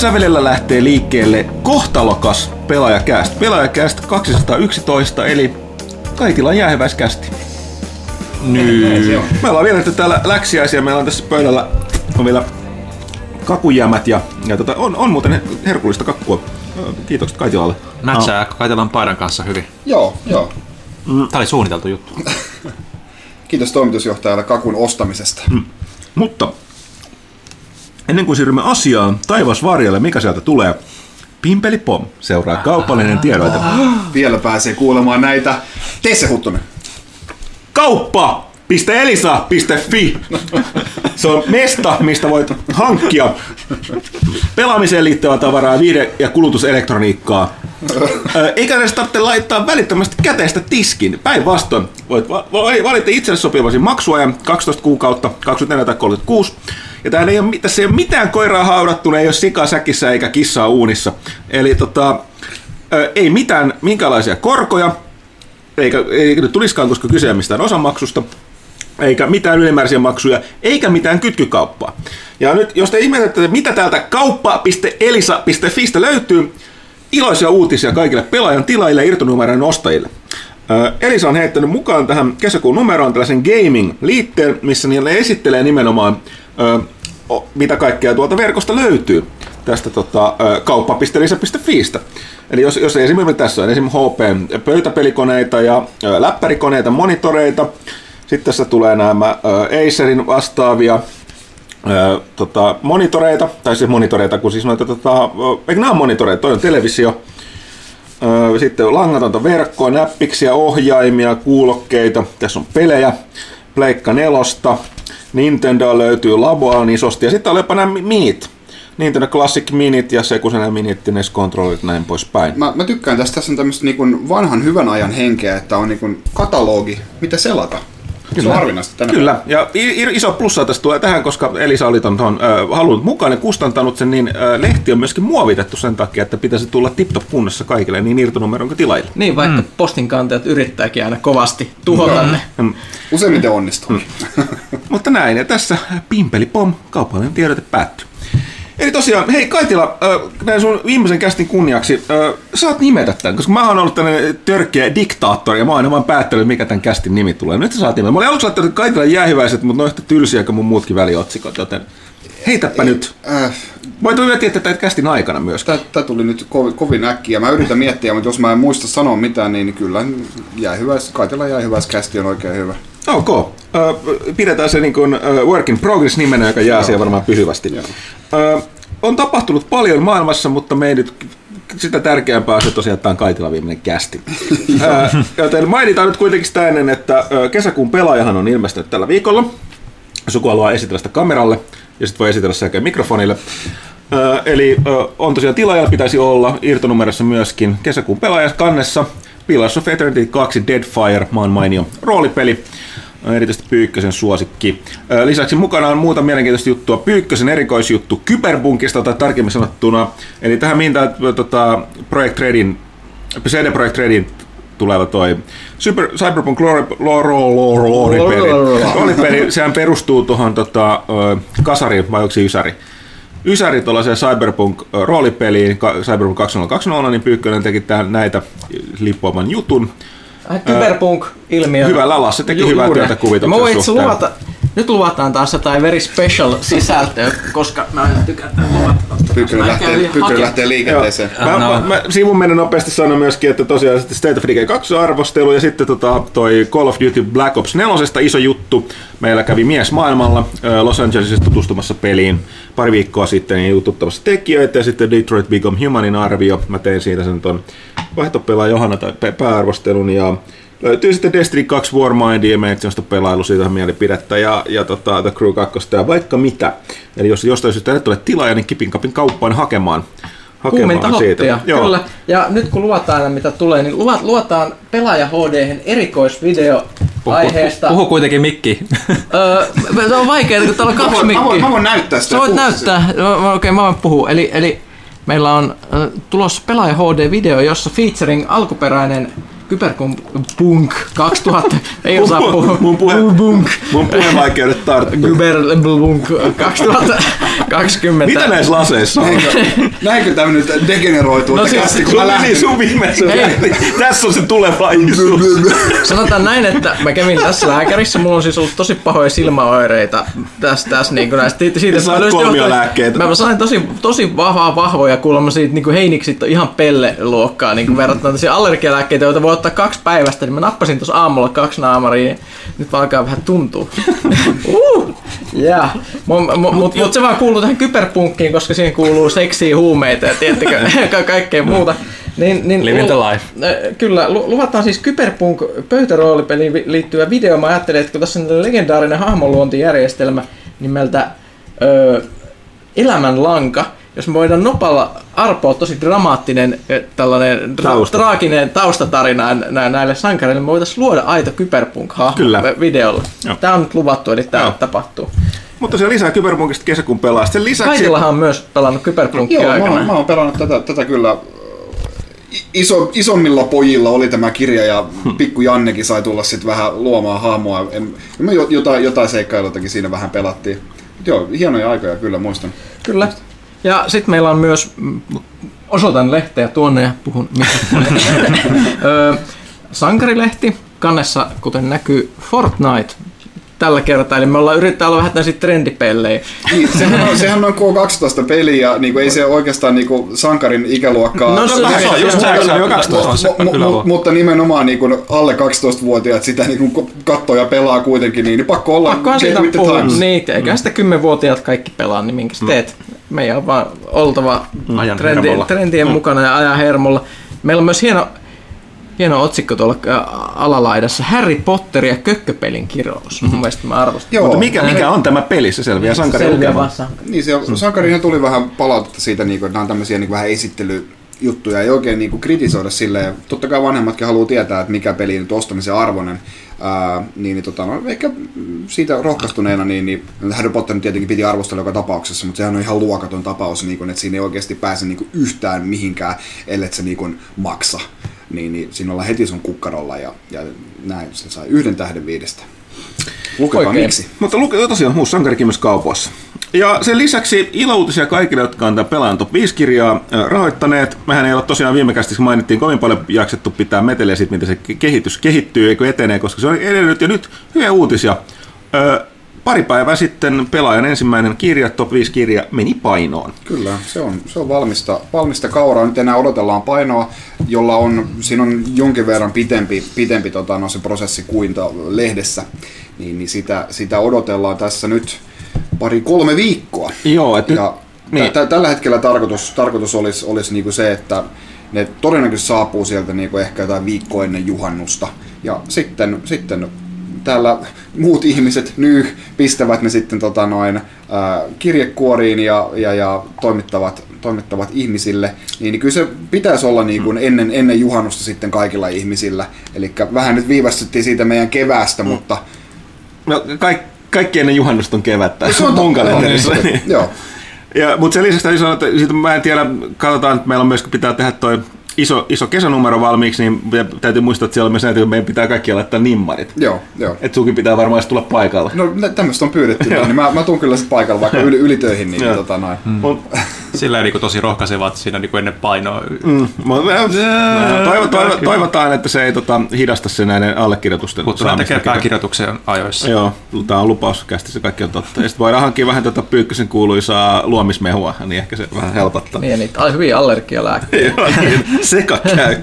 Sävelillä lähtee liikkeelle kohtalokas pelaajakäst. Pelaajakäst 211, eli Kaitilan jäähyväiskästi. Nyt. Me ollaan vielä täällä läksiäisiä. Meillä on tässä pöydällä on vielä kakujämät ja, ja tota, on, on muuten herkullista kakkua. Kiitokset Kaitilalle. Mätsää no. Kaitilan paidan kanssa hyvin. Joo, joo. Mm. Tämä oli suunniteltu juttu. Kiitos toimitusjohtajalle kakun ostamisesta. Mm. Mutta ennen kuin siirrymme asiaan, taivas varjalle, mikä sieltä tulee? Pimpeli Pom seuraa kaupallinen tiedoite. Vielä pääsee kuulemaan näitä. Tee se Huttunen. Kauppa! Elisa.fi. Se on mesta, mistä voit hankkia pelaamiseen liittyvää tavaraa, viide- ja kulutuselektroniikkaa. Eikä edes tarvitse laittaa välittömästi käteistä tiskin. Päinvastoin voit valita itselle sopivasi maksuajan 12 kuukautta, 24 tai 36. Ja täällä ei ole, tässä ei ole mitään koiraa haudattuna, ei ole sika säkissä eikä kissaa uunissa. Eli tota, ei mitään, minkälaisia korkoja, eikä, eikä nyt tulisikaan, koska kyse on mistään osamaksusta eikä mitään ylimääräisiä maksuja, eikä mitään kytkykauppaa. Ja nyt, jos te ihmetette, mitä täältä kauppa.elisa.fi löytyy, iloisia uutisia kaikille pelaajan tilaille ja irtonumeroiden ostajille. Elisa on heittänyt mukaan tähän kesäkuun numeroon tällaisen gaming-liitteen, missä niille esittelee nimenomaan, mitä kaikkea tuolta verkosta löytyy tästä tota, kauppa.elisa.fiistä. Eli jos, jos esimerkiksi tässä on esimerkiksi HP pöytäpelikoneita ja läppärikoneita, monitoreita, sitten tässä tulee nämä Acerin vastaavia tota, monitoreita, tai siis monitoreita, kun siis noita, tota, eikö nämä on monitoreita, toi on televisio, sitten on langatonta verkkoa, näppiksiä, ohjaimia, kuulokkeita, tässä on pelejä, Pleikka nelosta, Nintendo löytyy Laboaan isosti, ja sitten on jopa nämä minit, Nintendo Classic Minit ja Sekusen Minit, NES Controllit näin poispäin. Mä, mä tykkään tästä, tässä on tämmöistä niin vanhan hyvän ajan henkeä, että on niin katalogi, mitä selata. Kyllä. Se on harvinaista tänä Kyllä, ja iso plussa tästä tulee tähän, koska Elisa oli ton, ton äh, halunnut mukaan ja kustantanut sen, niin äh, lehti on myöskin muovitettu sen takia, että pitäisi tulla tip kunnossa kaikille niin irtonumeron kuin tilaille. Niin, vaikka mm. postinkantajat yrittääkin aina kovasti tuhota mm. ne. Mm. Useimmiten onnistuu. Mm. Mutta näin, ja tässä pimpeli pom, kaupallinen tiedote päättyy. Eli tosiaan, hei Kaitila, näin sun viimeisen kästin kunniaksi, saat nimetä tämän, koska mä oon ollut tämmöinen törkeä diktaattori ja mä oon aina vaan päättänyt, mikä tämän kästin nimi tulee. Nyt sä saat nimetä. Mä olin aluksi laittanut Kaitila jäähyväiset, mutta ne on yhtä tylsiä kuin mun muutkin väliotsikot, joten heitäpä Ei, nyt. Äh, Voit miettiä tätä kästin aikana myös. Tämä tuli nyt kovin, kovin äkkiä. Mä yritän miettiä, mutta jos mä en muista sanoa mitään, niin kyllä jäähyväis, Kaitila jäähyväis kästi on oikein hyvä. Ok. Pidetään se niin kuin, work in progress nimenä, joka jää siellä varmaan pysyvästi. Uh, on tapahtunut paljon maailmassa, mutta me ei nyt sitä tärkeämpää se tosiaan, että on Kaitila viimeinen kästi. joten mainitaan nyt kuitenkin sitä ennen, että kesäkuun pelaajahan on ilmestynyt tällä viikolla. Joku haluaa esitellä sitä kameralle, ja sitten voi esitellä sekä mikrofonille. Eli on tosiaan tilaajalla pitäisi olla irtonumerossa myöskin kesäkuun pelaajas kannessa Pillars of Eternity 2 Deadfire, maan mainio roolipeli erityisesti Pyykkösen suosikki. Lisäksi mukana on muuta mielenkiintoista juttua. Pyykkösen erikoisjuttu Kyberbunkista tai tarkemmin sanottuna. Eli tähän tämä tota, Project Redin, CD Projekt Redin tuleva toi Super, Cyberpunk roolipeli, sehän perustuu tuohon tota, kasari vai onko se ysäri? Ysäri tuollaiseen Cyberpunk-roolipeliin, Cyberpunk 2020, niin Pyykkönen teki tämän, näitä lippuaman jutun. Kyberpunk-ilmiö. Hyvällä alassa teki Ju- hyvää työtä kuvituksen Mä suhteen. Luvata, nyt luvataan taas jotain very special sisältöä, koska mä tykkään luvata. Pyykkönen lähtee, liikenteeseen. Mä, no. mä, mä, sivun menen nopeasti sanoa myöskin, että tosiaan State of Decay 2 arvostelu ja sitten tota, toi Call of Duty Black Ops 4 iso juttu. Meillä kävi mies maailmalla Los Angelesissa tutustumassa peliin pari viikkoa sitten niin jututtamassa tekijöitä ja sitten Detroit Become Humanin arvio. Mä tein siitä sen ton vaihtopelaaja Johanna tai pääarvostelun ja löytyy sitten Destiny 2 Warmindia ja sellaista pelailu siitä mielipidettä ja, ja tota, The Crew 2 ja vaikka mitä. Eli jos jostain syystä et ole tilaaja, niin kipin kapin kauppaan hakemaan Kuuminta siitä. Joo. Kyllä. Ja nyt kun luvataan mitä tulee, niin luvataan pelaaja HD erikoisvideo aiheesta. Puhu, puhu kuitenkin mikki. öö, se on vaikeaa, kun täällä on kaksi mikkiä. Mä voin, mä voin näyttää sitä. Sä voit näyttää. Okei, okay, mä voin puhua. Eli, eli meillä on tulossa pelaaja HD-video, jossa featuring alkuperäinen Kyberpunk 2000, ei osaa puhua. Mun, puhe, mun puhevaikeudet tarttuu. Kyberpunk 2000, 20. Mitä näissä laseissa on? Näinkö, näinkö tämä nyt degeneroituu? No No, siis- kästi, kun Sun meni lähdin. sun viimeisen Ei. lähti. Tässä on se tulevaisuus. Sanotaan näin, että mä kävin tässä lääkärissä, mulla on siis ollut tosi pahoja silmäoireita tässä, tässä niin kuin näistä. Siitä, Sä saat mä löysin kolmiolääkkeitä. Mä sain tosi, tosi vahvaa, vahvoja kuulemma siitä niin kuin heiniksit on ihan pelle-luokkaa niin kuin verrattuna tällaisia allergialääkkeitä, joita voi ottaa kaksi päivästä, niin mä nappasin tuossa aamulla kaksi naamaria, niin nyt alkaa vähän tuntua. uh, yeah. Mutta mut, mut, mut se vaan kuuluu tähän kyberpunkkiin, koska siihen kuuluu seksiä, huumeita ja tiettikö, ka- kaikkea muuta. Niin, niin, Living the life. Kyllä, lu- luvataan siis Kyberpunk pöytäroolipeliin liittyvä video. Mä ajattelin, että kun tässä on legendaarinen hahmonluontijärjestelmä nimeltä öö, Elämänlanka, jos me voidaan nopalla arpoa tosi dramaattinen ö, tällainen dra- Tausta. traaginen taustatarina nä- näille sankareille, me voitaisiin luoda aito Kyberpunk-hahmo Kyllä. videolla. Joo. Tämä on nyt luvattu, eli tämä Joo. tapahtuu. Mutta se lisää Kyberpunkista kesäkuun pelaa. Sen lisäksi... Kaikillahan on myös pelannut Kyberpunkia Joo, mä, aikana. oon- mä oon pelannut tätä, tätä kyllä i- iso, isommilla pojilla oli tämä kirja ja pikku Jannekin sai tulla sitten vähän luomaan hahmoa. En, me jo- jotain, jotain seikkailuitakin siinä vähän pelattiin. Mut joo, hienoja aikoja kyllä muistan. Kyllä. Ja sitten meillä on myös, mm, osoitan lehteä tuonne ja puhun Sankarilehti, kannessa kuten näkyy Fortnite tällä kertaa, eli me ollaan yrittää olla vähän tämmöisiä trendipellejä. Niin, sehän, on, sehän on K12 peli ja niinku, ei se oikeastaan niinku, sankarin ikäluokkaa. No se- Se on just se, se on jo 12. Mu- Se mu- mutta nimenomaan niin alle 12-vuotiaat sitä niin katsoo ja pelaa kuitenkin, niin, niin pakko olla Pakkohan the times. Niin, eikä sitä kymmenvuotiaat kaikki pelaa, niin minkä sä teet? Meidän on vaan oltava trendi, trendien mukana ja ajan hermolla. Meillä on myös hieno, hieno otsikko tuolla ä, alalaidassa. Harry Potter ja kökköpelin kirous. Mun mielestä mä arvostan. Joo, Mutta mikä, mikä on tämä peli? Se selviää sankari Selviää vaan sankari. Niin, se, sankarihan tuli vähän palautetta siitä, niin kuin, että nämä on tämmöisiä niin kuin, vähän esittelyjuttuja, ei oikein niin kuin, kritisoida silleen. Totta kai vanhemmatkin haluaa tietää, että mikä peli nyt ostamisen arvoinen. Ää, niin, niin tota, no, ehkä siitä rohkaistuneena, niin, niin Harry Potter tietenkin piti arvostella joka tapauksessa, mutta sehän on ihan luokaton tapaus, niin kuin, että siinä ei oikeasti pääse niin kuin, yhtään mihinkään, ellei se niin kuin, maksa. Niin, niin siinä ollaan heti sun kukkarolla ja, ja näin se sai yhden tähden viidestä. Lukekaa Oikein. miksi. Mutta luke, tosiaan uusi sankarikin myös kaupoissa. Ja sen lisäksi ilouutisia kaikille, jotka on tämän pelaajan top 5 kirjaa rahoittaneet. Mehän ei ole tosiaan viime kästissä mainittiin kovin paljon jaksettu pitää meteliä siitä, miten se ke- kehitys kehittyy, eikö etenee, koska se on edennyt ja nyt hyviä uutisia. Ö, pari päivää sitten pelaajan ensimmäinen kirja, top 5 kirja, meni painoon. Kyllä, se on, se on valmista, valmista kauraa. Nyt enää odotellaan painoa, jolla on, siinä on jonkin verran pitempi, pitempi tota, no, se prosessi kuin lehdessä. Niin, niin sitä, sitä odotellaan tässä nyt pari kolme viikkoa. Joo, et ja niin. tä- tällä hetkellä tarkoitus, tarkoitus olisi, olisi niinku se, että ne todennäköisesti saapuu sieltä niinku ehkä jotain viikkoa ennen juhannusta. Ja sitten, sitten täällä muut ihmiset nyy pistävät ne sitten tota noin, ää, kirjekuoriin ja, ja, ja toimittavat, toimittavat ihmisille, niin, niin kyllä se pitäisi olla niin kuin ennen, ennen juhannusta sitten kaikilla ihmisillä. Eli vähän nyt viivästyttiin siitä meidän keväästä, Mm. mutta No, kaik, kaikki ennen juhannusta on kevättä. se on mun kalenterissa. Joo. Joo. Ja, mutta sen lisäksi täytyy sanoa, että siitä mä en tiedä, katsotaan, että meillä on myös, pitää tehdä toi iso, iso kesänumero valmiiksi, niin täytyy muistaa, että siellä on myös näitä, että meidän pitää kaikki laittaa nimmarit. Joo, joo. Että sunkin pitää varmaan tulla paikalle. No tämmöistä on pyydetty, niin mä, mä tuun kyllä sitten paikalla vaikka yli, ylitöihin, niin Joo. tota noin. Mut, Sillä niin tosi rohkaisevat siinä niin ennen painoa. mm, toivo, toivo, toivotaan, että se ei tota, hidasta se näiden allekirjoitusten Mutta saamista. pääkirjoituksen ajoissa. Joo, tämä on lupaus, kästi se kaikki on totta. Ja sitten voidaan hankkia vähän tätä pyykkösen kuuluisaa luomismehua, niin ehkä se vähän helpottaa. Niin, niitä oli hyviä allergialääkkeitä. Joo, niin, seka käy.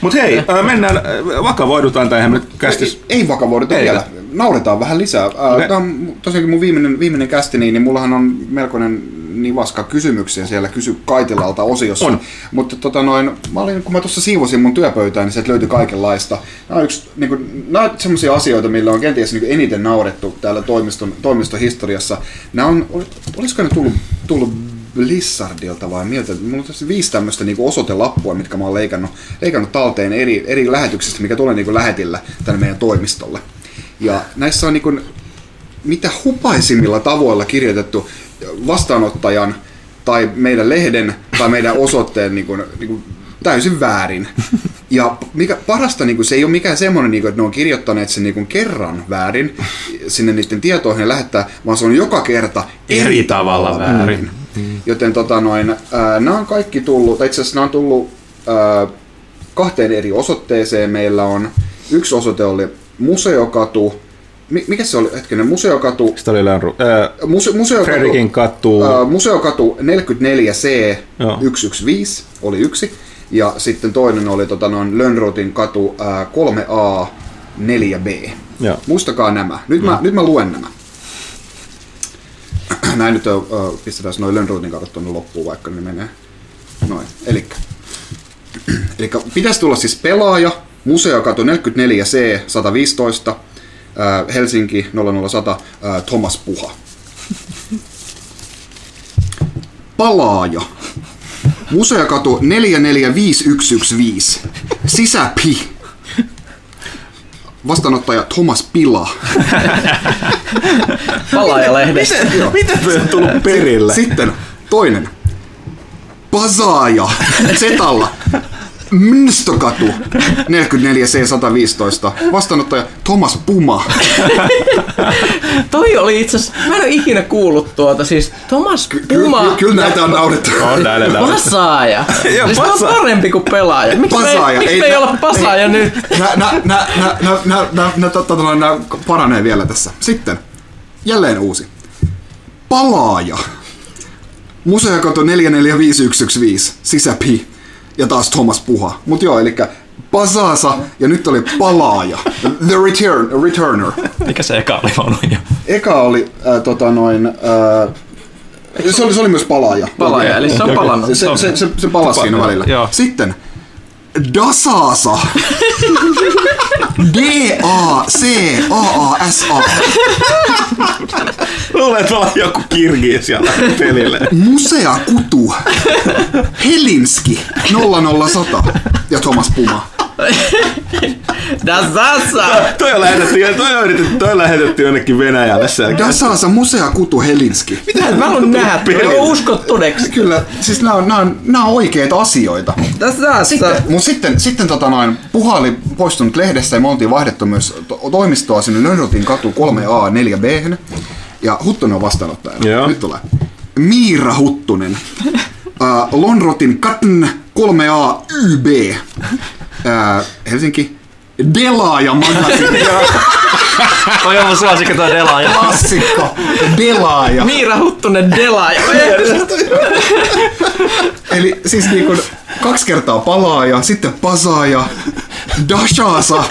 Mutta hei, äh, mennään, äh, vakavoidutaan tähän nyt kästis. Ei, ei vakavoiduta Ei. vielä. Nauretaan vähän lisää. Okay. Tämä on tosiaankin mun viimeinen, viimeinen kästi, niin, niin mullahan on melkoinen nivaska kysymyksiä siellä Kysy Kaitilalta osiossa. On. Mutta tota noin, mä olin, kun mä tuossa siivosin mun työpöytää, niin sieltä löytyi kaikenlaista. Nämä on, yksi, niin kuin, nämä on sellaisia asioita, millä on kenties niin eniten naurettu täällä toimiston, toimiston historiassa. Nämä on, ol- olisiko ne tullut, tullut Blizzardilta vai miltä? Mulla on tässä viisi tämmöistä niin osoitelappua, mitkä mä oon leikannut, leikannut talteen eri, eri lähetyksistä, mikä tulee niin lähetillä tänne meidän toimistolle. Ja näissä on niin kuin, mitä hupaisimmilla tavoilla kirjoitettu vastaanottajan tai meidän lehden tai meidän osoitteen niin kuin, niin kuin täysin väärin. Ja mikä parasta, niin kuin, se ei ole mikään semmoinen, niin kuin, että ne on kirjoittaneet sen niin kuin kerran väärin. sinne niiden tietoihin ja lähettää, vaan se on joka kerta Eri tavalla väärin. Joten tota noin, ää, nämä on kaikki tullut, tai itse asiassa nämä on tullut ää, kahteen eri osoitteeseen. Meillä on, yksi osoite oli Museokatu, mikä se oli, hetkinen, Museokatu, Sitten oli Lönru. Ää, muse, Museokatu, Fredrikin katu. ää, Museokatu 44C Joo. 115 oli yksi, ja sitten toinen oli tota noin Lönnrotin katu ää, 3A 4B. Joo. Muistakaa nämä. Nyt mä, nyt mä luen nämä. Näin nyt uh, pistetään noin Lönnrotin kadut tuonne loppuun, vaikka ne menee. Noin, elikkä. elikkä pitäisi tulla siis pelaaja, Museokatu 44C 115, ää, Helsinki 00100, ää, Thomas Puha. Palaaja. Museokatu 445115. Sisäpi. Vastaanottaja Thomas Pila. Palaajalehdestä. Miten toi on tullut perille? Sitten toinen. Pasaaja. Zetalla. Mnstokatu. 44C115. Vastaanottaja Thomas Puma. Toi oli itse asiassa, mä en ole ikinä kuullut tuota, siis Thomas Puma Kyllä, kyllä näitä on naurettu. On näille näille. Pasaaja. Joo, siis pasa... on parempi kuin pelaaja. Miksi Pasaaja. me, miksi Ei, ei nä- olla pasaaja ei. nyt? Nä, nä, nä, nä, nä, nä, nä, nä, tota, noin, nä, paranee vielä tässä. Sitten, jälleen uusi. Palaaja. Museokoto 445115, sisäpi. Ja taas Thomas Puha. Mut joo, eli Pasasa ja nyt oli Palaaja. The return, Returner. Mikä se eka oli jo? Eka oli äh, tota noin... Äh, se oli, se oli myös palaaja. Palaaja, eli se on palannut. Se, se, se, se palasi siinä välillä. Joo. Sitten Dasasa. D-A-C-A-A-S-A. Luulen, että ollaan joku kirgi siellä pelille. Musea Kutu. Helinski. 00100. Ja Thomas Puma. Dasassa! Toi on lähetetty, toi on, yritetty, toi on lähetetty jonnekin Venäjälle selkeästi. Dasasa Musea Kutu Helinski. Mä haluan nähdä, Pelille. mä usko todeksi. Kyllä, siis nämä on, nämä on, nämä on oikeita asioita. Dasassa! Mutta sitten, sitten tota noin, Puha oli poistunut lehdessä ja me oltiin vaihdettu myös to- toimistoa sinne Lönnrotin katu 3A 4B. Ja Huttunen on vastaanottajana. Joo. Nyt tulee. Miira Huttunen. uh, Lonrotin katn 3A YB. Helsinki. Delaaja Magazine. Toi on mun suosikki toi Delaaja. Klassikko. Delaaja. Miira Huttunen Delaaja. Eli siis niinku kaksi kertaa palaaja, sitten pasaaja, dashasa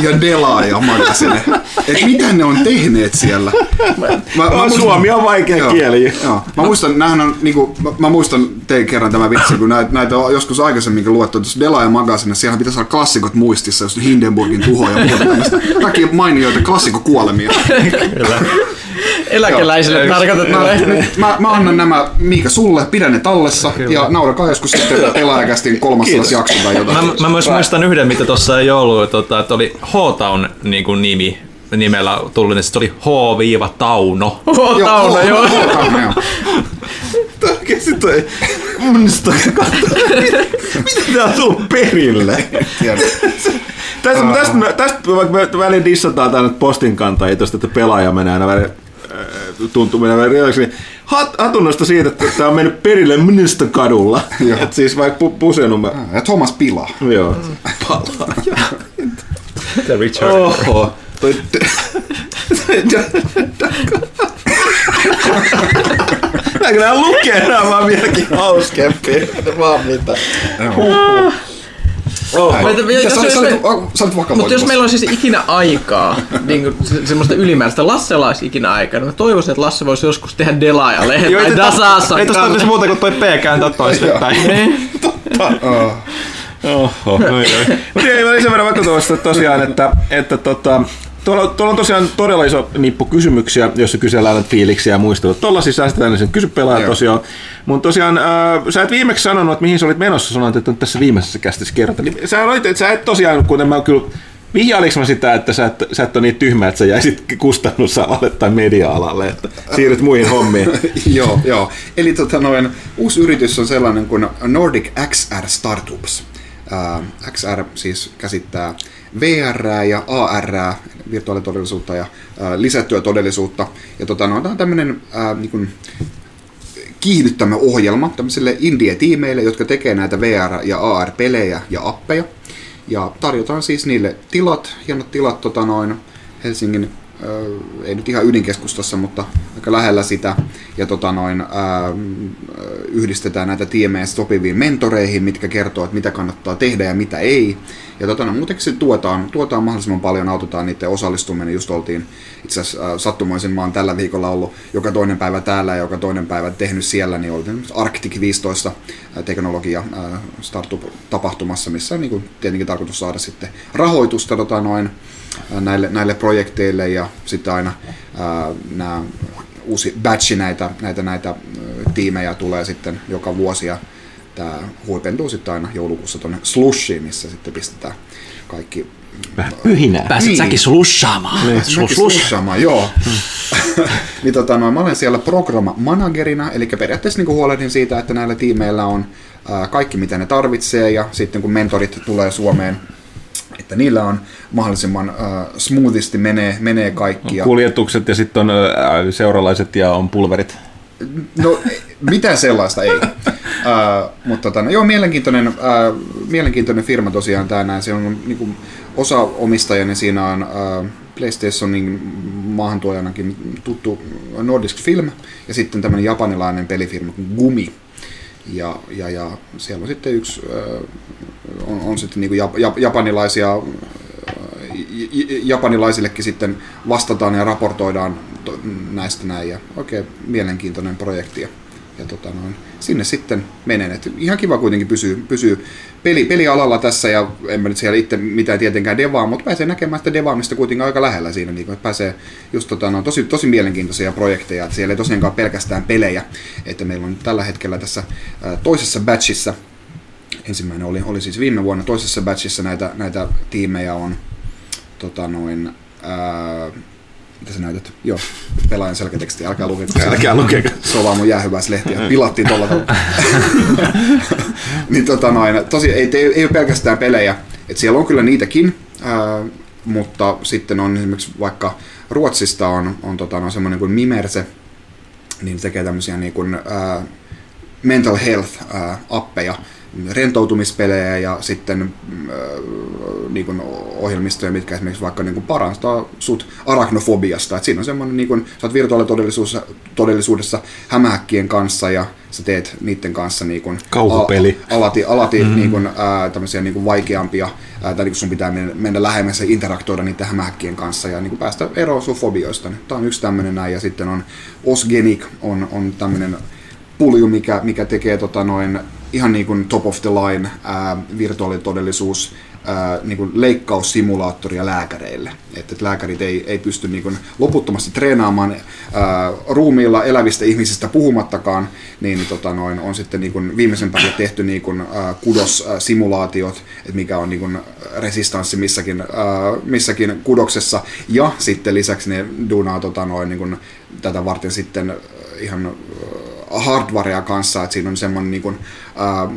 ja delaaja magazine. Et mitä ne on tehneet siellä? Mä, mä, On, Suomi on vaikea Joo, kieli. Joo. Mä muistan, näähän on, niinku, mä, mä muistan tein kerran tämä vitsi, kun näitä, näitä on joskus aikaisemminkin luettu tuossa Delaaja Magazine, siellä pitäisi olla klassikot muistissa, just Hindenburgin tuho ja muuta tämmöistä. Kaikki mainioita klassikkokuolemia. Eläkeläisille tarkoitettu Mä, mä, mä annan nämä Miika sulle, pidä ne tallessa ja naurakaa joskus sitten pelaajakästin kolmas jakso tai jotain. Mä, mä myös muistan yhden, mitä tuossa ei ollut, tota, että oli H-Town niin kuin nimi nimellä tullut, niin se oli H-Tauno. Oho, Tauno, joo. Tauno, joo. Oikeesti toi... Mistä Miten tää on tullut perille? Tästä, tästä, tästä vaikka me väliin dissataan tää nyt postin kantajia tosta, että pelaaja menee aina välillä tuntuu menee välillä riidaksi, niin hat, hatunnosta siitä, että tää on mennyt perille Mnistä kadulla. Et siis vaikka pu, pusenumme. Ja Thomas Pila. Joo. Palaaja. The Richard. Oho. Toi... Näkö nää lukee nää vaan vieläkin hauskempia. Vaan mitä. Oh, sä olit vakavoitu Mutta jos meillä on siis ikinä aikaa, niin kuin se- semmoista ylimääräistä, Lassella olisi ikinä aikaa, niin mä toivoisin, että Lasse voisi joskus tehdä delaaja lehden Joo, tai ei, Dasassa. ei tosta tarvitsisi muuta kuin toi P kääntää toisinpäin. Niin. Oh. Oho. Mutta ei, mä olin sen verran että tosiaan, että, että tota, Tuolla, tuolla on tosiaan todella iso nippu kysymyksiä, joissa kysellään näitä fiiliksiä ja muistelut. Tuolla siis säästetään sen kysy pelaaja tosiaan. Mutta tosiaan, äh, sä et viimeksi sanonut, että mihin sä olit menossa, sanoit, että tässä viimeisessä kästissä kerrota. Niin, sä, olit, että sä et tosiaan, kuten mä kyllä Vihjailinko mä sitä, että sä et, sä et ole niin tyhmä, että sä jäisit kustannusalalle tai media-alalle, että siirryt muihin hommiin. joo, joo. Eli tota noin, uusi yritys on sellainen kuin Nordic XR Startups. Ää, XR siis käsittää VR ja AR, virtuaalitodellisuutta ja ää, lisättyä todellisuutta. Ja tota, no, tämä on tämmöinen niin kuin, kiihdyttämä ohjelma tämmöisille indie-tiimeille, jotka tekee näitä VR- ja AR-pelejä ja appeja. Ja tarjotaan siis niille tilat, hienot tilat tota noin, Helsingin, ei nyt ihan ydinkeskustassa, mutta aika lähellä sitä. Ja tota noin, ö, yhdistetään näitä tiimejä sopiviin mentoreihin, mitkä kertoo, että mitä kannattaa tehdä ja mitä ei. Ja tota, no, muutenkin se tuotaan, tuotaan mahdollisimman paljon, autetaan niiden osallistuminen. Just oltiin itse asiassa sattumoisin, mä oon tällä viikolla ollut joka toinen päivä täällä ja joka toinen päivä tehnyt siellä, niin oltiin Arctic 15 teknologia startup-tapahtumassa, missä on niin kuin, tietenkin tarkoitus saada sitten rahoitusta tota, noin, näille, näille projekteille ja sitten aina äh, nämä uusi batchi näitä, näitä, näitä tiimejä tulee sitten joka vuosi ja tämä huipentuu sitten aina joulukuussa tuonne Slushiin, missä sitten pistetään kaikki Vähän pyhinää. Pääset Niin. säkin slushaamaan. Niin, Slush, slushaamaan, joo. niin tota, no, mä olen siellä programma-managerina, eli periaatteessa niin huolehdin siitä, että näillä tiimeillä on ää, kaikki mitä ne tarvitsee, ja sitten kun mentorit tulee Suomeen, että niillä on mahdollisimman äh, smoothisti menee, menee kaikki. Ja, Kuljetukset ja sitten on ö, seuralaiset ja on pulverit. no, mitään sellaista ei. äh, mutta tota, no, joo, mielenkiintoinen, äh, mielenkiintoinen firma tosiaan tämä näin. Se on niin kuin, osa omistajani siinä on äh, PlayStationin maahantuojanakin tuttu Nordisk Film ja sitten tämmöinen japanilainen pelifirma kuin Gumi. Ja, ja, ja siellä on sitten yksi, on, on sitten niin jap, japanilaisia, japanilaisillekin sitten vastataan ja raportoidaan to, näistä näin ja oikein mielenkiintoinen projekti. Ja, ja tota noin, sinne sitten menen. Et ihan kiva kuitenkin pysyy, pysyy peli, pelialalla tässä ja en mä nyt siellä itse mitään tietenkään devaa, mutta pääsee näkemään sitä devaamista kuitenkin aika lähellä siinä, niin pääsee just tota, no, tosi, tosi mielenkiintoisia projekteja, että siellä ei tosiaankaan pelkästään pelejä, että meillä on tällä hetkellä tässä ää, toisessa batchissa, ensimmäinen oli, oli siis viime vuonna, toisessa batchissa näitä, näitä tiimejä on tota noin, ää, mitä sä näytät? Joo, pelaajan selkäteksti, älkää lukeko. Älkää lukeko. Se on vaan mun jäähyväislehtiä. Pilattiin tuolla tavalla. niin tota noin, tosi, ei, ei, ei ole pelkästään pelejä. Et siellä on kyllä niitäkin, ää, mutta sitten on esimerkiksi vaikka Ruotsista on, on tota, no, semmoinen kuin Mimerse, niin se tekee tämmöisiä niin kuin, ää, mental health ää, appeja, rentoutumispelejä ja sitten äh, niin kuin ohjelmistoja, mitkä esimerkiksi vaikka niin kuin parantaa sut arachnofobiasta. Et siinä on semmoinen, niin kuin, sä oot virtuaalitodellisuudessa todellisuudessa hämähäkkien kanssa ja sä teet niiden kanssa niin kuin, Kauhupeli. a- alati, alati mm-hmm. niin kuin, ää, tämmöisiä niin kuin vaikeampia, ää, tai niin kuin sun pitää mennä, mennä lähemmäs ja interaktoida niiden hämähäkkien kanssa ja niin kuin päästä eroon sun fobioista. Tämä on yksi tämmöinen näin ja sitten on Osgenic on, on tämmöinen pulju, mikä, mikä tekee tota noin, ihan niin kuin top of the line ää, virtuaalitodellisuus ää, niin kuin leikkaussimulaattoria lääkäreille. Että et lääkärit ei, ei pysty niin kuin loputtomasti treenaamaan ää, ruumiilla elävistä ihmisistä puhumattakaan, niin tota noin, on sitten niin kuin viimeisen päälle tehty niin kuin, ää, kudossimulaatiot, että mikä on niin kuin resistanssi missäkin, ää, missäkin kudoksessa, ja sitten lisäksi ne duunaa tota noin, niin kuin, tätä varten sitten ihan hardwarea kanssa, että siinä on semmoinen niin kuin, ää,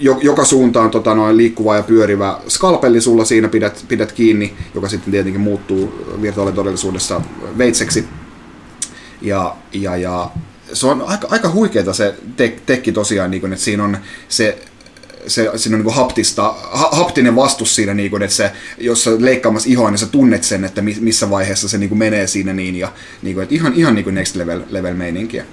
jo, joka suuntaan tota, noin liikkuva ja pyörivä skalpelli sulla siinä pidät, pidät kiinni, joka sitten tietenkin muuttuu virtuaalitodellisuudessa veitseksi. Ja, ja, ja se on aika, aika huikeeta se tek, tekki tosiaan, niin kuin, että siinä on se se, siinä on niin haptista, ha, haptinen vastus siinä, niin kuin, että se, jos sä leikkaamassa ihoa, niin sä tunnet sen, että mi, missä vaiheessa se niin kuin menee siinä niin, ja niin kuin, että ihan, ihan niin kuin next level, level meininkiä.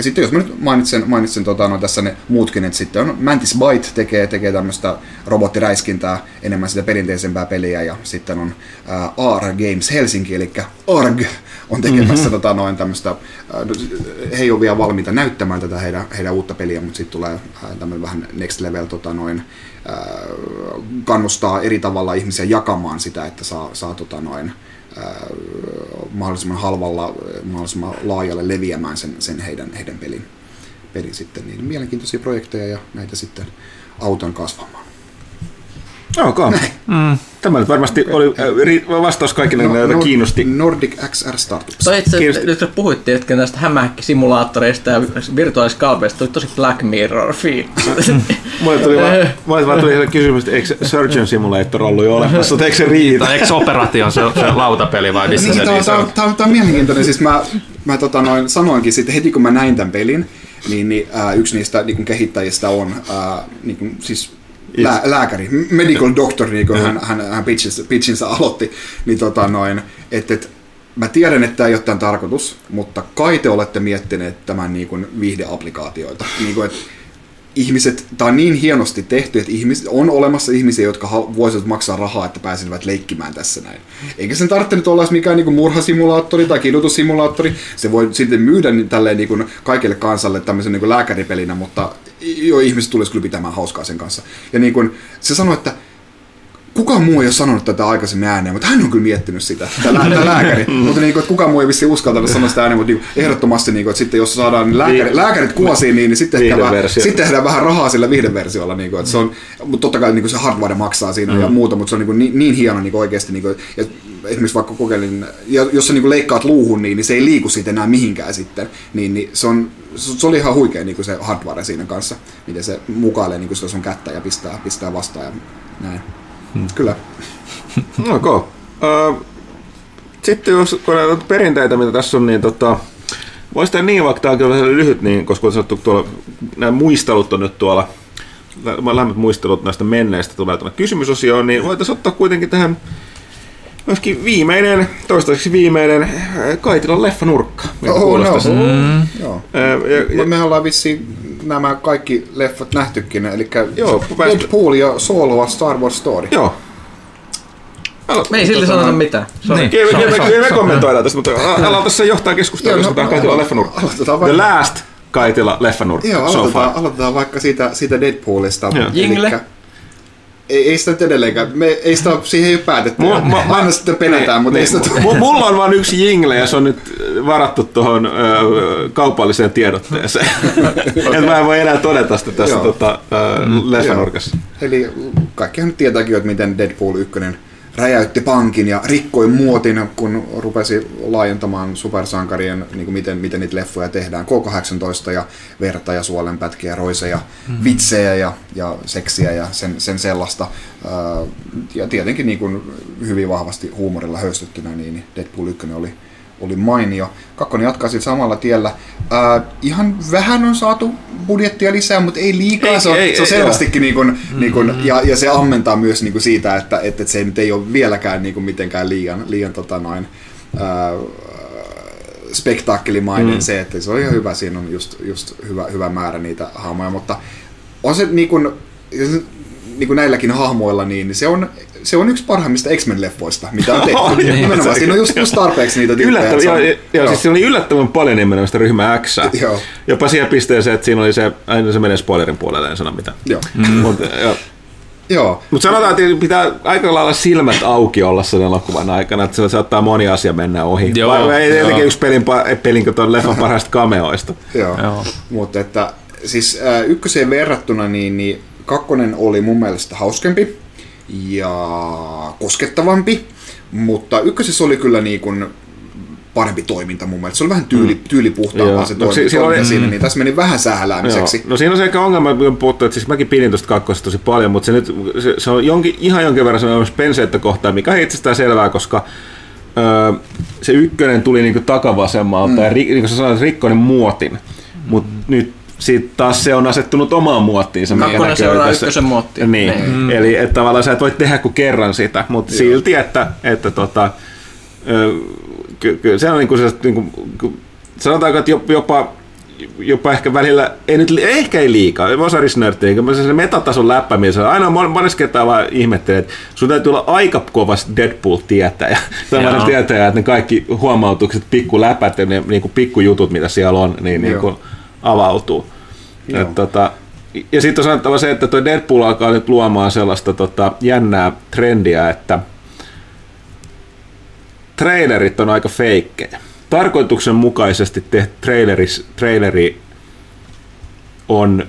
Ja sitten jos mä nyt mainitsen, mainitsen tota, no, tässä ne muutkin, että sitten on Mantis Byte tekee, tekee tämmöistä robottiräiskintää, enemmän sitä perinteisempää peliä, ja sitten on ää, AR Games Helsinki, eli ARG on tekemässä mm-hmm. tota, noin tämmöistä, he ei ole vielä valmiita näyttämään tätä heidän, heidän uutta peliä, mutta sitten tulee tämmöinen vähän next level tota, noin, ää, kannustaa eri tavalla ihmisiä jakamaan sitä, että saa, saa tota, noin, mahdollisimman halvalla, mahdollisimman laajalle leviämään sen, sen heidän, heidän pelin, pelin sitten. Niin mielenkiintoisia projekteja ja näitä sitten auton kasvamaan. Ok. Mm. Tämä nyt varmasti oli äh, vastaus kaikille, no, joita Nord- kiinnosti. Nordic XR Startups. Toi itse, Kiinnosti. nyt kun puhuttiin että näistä hämähäkkisimulaattoreista ja virtuaaliskalpeista, tuli tosi Black Mirror fiilis. Mulle tuli, vaan, mulle vaan tuli kysymys, että eikö Surgeon Simulator ollut jo olemassa, mutta eikö se riitä? Tai eikö Operation se, se lautapeli vai missä Niin, se niin tää, on? tää, tää on mielenkiintoinen. Siis mä, mä tota noin, sanoinkin sitten heti kun mä näin tämän pelin, niin, niin äh, yksi niistä niin kehittäjistä on äh, niin kuin, siis lää, lääkäri, medical doctor, niin kuin hän, hän, hän pitchinsä, pitchinsä aloitti. Niin tota noin, että et, mä tiedän, että tämä ei ole tämän tarkoitus, mutta kai te olette miettineet tämän niin kuin viihdeapplikaatioita. Niin kuin, ihmiset, tämä on niin hienosti tehty, että ihmiset, on olemassa ihmisiä, jotka voisivat maksaa rahaa, että pääsisivät leikkimään tässä näin. Eikä sen tarvitse nyt olla mikään niin murhasimulaattori tai kidutussimulaattori. Se voi sitten myydä niin, tälleen niin kuin kaikille kansalle tämmöisen niin kuin lääkäripelinä, mutta jo ihmiset tulisi kyllä pitämään hauskaa sen kanssa. Ja niin kuin, se sanoi, että kukaan muu ei ole sanonut tätä aikaisemmin ääneen, mutta hän on kyllä miettinyt sitä, tämä, lää- tämä lääkäri. mutta niin kuin, että kukaan muu ei vissiin uskaltanut sanoa sitä ääneen, mutta niin kuin, ehdottomasti, niin kuin, että sitten jos saadaan niin lääkäri, Vi- lääkärit kuosiin, niin, niin sitten, ehkä vähän, sitten tehdään vähän rahaa sillä viihdeversiolla. Niin kuin, että se on, mutta totta kai niin kuin se hardware maksaa siinä mm. ja muuta, mutta se on niin, kuin, niin, niin hieno niin kuin oikeasti. Niin kuin, ja esimerkiksi vaikka kokeilin, ja jos sä niin kuin leikkaat luuhun, niin, niin se ei liiku siitä enää mihinkään sitten. Niin, niin se, on, se oli ihan huikea niin kuin se hardware siinä kanssa, miten se mukailee niin kuin sitä sun kättä ja pistää, pistää vastaan ja näin. Hmm. Kyllä. Ok. Uh, sitten jos kun näitä perinteitä, mitä tässä on, niin tota, voisi tehdä niin, vaikka tämä on kyllä lyhyt, niin, koska on sanottu tuolla, nämä muistelut on nyt tuolla, lä- lämmöt muistelut näistä menneistä tulee tuonne kysymysosioon, niin voitaisiin ottaa kuitenkin tähän myöskin viimeinen, toistaiseksi viimeinen äh, Kaitilan leffanurkka. Oh, no. Mm. Joo. Äh, ja, ja, Me ollaan vissiin nämä kaikki leffat nähtykin, eli Joo, Deadpool ja Solo Star Wars Story. joo. Me ei silti sanota mitään. Niin. Se se kyllä me se on- kommentoidaan tästä, mutta aloitetaan tässä johtaa keskustelua, jos no, otetaan Kaitila leffanurkka. aloitetaan The vaikka- Last Kaitila leffanurkka. Joo, aloitetaan, aloitetaan vaikka siitä, siitä Deadpoolista. Joo. Jingle. Elikkä- Ei, ei sitä nyt edelleenkään, me, ei sitä, siihen ei ole päätetty. Ma- Aina sitten penätään, mutta ei sitä Niin, mu- mulla on vain yksi jingle ja se on nyt varattu tuohon ö, kaupalliseen tiedotteeseen. Et mä en voi enää todeta sitä tässä tota, ö, leffanurkassa. Eli kaikkihan nyt tietääkin että miten Deadpool 1 räjäytti pankin ja rikkoi muotin, kun rupesi laajentamaan supersankarien, niin kuin miten, miten niitä leffoja tehdään. K-18 ja verta ja suolenpätkiä, roiseja, mm-hmm. vitsejä ja, ja seksiä ja sen, sen sellaista. Ää, Ja tietenkin niin kuin hyvin vahvasti huumorilla höystettynä, niin Deadpool 1 oli, oli mainio. Kakkonen jatkaa sillä samalla tiellä. Ää, ihan vähän on saatu budjettia lisää, mutta ei liikaa. Ei, se on, ei, se on ei, selvästikin niin kuin, niin kuin, ja, ja se ammentaa myös niin kuin siitä, että, että se nyt ei ole vieläkään niin kuin mitenkään liian, liian tota noin, ää, spektaakkelimainen mm. se, että se on ihan hyvä, siinä on just, just hyvä, hyvä määrä niitä hahmoja, mutta on se niin kuin, niin kuin näilläkin hahmoilla, niin se on, se on yksi parhaimmista X-Men-leffoista, mitä on tehty. niin. Nimenomaan, siinä on just, just tarpeeksi niitä tyyppejä. Yllättävän, Se joo, joo, joo, siis siinä oli yllättävän paljon nimenomaan sitä ryhmää X. Joo. Jopa siihen pisteeseen, että siinä oli se, aina se menee spoilerin puolelle, en sano mitään. Joo. Mm. Mutta Joo. Mut sanotaan, että pitää aika lailla silmät auki olla sen elokuvan aikana, että se saattaa moni asia mennä ohi. Joo, Vai- ei joo. tietenkin yksi pelin, pelin tuon leffan parhaista kameoista. Joo. Joo. Mutta että siis äh, ykköseen verrattuna niin, niin kakkonen oli mun mielestä hauskempi ja koskettavampi, mutta ykkösessä oli kyllä niin kuin parempi toiminta mun mielestä. Se oli vähän tyyli, tyylipuhtaampaa Joo. se No, toiminta, si- siinä oli- siinä, niin tässä meni vähän Joo. sähläämiseksi. No siinä on se ehkä ongelma, kun puhuttu, että siis mäkin pidin tuosta kakkosesta tosi paljon, mutta se, nyt, se, se on jonkin, ihan jonkin verran semmoista penseettä kohtaa, mikä on itsestään selvää, koska öö, se ykkönen tuli niinku takavasemmalta mm. ja ri, niin kuin sä sanoit, rikkoi ne muotin, mutta nyt siitä taas se on asettunut omaan muottiinsa. mikä Kakkonen seuraa tässä. ykkösen muottia. Niin, Niin. mm. eli että tavallaan sä et voi tehdä kuin kerran sitä, mutta silti, että, että tota, ky, se on niinku se, niinku, ky- sanotaanko, että jop- jopa jopa ehkä välillä, ei nyt, ehkä ei liikaa, osa risnörttiä, kun se metatason läppämies, aina mon- monessa kertaa vaan ihmettelee, että sun täytyy olla aika kovas Deadpool-tietäjä, sellainen Joo. tietäjä, että ne kaikki huomautukset, pikku läpät ja ne niin kuin pikkujutut, mitä siellä on, niin, niin kuin avautuu. Joo. Et, tota, ja sitten on sanottava se, että tuo Deadpool alkaa nyt luomaan sellaista tota, jännää trendiä, että trailerit on aika feikkejä. Tarkoituksenmukaisesti tehty traileris, traileri on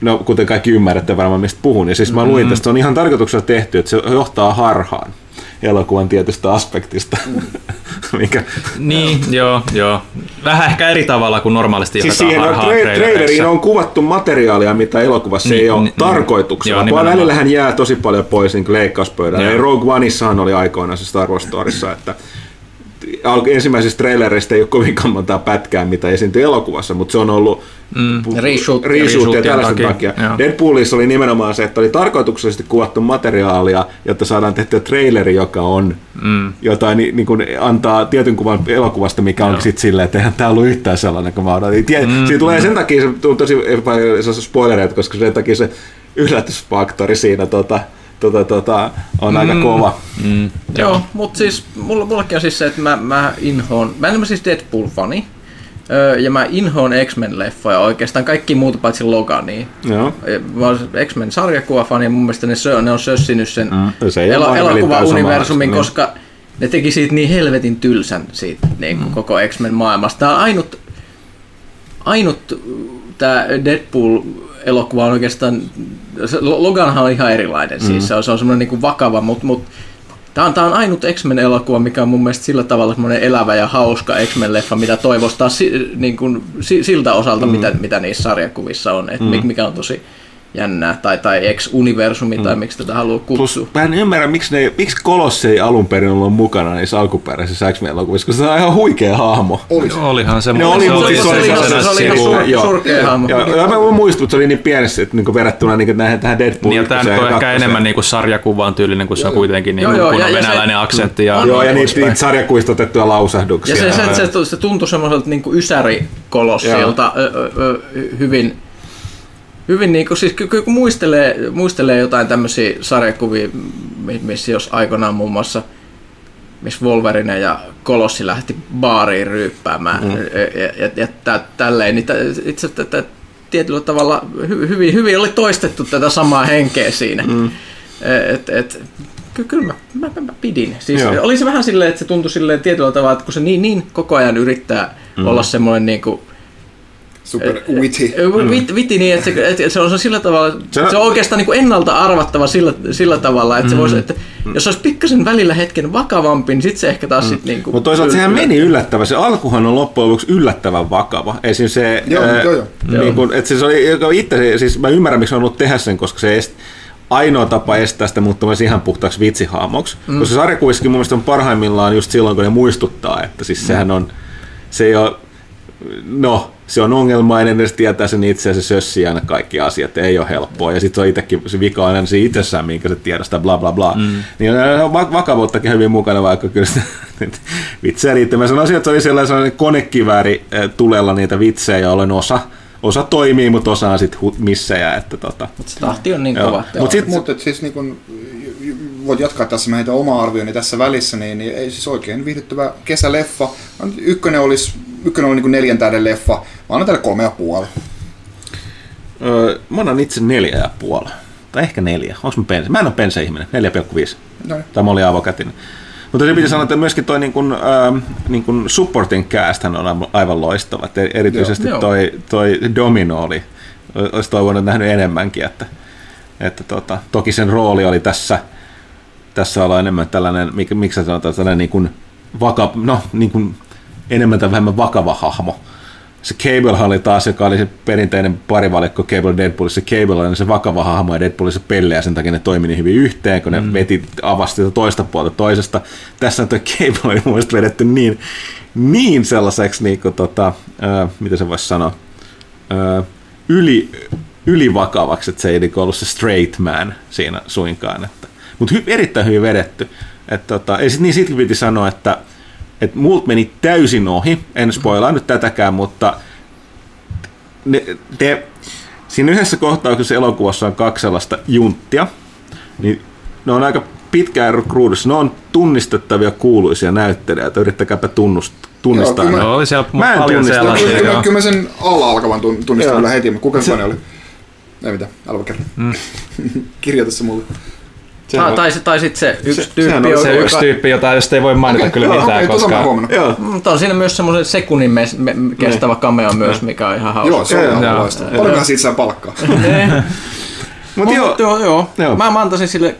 no kuten kaikki ymmärrätte varmaan mistä puhun, ja siis mä luin tästä, se on ihan tarkoituksella tehty, että se johtaa harhaan elokuvan tietystä aspektista. Mikä, Niin, joo, joo. Vähän ehkä eri tavalla kuin normaalisti siis siihen on tra- traileriin on kuvattu materiaalia, mitä elokuvassa Niin, ei ole niin, tarkoituksella. joo, Vaan nimenomaan. välillähän jää tosi paljon pois niin leikkauspöydällä. Rogue Oneissahan oli aikoinaan se Star Wars Storissa, että ensimmäisistä trailereista ei ole kovinkaan montaa pätkää, mitä esiintyi elokuvassa, mutta se on ollut Mm. Reshoot- reshoot ja tällaisen takia, takia. joo. Deadpoolissa oli nimenomaan se, että oli tarkoituksellisesti kuvattu materiaalia, jotta saadaan tehtyä traileri, joka on Mm. jotain niin, niin kuin antaa tietyn kuvan elokuvasta, mikä onkin sitten silleen, että eihän tämä ollut yhtään sellainen kuin mä odotin. Tie, mm, siinä tulee sen takia, se on tosi on spoilereita, koska sen takia se yllätysfaktori siinä tota, tota, tota, on aika kova. Mm. Joo, mutta siis mulla, mullakin on siis se, että mä, mä inhoon, mä en ole siis Deadpool-fani, öö, ja mä inhoon X-Men-leffoja oikeastaan kaikki muuta paitsi Logania. Joo. Mä oon X-Men sarjakuvafani ja mun mielestä ne, sö, ne on sössinyt sen Mm. Se elo, Marvelin elokuva-universumin, koska ne teki siitä niin helvetin tylsän siitä niin kuin koko X-Men maailmasta. Tää on ainut, ainut tämä Deadpool-elokuva on oikeastaan, Loganhan on ihan erilainen, siis se on, se on semmoinen niin vakava, mutta mut, Tämä on, on ainut X-Men-elokuva, mikä on mun mielestä sillä tavalla semmoinen elävä ja hauska X-Men-leffa, mitä toivostaa si, niin kuin, si, siltä osalta, mm. mitä, mitä niissä sarjakuvissa on, että mm. mikä on tosi jännää, tai, tai X-universumi, tai miksi tätä haluaa kutsua. Plus mä en ymmärrä, miksi, ne, miksi Kolossi ei alun perin ollut mukana niissä alkuperäisissä X-Men-elokuvissa, koska se on ihan huikea hahmo. Olisi. Olihan se, Ne oli, se mutta oli, siis se se oli oli, ihan- se se oli oli, ihan se sur- surkea hahmo. Ja, ja mä muistan, että se oli niin pienessä, että niin verrattuna niin näihin, tähän Deadpool Niin, tämä nyt on ehkä kakkoseen. enemmän niinku sarjakuvaan tyylinen, kun se on kuitenkin Joo, niinku joo, ja- ja se- venäläinen aksentti. Ja, Joo, ja niin niitä, sarjakuista otettuja lausahduksia. Ja se, se, se, se tuntui semmoiselta niin ysärikolossilta ö, ö, ö, hyvin, hyvin niin kuin, siis kun muistelee, muistelee jotain tämmöisiä sarjakuvia, mi- missä jos aikoinaan muun muassa missä Wolverine ja Kolossi lähti baariin ryyppäämään mm. ja, ja, ja tä, tälleen, niin itse tätä tietyllä tavalla hy, hyvin, hyvin oli toistettu tätä samaa henkeä siinä. Mm. Et, et, ky- kyllä mä, mä, mä, mä pidin. Siis Joo. oli se vähän silleen, että se tuntui silleen tietyllä tavalla, että kun se niin, niin koko ajan yrittää mm. olla semmoinen niin kuin, Super witty. Vit, viti niin, että se, että se on sillä tavalla, Se on- oikeastaan niin kuin ennalta arvattava sillä, sillä tavalla, että, se voisi, että jos se olisi pikkasen välillä hetken vakavampi, niin sitten se ehkä taas sitten niin kuin... Mutta toisaalta sehän meni yllättävän. Se alkuhan on loppujen lopuksi yllättävän vakava. Esim. se, Joo, ää, joo, joo. Niin kun, et se oli joka itse, siis mä ymmärrän miksi on ollut tehdä sen, koska se est, ainoa tapa estää sitä muuttumassa ihan puhtaaksi vitsihaamoksi. Mm. Koska sarjakuvissakin mun mielestä on parhaimmillaan just silloin, kun ne muistuttaa, että siis sehän on, se ei ole, no, se on ongelmainen, ja se tietää sen itse ja se sössii aina kaikki asiat, ei ole helppoa. Ja sitten se on itsekin, se vika on aina se itsessään, minkä se tiedostaa, bla bla bla. Mm. Niin on va- vakavuuttakin hyvin mukana, vaikka kyllä sitä vitsejä riittää. Mä sanoisin, että se oli sellainen konekivääri eh, tulella niitä vitsejä, joilla osa, osa toimii, mutta osa on sitten missejä. Että tota. Se tahti on niin Joo. kova. Mut sit- Mutta siis niin kun, voit jatkaa tässä meitä oma arvioni tässä välissä, niin, niin ei siis oikein viihdyttävä kesäleffa. Ykkönen olisi, ykkönen oli niin kuin neljän tähden leffa. Mä annan tälle kolme ja puoli. Öö, mä annan itse neljä ja puoli. Tai ehkä neljä. Onko mä pensa? Mä en ole pensa-ihminen. 4,5. No. Tai mä olin avokätinen. Mutta se piti sanoa, että myöskin toi niin kuin, ähm, niin kuin supporting cast on aivan- loistava. Että erityisesti Joo. toi, toi Domino oli, olisi toivonut nähnyt enemmänkin. Että, että tota, toki sen rooli oli tässä, tässä olla enemmän tällainen, mik- miksi sanotaan, tällainen niin kuin vaka, no, niin kuin enemmän tai vähemmän vakava hahmo. Se Cable oli taas, joka oli se perinteinen parivalikko Cable Deadpoolissa. Se Cable oli se vakava hahmo ja Deadpoolissa pelle ja sen takia ne toimi niin hyvin yhteen, kun ne mm. veti avasti toista puolta toisesta. Tässä tuo Cable oli mun mielestä vedetty niin, niin sellaiseksi, niin kuin, tota, ää, mitä se voisi sanoa, ää, yli, ylivakavaksi, että se ei niinku ollut se straight man siinä suinkaan. Mutta hy, erittäin hyvin vedetty. Et, tota, ei sit, niin sitten piti sanoa, että et multa meni täysin ohi, en spoilaa nyt tätäkään, mutta ne, te, siinä yhdessä kohtauksessa elokuvassa on kaksi sellaista junttia, niin ne on aika pitkään ruudussa. Ne on tunnistettavia kuuluisia näyttelijöitä, yrittäkääpä tunnust, tunnistaa. Joo, kyllä Joo, oli siellä Mä en paljon tunnista. sellaisia. Kyllä, joo. kyllä, kyllä mä sen alla alkavan tun- tunnistan Joo. kyllä heti, mutta kuka Se- oli? Ei mitään, älä kerran. Mm. Kirjoita se mulle. Tai, tai, se- tai sitten se yksi Se- tyyppi, sehän oli joka, Se yksi tyyppi, jota just ei voi mainita kyllä joo, mitään, okei, tota mä koska... huomannut. Joo. Mutta on siinä myös semmoisen sekunnin me, me, kestävä cameo myös, mikä on ihan hauska. Joo, se on ihan loistava. Paljonkohan siitä saa palkkaa? Mutta joo, Mut joo, joo. Joo. Mä, mä antaisin sille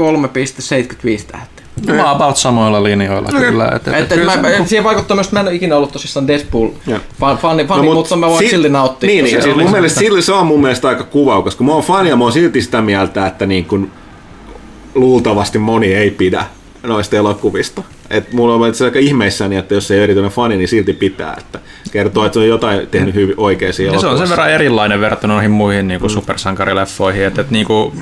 3,75 tähteä. No, Mä oon about samoilla linjoilla kyllä. Et, et, Et, et, mä, mä, siihen vaikuttaa myös, että mä en ole ikinä ollut tosissaan Deadpool Joo. fan, fani, fani mut mutta mä voin si- silti nauttia. Niin, niin siis mun mielestä sille, se on mun mielestä aika kuva, koska mä oon fani ja mä oon silti sitä mieltä, että niin kun luultavasti moni ei pidä noista elokuvista. Et mulla on se aika ihmeissäni, että jos ei ole erityinen fani, niin silti pitää. Että kertoo, että se on jotain tehnyt hyvin oikein Ja se on sen verran erilainen verrattuna noihin muihin niin kuin supersankarileffoihin. Että, että niin kuin,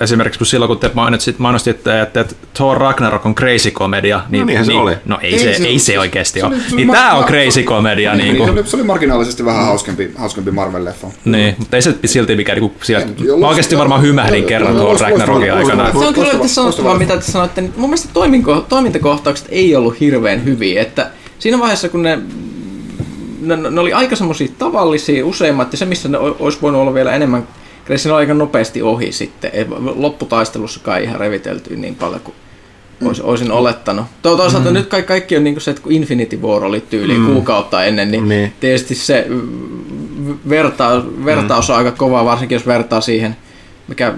esimerkiksi kun silloin kun te mainitsit, mainostitte, että, että Thor Ragnarok on crazy komedia, niin, No niinhän se oli. No ei, Ei se, se- ei se oikeasti se ole. oli- se Niin tää on crazy komedia. Niin, Niin, niin, se, oli, se oli marginaalisesti vähän hauskempi, hauskempi Marvel-leffa. niin, mutta ei se silti mikään niin kuin, sieltä, mä oikeasti varmaan hymähdin kerran loistava- Ragnarokin aikana. Se on kyllä nyt sanottavaa, mitä te sanoitte. Niin mun mielestä toiminko, toimintakohtaukset ei ollut hirveän hyviä. Että siinä vaiheessa, kun ne, ne, ne oli aika semmoisia tavallisia useimmat, ja se missä ne olisi voinut olla vielä enemmän, kyllä siinä oli aika nopeasti ohi sitten. Ei lopputaistelussakaan ihan revitelty niin paljon kuin Ois, olisin olettanut. To- Toisaalta mm. nyt kaikki, kaikki on niin se, että kun Infinity War oli tyyli mm. kuukautta ennen, niin, Niin. niin. tietysti se mm, vertaus, vertaus on aika kova, varsinkin jos vertaa siihen, mikä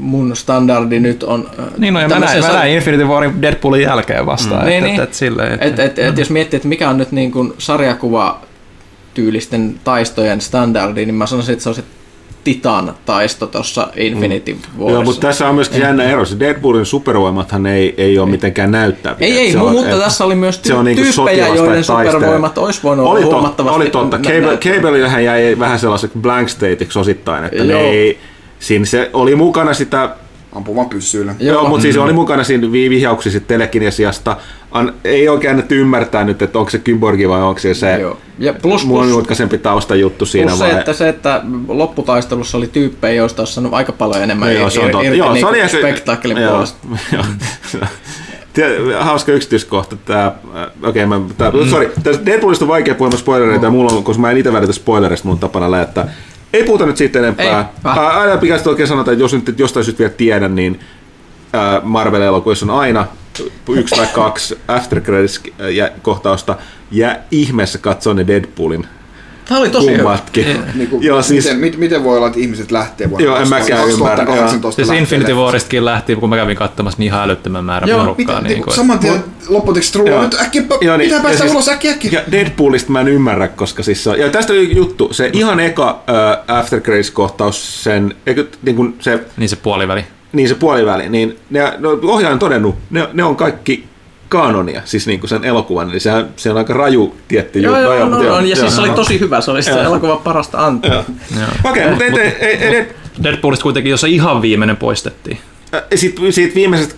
mun standardi nyt on. äh, Niin no, ja mä näin, tämmöisessä- mä näin Infinity Warin Deadpoolin jälkeen vastaan. Mm. Että, Niin, että, niin. että, silleen, että, Et, et, et, jos miettii, että mikä on nyt niin kuin sarjakuva tyylisten taistojen standardi, niin mä sanoisin, että se on se Titan taisto tuossa Infinity Warissa. Joo, mutta tässä on myöskin jännä ero. Se Deadpoolin supervoimathan ei, ei ole mitenkään näyttäviä. Ei, ei, Se on- mutta et- tässä oli myös se on niinku tyyppejä, joiden supervoimat olisi voinut oli olla totta, huomattavasti Oli totta. nä- Cable, näyttäviä. Cablehän jäi vähän sellaiseksi blank stateiksi osittain, että ne Joo. ei, siinä se oli mukana sitä Ampumaan pyssyillä. Joo, Joo. mutta siis oli mukana siinä vi- vihjauksissa telekinesiasta. An, ei oikein annettu ymmärtää nyt, että onko se kyborgi vai onko se se Joo. Ja plus, plus, monimutkaisempi taustajuttu siinä plus se, vai... että se, että lopputaistelussa oli tyyppejä, joista olisi saanut aika paljon enemmän Joo, se on totta. irti Joo, se niinku oli ehkä- spektaakkelin joo, puolesta. joo. Tie- Hauska yksityiskohta. Tää, äh, okei, mä, tää, mm. sorry, Deadpoolista on vaikea puhua spoilereita, ja mulla on, koska mä en itse välitä spoilerista, mun tapana lähettää. Ei puhuta nyt siitä enempää. Ei, Aina pitäisi oikein sanota, että jos nyt jostain syystä vielä tiedän, niin Marvel-elokuvissa on aina yksi tai kaksi after credits ja kohtausta, ja ihmeessä katsoo ne Deadpoolin Tämä oli tosi hyvä. kummatkin. Niin kuin, Joo, siis, miten, mit, miten voi olla, että ihmiset lähtee vuonna Joo, en mäkään ymmärrä, 2018 Siis Infinity. Waristakin lähti, kun mä kävin katsomassa niin ihan älyttömän määrän Joo, porukkaa. Mitä, Niin niin kuin, saman tien lopputeksi Joo. true, nyt äkkiä, Joo, niin, pitää ja päästä siis- ulos äkkiä äkkiä. Ja Deadpoolista mä en ymmärrä, koska siis se on, ja tästä oli juttu, se ihan eka uh, After Credits-kohtaus, sen, eikö, niin kuin se, niin se puoliväli. niin se puoliväli, niin ne, no, ohjaaja on todennut, ne, ne on kaikki kanonia, siis niin kuin sen elokuvan, eli sehän, se on aika raju tietty Joo, juttu. joo, No, no, mutta no, on, ja siis se oli joo. tosi hyvä, se oli sitten Joo. elokuvan parasta antia. Joo. Okei, mutta ei, ei, ei, ei, Deadpoolista kuitenkin, jossa ihan viimeinen poistettiin. Sitten siitä viimeisestä,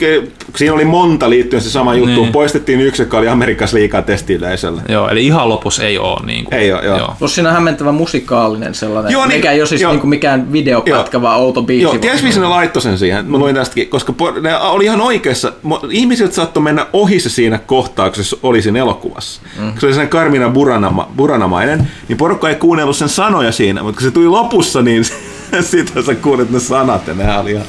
siinä oli monta liittyen se sama juttu, Niin. poistettiin yksi, joka oli Amerikassa liikaa testiyleisölle. Joo, eli ihan lopussa ei ole. Niin kuin, Ei oo, joo. Plus siinä on hämmentävä musikaalinen sellainen, Joo, joo, niin- mikä ei ole siis joo. niinku mikään videopätkä, Joo. vaan outo biisi. Joo, tiedätkö missä ne laittoi sen siihen? Mä luin tästäkin, koska ne oli ihan oikeassa. Ihmisiltä saattoi mennä ohi se siinä kohtauksessa, oli siinä elokuvassa. Mm. Se oli sen Karmina Buranama, Buranamainen, niin porukka ei kuunnellut sen sanoja siinä, mutta kun se tuli lopussa, niin sitten sä kuulit ne sanat ja nehän oli ihan...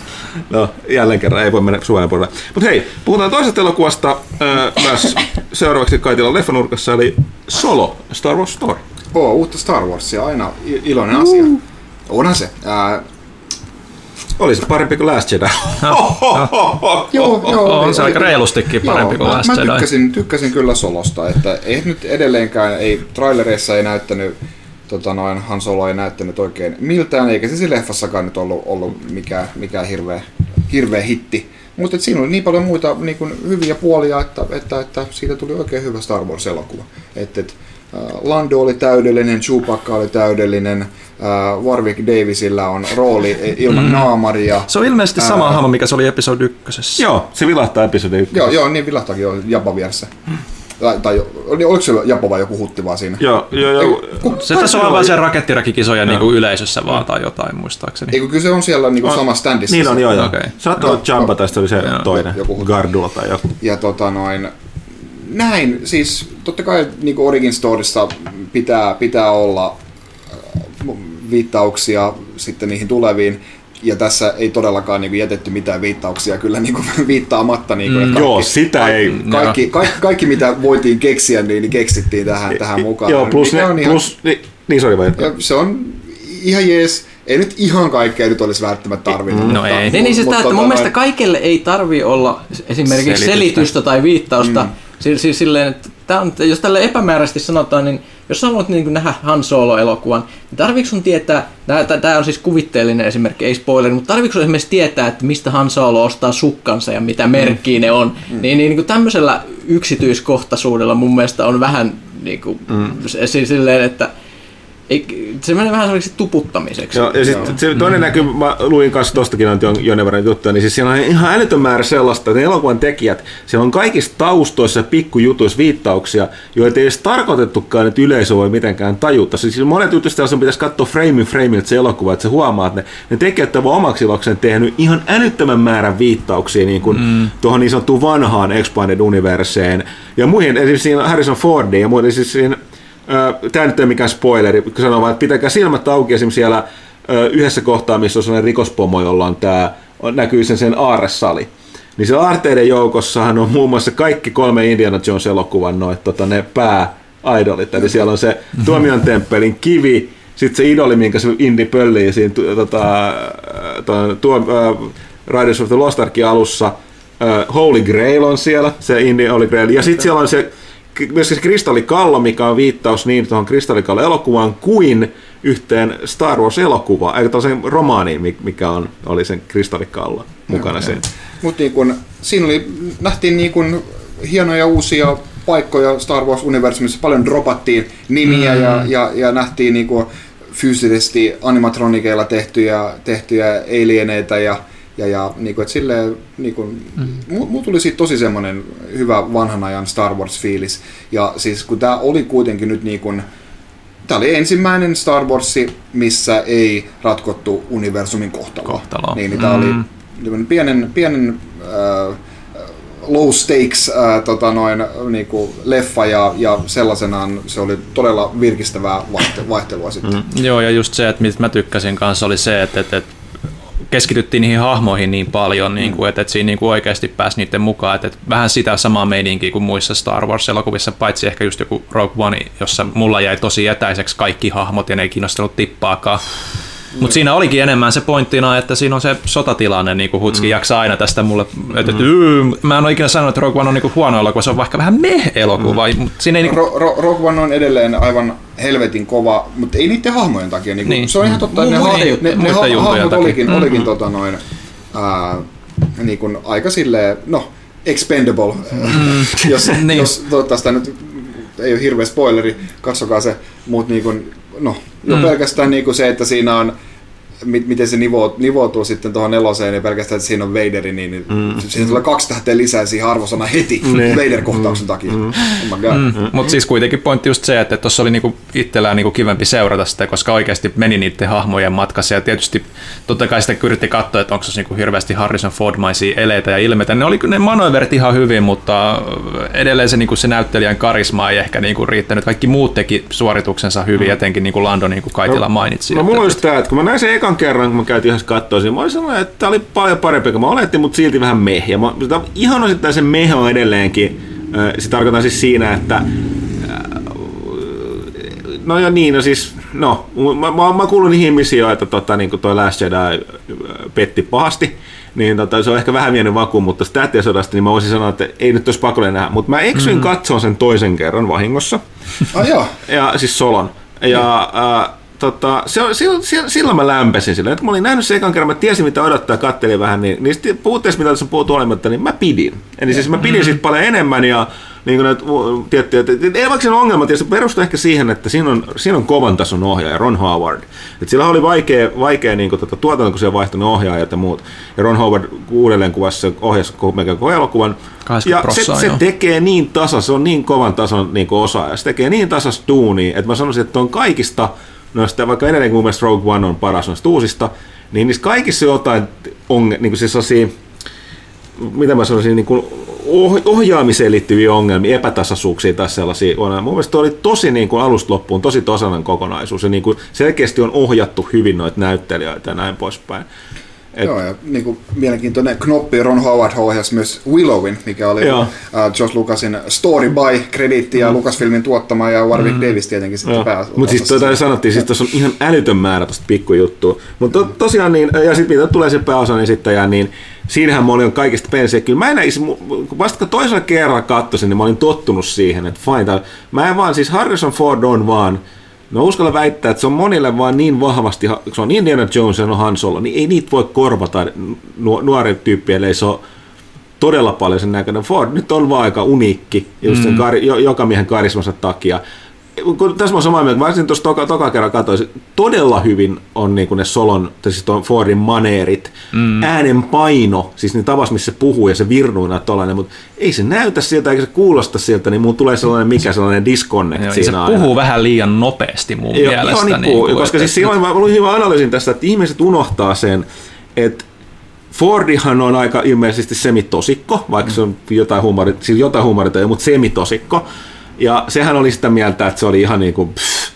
No, jälleen kerran ei voi mennä suojan puolelle. Mutta hei, puhutaan toisesta elokuvasta äh, myös seuraavaksi Kaitilla leffanurkassa, eli Solo, Star Wars Story. Oo, uutta Star Warsia, aina iloinen asia. Onhan se. Ää, Oli se parempi kuin Last Jedi. joo, joo. on se aika reilustikin parempi kuin mä, Last mä Jedi. tykkäsin, tykkäsin kyllä Solosta, että ei nyt edelleenkään, ei trailereissa ei näyttänyt, tota noin, Han Solo ei näyttänyt oikein miltään, eikä se siinä leffassakaan nyt ollut, ollut mikään, mikään hirveä, hirveä hitti. Mutta siinä oli niin paljon muita niin kuin hyviä puolia, että, että, että siitä tuli oikein hyvä Star Wars-elokuva. Et, et, äh, Lando oli täydellinen, Chewbacca oli täydellinen, äh, Warwick Davisillä on rooli ilman mm. naamaria. Se on ilmeisesti sama hahmo, mikä se oli episodi ykkösessä. Joo, se vilahtaa episodi ykkösessä. Joo, joo, niin vilahtaakin jo Jabba vieressä. Tai, tai oli- oliko se Jabba vai joku hutti vaan siinä? Joo, joo, joo. Kun- Se tässä on vain se rakettirakikisoja niin kuin yleisössä vaan tai jotain muistaakseni. Ei, kun kyllä se on siellä niinku sama standissa. Niin on, joo, joo. Okei. Saattaa olla Jamba, tai sitten oli se Joo. toinen, Joku- Gardula tai joku. Ja tota noin, näin, siis totta kai niin Origin Storyssa pitää, pitää olla äh, viittauksia sitten niihin tuleviin. Ja tässä ei todellakaan niin kuin, jätetty mitään viittauksia kyllä niin kuin, viittaamatta. Niin kuin, Mm, joo, sitä kaikki, ei- Kaikki, kaikki, kaikki, mitä voitiin keksiä, niin, niin keksittiin tähän, tähän mukaan. Joo, plus, ne, on ihan- plus niin, niin sori vai? ja se on ihan jees. Ei nyt ihan kaikkea nyt olisi välttämättä tarvinnut. No mutta, ei. Niin, niin siis mutta tää, että tota mun mielestä noin- kaikelle ei tarvi olla esimerkiksi Selitystä. selitystä, tai viittausta. Mm. Siis, siis silleen, että tää on, jos tälle epämääräisesti sanotaan, niin jos sä haluat niin nähdä Han Solo-elokuvan, niin tarviiko sun tietää, tämä on siis kuvitteellinen esimerkki, ei spoileri, mutta tarviiko sun esimerkiksi tietää, että mistä Han Solo ostaa sukkansa ja mitä merkkiä ne on, mm. niin, niin, niin tämmöisellä yksityiskohtaisuudella mun mielestä on vähän niin kuin, mm. siis silleen, että se menee vähän sellaiseksi tuputtamiseksi. Joo, ja sitten se toinen näky, mä luin kanssa tostakin on jonne verran juttuja, niin siis siellä on ihan älytön määrä sellaista, että ne elokuvan tekijät, siellä on kaikissa taustoissa pikkujutuissa viittauksia, joita ei edes tarkoitettukaan, että yleisö voi mitenkään tajuta. Siis monet jutuista sun pitäisi katsoa frame frameilta se elokuva, että se huomaa, että ne, ne tekijät ovat omaksi ilokseen tehnyt ihan älyttömän määrän viittauksia niin kuin mm. tuohon niin sanottuun vanhaan Expanded Universeen ja muihin, esimerkiksi siinä Harrison Fordin ja muiden, siis siinä Tämä nyt ei mikään spoileri, kun sanoo vaan, että pitäkää silmät auki esimerkiksi siellä yhdessä kohtaa, missä on sellainen rikospomo, jolla on tämä, näkyy sen, sen aarresali. Niin siellä aarteiden joukossahan on muun muassa kaikki kolme Indiana Jones-elokuvan noit, tota, ne pääidolit. Eli siellä on se Tuomion temppelin kivi, sitten se idoli, minkä se Indi pöllii siinä tota, ton, tuo, uh, Riders of the Lost Arkin alussa. Uh, Holy Grail on siellä, se Indi Holy Grail. Ja sitten siellä on se myöskin se kristallikallo, mikä on viittaus niin tuohon kristallikallo-elokuvaan kuin yhteen Star Wars-elokuvaan, eikä tällaisen romaaniin, mi- mikä on, oli sen kristallikallo mukana siinä. Mutta niin kun, siinä oli, nähtiin niin kun hienoja uusia paikkoja Star Wars-universumissa, paljon dropattiin nimiä mm. ja, ja, ja nähtiin niin kun fyysisesti animatronikeilla tehtyjä, tehtyjä alieneita ja, ja, ja niin kuin, että silleen, niin kuin, mm. mulla tuli siitä tosi semmoinen hyvä vanhan ajan Star Wars-fiilis. Ja siis kun tämä oli kuitenkin nyt niin kuin, Tämä oli ensimmäinen Star Wars, missä ei ratkottu universumin kohtaloa. Kohtaloa. Niin, niin tämä oli tämmönen pienen, pienen äh, low stakes äh, tota noin, niinku, leffa ja, ja sellaisenaan se oli todella virkistävää vaihte- vaihtelua sitten. Mm. Joo, ja just se, että mistä mä tykkäsin kanssa oli se, että, että, että keskityttiin niihin hahmoihin niin paljon, niin kuin, että, että siinä niin kuin oikeasti pääsi niiden mukaan. Että, että vähän sitä samaa meidinkiä kuin muissa Star Wars-elokuvissa, paitsi ehkä just joku Rogue One, jossa mulla jäi tosi etäiseksi kaikki hahmot ja ne ei kiinnostanut tippaakaan. Mutta siinä olikin enemmän se pointtina, että siinä on se sotatilanne, niin kuin Hutski mm. jaksaa aina tästä mulle, että mm. Yy, mä en ole ikinä sanonut, että Rogue One on niin huono elokuva, se on vaikka vähän meh-elokuva, mm. mutta siinä ei niin Ro- Ro- Rogue One on edelleen aivan helvetin kova, mutta ei niiden hahmojen takia. Niin Niin. niin. Se on ihan totta, että ne, ha- ne, ne ha- hahmot olikin, olikin tota noin, ää, niin kuin aika silleen, no, expendable, mm. jos, Niin. jos toivottavasti nyt ei ole hirveä spoileri, katsokaa se, mutta niin kuin, no, jo Mm. pelkästään niin kuin se, että siinä on miten se nivou, nivoutuu sitten tuohon neloseen ja pelkästään, että siinä on Vaderi, niin, niin mm. siinä tulee kaksi tähteä lisää siihen arvosana heti Niin. Vader-kohtauksen takia. Mm. Oh my god. Mm. Mutta siis kuitenkin pointti just se, että tuossa oli niinku itsellään niinku kivempi seurata sitä, koska oikeasti meni niiden hahmojen matkassa ja tietysti totta kai sitä yritti katsoa, että onko se niinku hirveästi Harrison Ford-maisia eleitä ja ilmeitä. Ne oli ne manoiverit ihan hyvin, mutta edelleen se, niinku se näyttelijän karisma ei ehkä niinku riittänyt. Kaikki muut teki suorituksensa hyvin, mm. etenkin niinku Lando, niin kuin Kaitila mainitsi. No että- mulla on just tää, että kun mä näin sen ekan kerran, kun mä käytiin ihan katsoa siinä, mä olin sellainen, että tää oli paljon parempi kuin mä olettiin, mutta silti vähän meh. Ja mä, sitä ihan osittain se meh on edelleenkin, se tarkoittaa siis siinä, että No ja niin, no siis, no, mä, mä, mä kuulun niihin ihmisiin jo, että tota, niin toi Last Jedi petti pahasti, niin tota, se on ehkä vähän vienyt vakuun, mutta tähtien sodasta, niin mä voisin sanoa, että ei nyt olisi pakollinen nähdä, mutta mä eksyin mm-hmm. katsoa sen toisen kerran vahingossa, Ah, joo. ja siis Solon. Ja äh, tota, se, silloin, silloin mä lämpesin silleen, että kun mä olin nähnyt sen ekan kerran, mä tiesin mitä odottaa, kattelin vähän, niin niistä puutteista, mitä tässä on puhuttu olematta, niin mä pidin. Eli siis mä pidin siitä paljon enemmän ja niin kuin näitä tiettyjä, että että ei vaikka siinä on ongelmat, ja se perustuu ehkä siihen, että siinä on, siinä on kovan tason ohjaaja, Ron Howard. Et sillä oli vaikea, vaikea niin kuin, tota, tuotanto, kun se on vaihtanut ohjaajat ja muut. Ja Ron Howard uudelleen kuvasi ohjasi melkein koko elokuvan. 80 Ja se, se tekee niin tasa, se on niin kovan tason niin osaaja, se tekee niin tasas duunia, että mä sanoisin, että on kaikista, noista, vaikka edelleen mun mielestä Rogue One on paras noista uusista, niin niissä kaikissa on jotain onge, niin kuin siis sellaisia, mitä mä sanoisin, niin kuin oh- ohjaamiseen liittyviä ongelmia, epätasaisuuksia tai sellaisia on. Mun mielestä oli tosi niin kuin alusta loppuun, tosi tasainen kokonaisuus ja niin kuin selkeästi on ohjattu hyvin noita näyttelijöitä ja näin poispäin. Et, Joo, ja niin kuin, mielenkiintoinen knoppi Ron Howard ohjasi myös Willowin, mikä oli Joo. uh, George Lucasin Story by krediitti ja Lucasfilmin tuottama ja Warwick Davis tietenkin sitten pääosassa. Mutta siis tota, sanottiin, siis tuossa on ihan älytön määrä tosta pikkujuttua. Mutta to, tosiaan niin, ja sitten mitä tulee se pääosan esittäjä, niin siinähän mä olin kaikista pensiä. Kyllä mä en mu- vasta kun toisella kerralla katsoin, niin mä olin tottunut siihen, että fine, tää- mä en vaan, siis Harrison Ford on vaan, No uskalla väittää, että se on monille vaan niin vahvasti, se on Indiana Jones ja no Han Solo, niin ei niitä voi korvata nu- nuori tyyppi, ellei se ole todella paljon sen näköinen. Ford nyt on vaan aika uniikki, just sen kari, jo, joka miehen karismansa takia. Kun tässä mä oon samaa mieltä, varsin tuossa toka, toka kerran katsoin, todella hyvin on niin ne Solon, siis tuon Fordin maneerit, mm. äänen paino, siis ne tavas, missä se puhuu ja se virnuina tollainen, mutta ei se näytä siltä eikä se kuulosta siltä, niin mulla tulee sellainen, mikä sellainen disconnect Joo, se siinä aina. puhuu vähän liian nopeasti mun Joo, mielestä. joo, niin niin kuin, koska että- siis silloin mä luin hyvän analyysin tästä, että ihmiset unohtaa sen, että Fordihan on aika ilmeisesti semitosikko, vaikka se on jotain huumorit, siis jotain huumorita, mutta semitosikko. Ja sehän oli sitä mieltä, että se oli ihan niin kuin, pff,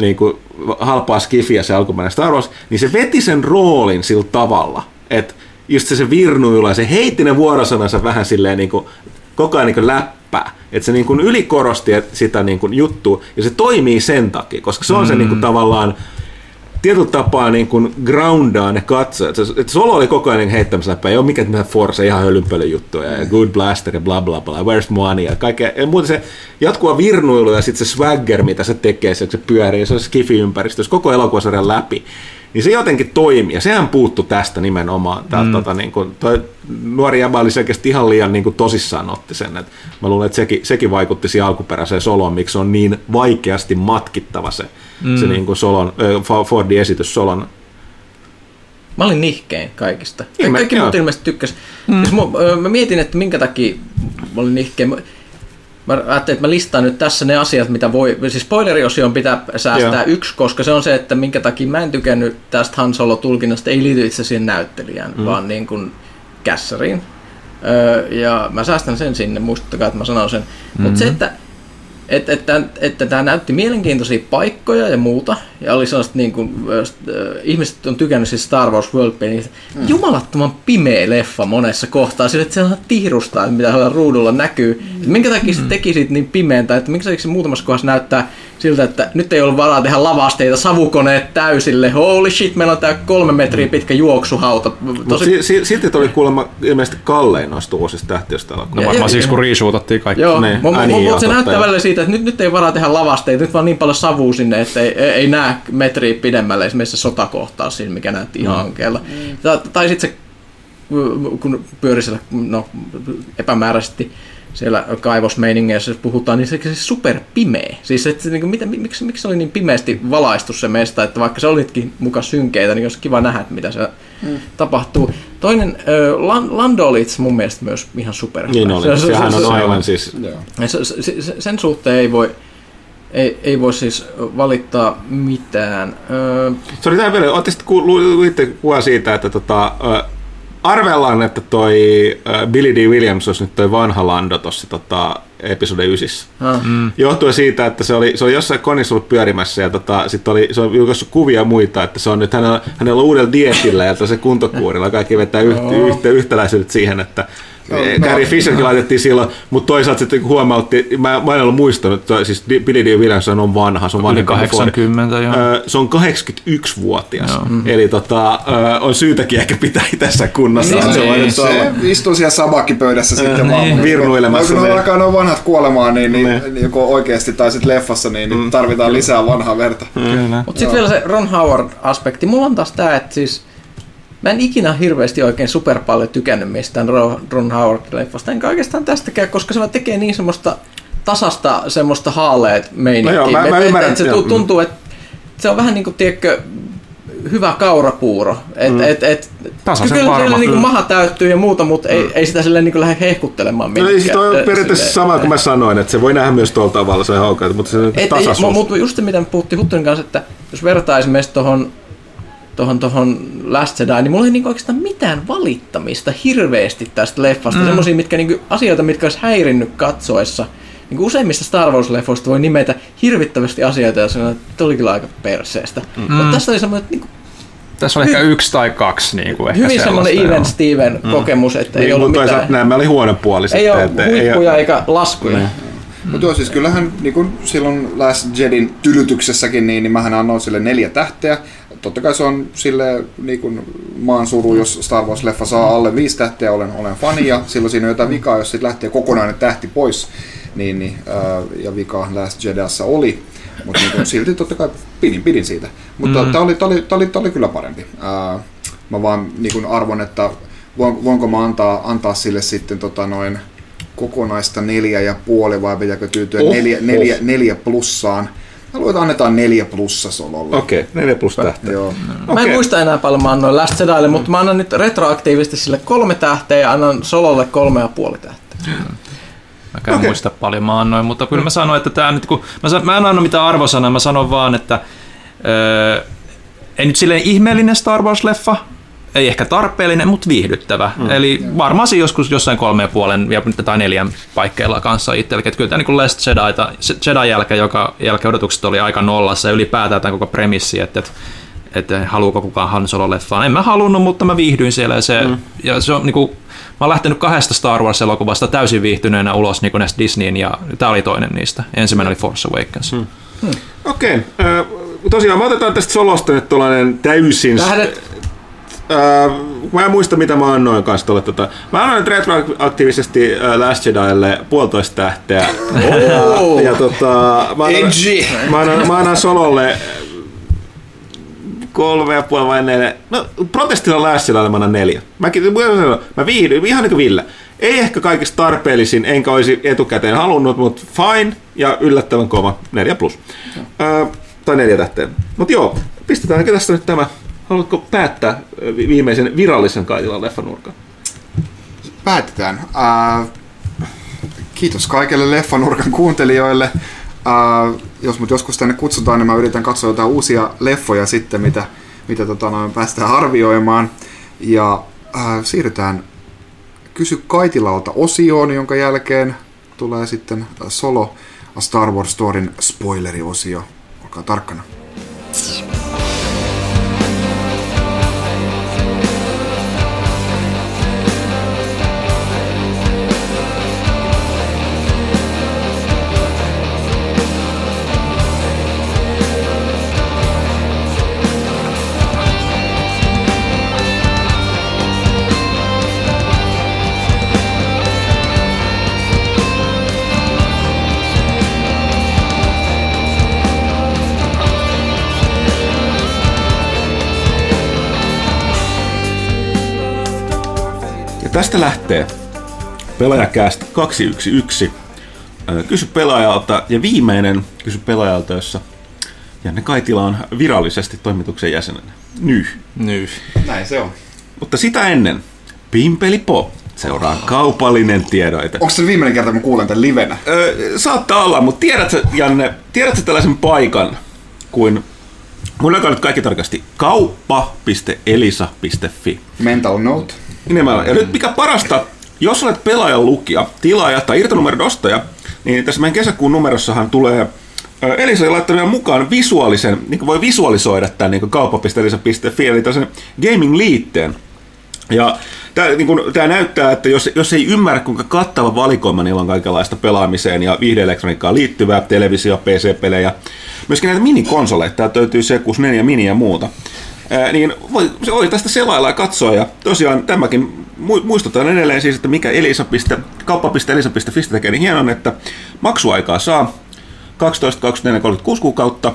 niin kuin halpaa skifiä se alkuperäinen Star Wars, niin se veti sen roolin sillä tavalla, että just se, se virnuilu ja se heitti ne vuorosanansa vähän silleen niin kuin, koko ajan niin kuin läppää. Että se niin kuin ylikorosti sitä niin kuin juttua, ja se toimii sen takia, koska se on se niin kuin tavallaan tietyllä tapaa niin kuin groundaa ne katsojat. Se- että Solo oli koko ajan niin heittämässä läppää, ei ole mikään mitään Force, ihan hölynpölyn juttuja, ja Good Blaster ja bla bla bla, Where's Money ja kaikkea. Ja muuten se jatkuva virnuilu ja sitten se swagger, mitä se tekee, se, kun se pyörii, se on skifi-ympäristössä koko elokuvasarjan läpi. Niin se jotenkin toimii, ja sehän puuttu tästä nimenomaan. Tää, mm. tota, niin kuin, toi nuori jäbä oli selkeästi ihan liian niin kuin, tosissaan otti sen. Et mä luulen, että sekin, sekin vaikutti siihen alkuperäiseen soloon, miksi se on niin vaikeasti matkittava se, mm. se niin kuin Solon, äh, Fordin esitys Solon Mä olin nihkein kaikista. Ihme, Me, Kaikki joo. muut ilmeisesti tykkäs. Mm. Siis mä, mä mietin, että minkä takia mä olin nihkein. Mä, mä ajattelin, että mä listaan nyt tässä ne asiat, mitä voi... Siis spoileriosion pitää säästää Joo. yksi, koska se on se, että minkä takia mä en tykännyt tästä Han Solo-tulkinnasta. Ei liity itse siihen näyttelijään, mm. vaan niin kuin kässäriin. Öö, ja mä säästän sen sinne, muistakaa, että mä sanon sen. Mm-hmm. Mutta se, että että, että, että tämä näytti mielenkiintoisia paikkoja ja muuta, ja oli sellaista niin kuin, ihmiset on tykännyt siis Star Wars World Painista. Mm. Jumalattoman pimeä leffa monessa kohtaa, sillä että se on tihrustaa, mitä ruudulla näkyy. Mm. Minkä takia se teki siitä niin pimeän, tai että minkä takia se muutamassa kohdassa näyttää siltä, että nyt ei ollut varaa tehdä lavasteita, savukoneet täysille, holy shit, meillä on tää kolme metriä pitkä juoksuhauta. Mutta si- si- silti tuli kuulemma ilmeisesti kallein noista uusista tähtiöstä No varmaan Ja- siksi kun riisuutettiin kaikki. Joo, Ne, mutta ai niin, joo, se näyttää välillä siitä, että nyt, nyt ei varaa tehdä lavasteita, nyt vaan niin paljon savua sinne, että ei, ei, ei näe metriä pidemmälle esimerkiksi se sotakohtaus siinä, mikä näytti ihan ankeella. Tai, tai sitten se, kun pyöri siellä no, epämääräisesti siellä kaivosmeiningeissa puhutaan, niin se se super pimeä. Siis että niin kuin, mitä, miksi, miksi se oli niin pimeästi valaistu se mesta, että vaikka se olitkin muka synkeitä, niin olisi kiva nähdä, että mitä se mm. tapahtuu. Toinen, Lan- Lando oli itse mun mielestä myös ihan super. Niin oli, sehän on aivan siis... Se, se, se, sen suhteen ei voi, ei, ei voi siis valittaa mitään. Öö, Se oli tämä vielä, luitte kuva siitä, että tota, arvellaan, että toi ö, Billy D. Williams olisi nyt toi vanha Lando tuossa tota, episode 9. ah, mm. Johtuen siitä, että se oli, se oli jossain konissa ollut pyörimässä ja tota, sit oli, se on julkaissut kuvia muita, että se on nyt hänellä, hänellä on uudella dietillä ja se kuntokuurilla. Kaikki vetää yhtä, yhtä, yhtäläisyydet siihen, että No, no, no, Gary Fisherkin laitettiin silloin, mutta toisaalta sitten huomautti, mä, mä en ollut muistanut, että siis Billy D. Williams on vanha, se on Ford. 80, joo. Se on 81-vuotias, eli tota, on syytäkin ehkä pitää itsessä kunnossa. Niin, se se, voi nyt se olla. istuu siellä sabakkipöydässä sitten vaan. niin. Virnuilemassa, No, kun ne niin. alkaa noin vanhat kuolemaan, niin, niin, Niin. niin joko oikeasti tai sitten leffassa, niin, niin tarvitaan lisää vanhaa verta. Mutta sitten vielä se Ron Howard-aspekti. Mulla on taas tää, että siis mä en ikinä hirveästi oikein super paljon tykännyt mistään Ron, Howard-leffasta. Enkä oikeastaan tästäkään, koska se vaan tekee niin semmoista tasasta semmoista haaleet meininkiä. No joo, mä- mä Et- et- ymmärrän, et se tuntuu, että se on vähän niin kuin, tiedätkö, hyvä kaurapuuro. Et, mm. et, et, Tasaisen kyllä varma, siellä niin kyllä. maha täyttyy ja muuta, mutta ei, ei sitä silleen niin lähde hehkuttelemaan No, minnekään. toi on periaatteessa silleen- sama kuin mä sanoin, että se voi nähdä myös tuolla tavalla se haukaa, mutta se Et, ei, tasaisuus. mutta just se, mitä me puhuttiin Huttunin kanssa, että jos vertaa esimerkiksi tuohon tohon, tohon Last Jedi, niin mulla ei niinku oikeastaan mitään valittamista hirveästi tästä leffasta. Mm. Semmoisia mitkä, niinku, asioita, mitkä olisi häirinnyt katsoessa. Niinku useimmista Star Wars-leffoista voi nimetä hirvittävästi asioita ja sanoa, että oli kyllä aika perseestä. Mm. Mutta tässä oli semmoinen, että niinku, Tässä on ehkä yksi tai kaksi. Niin kuin ehkä Hyvin semmoinen Even. Steven kokemus, että ei Niin, ollut mutta mitään. toisaalta nämä oli huono puoli Ei sitten. ole huippuja eikä laskuja. Mutta joo, siis kyllähän niin kun silloin Last Jedin tylytyksessäkin, niin, niin mähän annoin sille neljä tähteä. Totta kai se on sille niin kun maan suru, jos Star Wars-leffa saa alle viisi tähteä, olen, olen fani, ja silloin siinä on jotain vikaa, jos sitten lähtee kokonainen tähti pois, niin, niin ää, ja vika Last Jediassa oli. Mutta niin silti totta kai pidin, pidin siitä. Mutta mm. tämä oli, tää oli, tää oli, tää oli kyllä parempi. Ää, mä vaan niin kun arvon, että voin, voinko mä antaa, antaa sille sitten tota noin, kokonaista neljä ja puoli vai pitääkö tyytyä Oh, oh, neljä, oh. neljä, neljä plussaan. Mä luulen, että annetaan neljä plussa sololle. Okei, okay, neljä plus tähteä. Joo. Mä en muista enää paljon mä annoin Last Jedille, mutta mä annan nyt retroaktiivisesti sille kolme tähteä ja annan Sololle kolme ja puoli tähteä. Mä en okay. muista paljon mä annoin, mutta kyllä mä sanoin, että tämä nyt kun, mä, san, mä en anna mitään arvosanaa, mä sanon vaan, että öö, ei nyt silleen ihmeellinen Star Wars-leffa, ei ehkä tarpeellinen, mutta viihdyttävä. Mm. Eli varmaan se joskus jossain kolme ja puolen ja- tai neljän paikkeilla kanssa itsellekin. Että kyllä tämä niin Last Jedi, Jedi jälkeen, joka jälkeen odotukset oli aika nollassa ja ylipäätään tämä koko premissi, että, että että haluuko kukaan Han Solo-leffaan. En mä halunnut, mutta mä viihdyin siellä. Ja se, mm. ja se on, niin kuin, mä oon lähtenyt kahdesta Star Wars-elokuvasta täysin viihtyneenä ulos niin näistä Disneyin, ja tämä oli toinen niistä. Ensimmäinen oli Force Awakens. Mm. Okei. Okay. Tosiaan me otetaan tästä solosta nyt tuollainen täysin... Tähdet Öö, mä en muista mitä mä annoin kanssa tuolle. Tota. Mä annoin retroaktiivisesti äh, Last Jedille puolitoista tähteä. Oh. ja, ja tota, mä annan, mä annan, mä annan Sololle kolme ja puoli vai neljä. No, protestilla Last Jedille mä annan neljä. Mäkin, mä viihdyin, ihan niin kuin Ville. Ei ehkä kaikista tarpeellisin, enkä olisi etukäteen halunnut, mutta fine ja yllättävän kova. Neljä plus. Öö, tai neljä tähteä. Mutta joo, pistetäänkö tästä nyt tämä Haluatko päättää viimeisen virallisen Kaitilan leffanurkan? Päätetään. Äh, kiitos kaikille Leffanurkan kuuntelijoille. Äh, jos mut joskus tänne kutsutaan, niin mä yritän katsoa jotain uusia leffoja sitten, mitä, mitä tota, noin päästään arvioimaan. Ja äh, siirrytään Kysy Kaitilalta osioon, jonka jälkeen tulee sitten Solo A Star Wars Storyn spoileriosio. Olkaa tarkkana. Ja tästä lähtee pelaajakäst 211. Ö, Kysy pelaajalta ja viimeinen kysy pelaajalta, jossa Janne Kaitila on virallisesti toimituksen jäsenenä. Nyh. Nyt. Näin se on. Mutta sitä ennen Pimpeli Po seuraa kaupallinen tiedoite. Onko se viimeinen kerta, kun mä kuulen tämän livenä? Öö, saattaa olla, mutta tiedätkö, Janne, tiedätkö tällaisen paikan kuin, mun nyt kaikki tarkasti, kauppa.elisa.fi. Mental note. Nimenomaan. Ja nyt mikä parasta, jos olet pelaajan lukija, tilaaja tai irtonumeron ostaja, niin tässä meidän kesäkuun numerossahan tulee Elisa on laittanut mukaan visuaalisen, niin voi visualisoida tämän niin kauppa.elisa.fi, eli tällaisen gaming-liitteen. Ja tämä, niin kuin, tämä näyttää, että jos, jos ei ymmärrä, kuinka kattava valikoima niillä on kaikenlaista pelaamiseen ja viihdeelektroniikkaan liittyvää, televisio, PC-pelejä, myöskin näitä minikonsoleja, täältä löytyy C64 Mini ja muuta, niin voi, voi tästä selailla ja katsoa. Ja tosiaan tämäkin mu- muistutan edelleen siis, että mikä elisa. kauppa.elisa.fi tekee niin hienon, että maksuaikaa saa 12, 24, 36 kuukautta,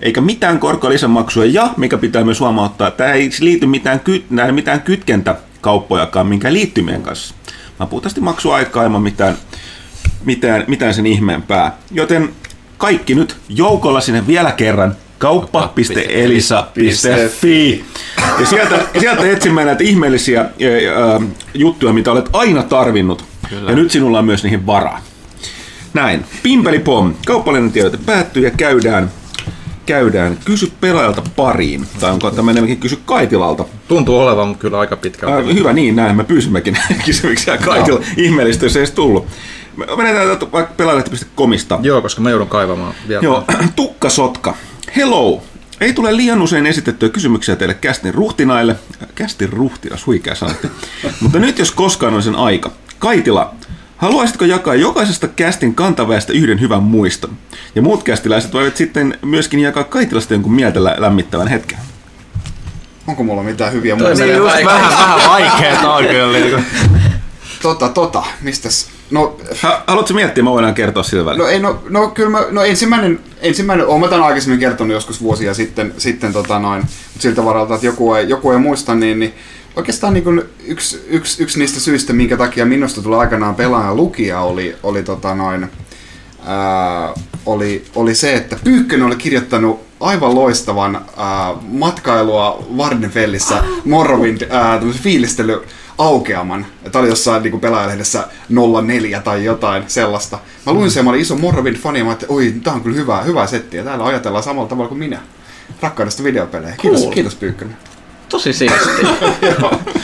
eikä mitään korkolisämaksuja, ja mikä pitää myös huomauttaa, että ei liity mitään, ky- mitään kytkentäkauppojakaan minkään liittymien kanssa. Mä puhtaasti maksuaikaa ilman mitään, mitään, mitään sen ihmeempää. Joten kaikki nyt joukolla sinne vielä kerran kauppa.elisa.fi. Ja sieltä, sieltä etsimään näitä ihmeellisiä ää, juttuja, mitä olet aina tarvinnut. Kyllä. Ja nyt sinulla on myös niihin varaa. Näin. Pimpeli pom. Kauppallinen tiedote päättyy ja käydään, käydään kysy pelaajalta pariin. Tai onko tämä enemmänkin kysy Kaitilalta. Tuntuu olevan kyllä aika pitkä. Äh, hyvä niin, näin me pyysimmekin kysymyksiä Kaitila. Ihmeellistä, jos ei edes tullut. Me Menetään täältä vaikka pelaajalehti.comista. Joo, koska mä joudun kaivamaan vielä. Joo, tukkasotka. Hello. Ei tule liian usein esitettyä kysymyksiä teille kästin ruhtinaille. Kästin ruhtinas, huikea sanotte. Mutta nyt jos koskaan on sen aika. Kaitila, haluaisitko jakaa jokaisesta kästin kantaväestä yhden hyvän muiston? Ja muut kästiläiset voivat sitten myöskin jakaa Kaitilasta jonkun mieltä lä- lämmittävän hetken. Onko mulla mitään hyviä muistoja? Just vaikea. vähän, vähän vaikeeta on kyllä. Niin. Tota, tota, mistäs? No, Ha- haluatko miettiä, mä voidaan kertoa sillä välillä. No ei, no, no kyllä mä, no ensimmäinen, ensimmäinen, oon mä tämän aikaisemmin kertonut joskus vuosia sitten, sitten tota noin, mutta siltä varalta, että joku ei, joku ei muista, niin, niin oikeastaan niin kuin yksi, yksi, yksi, niistä syistä, minkä takia minusta tuli aikanaan pelaaja lukija, oli, oli, tota noin, ää, oli, oli se, että Pyykkönen oli kirjoittanut aivan loistavan ää, matkailua Vardenfellissä Morrowind ää, tämmöisen fiilistely aukeaman. Tämä oli jossain niin pelaajalehdessä 04 tai jotain sellaista. Mä luin sen, mä olin iso Morrowind-fani ja mä ajattelin, oi, tää on kyllä hyvä, hyvä setti ja täällä ajatellaan samalla tavalla kuin minä. Rakkaudesta videopelejä. Kiitos, Cool. kiitos Pyykkönen. Tosi siistiä.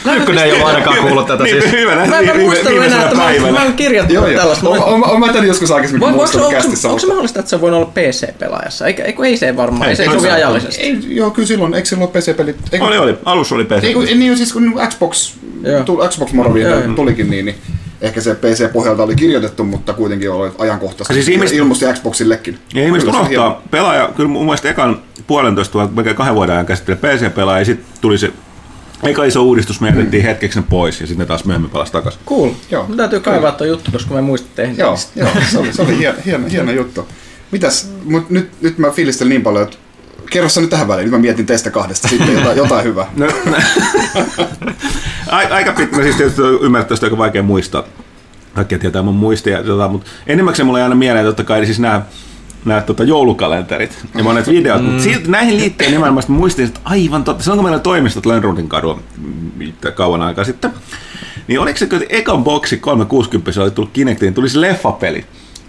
Ykkönen ei ole ainakaan kuullut tätä Niin, siis. hyvä Mä en viime- muistanut enää, että mä, en kirjoittanut tällaista. On, on, on, mä tämän joskus aikaisemmin muistanut onko, kästissä. onko se mahdollista, että se voi olla PC-pelaajassa? Eikö, eikö ei se varmaan, ei se Ei, sovi ajallisesti. Ei, joo, kyllä silloin, eikö silloin PC-pelit? Oli, oli. Alussa oli PC. Niin siis kun Xbox, Joo. Xbox Morrowind tulikin niin, niin ehkä se PC-pohjalta oli kirjoitettu, mutta kuitenkin oli ajankohtaisesti. Siis ihmiset- ilmoitti Xboxillekin. Ja ihmiset unohtaa, pelaaja, kyllä mun mielestä ekan puolentoista vuotta, melkein kahden vuoden ajan käsittelee PC-pelaaja, ja sitten tuli se eka iso uudistus, me jätettiin hetkeksi ne pois, ja sitten ne taas myöhemmin palasi takaisin. Cool. Joo. Mun täytyy kaivaa tuo juttu, koska mä en muista tehdä Joo, joo se oli, se oli hieno, hieno, hieno juttu. Mitäs, mut nyt, nyt mä fiilistelin niin paljon, että kerro sä nyt tähän väliin, nyt mä mietin teistä kahdesta sitten jotain, jotain hyvää. No, Ai- aika pitkä, siis tietysti ymmärtää, aika vaikea muistaa. Kaikki tietää mun muistia, tota, mutta enimmäkseen mulla ei aina mieleen totta kai siis nämä nämä tota, joulukalenterit ja monet videot, mm. mutta silti näihin liittyen nimenomaan muistin, että aivan totta, silloin kun meillä oli toimistot Lönnrundin kadulla kauan aikaa sitten, niin oliko se, että ekan boksi 360 oli tullut Kinectiin, tuli se leffapeli.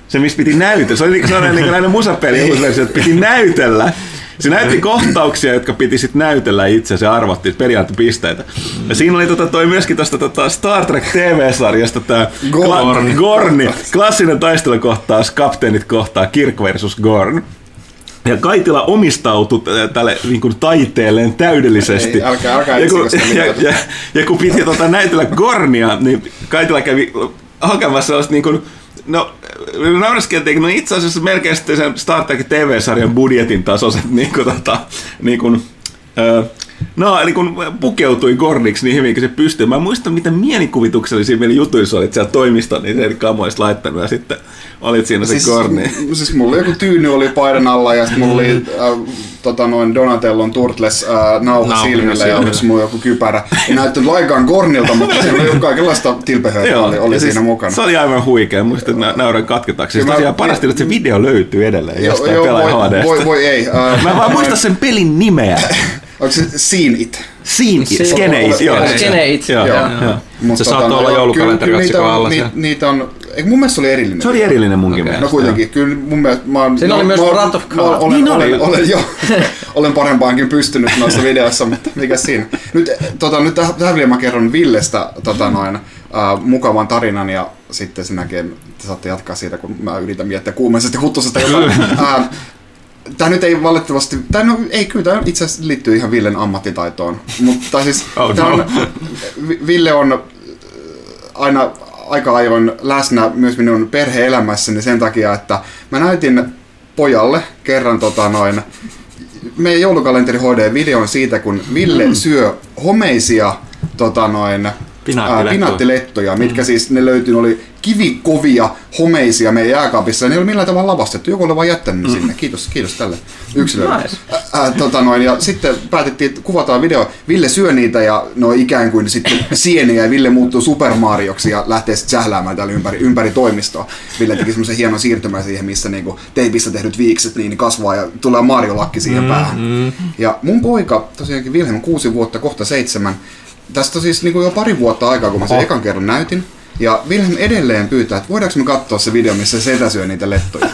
Se, missä piti näytellä. Se oli niin sellainen niin näinen musapeli, että piti näytellä. Se näytti kohtauksia, jotka piti sitten näytellä itse se arvottiin periaattepisteitä. Ja siinä oli tota, toi myöskin tuosta tota Star Trek TV-sarjasta tämä Gorn. Gorni. Klassinen taistelukohtaus, kapteenit kohtaa Kirk versus Gorn. Ja Kaitila omistautui tälle niin kuin, taiteelleen täydellisesti. Ei, älkää- älkää ja, kun, ja, ja, ja, kun piti tota, näytellä Gornia, niin Kaitila kävi hakemassa sellaista niin kuin, No, nauraskeltiin, no itse asiassa melkein sen Star Trek TV-sarjan budjetin tasoiset niin kuin, tota, niin kuin, öö, No, eli kun pukeutui Gorniksi niin hyvin kuin se pystyi. Mä muistan, miten mielikuvituksellisia meillä jutuissa olit siellä toimiston, niin eri kamoista laittanut ja sitten olit siinä se Siis, Gorni. siis mulla joku tyyny oli paidan alla ja sitten mulla oli äh, tota noin Donatellon Turtles äh, nauha Nauha silmillä ja yksi mulla joku kypärä. Ei näyttänyt laikaan Gornilta, mutta siinä oli kaikenlaista tilpehöitä oli, oli ja siinä siis mukana. Se oli aivan huikea. Muistin, että nauran katketaanko. Siis tosiaan parasti, että se video löytyy edelleen jostain joo, pelaaja voi, HDsta. voi, voi ei. Äh, Mä vaan muista sen pelin nimeä. Onko se Seen It? Scene It, Skene It, joo. Joo, Skene It, Joo, joo. joo. Mutta Se saattoi no, olla joo, joulukalenteri kyllä- kyllä otsikon niitä on- alla ni- siellä. Niitä on, eikö mun mielestä se oli erillinen. Se oli erillinen munkin Okei. mielestä. No kuitenkin, kyllä mun mielestä mä oon... Siinä mä- oli myös Wrath of God. Olen, Niin oli. olen, olen, jo, olen parempaankin pystynyt noissa videoissa, mutta mikä siinä. Nyt, tota, nyt tähän, tähän vielä mä kerron Villestä tota noin, äh, mukavan tarinan ja sitten sen jälkeen te saatte jatkaa siitä, kun mä yritän miettiä kuumeisesta huttusesta jotain. äh, Tämä nyt ei valitettavasti, tai no ei kyllä, tämä itse asiassa liittyy ihan Villen ammattitaitoon, mutta siis Oh, no. on, Vi- Ville on äh, aina aika ajoin läsnä myös minun perhe-elämässäni sen takia, että mä näytin pojalle kerran tota noin, meidän joulukalenteri HD-videon siitä, kun Ville syö homeisia tota noin, Pinaattilettuja. ää, pinaattilettuja, mitkä siis ne löytyi, ne oli kivikovia homeisia meidän jääkaapissa, ja ne ei ole millään tavalla lavastettu, joku oli vaan jättänyt ne sinne. Kiitos, kiitos tälle yksilölle. Nice. Ää, ää, tota noin, ja sitten päätettiin, että kuvataan video. Ville syö niitä ja ne on ikään kuin sitten sieniä ja Ville muuttuu Super Marioksi ja lähtee sitten sähläämään täällä ympäri, ympäri toimistoa. Ville teki semmoisen hienon siirtymän siihen, missä niinku teipistä tehdyt viikset niin kasvaa ja tulee Mario-lakki siihen mm, päähän. Mm. Ja mun poika, tosiaankin Vilhelm, kuusi vuotta, kohta seitsemän, tästä siis niinku jo pari vuotta aikaa, kun mä sen ekan kerran näytin. Ja Wilhelm edelleen pyytää, että voidaanko me katsoa se video, missä setä syö niitä lettuja.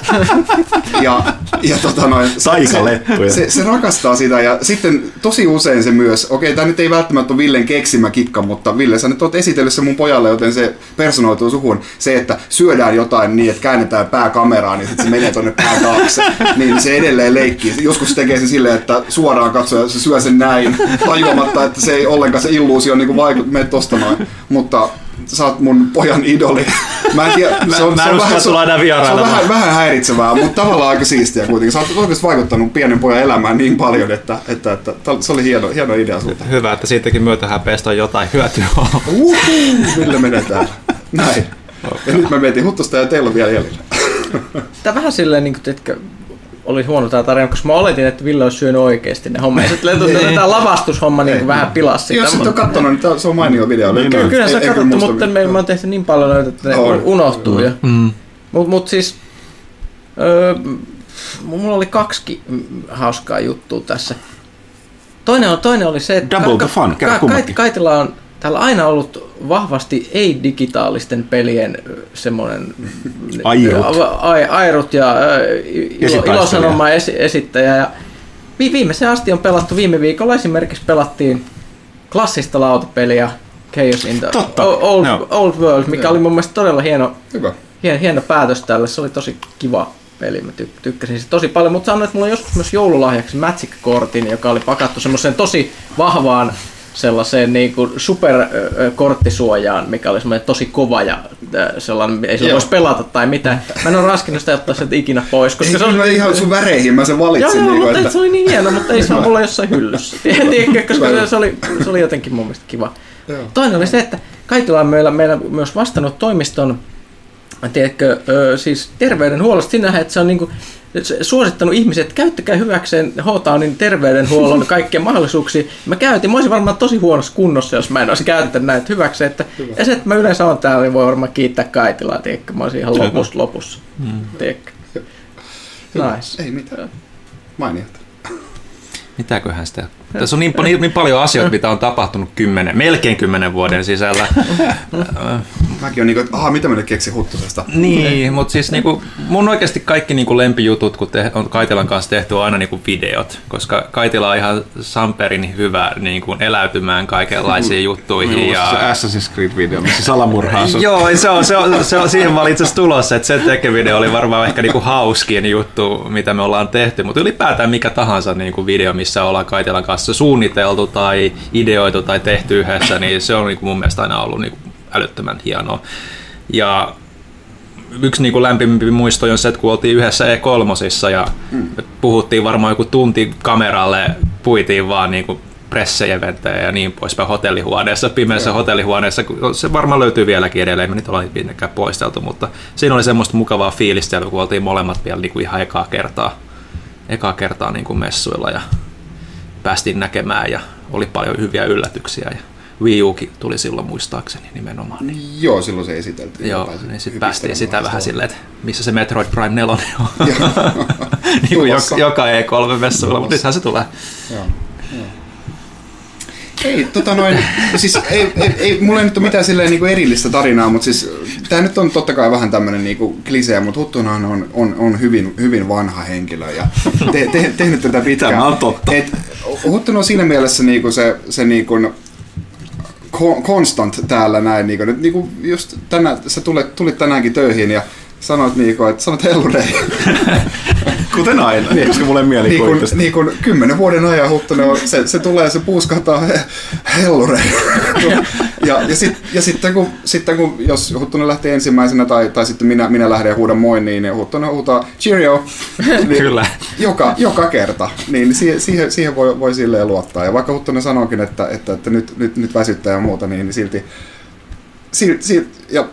ja, ja tota noin, se, Taikalettuja. se, se, rakastaa sitä ja sitten tosi usein se myös, okei tämä nyt ei välttämättä ole Villen keksimä kikka, mutta Ville sä nyt oot esitellyt se mun pojalle, joten se personoituu suhun. Se, että syödään jotain niin, että käännetään pää kameraan, niin sitten se menee tonne pää taakse. Niin se edelleen leikkii. Joskus se tekee sen silleen, että suoraan katsoo ja se syö sen näin, tajuamatta, että se ei ollenkaan se illuusio niin vaikuttaa, mene tosta noin. Mutta sä oot mun pojan idoli. Mä en tiedä, se on, mä se on, vähän, sulla on se on vähän, vähän häiritsevää, mutta tavallaan aika siistiä kuitenkin. Sä oot oikeasti vaikuttanut pienen pojan elämään niin paljon, että, että, että, että se oli hieno, hieno idea sulta. Hyvä, että siitäkin myötähäpeestä on jotain hyötyä. Uhuhu, millä menee täällä. Näin. Ja nyt mä mietin Huttusta ja teillä on vielä jäljellä. Tää vähän silleen, niin kuin, että oli huono tää tarina, koska mä oletin, että Ville olisi syönyt oikeasti ne hommat. Sitten tämä lavastushomme niin vähän pilasi sitä. Jos et ole kattonut, niin se on mainio video. Niin Kyllä, kyllä kyllä katsottu, mutta me, on tehty niin paljon noita, että ne On. unohtuu. Ja, Mm. mut, mut siis, öö, mulla oli kaksi hauskaa juttua tässä. Toinen, on, toinen oli se, että Double the fun, kummatkin. Kaitila on täällä aina ollut vahvasti ei-digitaalisten pelien semmoinen Airut. ai, airut ja ilo, ilosanoma esi, esittäjä. Ja vi, viimeisen asti on pelattu, viime viikolla esimerkiksi pelattiin klassista lautapeliä Chaos in the Totta. Old, Joo. Old World, mikä Joo. oli mun mielestä todella hieno, Hyvä. hieno, hieno päätös tälle. Se oli tosi kiva peli, mä ty- tykkäsin sitä tosi paljon, mutta sanoin, että mulla on joskus myös joululahjaksi Magic-kortin, joka oli pakattu semmoiseen tosi vahvaan sellaiseen niin kuin superkorttisuojaan, mikä oli semmoinen tosi kova ja sellainen, ei Joo. voisi pelata tai mitään. Mä en ole raskinut sitä ottaa sieltä ikinä pois, koska Ei, se on... kyllä ihan sun väreihin mä sen Joo, valitsin. joo, niin mutta että, se oli niin hieno, mutta ei se ole mulla jossain hyllyssä. Tiedätkö, koska se, se, oli, se oli jotenkin mun mielestä kiva. Joo. Toinen oli se, että kaikilla on meillä, meillä myös vastannut toimiston tiedätkö, siis terveydenhuollosta sinähän, että se on niinku, se- suosittanut ihmiset, että käyttäkää hyväkseen H-Townin terveydenhuollon kaikkia mahdollisuuksia. Mä käytin, mä olisin varmaan tosi huonossa kunnossa, jos mä en olisi käyttänyt näitä hyväkseen. Että, ja se, että mä yleensä on täällä, niin voi varmaan kiittää Kaitilaa, tiedätkö, mä olisin ihan lopussa lopussa. Tiedätkö. Nice. Ei mitään. Mainiota. Mitäköhän sitä? Tässä on niin, niin, niin paljon asioita, mitä on tapahtunut kymmenen, melkein kymmenen vuoden sisällä. Mäkin on niinku, että ahaa, mitä mä nyt keksin Huttusesta. Niin, mutta siis niinku, mun oikeasti kaikki niinku lempijutut, kun te, on Kaitilan kanssa tehty, on aina niinku videot, koska Kaitila on ihan Samperin hyvä niinku, eläytymään kaikenlaisiin juttuihin. Ja... Se Assassin's Creed-video, missä salamurhaa sut. Joo, se on, se on, se on, siihen mä olin itse asiassa tulossa, että se tekevideo oli varmaan ehkä niinku hauskin juttu, mitä me ollaan tehty, mutta ylipäätään mikä tahansa niinku video, missä ollaan Kaitilan kanssa suunniteltu tai ideoitu tai tehty yhdessä, niin se on niinku mun mielestä aina ollut niinku älyttömän hienoa. Ja yksi niin kuin lämpimimpi muisto on se, että kun oltiin yhdessä E3 ja mm. puhuttiin varmaan joku tunti kameralle, puitiin vaan niin kuin presseeventtejä ja niin poispäin hotellihuoneessa, pimeässä Joo. hotellihuoneessa. Se varmaan löytyy vieläkin edelleen, me nyt ollaan minnekään poisteltu, mutta siinä oli semmoista mukavaa fiilistelyä, kun oltiin molemmat vielä niin kuin ihan ekaa kertaa, ekaa kertaa niin kuin messuilla ja päästiin näkemään ja oli paljon hyviä yllätyksiä. Ja Wii Ukin tuli silloin muistaakseni nimenomaan. Niin Joo, silloin se esiteltiin. Joo, niin sitten päästiin sitä vähän silleen, että missä se Metroid Prime 4 on. Joo. niin kuin joka, joka E3-messuilla, mutta nythän se tulee. Joo. Ei, tota noin, siis ei, ei, ei, mulla ei nyt ole mitään silleen niinku erillistä tarinaa, mutta siis tämä nyt on totta kai vähän tämmöinen niinku klisee, mutta Huttunahan on, on, on hyvin, hyvin vanha henkilö ja te, te, tehnyt tätä pitkään. Tämä on totta. Et, Huttuna on siinä mielessä niinku se, se niinku, ko- constant täällä näin, niinku, nyt niinku just tänään, sä tulit, tulit tänäänkin töihin ja sanoit niinku, että sanot hellurei. Kuten aina, niin, koska mulle niin kun, mielikuvitusta. niin kun kymmenen vuoden ajan Huttunen on, se, se tulee, se puuskahtaa he, hellurei. ja, ja, sit, ja sitten, kun, sitten kun, jos Huttunen lähtee ensimmäisenä tai, tai sitten minä, minä lähden ja huudan moi, niin Huttunen huutaa cheerio. niin, Kyllä. Joka, joka kerta. Niin siihen, siihen, siihen voi, voi silleen luottaa. Ja vaikka Huttunen sanookin, että, että, että nyt, nyt, nyt väsyttää ja muuta, niin, niin silti, silti, silti ja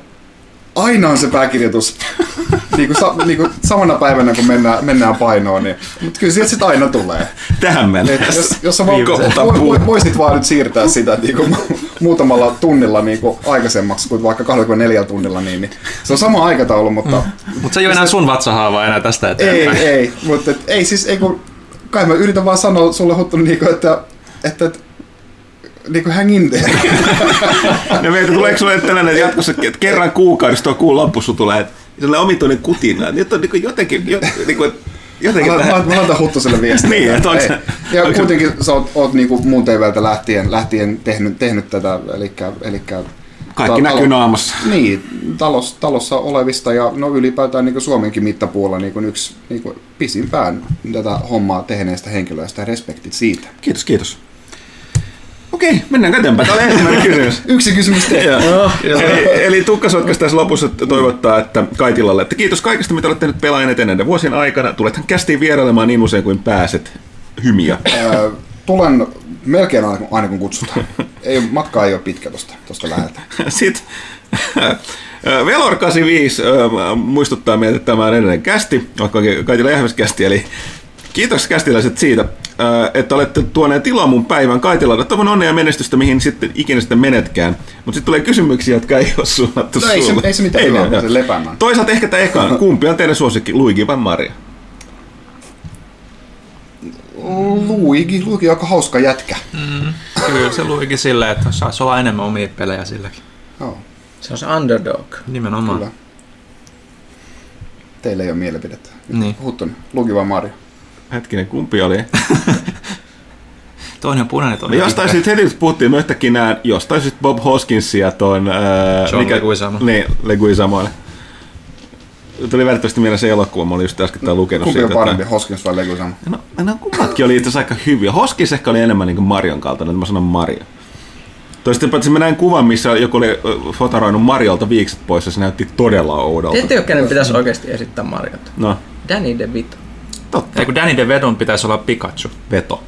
aina on se pääkirjoitus niin kuin, sa, niin kuin samana päivänä, kun mennään, mennään painoon. Niin, mutta kyllä sieltä sitten aina tulee. Tähän mennessä. jos, jos sä vaan, Viimeiseltä vo, vo, puun. voisit vaan nyt siirtää sitä niin kuin, muutamalla tunnilla niin kuin aikaisemmaksi kuin vaikka 24 tunnilla, niin, niin se on sama aikataulu, mutta mm. Mutta se ei ole enää sun vatsahaava enää tästä ei, eteenpäin. ei, mutta et, ei siis, ei kun, kai mä yritän vaan sanoa sulle huttunut, niin kuin, että, että, että niin kuin hang in there. No meitä tuleeko sulle tällainen, että jatkossa että kerran kuukaudessa tuo kuun loppussa tulee että sellainen omituinen kutina. Nyt on niin kuin jotenkin, jo, niin kuin, jotenkin Mä, mä, tähän. mä laitan Huttuselle viestiä. Niin, että onks Ei. se- Ja onks se- kuitenkin sä oot, oot niinku muun TVltä lähtien, lähtien tehnyt, tehnyt tätä, eli, eli Kaikki näkyy naamassa. Niin, talos, talossa olevista ja no ylipäätään niin Suomenkin mittapuolella niin yksi niin pisimpään tätä hommaa tehneestä henkilöistä ja respektit siitä. Kiitos, kiitos. Okei, mennään eteenpäin. Tämä oli ensimmäinen kysymys. Yksi kysymys teille. Eli, eli Tukkasotkas tässä lopussa toivottaa, että Kaitilalle, että kiitos kaikesta, mitä olet tehnyt pelaajan eteen näiden vuosien aikana. Tulethan kästiin vierailemaan niin usein kuin pääset. Hymiä. Öö, Tulen melkein aina, aina kun kutsutaan. Ei, matka ei ole pitkä tosta, tosta läheltä. Sitten Velor 85 ö, muistuttaa meitä, että tämä on edelleen kästi, vaikka Kaitila Jähväs kästi, eli kiitos kästiläiset siitä, että olette tuoneet iloa mun päivän Kaitilalle. Toivon onnea ja menestystä, mihin sitten ikinä sitten menetkään. Mutta sitten tulee kysymyksiä, jotka ei ole suunnattu No ei se- ei se mitään, ole, hyvä, joo. se lepäämään. Toisaalta ehkä tämä ekaan. Kumpi on teidän suosikki, Luigi vai Maria? Luigi, Luigi on aika hauska jätkä. Kyllä se luikin silleen, että saisi olla enemmän omia pelejä silläkin. Joo, Se on se underdog. Nimenomaan. kyllä. Teillä ei ole mielipidettä. Niin. Huttunen, Luigi vai Mario? Hetkinen, kumpi oli? Toinen on punainen, Me toinen jostain vihreä. sitten heti puhuttiin, me yhtäkkiä näen jostain sitten Bob Hoskinsia tuon... Ää, John Leguizamo. Niin, Leguizamo. Tuli välttämättä mieleen se elokuva, mä olin just äsken tää lukenut Kumpi on siitä. parempi, Että, Hoskins vai Leguizamo? no, no kummatkin oli itse asiassa aika hyviä. Hoskins ehkä oli enemmän niin kuin Marion kaltainen, että mä sanon Mario. Toista paitsi mä näin kuvan, missä joku oli ö, fotoroinut Mariolta viikset pois ja se näytti todella oudolta. Tiedätte jo, kenen pitäisi oikeasti esittää Mariota? No, Danny DeVito. Totta. Ei kun Danny DeVedon pitäisi olla Pikachu. Veto.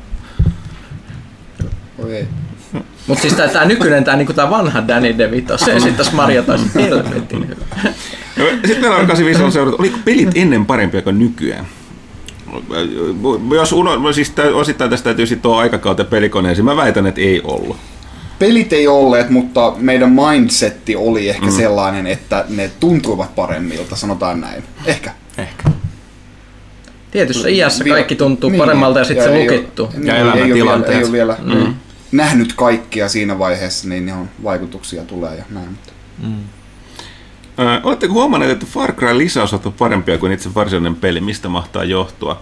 Oi ei. Mut siis tää, tää nykyinen, tää, niinku tää vanha Danny DeVito, se esittäisi Mariota olisi helvetin hyvä. Sitten meillä on 85 on seurata, oliko pelit ennen parempia kuin nykyään? Jos uno, siis tä- osittain tästä täytyy sitten tuo aikakautta pelikoneeseen, mä väitän, että ei ollut. Pelit ei olleet, mutta meidän mindsetti oli ehkä mm. sellainen, että ne tuntuivat paremmilta, sanotaan näin. Ehkä. Ehkä. Tietyssä iässä Vielä- kaikki tuntuu niin, paremmalta ja sitten se ei lukittu. Ole, Ja niin, ei ole vielä, elämäntilanteet. ei ole vielä mm. nähnyt kaikkia siinä vaiheessa, niin ihan vaikutuksia tulee ja näin. Ö, oletteko huomanneet, että Far Cry lisäosat on parempia kuin itse varsinainen peli? Mistä mahtaa johtua?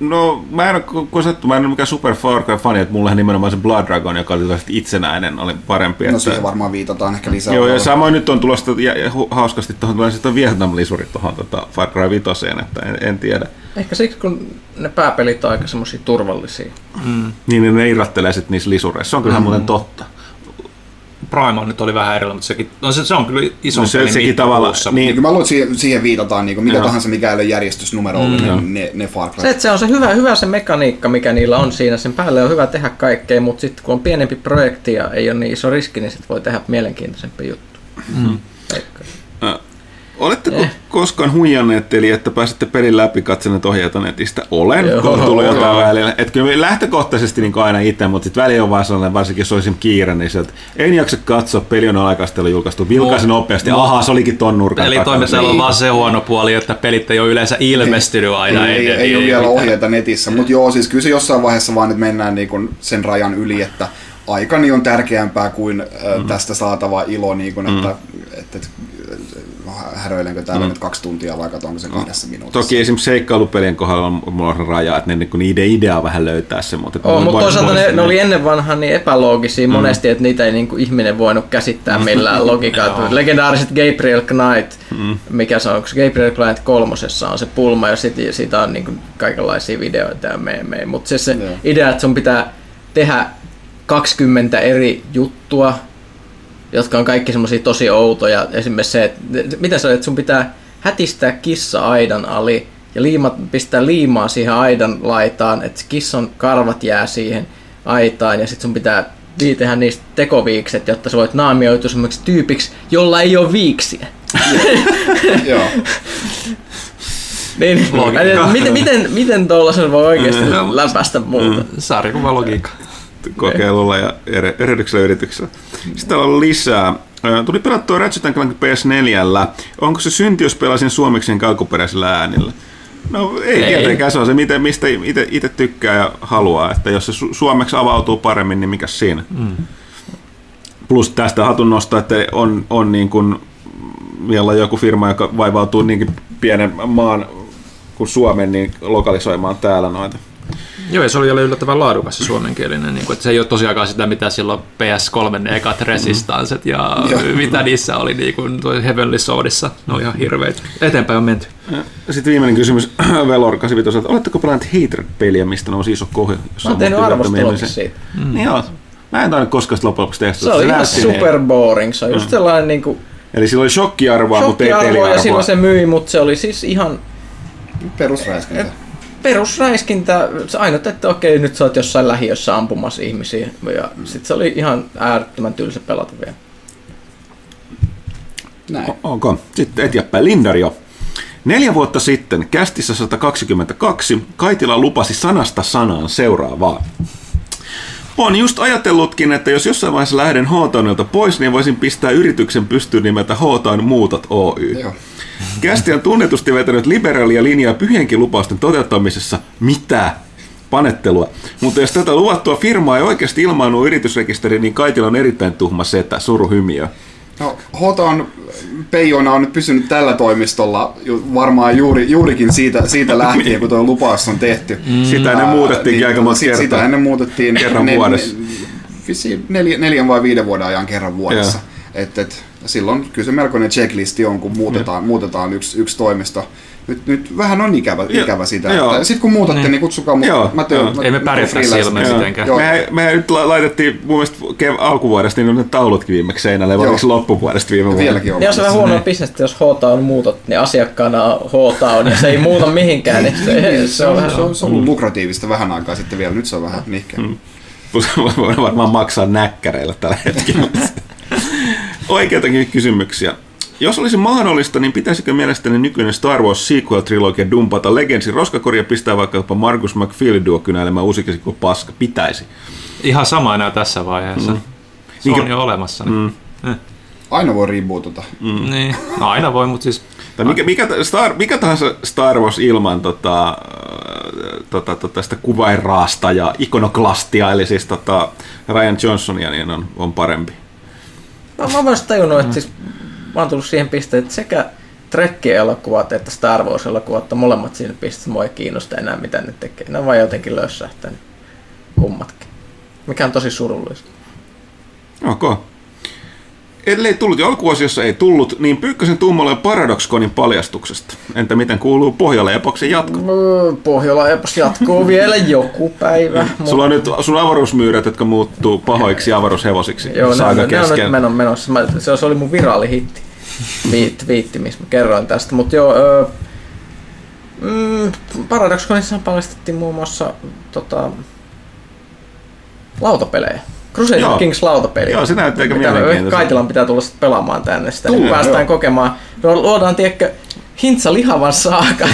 No, mä en ole, kun- sattu, mä en ole mikään super Far Cry-fani, että mullahan nimenomaan se Blood Dragon, joka oli itsenäinen, oli parempi. no että... siihen varmaan viitataan ehkä lisää. Joo, ja samoin nyt on tulossa ja, ja hauskasti tuohon tulee sitten Vietnam-lisurit tuohon tota Far Cry 5, että en, en tiedä. Ehkä siksi, kun ne pääpelit on aika semmosia turvallisia. Niin niin ne irrottelee sitten niissä lisureissa. Se on kyllä mm. muuten totta. Primal nyt oli vähän erilainen, mutta sekin, no se, se on kyllä iso No se- pelin sekin tavallaan- Niin, niin. kyllä mä luulen, että siihen, siihen viitataan niin mikä Joo. tahansa, mikä ei ole järjestysnumerollinen, mm, ne, ne Far Cry. Se, että se on se hyvä, hyvä se mekaniikka, mikä niillä on siinä. Sen päälle on hyvä tehdä kaikkea, mutta sitten kun on pienempi projekti ja ei ole niin iso riski, niin sitten voi tehdä mielenkiintoisempi juttu. Mm. Oletteko Eh. koskaan huijanneet, eli että pääsette pelin läpi katsoneet ohjeita netistä? Olen, Joo. kun tullut jotain välillä. Että kyllä lähtökohtaisesti niin aina itse, mutta sitten väli on vaan sellainen, varsinkin jos olisin kiire, niin sieltä en jaksa katsoa, peli on aikaistelu julkaistu, vilkaisin nopeasti, ahaa, se olikin ton nurkan Eli toimittajalla on vaan se huono puoli, että pelit ei ole yleensä ilmestynyt aina ei, ei, ennen. ei ole niin vielä mitään. ohjeita netissä, mutta joo, siis kyllä se jossain vaiheessa vaan nyt mennään niin kuin sen rajan yli, että aikani on tärkeämpää kuin mm. tästä saatava ilo, niin kuin, että, että, että häröilenkö täällä mm. nyt kaksi tuntia vai katsonko se kahdessa minuutissa. Toki esimerkiksi seikkailupelien kohdalla on mulla on raja, että ne, niin niiden idea on vähän löytää se, mutta... Oh, mutta toisaalta ne, ne oli ennen vanhaa niin epäloogisia mm. monesti, että niitä ei niinku ihminen voinut käsittää millään logiikkaa. Legendaariset Gabriel Knight, mm. mikä se on, onko Gabriel Knight kolmosessa on se pulma ja sit, siitä on niinku kaikenlaisia videoita ja meemejä. Mutta se, se Joo. idea, että sun pitää tehdä 20 eri juttua, jotka on kaikki semmoisia tosi outoja. Esimerkiksi se, että mitä se on, että sun pitää hätistää kissa aidan ali ja liima, pistää liimaa siihen aidan laitaan, että kissan karvat jää siihen aitaan ja sitten sun pitää tehdä niistä tekoviikset, jotta sä voit naamioitua semmoiksi tyypiksi, jolla ei ole viiksiä. Joo. Niin, miten, miten, miten tuollaisen voi oikeasti läpäistä muuta? Sarjakuva logiikka. Kokeilulla ja eri- erehdyksellisellä yrityksellä. Sitten täällä on lisää. Tuli pelattua Ratchet Clank PS4. Onko se synti, jos pelasin suomeksi sen alkuperäisellä äänillä? No ei, Ei. tietenkään, se on se, miten, mistä itse tykkää ja haluaa. Että jos se su- suomeksi avautuu paremmin, niin mikä siinä? Mm. Plus tästä hatun nostaa, että on, on niin kuin, vielä joku firma, joka vaivautuu niinkin pienen maan kuin Suomen, niin lokalisoimaan täällä noita. Joo, ja se oli yllättävän laadukas se suomenkielinen, niin kuin, että se ei ole tosiaankaan sitä, mitä silloin PS3 ne ekat resistansset ja Joo. mitä niissä oli niin kuin toi Heavenly Swordissa. Ne oli ihan hirveitä. Eteenpäin on menty. Sitten viimeinen kysymys Velor 85. Oletteko pelannut Hatred-peliä, mistä nousi iso kohu? Mä oon tehnyt arvostelukin siitä. Mm. Niin joo. Mä en tainnut koskaan sitä lopuksi testata. Se oli ihan näytti niin. super boring. Se on just sellainen niinku Eli sillä oli shokkiarvoa, mutta ei shokkiarvoa ja peliarvoa. silloin se myi, mutta se oli siis ihan Perusräiskintä. Perusräiskintä. Ainut, että okei, nyt sä oot jossain lähiössä ampumassa ihmisiä. Ja sit se oli ihan äärettömän tylsä pelata vielä. Näin. Onko? Sitten eteenpäin Lindario. Neljä vuotta sitten, kästissä 122, Kaitila lupasi sanasta sanaan seuraavaa. On just ajatellutkin, että jos jossain vaiheessa lähden Hawthornelta pois, niin voisin pistää yrityksen pystyyn nimeltä Hawthorne Muutot Oy. Joo. Kästi on tunnetusti vetänyt liberaalia linjaa pyhienkin lupausten toteuttamisessa. Mitä? Panettelua. Mutta jos tätä luvattua firmaa ei oikeasti ilmaannu yritysrekisteri, niin Kaitila on erittäin tuhma setä, suruhymiö. No, Hota on peijona on nyt pysynyt tällä toimistolla varmaan juuri, juurikin siitä, siitä lähtien, kun tuo lupaus on tehty. Mm. Sitä ennen Ää, muutettiinkin aika monta kertaa. Sitä ennen muutettiin Kerran vuodessa. vissiin neljä, neljän vai viiden vuoden ajan kerran vuodessa. Et, et, silloin kyllä se melkoinen checklisti on, kun muutetaan, muutetaan yksi, yksi toimisto. Nyt, nyt vähän on ikävä, Joo. ikävä sitä. Sitten kun muutatte, niin kutsukaa mut. Joo, Mä teen, joo. mä, Ei me pärjätä silmään Joo. mitenkään. Joo. Mehän, mehän nyt la- laitettiin mun mielestä kev- alkuvuodesta, niin on ne taulutkin viimeksi seinälle, vai Joo. oliko se loppuvuodesta viime vuonna? Vieläkin on. Ja se on vähän huonoa bisnestä, jos H-Town muutot, niin asiakkaana on H-Town ja se ei muuta mihinkään, niin se, se on vähän... se on, se on ollut lukratiivista vähän aikaa sitten vielä. Nyt se on vähän nihkeä. Mm. Plus voidaan varmaan maksaa näkkäreillä tällä hetkellä. Oikeitakin kysymyksiä. Jos olisi mahdollista, niin pitäisikö mielestäni nykyinen Star Wars sequel-trilogia dumpata Legendsin roskakori ja pistää vaikkapa Marcus McFeely duo kynäilemään uusiksi kuin paska? Pitäisi. Ihan sama enää tässä vaiheessa. Mm. Se Niinkö- on jo olemassa. Niin. Mm. Eh. Aina voi rebootata. Mm. Niin. No aina voi, mutta siis Tai mikä, mikä, ta- Star, mikä tahansa Star Wars ilman tota, äh, tota, tota, sitä kuvainraasta ja ikonoklastia, eli siis tota, Ryan Johnsonia, niin on, on parempi. Mä, mä oon myös tajunnut, että siis mä oon tullut siihen pisteeseen, että sekä Trek-elokuvat että Star Wars-elokuvat on molemmat siinä pisteessä. Mua ei kiinnosta enää mitä ne tekee. Ne on vaan jotenkin lössähtänyt kummatkin. Mikä on tosi surullista. Okay. Ellei tullut jo alkuosiossa ei tullut, niin Pyykkösen tummalla Paradoxconin paljastuksesta. Entä miten kuuluu Pohjola Epoksen jatko? Mm, Pohjola epas jatkuu vielä joku päivä. Sulla on nyt sun avaruusmyyrät, jotka muuttuu pahoiksi avaruushevosiksi. Joo, ne, on, ne on nyt menon, menossa. Mä, se, oli mun viraalihitti. Twiit- Twiitti, missä mä kerroin tästä. Mutta joo, öö, mm, Paradox-konissa paljastettiin muun muassa tota, lautapelejä. Crusader Joo. Kings lautapeli. Joo, se näyttää aika mielenkiintoiselta. Kaitilan pitää tulla sitten pelaamaan tänne sitä, niin Tuu, päästään joo. kokemaan. No, luodaan, tiedätkö, Hintsa lihavan saaka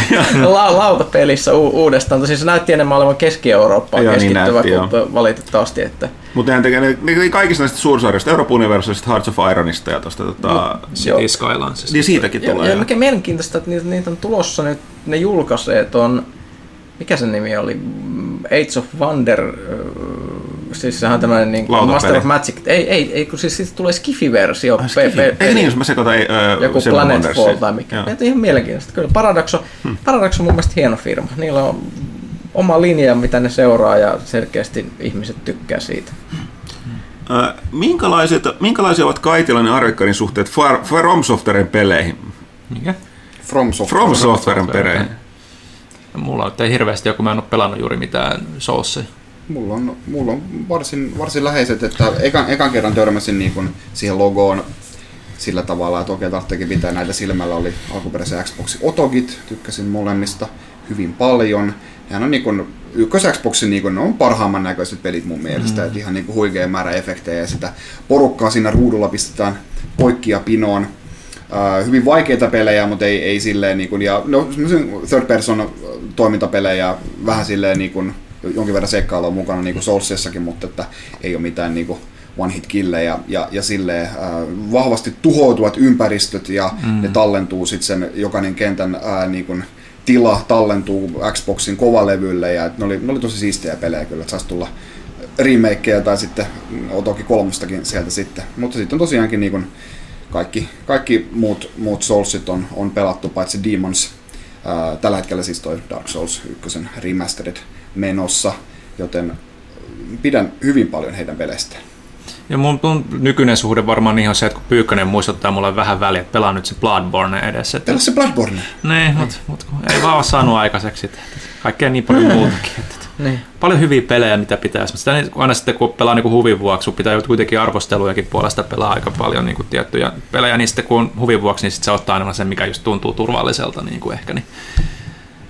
la- lautapelissä u- uudestaan. Tosin se näytti enemmän olevan Keski-Eurooppaan Joo, niin keskittyvä näytti, kuin valitettavasti. Että Mutta nehän tekee ne, ne kaikista näistä suursarjoista, Euroopan Universalista, Hearts of Ironista ja tosta, tota, City Skylandsista. niin siitäkin Ja, tulee. ja jo. mikä mielenkiintoista, että niitä, niitä on tulossa nyt, ne julkaisee ton, mikä sen nimi oli, Age of Wonder, äh, siis sehän on tämmöinen niin Lautapeli. Master of Magic, ei, ei, ei kun siis siitä tulee Skifi-versio. Ah, Skifi. Ei niin, jos mä sekoitan ei, öö, joku Planetfall tai mikä. Joo. Joo. Ihan mielenkiintoista. Kyllä Paradoxo, hmm. Paradoxo on mun mielestä hieno firma. Niillä on oma linja, mitä ne seuraa ja selkeästi ihmiset tykkää siitä. Ö, Minkälaiset, minkälaisia ovat Kaitilan ja Arvekkarin suhteet Far, From Softwaren peleihin? Mikä? From Software. From Softwaren peleihin. Mulla on hirveästi joku, mä en ole pelannut juuri mitään Soulsia. Mulla on, mulla on varsin, varsin läheiset, että ekan, ekan kerran törmäsin niin kun siihen logoon sillä tavalla, että okei, tarvitseekin pitää näitä silmällä. Oli alkuperäisen Xboxin Otogit, tykkäsin molemmista hyvin paljon. Hän on niin kun, ykkös Xboxin niin kun, ne on parhaimman näköiset pelit mun mielestä, mm. että ihan niin kuin huikea määrä efektejä ja sitä porukkaa siinä ruudulla pistetään poikki ja pinoon. Uh, hyvin vaikeita pelejä, mutta ei, ei silleen niin kuin, ja no third person toimintapelejä, vähän silleen niin kuin, jonkin verran seikkailua mukana niin kuin Soulsissakin, mutta että ei ole mitään niin kuin one hit killejä ja, ja silleen uh, vahvasti tuhoutuvat ympäristöt ja mm. ne tallentuu sitten sen jokainen kentän uh, niin kuin tila tallentuu Xboxin kovalevylle ja ne oli, ne oli tosi siistejä pelejä kyllä, että saisi tulla remakeja tai sitten Otoki kolmostakin sieltä sitten. Mutta sitten tosiaankin niin kuin kaikki, kaikki muut, muut Soulsit on, on pelattu, paitsi Demons. Ää, tällä hetkellä siis toi Dark Souls 1 remastered menossa, joten pidän hyvin paljon heidän peleistään. Ja mun, mun nykyinen suhde varmaan ihan se, että kun Pyykkönen muistuttaa mulle vähän väliä, että pelaan nyt se Bloodborne edessä. Että, Pelaa se Bloodborne. niin, mutta mut, kun ei vaan ole saanut aikaiseksi. Että, kaikkea niin paljon muutakin. Että, että Niin. paljon hyviä pelejä, mitä pitäisi. Mutta sitä niin- aina sitten, kun pelaa niin huvin vuoksi, sun pitää kuitenkin arvostelujakin puolesta pelaa aika paljon niin kuin tiettyjä pelejä. Niin sitten kun on huvin vuoksi, niin sitten se ottaa aina sen, mikä just tuntuu turvalliselta niin kuin ehkä. Niin,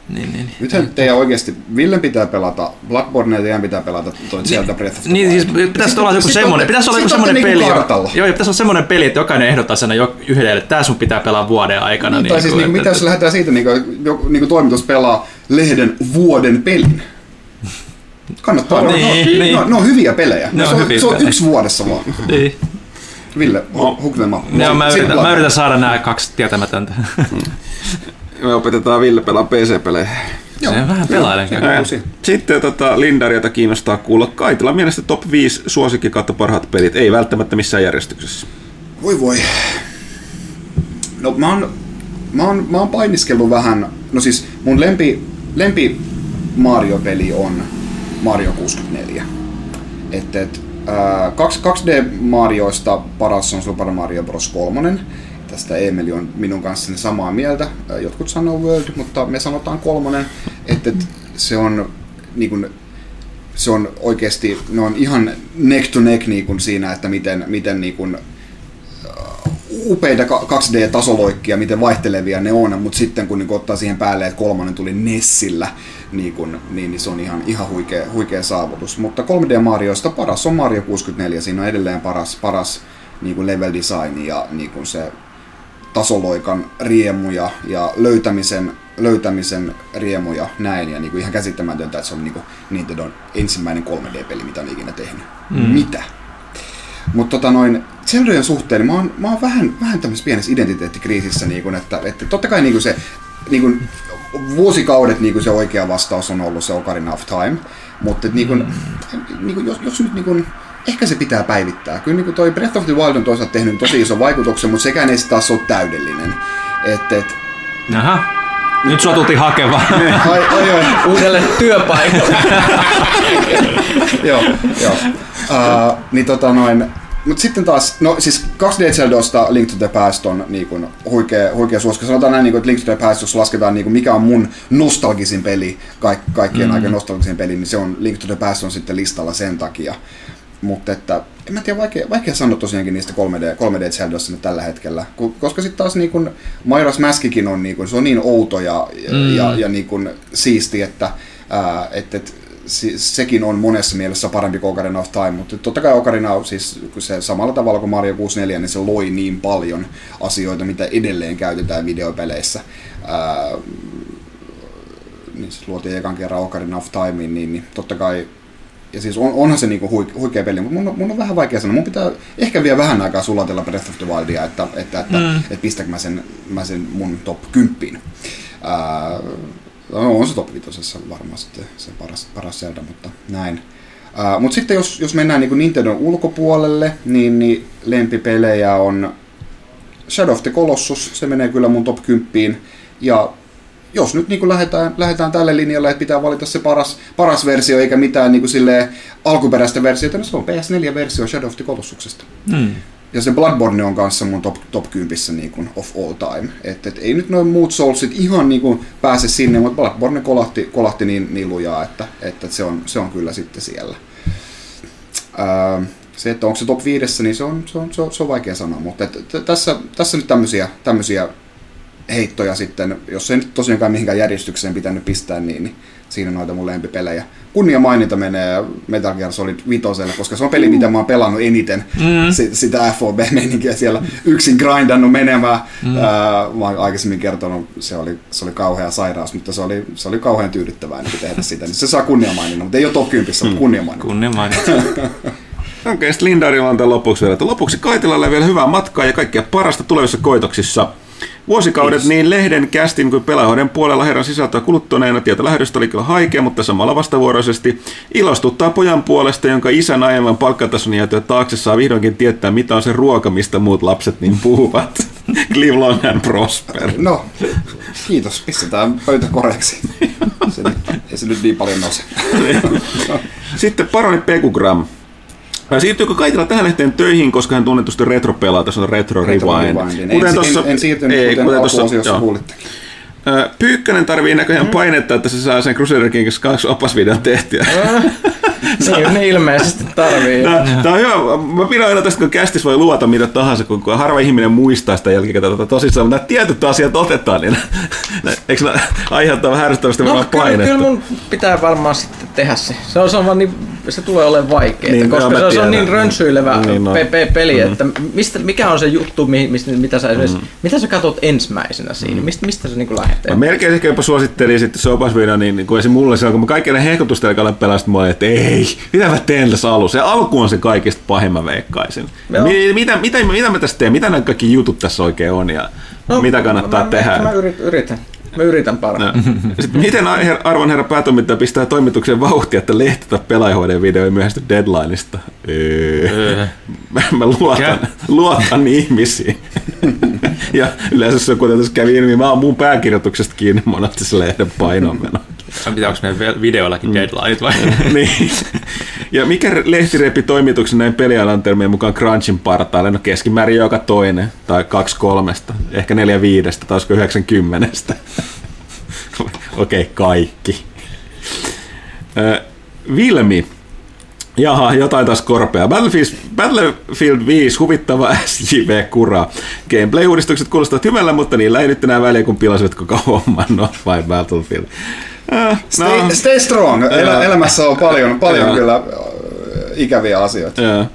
niin, niin. Nythän teidän oikeasti, Villen pitää pelata Bloodborne ja teidän pitää pelata toi Zelda Breath of the Niin, siis pitäisi olla joku semmoinen, pitäisi olla joku semmoinen niinku peli, kartalla. joo, pitäisi olla semmoinen peli, että jokainen ehdottaa sen jo yhdelle, että tämä sun pitää pelaa vuoden aikana. Niin, tai siis niin, että- mitä jos lähdetään siitä, niin kuin, joku niin kuin toimitus pelaa lehden vuoden pelin? Kannattaa No olla. niin, ne, on, niin. ne, on, ne on hyviä pelejä. Ne on se, on, hyviä se on yksi vuodessa vaan. Niin. Ville, hu- huknelma. Joo, mä yritän, mä yritän saada nämä kaksi tietämätöntä. Me opetetaan Ville pelaa PC-pelejä. Se on vähän pelailen. Joo. Uusi. Sitten tota, Lindarilta kiinnostaa kuulla Kaitila mielestä top 5 suosikki kautta parhaat pelit, ei välttämättä missään järjestyksessä. Voi voi. No mä oon, mä oon, mä oon painiskellut vähän, no siis mun lempi, lempi Mario-peli on Mario 64. Et, et, ää, 2, 2D Marioista paras on Super Mario Bros. 3. Tästä Emeli on minun kanssani samaa mieltä. Ää, Jotkut sanoo World, mutta me sanotaan kolmonen. Että et, se on niin kun, se on oikeasti, ne on ihan neck to neck niin kuin siinä, että miten, miten niin kuin, upeita ka- 2D-tasoloikkia, miten vaihtelevia ne on, mutta sitten kun niin ottaa siihen päälle, että kolmonen tuli Nessillä, niin, kun, niin, niin se on ihan, ihan huikea, huikea saavutus. Mutta 3D Marioista paras on Mario 64, siinä on edelleen paras, paras niin kuin level design ja niin kuin se tasoloikan riemuja ja löytämisen, löytämisen riemuja näin. Ja niin kuin ihan käsittämätöntä, että se on niin kuin Nintendon ensimmäinen 3D-peli, mitä on ikinä tehnyt. Mm. Mitä? Mutta tota noin, Zeldojen suhteen, niin mä oon, mä oon vähän, vähän tämmöisessä pienessä identiteettikriisissä, niin kun, että, että totta kai niin se niin kun, vuosikaudet niin se oikea vastaus on ollut se Ocarina of Time, mutta niin kun, niin kun, jos, jos nyt niin kun, ehkä se pitää päivittää. Kyllä niin kun toi Breath of the Wild on toisaalta tehnyt tosi iso vaikutuksen, mutta sekään ei taas ole täydellinen. Et, et, Aha. Nyt sua tultiin hakemaan. ai, ai, ai, Uudelle työpaikalle. joo, joo. Uh, niin tota noin, mutta sitten taas, no siis 2D Zeldosta Link to the Past on niin kuin huikea, huikea suosikki. Sanotaan näin, niin kuin, että Link to the Past, jos lasketaan niin kuin mikä on mun nostalgisin peli, kaik, kaikkien mm. aikojen nostalgisin peli, niin se on Link to the Past on sitten listalla sen takia. Mutta että, en mä tiedä, vaikea, vaikea sanoa tosiaankin niistä 3D, 3D Zeldossa nyt tällä hetkellä. Koska sitten taas niin kun Majora's Maskikin on, niin kun, se on niin outo ja, mm. ja, ja niin kun siisti, että, ää, että, että se- sekin on monessa mielessä parempi kuin Ocarina of Time, mutta totta kai Ocarina siis se samalla tavalla kuin Mario 64, niin se loi niin paljon asioita, mitä edelleen käytetään videopeleissä. Ää, niin se luotiin ekan kerran Ocarina of Timeen, niin, niin totta kai ja siis on, onhan se niinku huik, huikea peli, mutta mun, on- mun on vähän vaikea sanoa. Mun pitää ehkä vielä vähän aikaa sulatella Breath of the Wildia, että, että, että, mm. että pistäkö mä sen, mä sen mun top 10. Ää, no, on se top 5 varmaan sitten se paras, paras Zelda, mutta näin. Ää, mutta sitten jos, jos mennään niinku Nintendon ulkopuolelle, niin, niin lempipelejä on Shadow of the Colossus, se menee kyllä mun top 10. Ja jos nyt niin lähdetään, lähdetään tälle linjalle, että pitää valita se paras, paras versio eikä mitään niin kuin alkuperäistä versiota, niin se on PS4-versio Shadow of the Colossuksesta. Mm. Ja se Bloodborne on kanssa mun top, top 10 niin kuin of all time. Et, et ei nyt noin muut Soulsit ihan niin kuin pääse sinne, mutta Bloodborne kolahti, kolahti niin, niin lujaa, että, että se, on, se on kyllä sitten siellä. Ää, se, että onko se top 5, niin se on, se on, se on, se on vaikea sanoa, mutta et, et, tässä, tässä nyt tämmöisiä, tämmöisiä heittoja sitten, jos ei nyt tosiaankaan mihinkään järjestykseen pitänyt pistää, niin, niin siinä on noita mun lempipelejä. Kunnia maininta menee Metal Gear Solid 5, koska se on peli, mitä mä oon pelannut eniten. Mm. Si- sitä FOB-meininkiä siellä yksin grindannut menemään. Mm. Ää, mä oon aikaisemmin kertonut, se oli, se oli kauhea sairaus, mutta se oli, se oli kauhean tyydyttävää niin tehdä sitä. Niin se saa kunniamaininnan, mutta ei ole top 10, mm. mutta kunniamaininnan. Kunnia mainittu. Okei, sitten Lindarilla on tämän lopuksi vielä, että lopuksi Kaitilalle vielä hyvää matkaa ja kaikkea parasta tulevissa koitoksissa. Vuosikaudet Kiitos. niin lehden, kästin kuin pelaajoiden puolella herran sisältöä kuluttuneena tieto lähdöstä oli kyllä haikea, mutta samalla vastavuoroisesti ilostuttaa pojan puolesta, jonka isän aiemman palkkatason jäätyä taakse saa vihdoinkin tietää, mitä on se ruoka, mistä muut lapset niin puhuvat. Live long and prosper. No, kiitos. Pistetään pöytä koreksi. Se, nyt- ei se nyt niin paljon nouse. Sitten paroni Pekugram. Ää, Siirtyykö kaikilla tähän lehteen töihin, koska hän tunnetusti retropelaa, tässä on Retro Retro Rewind. Rewindin. En, en, en siirtynyt, kuten joo. kuulittekin. Ää, Pyykkönen tarvii näköjään painetta, että se saa sen Crusader Kings 2 opasvideon tehtyä. Niin, niin ilmeisesti tarvii. Tää, tää on hyvä. Mä pidän aina tästä, kun kästis voi luota mitä tahansa, kun, kun harva ihminen muistaa sitä jälkikäteen tota tosissaan, mutta nämä tietyt asiat otetaan, niin nä- eikö nämä aiheuttaa vähän ärsyttävästi No, varmaan kyllä, painetta? kyllä mun pitää varmaan sitten tehdä se. Se on, se on vaan niin, se tulee olemaan vaikeaa, Niin, koska se on, se on tiedän. niin rönsyilevä Niin pe- pe- peli, että mistä, mikä on se juttu, mihin, mistä, mitä sä esimerkiksi, mitä sä katot ensimmäisenä siinä, mistä, mistä sä niinku lähtee? Mä melkein ehkä jopa suosittelin sitten se opasvideo, niin, niin kun se mulle silloin, kun mä kaikkien hehkutusten aikana pelasin, mä olin, että ei, mitä mä teen tässä alussa? Se alku on se kaikista pahin, mä veikkaisin. Mi- mitä, mitä, mitä, mä tässä teen? Mitä nämä kaikki jutut tässä oikein on ja mitä kannattaa No, mä, tehdä? Mä, mä yritän. Mä yritän parhaan. Sitten, miten arvon herra päätoimittaja pistää toimituksen vauhtia, että lehti tai pelaajahoiden video ei myöhästy deadlineista? Öö. Mä, mä luotan, luotan ihmisiin. ja yleensä se, kuten tässä kävi ilmi, mä oon mun pääkirjoituksesta kiinni monesti se lehden painonmeno. Pitääkö meidän videollakin deadlineit vai? niin. Ja mikä lehti repi toimituksen näin pelialan termien mukaan Crunchin partaalle? No keskimäärin joka toinen, tai kaksi kolmesta, ehkä neljä viidestä, tai olisiko yhdeksän kymmenestä. Okei, okay, kaikki. Ö, Vilmi. Jaha, jotain taas korpea. Battlefield, Battlefield 5, huvittava SJV-kura. Gameplay-uudistukset kuulostavat hyvällä, mutta niillä ei nyt enää väliä, kun pilasivat koko homman, no vai Battlefield. Stay, stay strong. El- elämässä on paljon, paljon kyllä ikäviä asioita. Joo. Äh.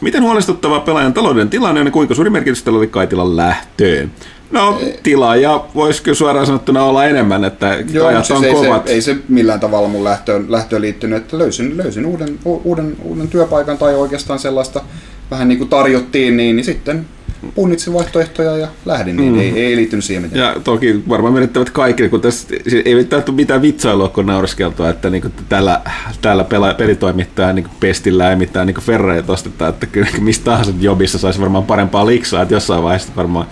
Miten huolestuttava pelaajan talouden tilanne on ja kuinka suuri merkitys tällä oli Kaitilan lähtöön? No, tilaaja voisiko suoraan sanottuna olla enemmän, että Joo, ajat siis on ei, kovat. se, ei se millään tavalla mun lähtöön, lähtöön liittynyt, että löysin, löysin uuden, uuden, uuden työpaikan tai oikeastaan sellaista vähän niin kuin tarjottiin, niin, niin sitten punnitsin vaihtoehtoja ja lähdin, niin mm. ei, ei liittynyt siihen mitään. Ja toki varmaan myönnettävät kaikille, kun tässä siis ei mitään mitään vitsailua, kun naureskeltua, että niin tällä, tällä pela, pelitoimittaja niin pestillä ei mitään niin ferreitä osteta, että kyllä mistä tahansa jobissa saisi varmaan parempaa liksaa, että jossain vaiheessa varmaan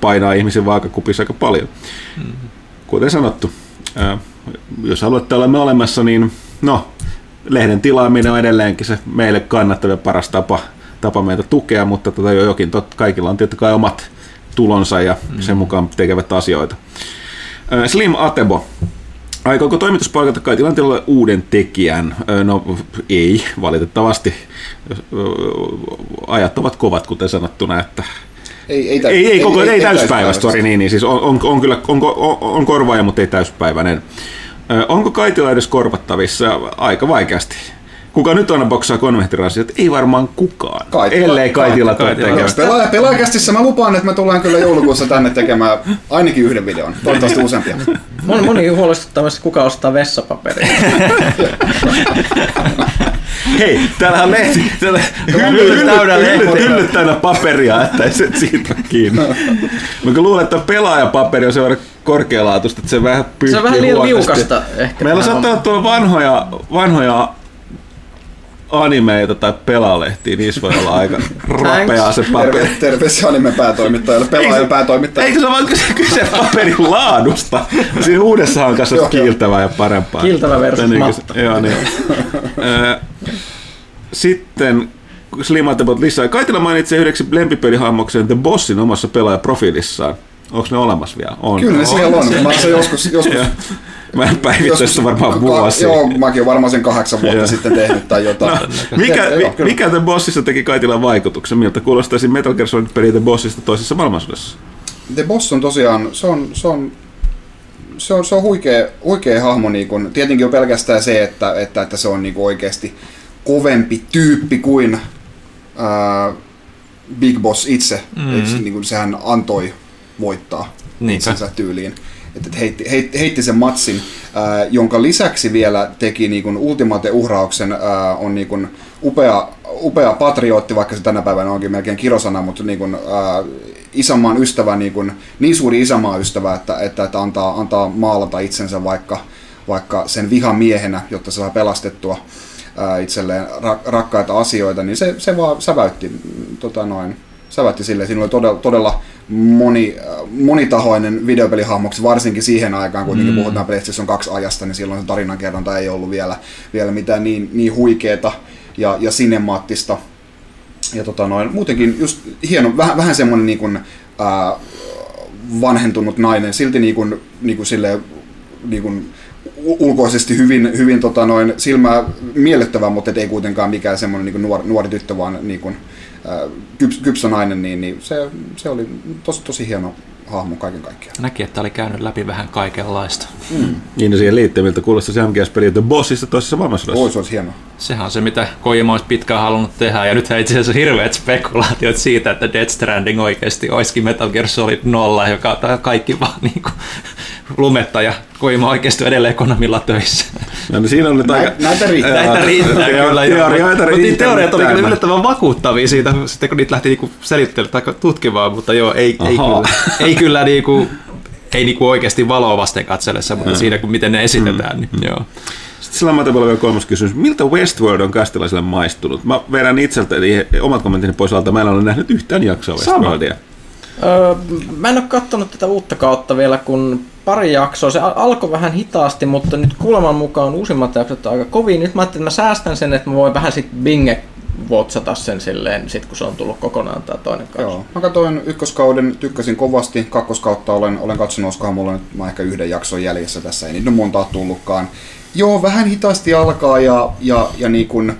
painaa ihmisen vaakakupissa aika paljon. Kuten sanottu, ää, jos haluatte olla me olemassa, niin no, lehden tilaaminen on edelleenkin se meille kannattava paras tapa, tapa meitä tukea, mutta tota jo jokin, tot, kaikilla on tietysti kai omat tulonsa ja sen mukaan tekevät asioita. Slim Atebo. Aikooko toimitus palkata kai tilanteelle uuden tekijän? No ei, valitettavasti. Ajat ovat kovat, kuten sanottuna, että Ei, ei, täys- ei, ei, koko, ei, ei täyspäiväistä, sori, niin, niin siis on, on, on kyllä on, on, on korvaaja, mutta ei täyspäiväinen. Onko Kaitila edes korvattavissa? Aika vaikeasti. Kuka nyt aina boksaa konvehtirasiat? Ei varmaan kukaan. Kaitila- ellei Kaitila tule tekemään. Pelaaja, pelaajakästissä mä lupaan, että mä tullaan kyllä joulukuussa tänne tekemään ainakin yhden videon, toivottavasti useampia. Moni, moni huolestuttaa myös, kuka ostaa vessapaperia. Hei, täällä on lehti. Täällä hylly, hylly, täynnä hylly, lehtiä. hylly täynnä paperia, että ei se siitä kiinni. Mä luulen, että pelaajapaperi on verran korkealaatuista, että se vähän pyyhkii Se on vähän liian liukasta ehkä. Meillä saattaa olla tuolla vanhoja, vanhoja animeita tai pelalehtiä, niissä voi olla aika rapeaa se paperi. Terve, terveisiä anime päätoimittajalle, pelaajan päätoimittajalle. Eikö se ole vaan kyse, kyse paperin laadusta? Siinä uudessa on kanssa Joo, kiiltävää ja parempaa. Kiiltävä versus Niin matta. Joo, niin. Sitten Slimatebot lisää. Kaitila mainitsee yhdeksi lempipelihahmokseen The Bossin omassa pelaajaprofiilissaan. Onko ne olemassa vielä? On. Kyllä ne siellä on. Mä oon joskus, joskus. Mä en päivittänyt sitä varmaan vuosia. Joo, mäkin olen varmaan sen kahdeksan vuotta sitten tehnyt tai jotain. Mikä, Joo, mi, mikä The Bossissa teki Kaitilan vaikutuksen? Miltä kuulostaisi Metal Gear Solid peli The Bossista toisessa maailmansodassa? The Boss on tosiaan, se on, se on, se on, se on huikea, huikea hahmo. Niin kun, tietenkin on pelkästään se, että, että, että se on niin oikeasti kovempi tyyppi kuin ää, Big Boss itse. Mm-hmm. Niin kun sehän antoi voittaa Niinpä. itsensä tyyliin. Että et heitti, heitti, heitti sen matsin, ää, jonka lisäksi vielä teki niin kun ultimate uhrauksen, ää, on niin kun upea, upea patriotti, vaikka se tänä päivänä onkin melkein kirosana, mutta niin kuin, ää, isänmaan ystävä, niin, kuin, niin suuri isänmaan ystävä, että, että, että antaa, antaa maalata itsensä vaikka, vaikka sen vihamiehenä, jotta se saa pelastettua itselleen ra- rakkaita asioita, niin se, se vaan säväytti, tota noin, säväytti sille. Siinä oli todella, todella moni, monitahoinen videopelihahmoksi, varsinkin siihen aikaan, kun mm. puhutaan PlayStation 2 ajasta, niin silloin se tarinankerronta ei ollut vielä, vielä mitään niin, niin huikeeta ja, ja sinemaattista. Ja tota noin, muutenkin just hieno, vähän, vähän semmoinen niin kuin, ää, vanhentunut nainen, silti niin kuin, niin kuin sille, niin kuin, ulkoisesti hyvin, hyvin tota noin, silmää miellyttävä, mutta et ei kuitenkaan mikään semmoinen niin nuori, nuori tyttö, vaan niin kuin, kyps, kypsä nainen, niin, niin se, se oli tosi, tosi hieno hahmo kaiken kaikkiaan. Näki, että oli käynyt läpi vähän kaikenlaista. Niin ja siihen liittyy, miltä kuulostaisi MGS-peli The Bossista toisessa maailmansodassa. Oi, se olisi hieno. Sehän on se, mitä Kojima olisi pitkään halunnut tehdä, ja nythän itse asiassa hirveät spekulaatiot siitä, että Death Stranding oikeasti olisikin Metal Gear Solid 0, joka on kaikki vaan niin kuin lumetta, ja Kojima oikeasti on edelleen Konamilla töissä. No, niin siinä on nyt aika... näitä riittää. Ää, Näitä riittää kyllä. joo. Teorioita Mutta niin riittää. teoriat oli kyllä yllättävän vakuuttavia siitä, sitten kun niitä lähti niinku selittelemään tai tutkimaan, mutta joo, ei, ei kyllä, ei kyllä niinku, ei niinku oikeasti valoa vasten katsellessa, mutta siinä kun miten ne esitetään, niin joo. Sitten sillä on vielä kolmas kysymys. Miltä Westworld on kastilaisille maistunut? Mä vedän itseltäni omat kommenttini pois alta. Mä en ole nähnyt yhtään jaksoa Westworldia. Öö, mä en ole kattonut tätä uutta kautta vielä, kun pari jaksoa. Se al- alkoi vähän hitaasti, mutta nyt kuuleman mukaan uusimmat jaksot on aika kovin. Nyt mä ajattelin, että mä säästän sen, että mä voin vähän sit binge votsata sen silleen, sit kun se on tullut kokonaan tää toinen kausi. Joo. Mä katsoin ykköskauden, tykkäsin kovasti. Kakkoskautta olen, olen katsonut, olisikohan mulla nyt mä ehkä yhden jakson jäljessä tässä. Ei niitä ole montaa tullutkaan. Joo, vähän hitaasti alkaa ja, ja, ja niin kuin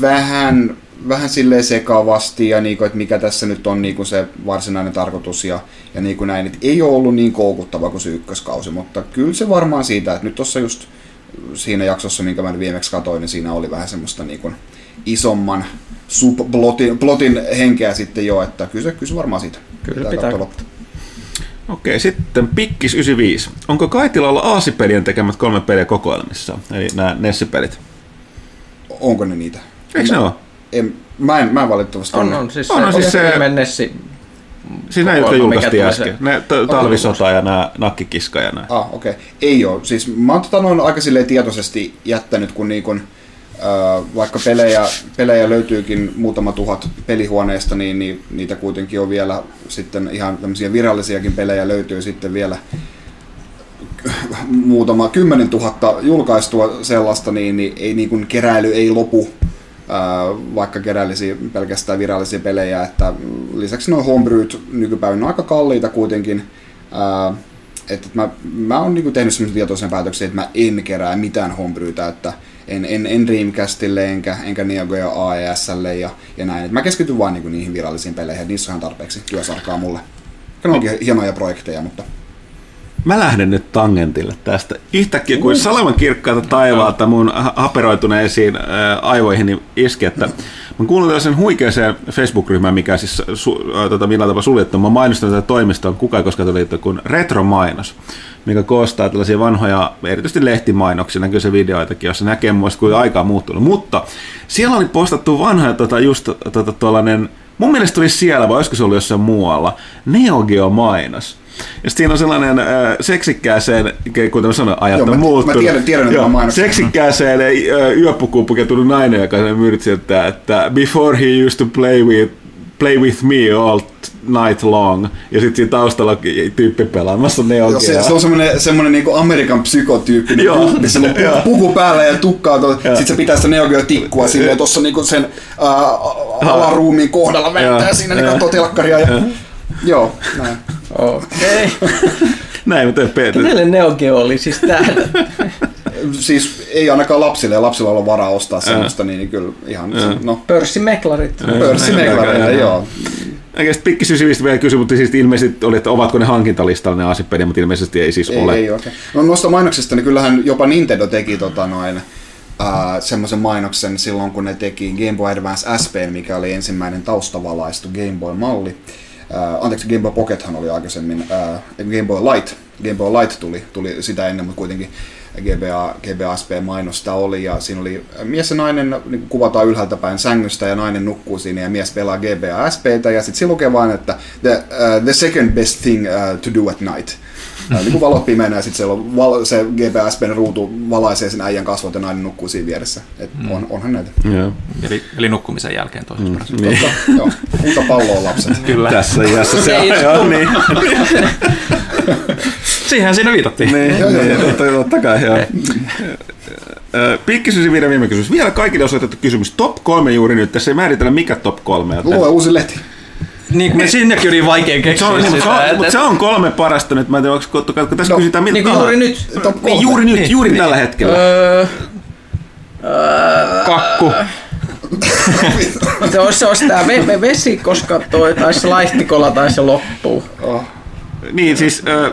vähän, vähän silleen sekavasti ja niin kuin, että mikä tässä nyt on niin kuin se varsinainen tarkoitus ja, ja niin kuin näin. Et ei ole ollut niin koukuttava kuin se ykköskausi, mutta kyllä se varmaan siitä, että nyt tuossa just siinä jaksossa, minkä mä viimeksi katsoin, niin siinä oli vähän semmoista niin kuin isomman subplotin plotin henkeä sitten jo, että kyllä se, varmaan siitä. Kyllä pitää loppuun. Okei, sitten Pikkis 95. Onko Kaitilalla Aasipelien tekemät kolme peliä kokoelmissa? Eli nämä Nessi-pelit. Onko ne niitä? Eikö ne ole? En, mä, en, mä en valitettavasti On, ole. on. Siis On, se, on siis se- se... Nessi. Siis nämä, jotka julkaistiin äsken. se- Ne t- talvisota ja nämä nakkikiska ja nämä. Ah, okei. Okay. Ei ole. Siis mä oon tota noin aika silleen tietoisesti jättänyt, kun niin kun, äh, vaikka pelejä, pelejä löytyykin muutama tuhat pelihuoneesta, niin, niin niitä kuitenkin on vielä sitten ihan tämmöisiä virallisiakin pelejä löytyy sitten vielä muutama kymmenen tuhatta julkaistua sellaista, niin, niin ei niin kuin keräily ei lopu, vaikka keräilisi pelkästään virallisia pelejä, että lisäksi nuo homebrewt nykypäivänä on aika kalliita kuitenkin, että mä, mä oon niin tehnyt semmoisen tietoisen päätöksen, että mä en kerää mitään homebrewtä, että en, en, en Dreamcastille enkä, enkä Neo Geo AESlle ja, ja näin. Et mä keskityn vain niin niihin virallisiin peleihin, niissä on tarpeeksi työsarkaa mulle. Ne onkin hienoja projekteja, mutta Mä lähden nyt tangentille tästä. Yhtäkkiä kuin salaman kirkkaalta taivaalta mun ha- haperoituneisiin aivoihin iski, että mä kuulun tällaisen huikeaseen Facebook-ryhmään, mikä siis su, tota, millä tavalla suljettu. Mä mainostan tätä toimistoa, kuka ei koskaan liitto kuin Retromainos, mikä koostaa tällaisia vanhoja, erityisesti lehtimainoksia, näkyy se videoitakin, jossa näkee muista, kuin aika on muuttunut. Mutta siellä oli postattu vanha tota, just tota, tuollainen, mun mielestä oli siellä, vai olisiko se ollut jossain muualla, Neo Geo mainos. Ja siinä on sellainen äh, seksikkääseen, kuten mä sanoin, ajat Joo, on mä- mä muuttunut. tiedän- tiedän, että Joo, mä. Seksikkääseen äh, yöpukuun pukeutunut nainen, joka sen myyrit sieltä, että before he used to play with, play with me all night long. Ja sitten siinä taustalla tyyppi pelaamassa Neo Joo, se, se on semmoinen, semmoinen niinku Amerikan psykotyyppinen Joo. tyyppi, sillä on puku päällä ja tukkaa, to, sit se pitää sitä Neo Geo tikkua silleen tuossa niinku sen ää, alaruumiin kohdalla Joo. siinä, niin katsoo telkkaria ja... Joo, näin. Okei. Näin, mutta Peter. Kenelle Neo Geo oli siis täällä? Siis ei ainakaan lapsille, ja lapsilla ole varaa ostaa semmoista, niin, niin kyllä ihan, se, no, Pörssimeklarit. pörssimeklareja, joo. Oikeasti Pikki Sysivistä vielä kysyi, mutta siis ilmeisesti oli, että ovatko ne hankintalistalla ne asipeliä, mutta ilmeisesti ei siis Ei, ole. ei oikein. No noista mainoksista, niin kyllähän jopa Nintendo teki tota noin, äh, semmoisen mainoksen silloin, kun ne teki Game Boy Advance SP, mikä oli ensimmäinen taustavalaistu Game Boy-malli. Äh, anteeksi, Game Boy Pockethan oli aikaisemmin, äh, Game Boy Light. Game Boy Light tuli, tuli sitä ennen, mutta kuitenkin. GBA, GBA-SP-mainosta oli, ja siinä oli mies ja nainen, niin kuvataan ylhäältä päin sängystä, ja nainen nukkuu siinä, ja mies pelaa GBA SPtä, ja sitten se lukee vain, että the, uh, the second best thing uh, to do at night. Niin kuin valot pimeänä, ja sitten siellä on val- se GBA SPn ruutu valaisee sen äijän kasvot, ja nainen nukkuu siinä vieressä. Et on, onhan näitä. Joo. Eli, eli nukkumisen jälkeen toisessa mm. Niin. Totta, joo. Kuinka palloa lapset. Kyllä. Tässä iässä se on. Joo, niin. Siihen siinä viitattiin. Niin, niin, totta, totta kai, joo. Ö, Pikkisyysi vielä viime kysymys. Vielä kaikille osoitettu kysymys. Top kolme juuri nyt. Tässä ei määritellä mikä top kolme. joten- Lue uusi lehti. Niin, kun sinnekin oli vaikea Se keksiä on, niin, mutta se, sitä. on, et- mutta se on kolme parasta nyt. Mä en tiedä, onko, kun tässä No, kysytään mitä Niin kuin juuri nyt. Niin, juuri nyt, Niin, juuri niin. tällä hetkellä. Öö, kakku. se olisi, se olisi tää ve- ve- vesi, koska toi taisi laihtikolla tai se loppuu. Oh. Niin, siis ö,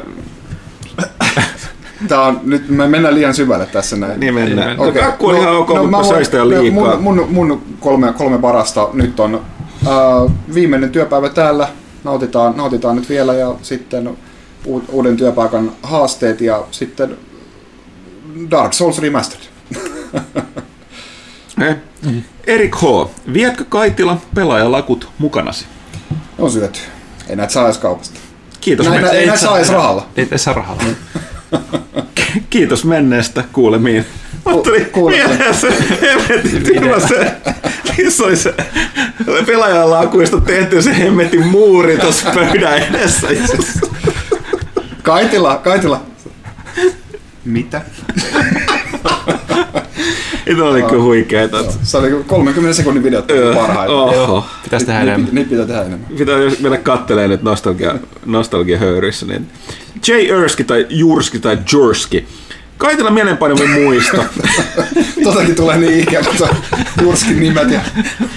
Tää on, nyt me mennään liian syvälle tässä näin. niin mennään. Niin, No, kakku on ihan ok, mä mutta söistä no, liikaa. Mun, mun, mun kolme, kolme parasta nyt on uh, viimeinen työpäivä täällä. Nautitaan, nautitaan nyt vielä ja sitten uuden työpaikan haasteet ja sitten Dark Souls Remastered. Eh. Erik H. Vietkö Kaitila pelaajalakut mukanasi? On syöty. Ei näitä saa edes kaupasta. Kiitos, Näitä, men- ei näitä saa edes rahalla. Ei, ei saa rahalla. kiitos menneestä kuulemiin. Mutta tuli mieleen se hemmetin tilanne se, missä oli se pelaajalakuista tehty se hemmetin muuri tuossa pöydän edessä. Kaitila, Kaitila. Mitä? Tämä oli kyllä huikeeta. Se oli 30 sekunnin videot parhaita. Oho. Pitäisi tehdä enemmän. niitä pitää tehdä enemmän. Pitää jos mennä kattelee nyt nostalgia, nostalgia höyryissä. Niin. J. Erski tai Jurski tai Jurski. Kaitila mielenpainuvin muisto. Totakin tulee niin ikävä Jurskin nimet ja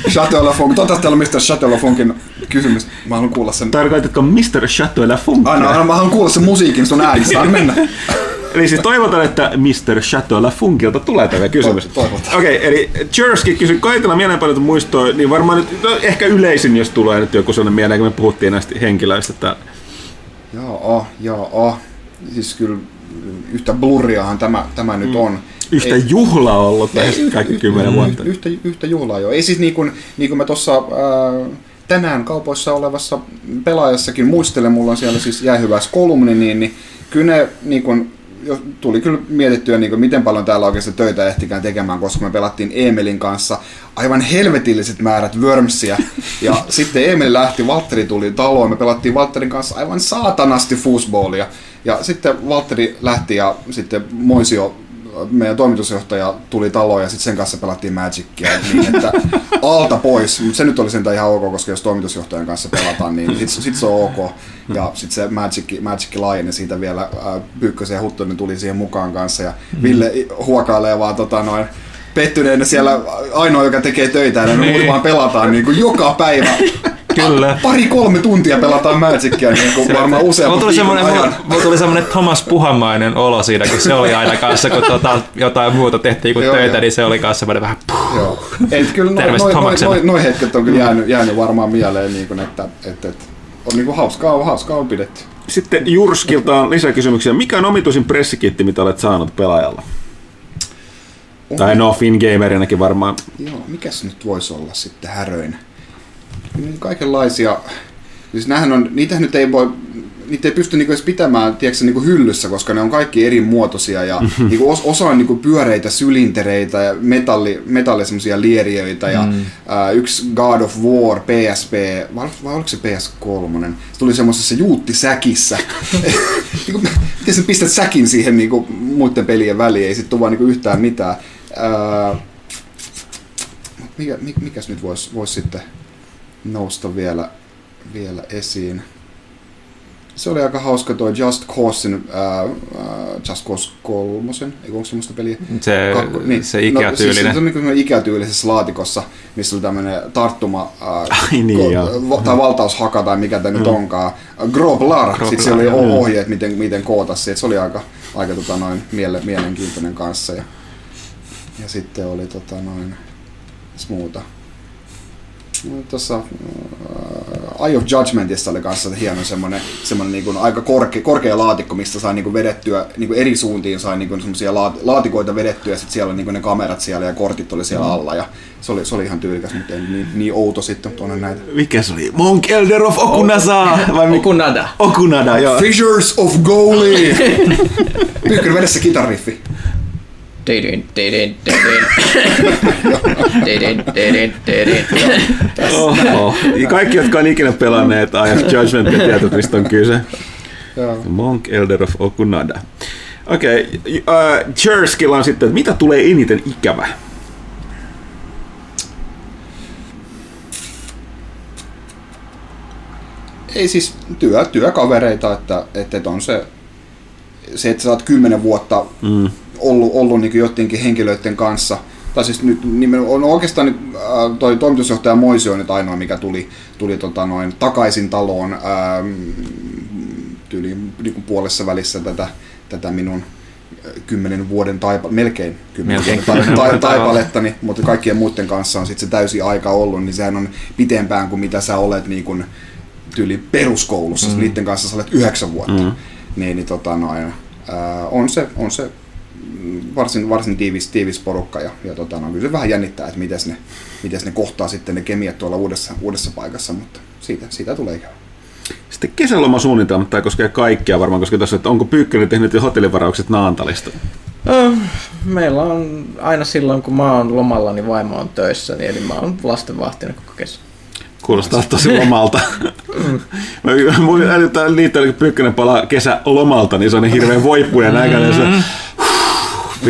Chateau La Funk. Toivottavasti täällä on mistä Chateau La Funkin kysymys. Mä haluan kuulla sen. Tarkoitatko Mr. Chateau La Funk? Aina, aina mä haluan kuulla sen musiikin sun äänissä. Anna mennä. Eli siis toivotaan, että Mr. Chateau La Funkilta tulee tämä kysymys. Toivotaan. Okei, okay, eli Jersky kysyi Kaitila mielenpainut muistoa, niin varmaan nyt, no, ehkä yleisin, jos tulee nyt joku sellainen mieleen, kun me puhuttiin näistä henkilöistä. Että, Joo, joo. Siis kyllä yhtä blurriahan tämä, tämä nyt on. yhtä Ei- juhlaa ollut yhtä- kaikki kymmenen vuotta. Yhtä, yhtä juhlaa joo. Ei siis niin kuin, niin kuin mä tuossa ää, tänään kaupoissa olevassa pelaajassakin muistelen, mulla on siellä siis jäähyväis kolumni, niin, niin kyllä ne niin kuin, tuli kyllä mietittyä, niin kuin, miten paljon täällä oikeasti töitä ehtikään tekemään, koska me pelattiin Emelin kanssa aivan helvetilliset määrät Wormsia. Ja sitten Emil lähti, Valtteri tuli taloon, me pelattiin Valtterin kanssa aivan saatanasti foosballia. Ja sitten Valtteri lähti ja sitten Moisio meidän toimitusjohtaja tuli taloon ja sitten sen kanssa pelattiin Magicia niin, että alta pois. Mutta se nyt oli sentään ihan ok, koska jos toimitusjohtajan kanssa pelataan, niin sitten sit se on ok. Ja sitten se Magic, Magic laajeni siitä vielä. Äh, Pyykkösen ja Huttunen tuli siihen mukaan kanssa ja Ville huokailee vaan tota noin pettyneenä siellä ainoa, joka tekee töitä, ja me muut vaan pelataan niin kuin joka päivä. Kyllä. Pari-kolme tuntia pelataan Magicia niin kuin varmaan Mulla useamman tuli, viikon semmoinen, ajan. mulla, mulla tuli semmoinen Thomas Puhamainen olo siinä, kun se oli aina kanssa, kun tota, jotain muuta tehtiin kuin Joo, töitä, joo. niin se oli kanssa semmoinen vähän puh. Joo. Et kyllä noi, noi, Tomakselle. noi, noi hetket on kyllä jäänyt, jäänyt varmaan mieleen, niin kuin, että, että, että on niin kuin hauskaa, hauskaa on pidetty. Sitten Jurskilta on lisäkysymyksiä. Mikä on omituisin pressikitti, mitä olet saanut pelaajalla? Tai no, Fingamerinakin varmaan. Joo, mikäs nyt voisi olla sitten häröinä? Niin Kaikenlaisia, siis nämähän on, niitähän nyt ei voi, niitä ei pysty niinku edes pitämään tiedätkö, niinku hyllyssä, koska ne on kaikki eri muotoisia ja niinku os, osa on niinku pyöreitä sylintereitä ja metalli, metalli semmosia lieriöitä ja mm. ää, yksi God of War PSP, vai, vai oliko se PS3? Se tuli semmoisessa juuttisäkissä. niinku, miten sä pistät säkin siihen niinku muiden pelien väliin, ei sit tule vaan niinku yhtään mitään. Ää, mikä, mi- mikäs nyt voisi vois sitten nousta vielä, vielä esiin? Se oli aika hauska tuo Just Causein, ää, ää, Just Cause kolmosen, eikö onko semmoista peliä? Se, Kakko- se Ikea-tyylinen. No, siis, se on niin kuin Ikea-tyylisessä laatikossa, missä oli tämmöinen tarttuma ää, Ai niin, joo. vo- tai valtaushaka tai mikä tämä nyt onkaan. Groblar, sitten siellä oli ohjeet, miten, miten koota se. Se oli aika, aika tota, noin, miele, mielenkiintoinen kanssa. Ja, ja sitten oli tota, noin, muuta. Tuossa äh, Eye of Judgmentissa oli kanssa hieno semmoinen, semmoinen niin kuin aika korkea, korkea laatikko, mistä sai niin kuin vedettyä niin kuin eri suuntiin, sai niin kuin semmoisia laat, laatikoita vedettyä, ja sitten siellä oli niin kuin ne kamerat siellä ja kortit oli siellä alla, ja se oli, se oli ihan tyylikäs, mutta ei niin, niin outo sitten tuonne näitä. Mikä se oli? Monk Elder of Okunasa! Vai mi- Okunada. Okunada, joo. Fissures of Goalie! Pyykkönen vedessä kitarriffi. Oho. Kaikki, jotka on ikinä pelanneet Eye of Judgment, tietävät, mistä on kyse. Monk Elder of Okunada. Okei, okay. uh, Jerskilla on sitten, että mitä tulee eniten ikävä? Ei siis työ, työkavereita, että, että, että on se, se, että sä oot kymmenen vuotta mm. Ollut, ollut niin jotenkin henkilöiden kanssa. Tai siis nyt on oikeastaan nyt, äh, toi toimitusjohtaja Moisi on nyt ainoa, mikä tuli, tuli tota noin, takaisin taloon ähm, tyyli niin puolessa välissä tätä, tätä minun äh, kymmenen vuoden taipa, melkein kymmenen Melkein vuoden ta, ta, taipalettani, mutta kaikkien muiden kanssa on sitten se täysi aika ollut, niin sehän on pitempään kuin mitä sä olet niin kuin, tyyli peruskoulussa, mm. niiden kanssa sä olet yhdeksän vuotta. Mm. Niin, niin tota noin, ää, on se, on se varsin, varsin tiivis, tiivis porukka ja, ja tota, no, kyllä se vähän jännittää, että miten ne, miten ne kohtaa sitten ne kemiat tuolla uudessa, uudessa paikassa, mutta siitä, siitä tulee ikävä. Sitten kesälomasuunnitelmat, tämä koskee kaikkia varmaan, koska tässä, että onko Pyykkönen tehnyt jo hotellivaraukset Naantalista? Ö, Meillä on aina silloin, kun mä oon lomalla, niin vaimo on töissä, niin eli mä oon lastenvahtina koko kesä. Kuulostaa tosi lomalta. Mä mun älyttää liittää, kun Pyykkönen palaa kesälomalta, niin se on niin hirveän voippuja näköinen. Se,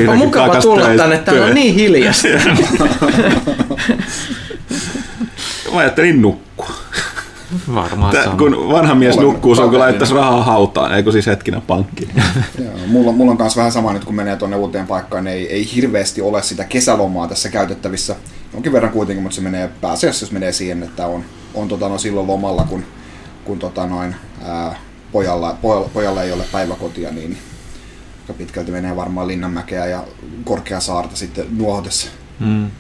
On mukava takas tulla tänne, täällä on niin hiljasta. Mä ajattelin nukkua. Varmaan Tää, kun vanha mies Molemmat nukkuu, se on kun kavereina. laittaisi rahaa hautaan, eikö siis hetkinen pankkiin. Joo, mulla, mulla on myös vähän sama nyt, kun menee tuonne uuteen paikkaan, niin ei, ei hirveästi ole sitä kesälomaa tässä käytettävissä. Jonkin verran kuitenkin, mutta se menee pääasiassa, jos menee siihen, että on, on tota, no, silloin lomalla, kun, kun tota, noin, ää, pojalla, pojalla, pojalla, ei ole päiväkotia, niin aika pitkälti menee varmaan Linnanmäkeä ja Korkeasaarta sitten nuohotessa. Mm.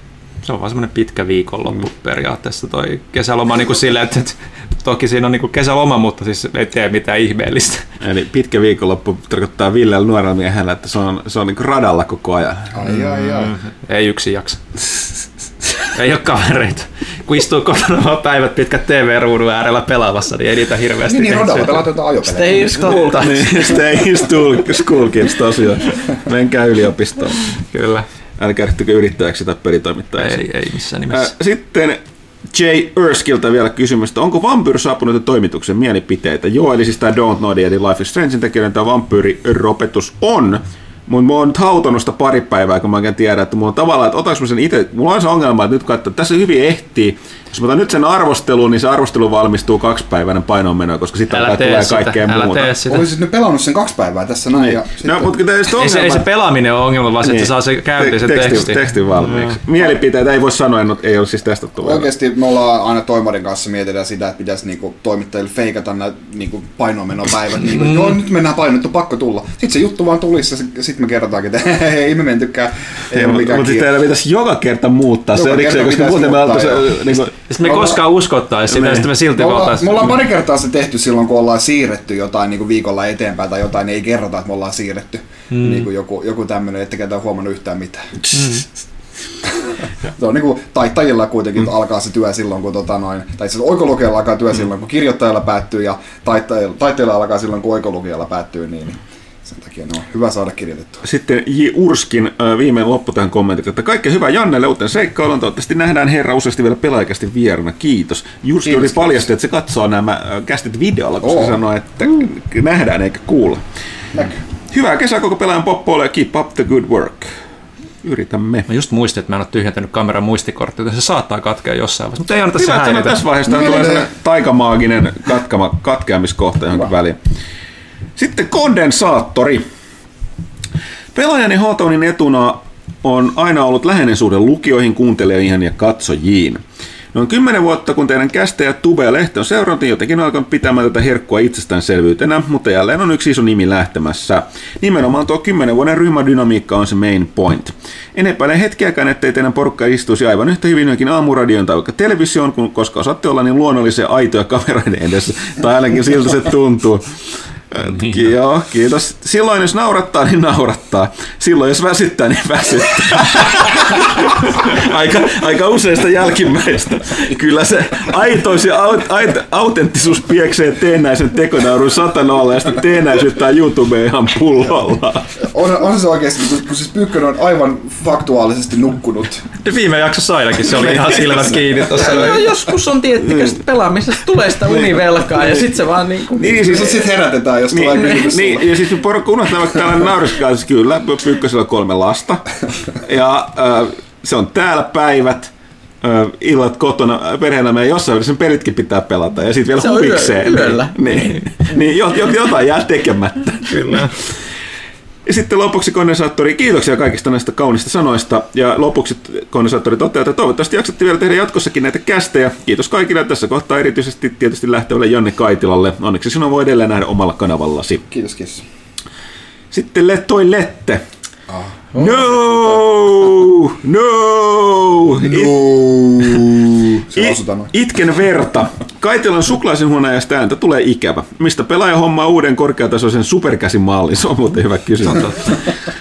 Se on vaan semmoinen pitkä viikonloppu mm. periaatteessa toi kesäloma niin kuin silleen, että, että toki siinä on niin kuin kesäloma, mutta siis ei tee mitään ihmeellistä. Eli pitkä viikonloppu tarkoittaa Villellä nuorella miehellä, että se on, se on niin radalla koko ajan. Ai, ai, ai. Ei yksi jaksa. ei ole kavereita. Kun istuu kotona vaan päivät pitkät TV-ruudun äärellä pelaamassa, niin ei niitä hirveästi Niin, niin syödä. pelaat jotain ajopelejä. Stay school. Niin, stay school, school kids tosiaan. Menkää yliopistoon. Kyllä. Älkää ryhtykö yrittäjäksi tai pelitoimittajaksi. Ei, ei missään nimessä. Sitten Jay Erskiltä vielä kysymys, että onko Vampyr saapunut jo toimituksen mielipiteitä? Joo, eli siis tämä Don't Know The, eli Life is Strangein tekijöiden tämä vampyyriropetus on. Mutta mä oon hautonut sitä pari päivää, kun mä oikein tiedän, että mulla on tavallaan, että otaks mä sen itse, mulla on se ongelma, että nyt katso, tässä hyvin ehtii. Jos mä otan nyt sen arvosteluun, niin se arvostelu valmistuu kaksipäiväinen painoonmeno, koska sitten alkaa tulee sitä, kaikkea älä muuta. tee sitä. Olisit nyt pelannut sen kaksi päivää tässä näin. Ja sitten... No, mutta Ei se, ei se pelaaminen ole ongelma, vaan se, että se saa se käyntiin se Te- teksti. Tekstin valmiiksi. Mielipiteitä ei voi sanoa, en ole- ei ole siis testattu vielä. Oikeasti me ollaan aina toimarin kanssa mietitään sitä, että pitäisi niinku toimittajille feikata nämä niinku painoomenopäivät. Niinku, Mm. että joo, nyt mennään painoon, nyt on pakko tulla. Sitten se juttu vaan tulisi ja sitten me kerrotaankin, että ei me mentykään. Ei Ei, mutta kiire. teillä pitäisi joka kerta muuttaa se Joka erikseen, kerta koska pitäisi muuten me oltaisiin... Niin Sitten me ei Me koskaan uskottaisi sitä, Niin. ja sitten me silti Me ollaan, me ollaan pari kertaa se tehty silloin, kun ollaan siirretty jotain niin kuin viikolla eteenpäin tai jotain, niin ei kerrota, että me ollaan siirretty. Mm. Niin kuin joku, joku tämmöinen, ettekä ole huomannut yhtään mitään. se on niin kuin taittajilla kuitenkin mm. alkaa se työ silloin, kun tota noin, tai asiassa oikolukijalla alkaa työ mm. silloin, kun kirjoittajalla päättyy ja taittajilla, taittajilla alkaa silloin, kun oikolukijalla päättyy, niin, niin sen takia ne on hyvä saada kirjoitettua. Sitten J. Urskin viimeinen loppu tähän kommentin, että kaikkea hyvää Jannelle uuteen seikkailuun. Toivottavasti nähdään herra useasti vielä pelaajakästi vierana. Kiitos. Jurski Kiitos, oli paljasti, että se katsoo nämä kästit videolla, koska Oo. se sanoi, että nähdään eikä kuulla. Näkyy. Hyvää kesää koko pelaajan poppoille ja keep up the good work. Yritämme. Mä just muistin, että mä en ole tyhjentänyt kameran muistikorttia, joten se saattaa katkea jossain vaiheessa, mutta ei anneta se Hyvä, tässä vaiheessa tämä tulee taikamaaginen katkama, katkeamiskohta johonkin väliin. Sitten kondensaattori. Pelaajani Hawthornin etuna on aina ollut läheinen suhde lukijoihin, kuuntelijoihin ja katsojiin. Noin kymmenen vuotta, kun teidän kästä ja Tube ja Lehti on seurannut, niin jotenkin on alkanut pitämään tätä herkkua itsestäänselvyytenä, mutta jälleen on yksi iso nimi lähtemässä. Nimenomaan tuo kymmenen vuoden ryhmädynamiikka on se main point. En epäile hetkeäkään, ettei teidän porukka istuisi aivan yhtä hyvin johonkin aamuradion tai vaikka televisioon, kun- koska osaatte olla niin luonnollisia aitoja kavereiden edessä. Tai ainakin siltä se tuntuu. Ki- joo, kiitos. Silloin jos naurattaa, niin naurattaa. Silloin jos väsyttää, niin väsyttää. aika, aika useista jälkimmäistä. Kyllä se aitois ja aut, ait, autenttisuus pieksee teennäisen tekonaurun satanolla ja sitten teennäisyyttä on YouTube ihan pullolla. On, on se oikeasti, kun, siis Pyykkönen on aivan faktuaalisesti nukkunut. Viime jaksossa ainakin se oli ihan silmät kiinni tuossa. Joo, joskus on tiettikästä pelaamisesta tulee sitä univelkaa ja sit se vaan niinku... Niin, Siis sitten herätetään, jos tulee Niin, kysymys niin, ja sitten porukka unohtaa vaikka täällä nauriskaa, siis kyllä, Pyykkösellä kolme lasta. Ja äh, se on täällä päivät, äh, illat kotona, perhe-elämä ja jossain välissä pelitkin pitää pelata. Ja sitten vielä Se on yö- huvikseen. yöllä. Niin, niin jot, jot, jotain jää tekemättä. Kyllä. Ja sitten lopuksi kondensaattori, kiitoksia kaikista näistä kaunista sanoista. Ja lopuksi kondensaattori toteaa, että toivottavasti jaksatte vielä tehdä jatkossakin näitä kästejä. Kiitos kaikille tässä kohtaa erityisesti tietysti lähtevälle Janne Kaitilalle. Onneksi sinua voi edelleen nähdä omalla kanavallasi. Kiitos, kiitos. Sitten le, toi Lette. Ah. No! No! Se I- noin. itken verta. Kaitilan suklaisen huoneajasta ääntä tulee ikävä. Mistä pelaaja hommaa uuden korkeatasoisen superkäsimallin? Se on muuten hyvä kysymys.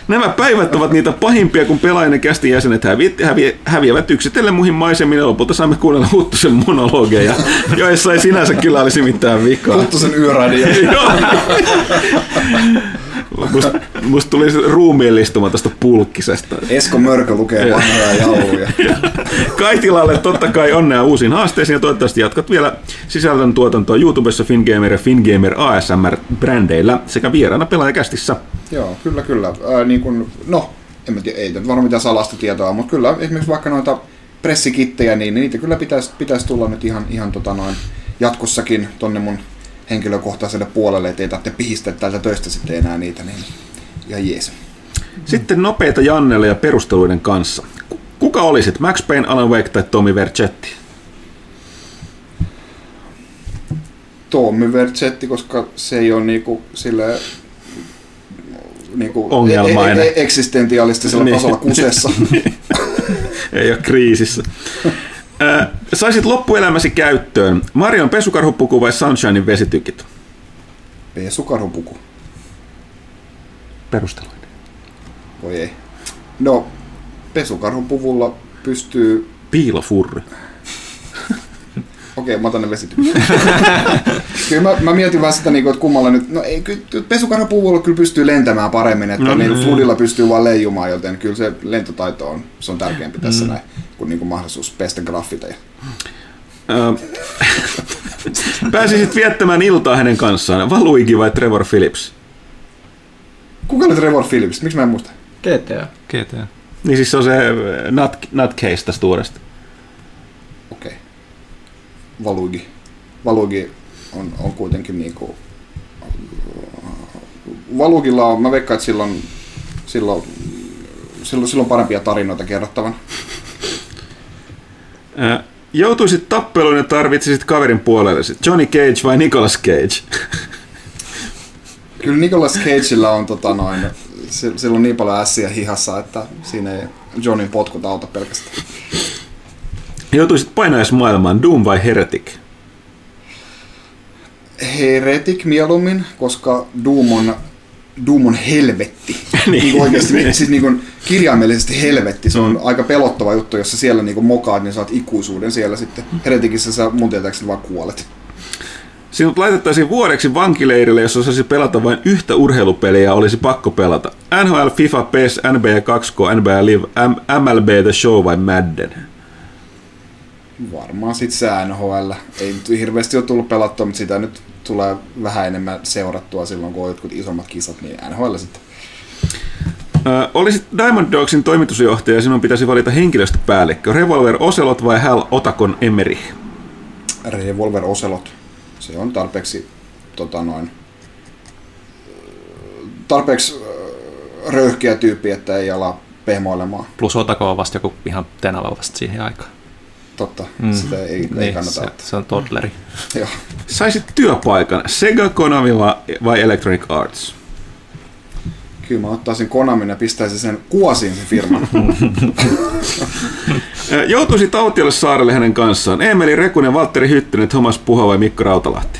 Nämä päivät ovat niitä pahimpia, kun pelaajien kästin jäsenet hävi, hävi, häviävät yksitellen muihin maisemiin lopulta saamme kuunnella Huttusen monologeja, joissa ei sinänsä kyllä olisi mitään vikaa. Huttusen yöradio. Musta, musta tuli ruumiillistuma tästä pulkkisesta. Esko Mörkö lukee vanhoja jauluja. Kaitilalle totta kai onnea uusiin haasteisiin ja toivottavasti jatkat vielä sisällön tuotantoa YouTubessa Fingamer ja Fingamer ASMR-brändeillä sekä vieraana pelaajakästissä. Joo, kyllä, kyllä. Ää, niin kun, no, en mä tiedä, ei varmaan mitään salasta tietoa, mutta kyllä esimerkiksi vaikka noita pressikittejä, niin niitä kyllä pitäisi, pitäisi tulla nyt ihan, ihan tota noin, jatkossakin tonne mun henkilökohtaiselle puolelle, ettei tarvitse pihistää täältä töistä sitten enää niitä, niin ihan jees. Sitten nopeita Jannelle ja perusteluiden kanssa. Ku- Kuka olisit, Max Payne, Alan Wake tai Tommy Vercetti? Tommy Vercetti, koska se ei ole niinku sille niinku Ongelmainen. e- e- eksistentialistisella Niin. tasolla kusessa. Ei ole kriisissä. Äh, saisit loppuelämäsi käyttöön Marion pesukarhupuku vai Sunshinein vesitykit? Pesukarhupuku. Perusteluiden. Voi ei. No, pesukarhupuvulla pystyy... Piilofurri. Okei, mä otan ne kyllä mä, mä, mietin vähän sitä, niinku, että kummalla nyt... No ei, kyllä pesukarhupuvulla kyllä pystyy lentämään paremmin, että no, niin, floodilla pystyy vaan leijumaan, joten kyllä se lentotaito on, se on tärkeämpi tässä näin, kuin niinku mahdollisuus pestä graffiteja. Pääsisit viettämään iltaa hänen kanssaan. Valuigi vai Trevor Phillips? Kuka oli Trevor Phillips? Miksi mä en muista? GTA. GTA. Niin siis se on se nut, nutcase tästä uudesta. Okei. Valuigi. Valuigi on, on kuitenkin niinku... Valugilla on, mä veikkaan, että silloin, silloin, silloin, silloin parempia tarinoita kerrottavan. Joutuisit tappeluun ja tarvitsisit kaverin puolellesi. Johnny Cage vai Nicolas Cage? Kyllä Nicolas Cageilla on tota noin, sillä on niin paljon ässiä hihassa, että siinä ei Johnin potkut auta pelkästään. Joutuisit painajaismaailmaan Doom vai Heretic? Heretic mieluummin, koska Doom on, Doom on helvetti. Niin. niin. oikeasti, Niin. siis niin kuin kirjaimellisesti helvetti. Se on aika pelottava juttu, jos sä siellä niin mokaat, niin saat ikuisuuden siellä sitten. Hereticissä sä mun tietääkseni vaan kuolet. Sinut laitettaisiin vuodeksi vankileirille, jos osaisi pelata vain yhtä urheilupeliä ja olisi pakko pelata. NHL, FIFA, PES, NBA 2K, NBA Live, M- MLB The Show vai Madden? Varmaan sit se NHL. Ei nyt hirveästi ole tullut pelattua, mutta sitä nyt tulee vähän enemmän seurattua silloin, kun on jotkut isommat kisat, niin NHL sitten. Ö, olisit Diamond Dogsin toimitusjohtaja ja sinun pitäisi valita henkilöstöpäällikkö. Revolver Ocelot vai Hal Otakon Emerich? Revolver Ocelot. Se on tarpeeksi tota noin, tarpeeksi röyhkeä tyyppi, että ei ala pehmoilemaan. Plus Otako on vasta joku ihan tenava vasta siihen aikaan. Totta. Mm. Sitä ei, ei Niin, kannata se, ottaa. se on toddleri. Joo. Saisit työpaikan Sega, Konami vai- vai Electronic Arts? Kyllä mä ottaisin Konamin ja pistäisin sen kuosiin sen firman. Ö, Joutuisit autiolle saarelle hänen kanssaan. Emeli Rekunen, Valtteri Hyttynen, Thomas Puha vai Mikko Rautalahti?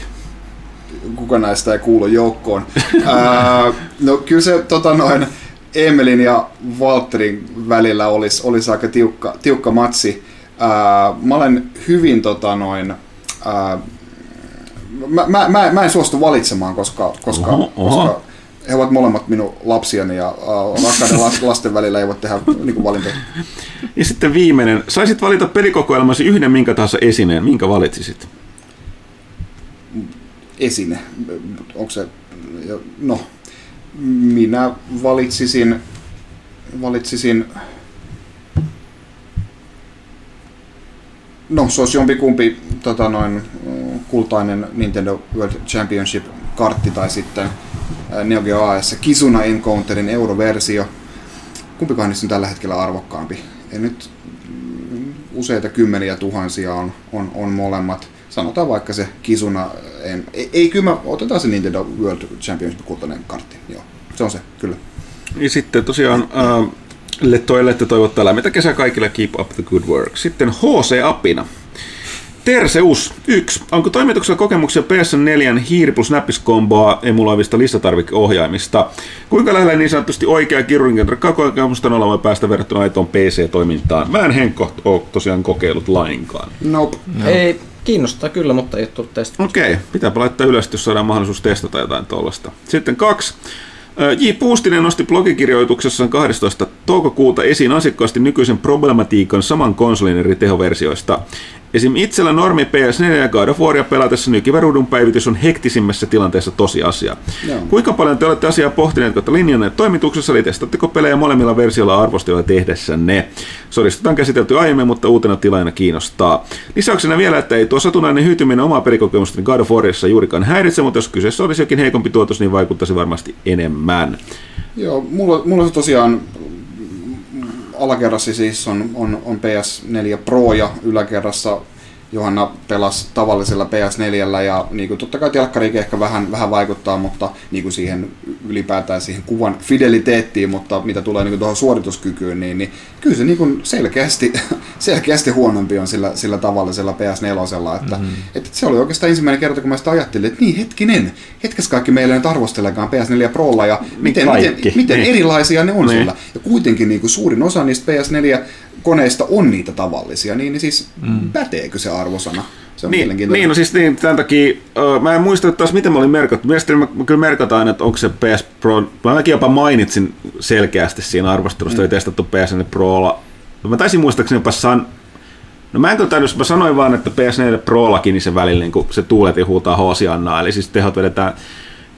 Kuka näistä ei kuulu joukkoon? Ää, no kyllä se tota noin, Emelin ja Walterin välillä olisi, olisi aika tiukka, tiukka matsi. Ää, mä olen hyvin tota noin, ää, mä, mä, mä, mä en suostu valitsemaan, koska, koska, Oho, oho. koska he ovat molemmat minun lapsiani ja ää, rakkaiden las- lasten välillä ei voi tehdä niin valintoja. Ja sitten viimeinen. Saisit valita pelikokoelmasi yhden minkä tahansa esineen. Minkä valitsisit? esine. Onko se, no, minä valitsisin, valitsisin, no se olisi jompikumpi tota noin, kultainen Nintendo World Championship-kartti tai sitten Neo Geo AS Kizuna Encounterin euroversio. Kumpikohan niistä on tällä hetkellä arvokkaampi? Ei nyt mm, useita kymmeniä tuhansia on, on, on molemmat. Sanotaan vaikka se Kizuna, en, ei, ei kyllä otetaan se Nintendo World Championship kultainen kartti, joo. Se on se, kyllä. Ja sitten tosiaan äh, Lettoille toivottaa lämmintä kesää kaikille, keep up the good work. Sitten HC Apina. Terseus 1. Onko toimituksella kokemuksia PS4 hiiri plus näppiskomboa emuloivista listatarvikeohjaimista? Kuinka lähellä niin sanotusti oikea kirurgin kokemusta olla voi päästä verrattuna aitoon PC-toimintaan? Mä en Henkko ole tosiaan kokeillut lainkaan. Nope. Ei, kiinnostaa kyllä, mutta ei ole tullut testata. Okei, pitääpä laittaa ylös, jos saadaan mahdollisuus testata jotain tuollaista. Sitten kaksi. J. Puustinen nosti blogikirjoituksessaan 12. toukokuuta esiin asiakkaasti nykyisen problematiikan saman konsolin eri tehoversioista. Esim. itsellä normi PS4 ja God of Waria pelatessa päivitys on hektisimmässä tilanteessa tosiasia. Joo. Kuinka paljon te olette asiaa pohtineet kautta linjanneet toimituksessa, eli testatteko pelejä molemmilla versioilla arvostelua tehdessänne? Sodistot on käsitelty aiemmin, mutta uutena tilaina kiinnostaa. Lisäyksenä vielä, että ei tuo satunnainen hyytyminen omaa pelikokemusta God of Warissa juurikaan häiritse, mutta jos kyseessä olisi jokin heikompi tuotos, niin vaikuttaisi varmasti enemmän. Joo, mulla, mulla se tosiaan alakerrassa siis on, on, on PS4 Pro ja yläkerrassa Johanna pelasi tavallisella PS4 ja niin kuin, totta kai telkkarikin ehkä vähän, vähän vaikuttaa, mutta niin kuin siihen ylipäätään siihen kuvan fideliteettiin, mutta mitä tulee niin kuin tuohon suorituskykyyn, niin, niin kyllä se niin kuin selkeästi, selkeästi huonompi on sillä, sillä tavallisella PS4. Että, mm-hmm. että se oli oikeastaan ensimmäinen kerta, kun mä sitä ajattelin, että niin hetkinen, hetkes kaikki meillä nyt arvostelekaan PS4 Prolla ja miten, miten, kaikki, miten niin. erilaisia ne on Niin. sillä. Ja kuitenkin niin kuin suurin osa niistä PS4 koneista on niitä tavallisia, niin, niin siis mm. päteekö se arvosana? Se on Niin, niin, no siis niin, tämän takia, ö, mä en muista taas miten mä olin merkattu. Mielestäni mä, mä kyllä merkataan, että onko se PS Pro, mä mäkin jopa mainitsin selkeästi siinä arvostelusta, mm. oli testattu PS4 Prolla. Mä taisin muistaakseni jopa san... No mä en kyllä tainnut, mä sanoin vaan, että PS4 Prollakin niin se välillä niin se tuuletin huutaa hoosiannaa, eli siis tehot vedetään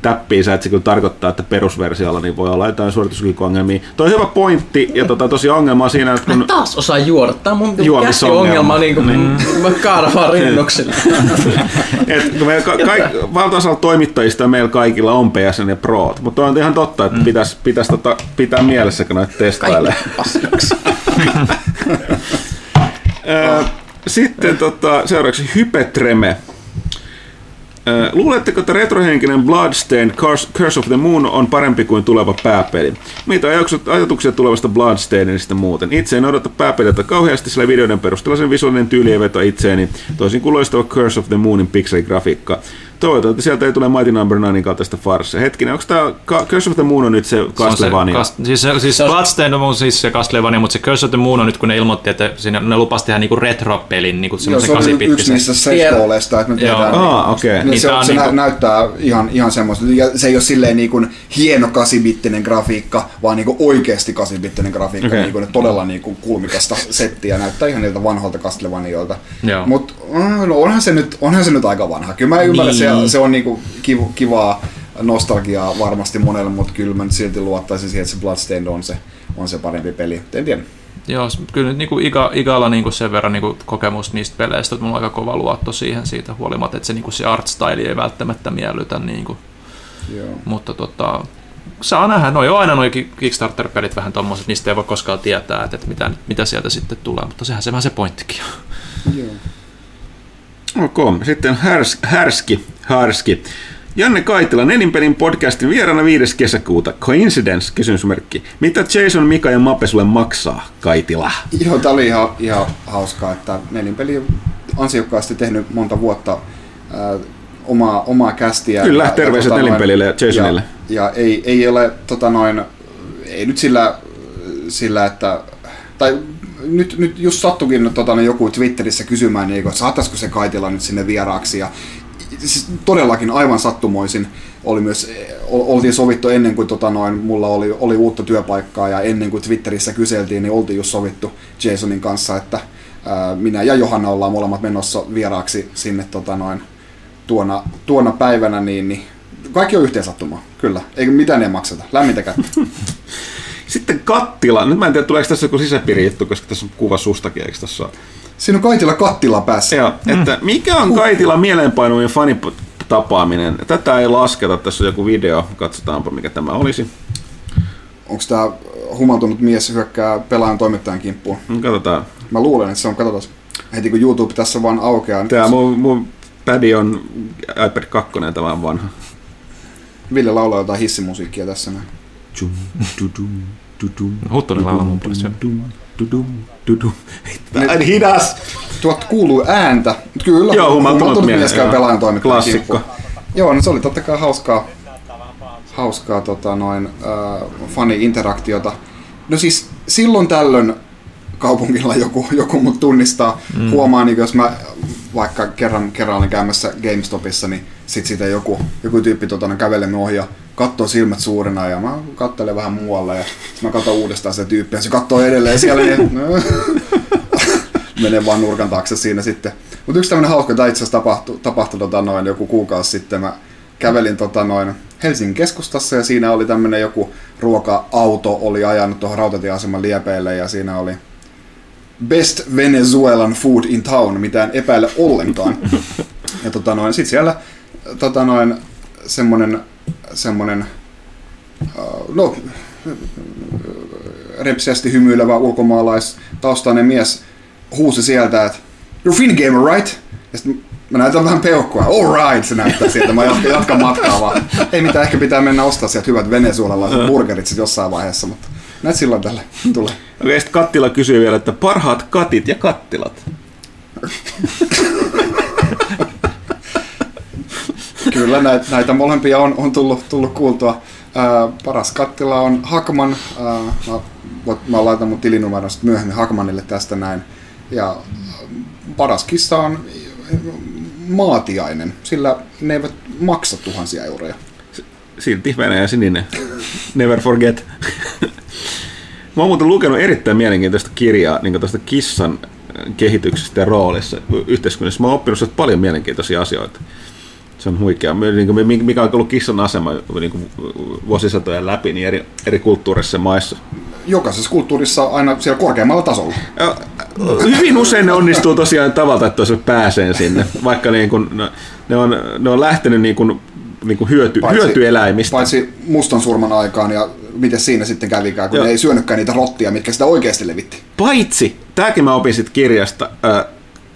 täppiinsä, että se kyllä tarkoittaa, että perusversiolla niin voi olla jotain suorituskykyongelmia. Toi on hyvä pointti, ja tota, tosiaan ongelma on siinä, että Mä kun en taas osaa juoda. Tää on mun Juomisongelma. käsiongelma, niin kuin mä kaadan vaan rinnuksille. Et kun meillä ka- kaik- valtaosalla toimittajista meillä kaikilla on PSN ja Pro, mutta on ihan totta, että pitäisi pitäis tota pitää mielessä, kun näitä testailee. Sitten tota, seuraavaksi Hypetreme. Luuletteko, että retrohenkinen Bloodstained Curse of the Moon on parempi kuin tuleva pääpeli? Mitä ajatuksia- tulevasta Bloodstainedista muuten? Itse en odota pääpeliltä kauheasti, sillä videoiden perusteella sen visuaalinen tyyli ei veto itseeni, toisin kuin loistava Curse of the Moonin pikseligrafiikka. Toivotaan, että sieltä ei tule Mighty Number 9 kaltaista farssia. Hetkinen, onko tämä Curse of the Moon on nyt se Se on se Castlevania? kas, siis, se- siis Se on- Bloodstained on siis se Castlevania, mutta se Curse of the Moon on nyt, kun ne ilmoitti, että siinä, ne lupasi tehdä niinku retro-pelin, niinku Joo, semmoisen se on yksi niistä seiskooleista, että me Joo. tehdään. Aa, okei. Niin Niin se, tää on, se niinku- näyttää ihan, ihan semmoista, ja se ei ole silleen niin kuin hieno kasibittinen grafiikka, vaan niin kuin oikeasti kasibittinen grafiikka, Okei. niin kuin todella niin kuin kulmikasta settiä, näyttää ihan niiltä vanhoilta Castlevanijoilta. Joo. Mutta no, onhan, se nyt, onhan se nyt aika vanha. Kyllä mä ymmärrän, Niin. että se, se on niin kuin kiv, kivaa nostalgiaa varmasti monelle, mutta kyllä mä nyt silti luottaisin siihen, että se Bloodstained on se, on se parempi peli. En tiedä. Joo, kyllä nyt niinku Iga, Igalla niinku sen verran niinku kokemus niistä peleistä, että mulla on aika kova luotto siihen siitä huolimatta, että se, niinku se art style ei välttämättä miellytä. Niinku. Joo. Mutta tota, saa nähdä, no joo aina nuo Kickstarter-pelit vähän tommoset, niistä ei voi koskaan tietää, että, että mitä, mitä sieltä sitten tulee, mutta sehän se vähän se pointtikin on. Joo. Ok, sitten härs, Härski, Härski. Janne Kaitila, Nelinpelin podcastin vieraana 5. kesäkuuta. Coincidence, kysymysmerkki. Mitä Jason, Mika ja Mape sulle maksaa, Kaitila? Joo, tää oli ihan, ihan hauskaa, että Nelinpeli on ansiokkaasti tehnyt monta vuotta ää, omaa, omaa kästiä. Kyllä, terveiset Nelinpelille ja Jasonille. Ja, ja ei, ei ole tota noin, ei nyt sillä, sillä että, tai nyt, nyt just sattukin tota, joku Twitterissä kysymään, niin, että saataisiko se Kaitila nyt sinne vieraaksi. Ja, siis todellakin aivan sattumoisin oli myös, ol- oltiin sovittu ennen kuin tota noin, mulla oli, oli uutta työpaikkaa ja ennen kuin Twitterissä kyseltiin, niin oltiin just sovittu Jasonin kanssa, että ää, minä ja Johanna ollaan molemmat menossa vieraaksi sinne tota noin, tuona, tuona päivänä, niin, niin kaikki on yhteen sattumaa, kyllä. Eikä mitään ei makseta, lämmintä kättä. Sitten Kattila. Nyt mä en tiedä, tuleeko tässä joku sisäpiirijuttu, koska tässä on kuva sustakin, eikö tässä ole? Siinä on Kaitila kattila päässä. Joo, että mikä on Kaitila mieleenpainuvin fanitapaaminen? Tätä ei lasketa, tässä on joku video, katsotaanpa mikä tämä olisi. Onko tämä humaltunut mies hyökkää pelaajan toimittajan kimppuun? Katsotaan. Mä luulen, että se on, katsotaan. Heti kun YouTube tässä vaan aukeaa, Tämä niin mun, mun pädi on iPad 2, tämä on vanha. Ville laulaa jotain hissimusiikkia tässä näin. Dum, dudum, dudum, Huttunen laulaa mun puolesta. Dudum, dudum. Tää on hidas! Tuot kuuluu ääntä. Kyllä, Joo, humaltunut mies, käy pelaajan toimittajan Klassikko. kimppuun. Joo, no se oli totta kai hauskaa, hauskaa tota, noin, äh, fani-interaktiota. No siis silloin tällöin kaupungilla joku, joku mut tunnistaa. Mm. Huomaa, niin jos mä vaikka kerran, kerran olin käymässä GameStopissa, niin sit siitä joku, joku tyyppi tota, kävelee ohi ja katsoo silmät suurena ja mä katselen vähän muualle ja sit mä katson uudestaan sitä tyyppiä ja se katsoo edelleen siellä niin, menee vaan nurkan taakse siinä sitten. Mutta yksi tämmöinen hauska, tämä itse asiassa tapahtui, tapahtui tota noin joku kuukausi sitten. Mä kävelin tota noin Helsingin keskustassa ja siinä oli tämmöinen joku ruoka-auto oli ajanut tuohon rautatieaseman liepeille ja siinä oli Best Venezuelan food in town, mitään epäile ollenkaan. Ja tota noin, sit siellä tota noin, semmonen, semmonen, uh, no, repseästi hymyilevä ulkomaalaistaustainen mies huusi sieltä, että You're Finn gamer, right? Ja sitten mä näytän vähän peukkua. All right, se näyttää sieltä. Mä jatkan, jatkan matkaa vaan. Ei mitään, ehkä pitää mennä ostaa sieltä hyvät venezuelalaiset burgerit sit jossain vaiheessa, mutta näet silloin tälle tulee. Okei, sitten Kattila kysyy vielä, että parhaat katit ja kattilat. Kyllä näitä, näitä molempia on, on tullut, tullut kuultua. Ää, paras kattila on Hakman. Ää, mä, mä laitan mun tilinumeron myöhemmin Hakmanille tästä näin. Ja paras kissa on maatiainen, sillä ne eivät maksa tuhansia euroja. Silti Venäjä sininen. Never forget. Mä oon muuten lukenut erittäin mielenkiintoista kirjaa niin tuosta kissan kehityksestä ja roolissa yhteiskunnassa. Mä oon oppinut paljon mielenkiintoisia asioita. Se on huikea. Niin kuin, mikä on ollut kissan asema niin kuin vuosisatojen läpi niin eri, eri kulttuureissa ja maissa. Jokaisessa kulttuurissa aina siellä korkeammalla tasolla. Ja, Hyvin usein ne onnistuu tosiaan tavalla, että toisella pääsee sinne, vaikka niin kuin, ne- ne, on, ne on lähtenyt niin kuin, niin kuin hyöty, hyötyeläimistä. Paitsi mustan surman aikaan ja miten siinä sitten kävikään, kun Joo. ne ei syönytkään niitä rottia, mitkä sitä oikeasti levitti. Paitsi, tämäkin mä opin sitten kirjasta, ää,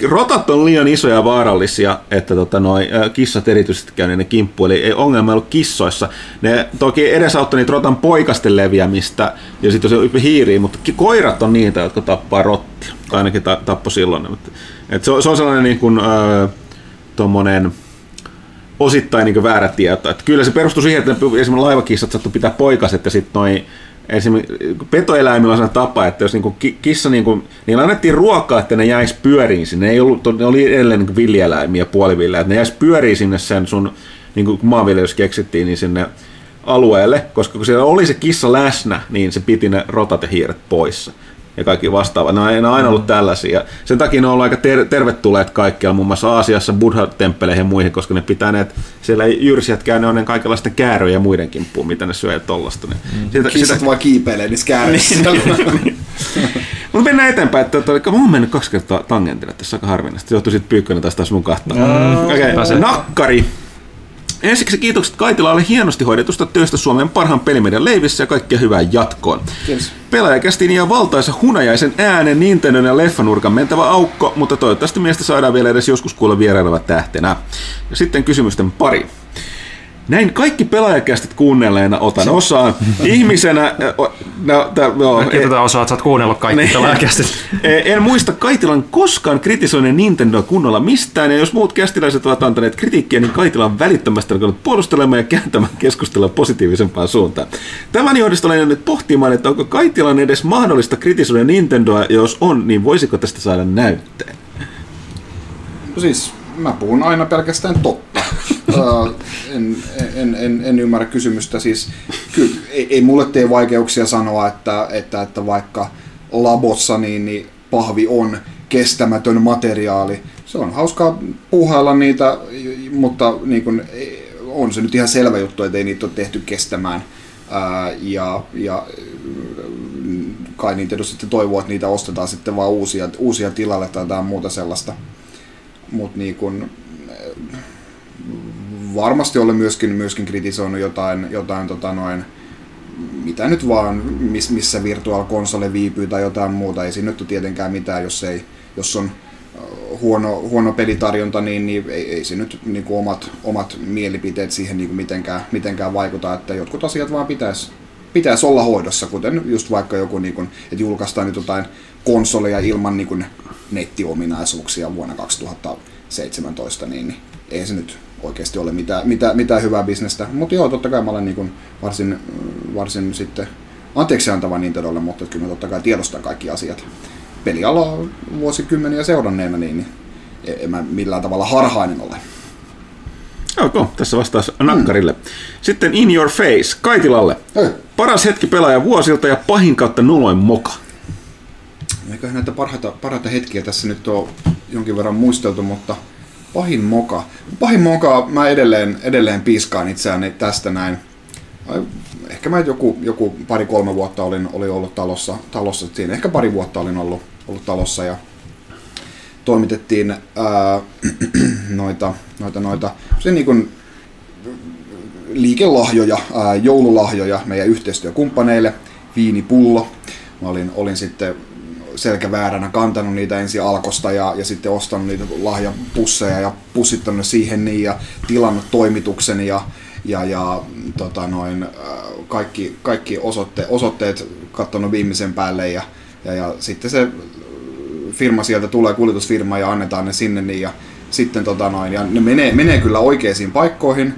rotat on liian isoja ja vaarallisia, että tota, noi, kissat erityisesti käy ne kimppu, eli ei ongelma ollut kissoissa. Ne toki edesauttoi niitä rotan poikasten leviämistä ja sitten se hiiriä, mutta koirat on niitä, jotka tappaa rottia. Tai ainakin ta- tappoi silloin. Et se, on, se on sellainen niin kuin, tommonen, osittain niin väärä tieto. Että kyllä se perustuu siihen, että esimerkiksi laivakissat sattui pitää poikaset ja sitten noin esimerkiksi petoeläimillä on sellainen tapa, että jos niinku ki- kissa, niinku, niillä annettiin ruokaa, että ne jäisi pyöriin sinne, ne, ei ollut, ne oli edelleen niinku villieläimiä, puolivillejä, että ne jäisi pyöriin sinne sen sun, niin kuin maanviljelys keksittiin, niin sinne alueelle, koska kun siellä oli se kissa läsnä, niin se piti ne rotat ja hiiret poissa ja kaikki vastaavat. Ne on aina, ollut tällaisia. Ja sen takia ne on ollut aika ter- tervetulleet kaikkialla, muun muassa Aasiassa, buddha-temppeleihin ja muihin, koska ne pitää ne, että siellä ei jyrsijät käy, ne on ne kaikenlaisten kääröjen ja muiden kimppuun, mitä ne syö ja tollasta. Niin sitä, Kissat vaan kiipeilee niissä käärissä. Mutta mennään eteenpäin, että, että mä oon mennyt kaksi kertaa tangentille tässä aika harvinaista. Se johtui siitä pyykkönen taas taas mun kahtaa. Mm, okay. Nakkari. Ensiksi kiitokset Kaitilalle hienosti hoidetusta työstä Suomen parhaan pelimedian leivissä ja kaikkea hyvää jatkoon. Kiitos. Pelaajakästin ja valtaisa hunajaisen äänen Nintendon ja leffanurkan mentävä aukko, mutta toivottavasti miestä saadaan vielä edes joskus kuulla vieraileva tähtenä. Ja sitten kysymysten pari. Näin kaikki pelaajakästit kuunnelleena otan osaa. Ihmisenä... No, tää, joo, Kiitos tätä osaa, että sä oot kuunnellut kaikki Niin. pelaajakästi. En muista Kaitilan koskaan kritisoineen Nintendoa kunnolla mistään, ja jos muut kästiläiset ovat antaneet kritiikkiä, niin Kaitila on välittömästi alkanut puolustelemaan ja kääntämään keskustelua positiivisempaan suuntaan. Tämän johdosta olen nyt pohtimaan, että onko Kaitilan edes mahdollista kritisoida Nintendoa, ja jos on, niin voisiko tästä saada näytteen? No siis, mä puhun aina pelkästään totta. en, en, en, en, ymmärrä kysymystä. Siis, kyllä, ei, ei mulle tee vaikeuksia sanoa, että, että, että vaikka labossa niin, niin pahvi on kestämätön materiaali. Se on hauskaa puuhailla niitä, mutta niin kun, on se nyt ihan selvä juttu, että ei niitä ole tehty kestämään. Ää, ja, ja kai Nintendo sitten toivoo, että niitä ostetaan sitten vaan uusia, uusia tilalle tai jotain muuta sellaista. Mutta niin kun, varmasti olen myöskin, myöskin kritisoinut jotain, jotain tota noin, mitä nyt vaan, miss, missä virtual console viipyy tai jotain muuta. Ei siinä nyt ole tietenkään mitään, jos, ei, jos on äh, huono, huono pelitarjonta, niin, niin ei, ei se nyt niin kuin omat, omat mielipiteet siihen niin kuin mitenkään, mitenkään vaikuta, että jotkut asiat vaan pitäisi pitäisi olla hoidossa, kuten just vaikka joku, niin kuin, että julkaistaan nyt jotain konsoleja ilman niin kuin, nettiominaisuuksia vuonna 2017, niin, ei se nyt oikeasti ole mitään, mitään, mitään hyvää bisnestä. Mutta joo, totta kai mä olen niin kuin varsin, varsin sitten anteeksi antava Nintendolle, mutta kyllä mä totta kai tiedostan kaikki asiat. Peliala vuosikymmeniä seuranneena, niin, niin en mä millään tavalla harhainen ole. Ok, tässä vastaus Nakkarille. Sitten In Your Face, Kaitilalle. Hei. Paras hetki pelaaja vuosilta ja pahin kautta noloin moka. Eiköhän näitä parhaita, parhaita hetkiä tässä nyt on jonkin verran muisteltu, mutta pahin moka. Pahin moka, mä edelleen, edelleen piiskaan itseäni tästä näin. Ehkä mä joku, joku pari-kolme vuotta olin, olin ollut talossa, talossa. Siinä ehkä pari vuotta olin ollut, ollut talossa ja toimitettiin ää, noita, noita, noita se niin kuin liikelahjoja, ää, joululahjoja meidän yhteistyökumppaneille, viinipullo. Mä olin, olin sitten selkävääränä kantanut niitä ensin alkosta ja, ja sitten ostanut niitä lahjapusseja ja pussittanut siihen niin ja tilannut toimituksen ja, ja, ja tota noin, ää, kaikki, kaikki osoitte, osoitteet katsonut viimeisen päälle ja, ja, ja sitten se firma sieltä tulee, kuljetusfirma ja annetaan ne sinne niin ja sitten tota noin, ja ne menee, menee kyllä oikeisiin paikkoihin,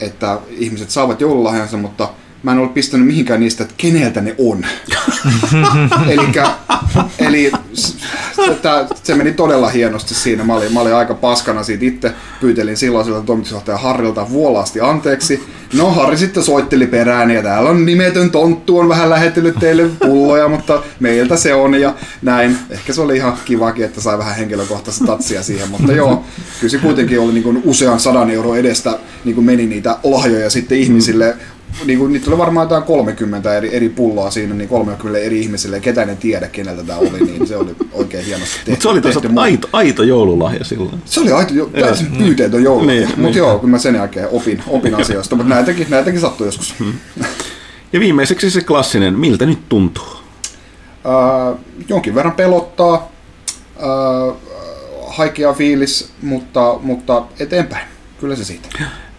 että ihmiset saavat joululahjansa, mutta mä en ole pistänyt mihinkään niistä, että keneltä ne on. Elikkä, eli s- tää, se meni todella hienosti siinä. Mä olin, mä olin aika paskana siitä itse. Pyytelin silloiselta toimitusjohtaja Harrilta vuolaasti anteeksi. No Harri sitten soitteli perään ja täällä on nimetön tonttu, on vähän lähetellyt teille pulloja, mutta meiltä se on ja näin. Ehkä se oli ihan kivakin, että sai vähän henkilökohtaista tatsia siihen, mutta joo, kyllä se kuitenkin oli niin kuin usean sadan euro edestä niin kuin meni niitä lahjoja sitten ihmisille niin kuin, niitä oli varmaan jotain 30 eri, eri pulloa siinä, niin 30 eri ihmisille, ja ketään ei tiedä, keneltä tämä oli, niin se oli oikein hienosti tehty. Mutta se oli muuta. aito, aito joululahja silloin. Se oli aito, jo, täysin pyyteetön joulu. Niin, Mutta niin. joo, kun mä sen jälkeen opin, opin asioista, mutta näitäkin, näitäkin sattui joskus. Ja viimeiseksi se klassinen, miltä nyt tuntuu? Äh, jonkin verran pelottaa, äh, haikea fiilis, mutta, mutta eteenpäin. Kyllä se siitä.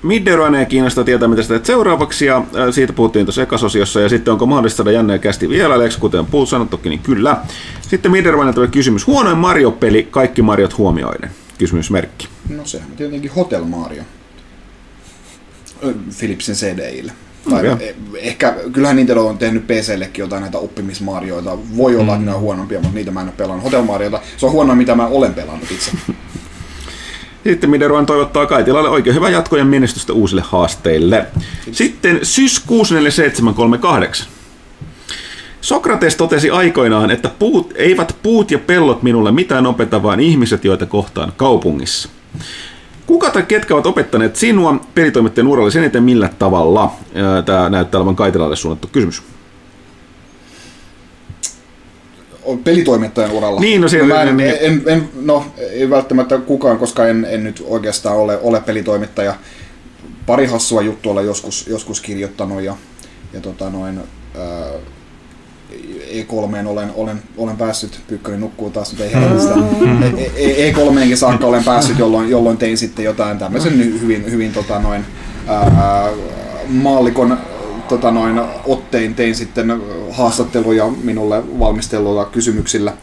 Midderoineen kiinnostaa tietää, mitä teet seuraavaksi, ja siitä puhuttiin tuossa ekasosiossa, ja sitten onko mahdollista saada jännää kästi vieraileeksi, kuten Pull sanottukin, niin kyllä. Sitten Midderoineen tulee kysymys, huonoin Mario-peli, kaikki Mariot huomioiden? Kysymysmerkki. No sehän on tietenkin Hotel Mario. Ö, Philipsin CDille. Tai Okei. eh- ehkä, kyllähän Nintendo on tehnyt PCllekin jotain näitä oppimismarioita. Voi olla, että ne on huonompia, mutta niitä mä en ole pelannut. Hotel Mariota, se on huonoa, mitä mä olen pelannut itse. Sitten Midderoin toivottaa Kaitilalle oikein hyvää jatkoa ja menestystä uusille haasteille. Sitten Sys 64738. Sokrates totesi aikoinaan, että puut, eivät puut ja pellot minulle mitään opeta, vaan ihmiset, joita kohtaan kaupungissa. Kuka tai ketkä ovat opettaneet sinua pelitoimittajan uralle eniten millä tavalla? Tämä näyttää olevan Kaitilalle suunnattu kysymys. On pelitoimittajan uralla. Niin, no siellä- mä en, niin. en, en, no, ei välttämättä kukaan, koska en, en nyt oikeastaan ole, ole pelitoimittaja. pari hassua juttua olen joskus, joskus kirjoittanut ja, ja tota noin, ää, E3 olen, olen, olen päässyt, Pyykkönen nukkuu taas, mutta ei helvetistä. E- E3 saakka olen päässyt, jolloin, jolloin tein sitten jotain tämmöisen hyvin, hyvin tota noin, ää, maallikon tota noin, ottein tein sitten haastatteluja minulle valmisteluilla kysymyksillä,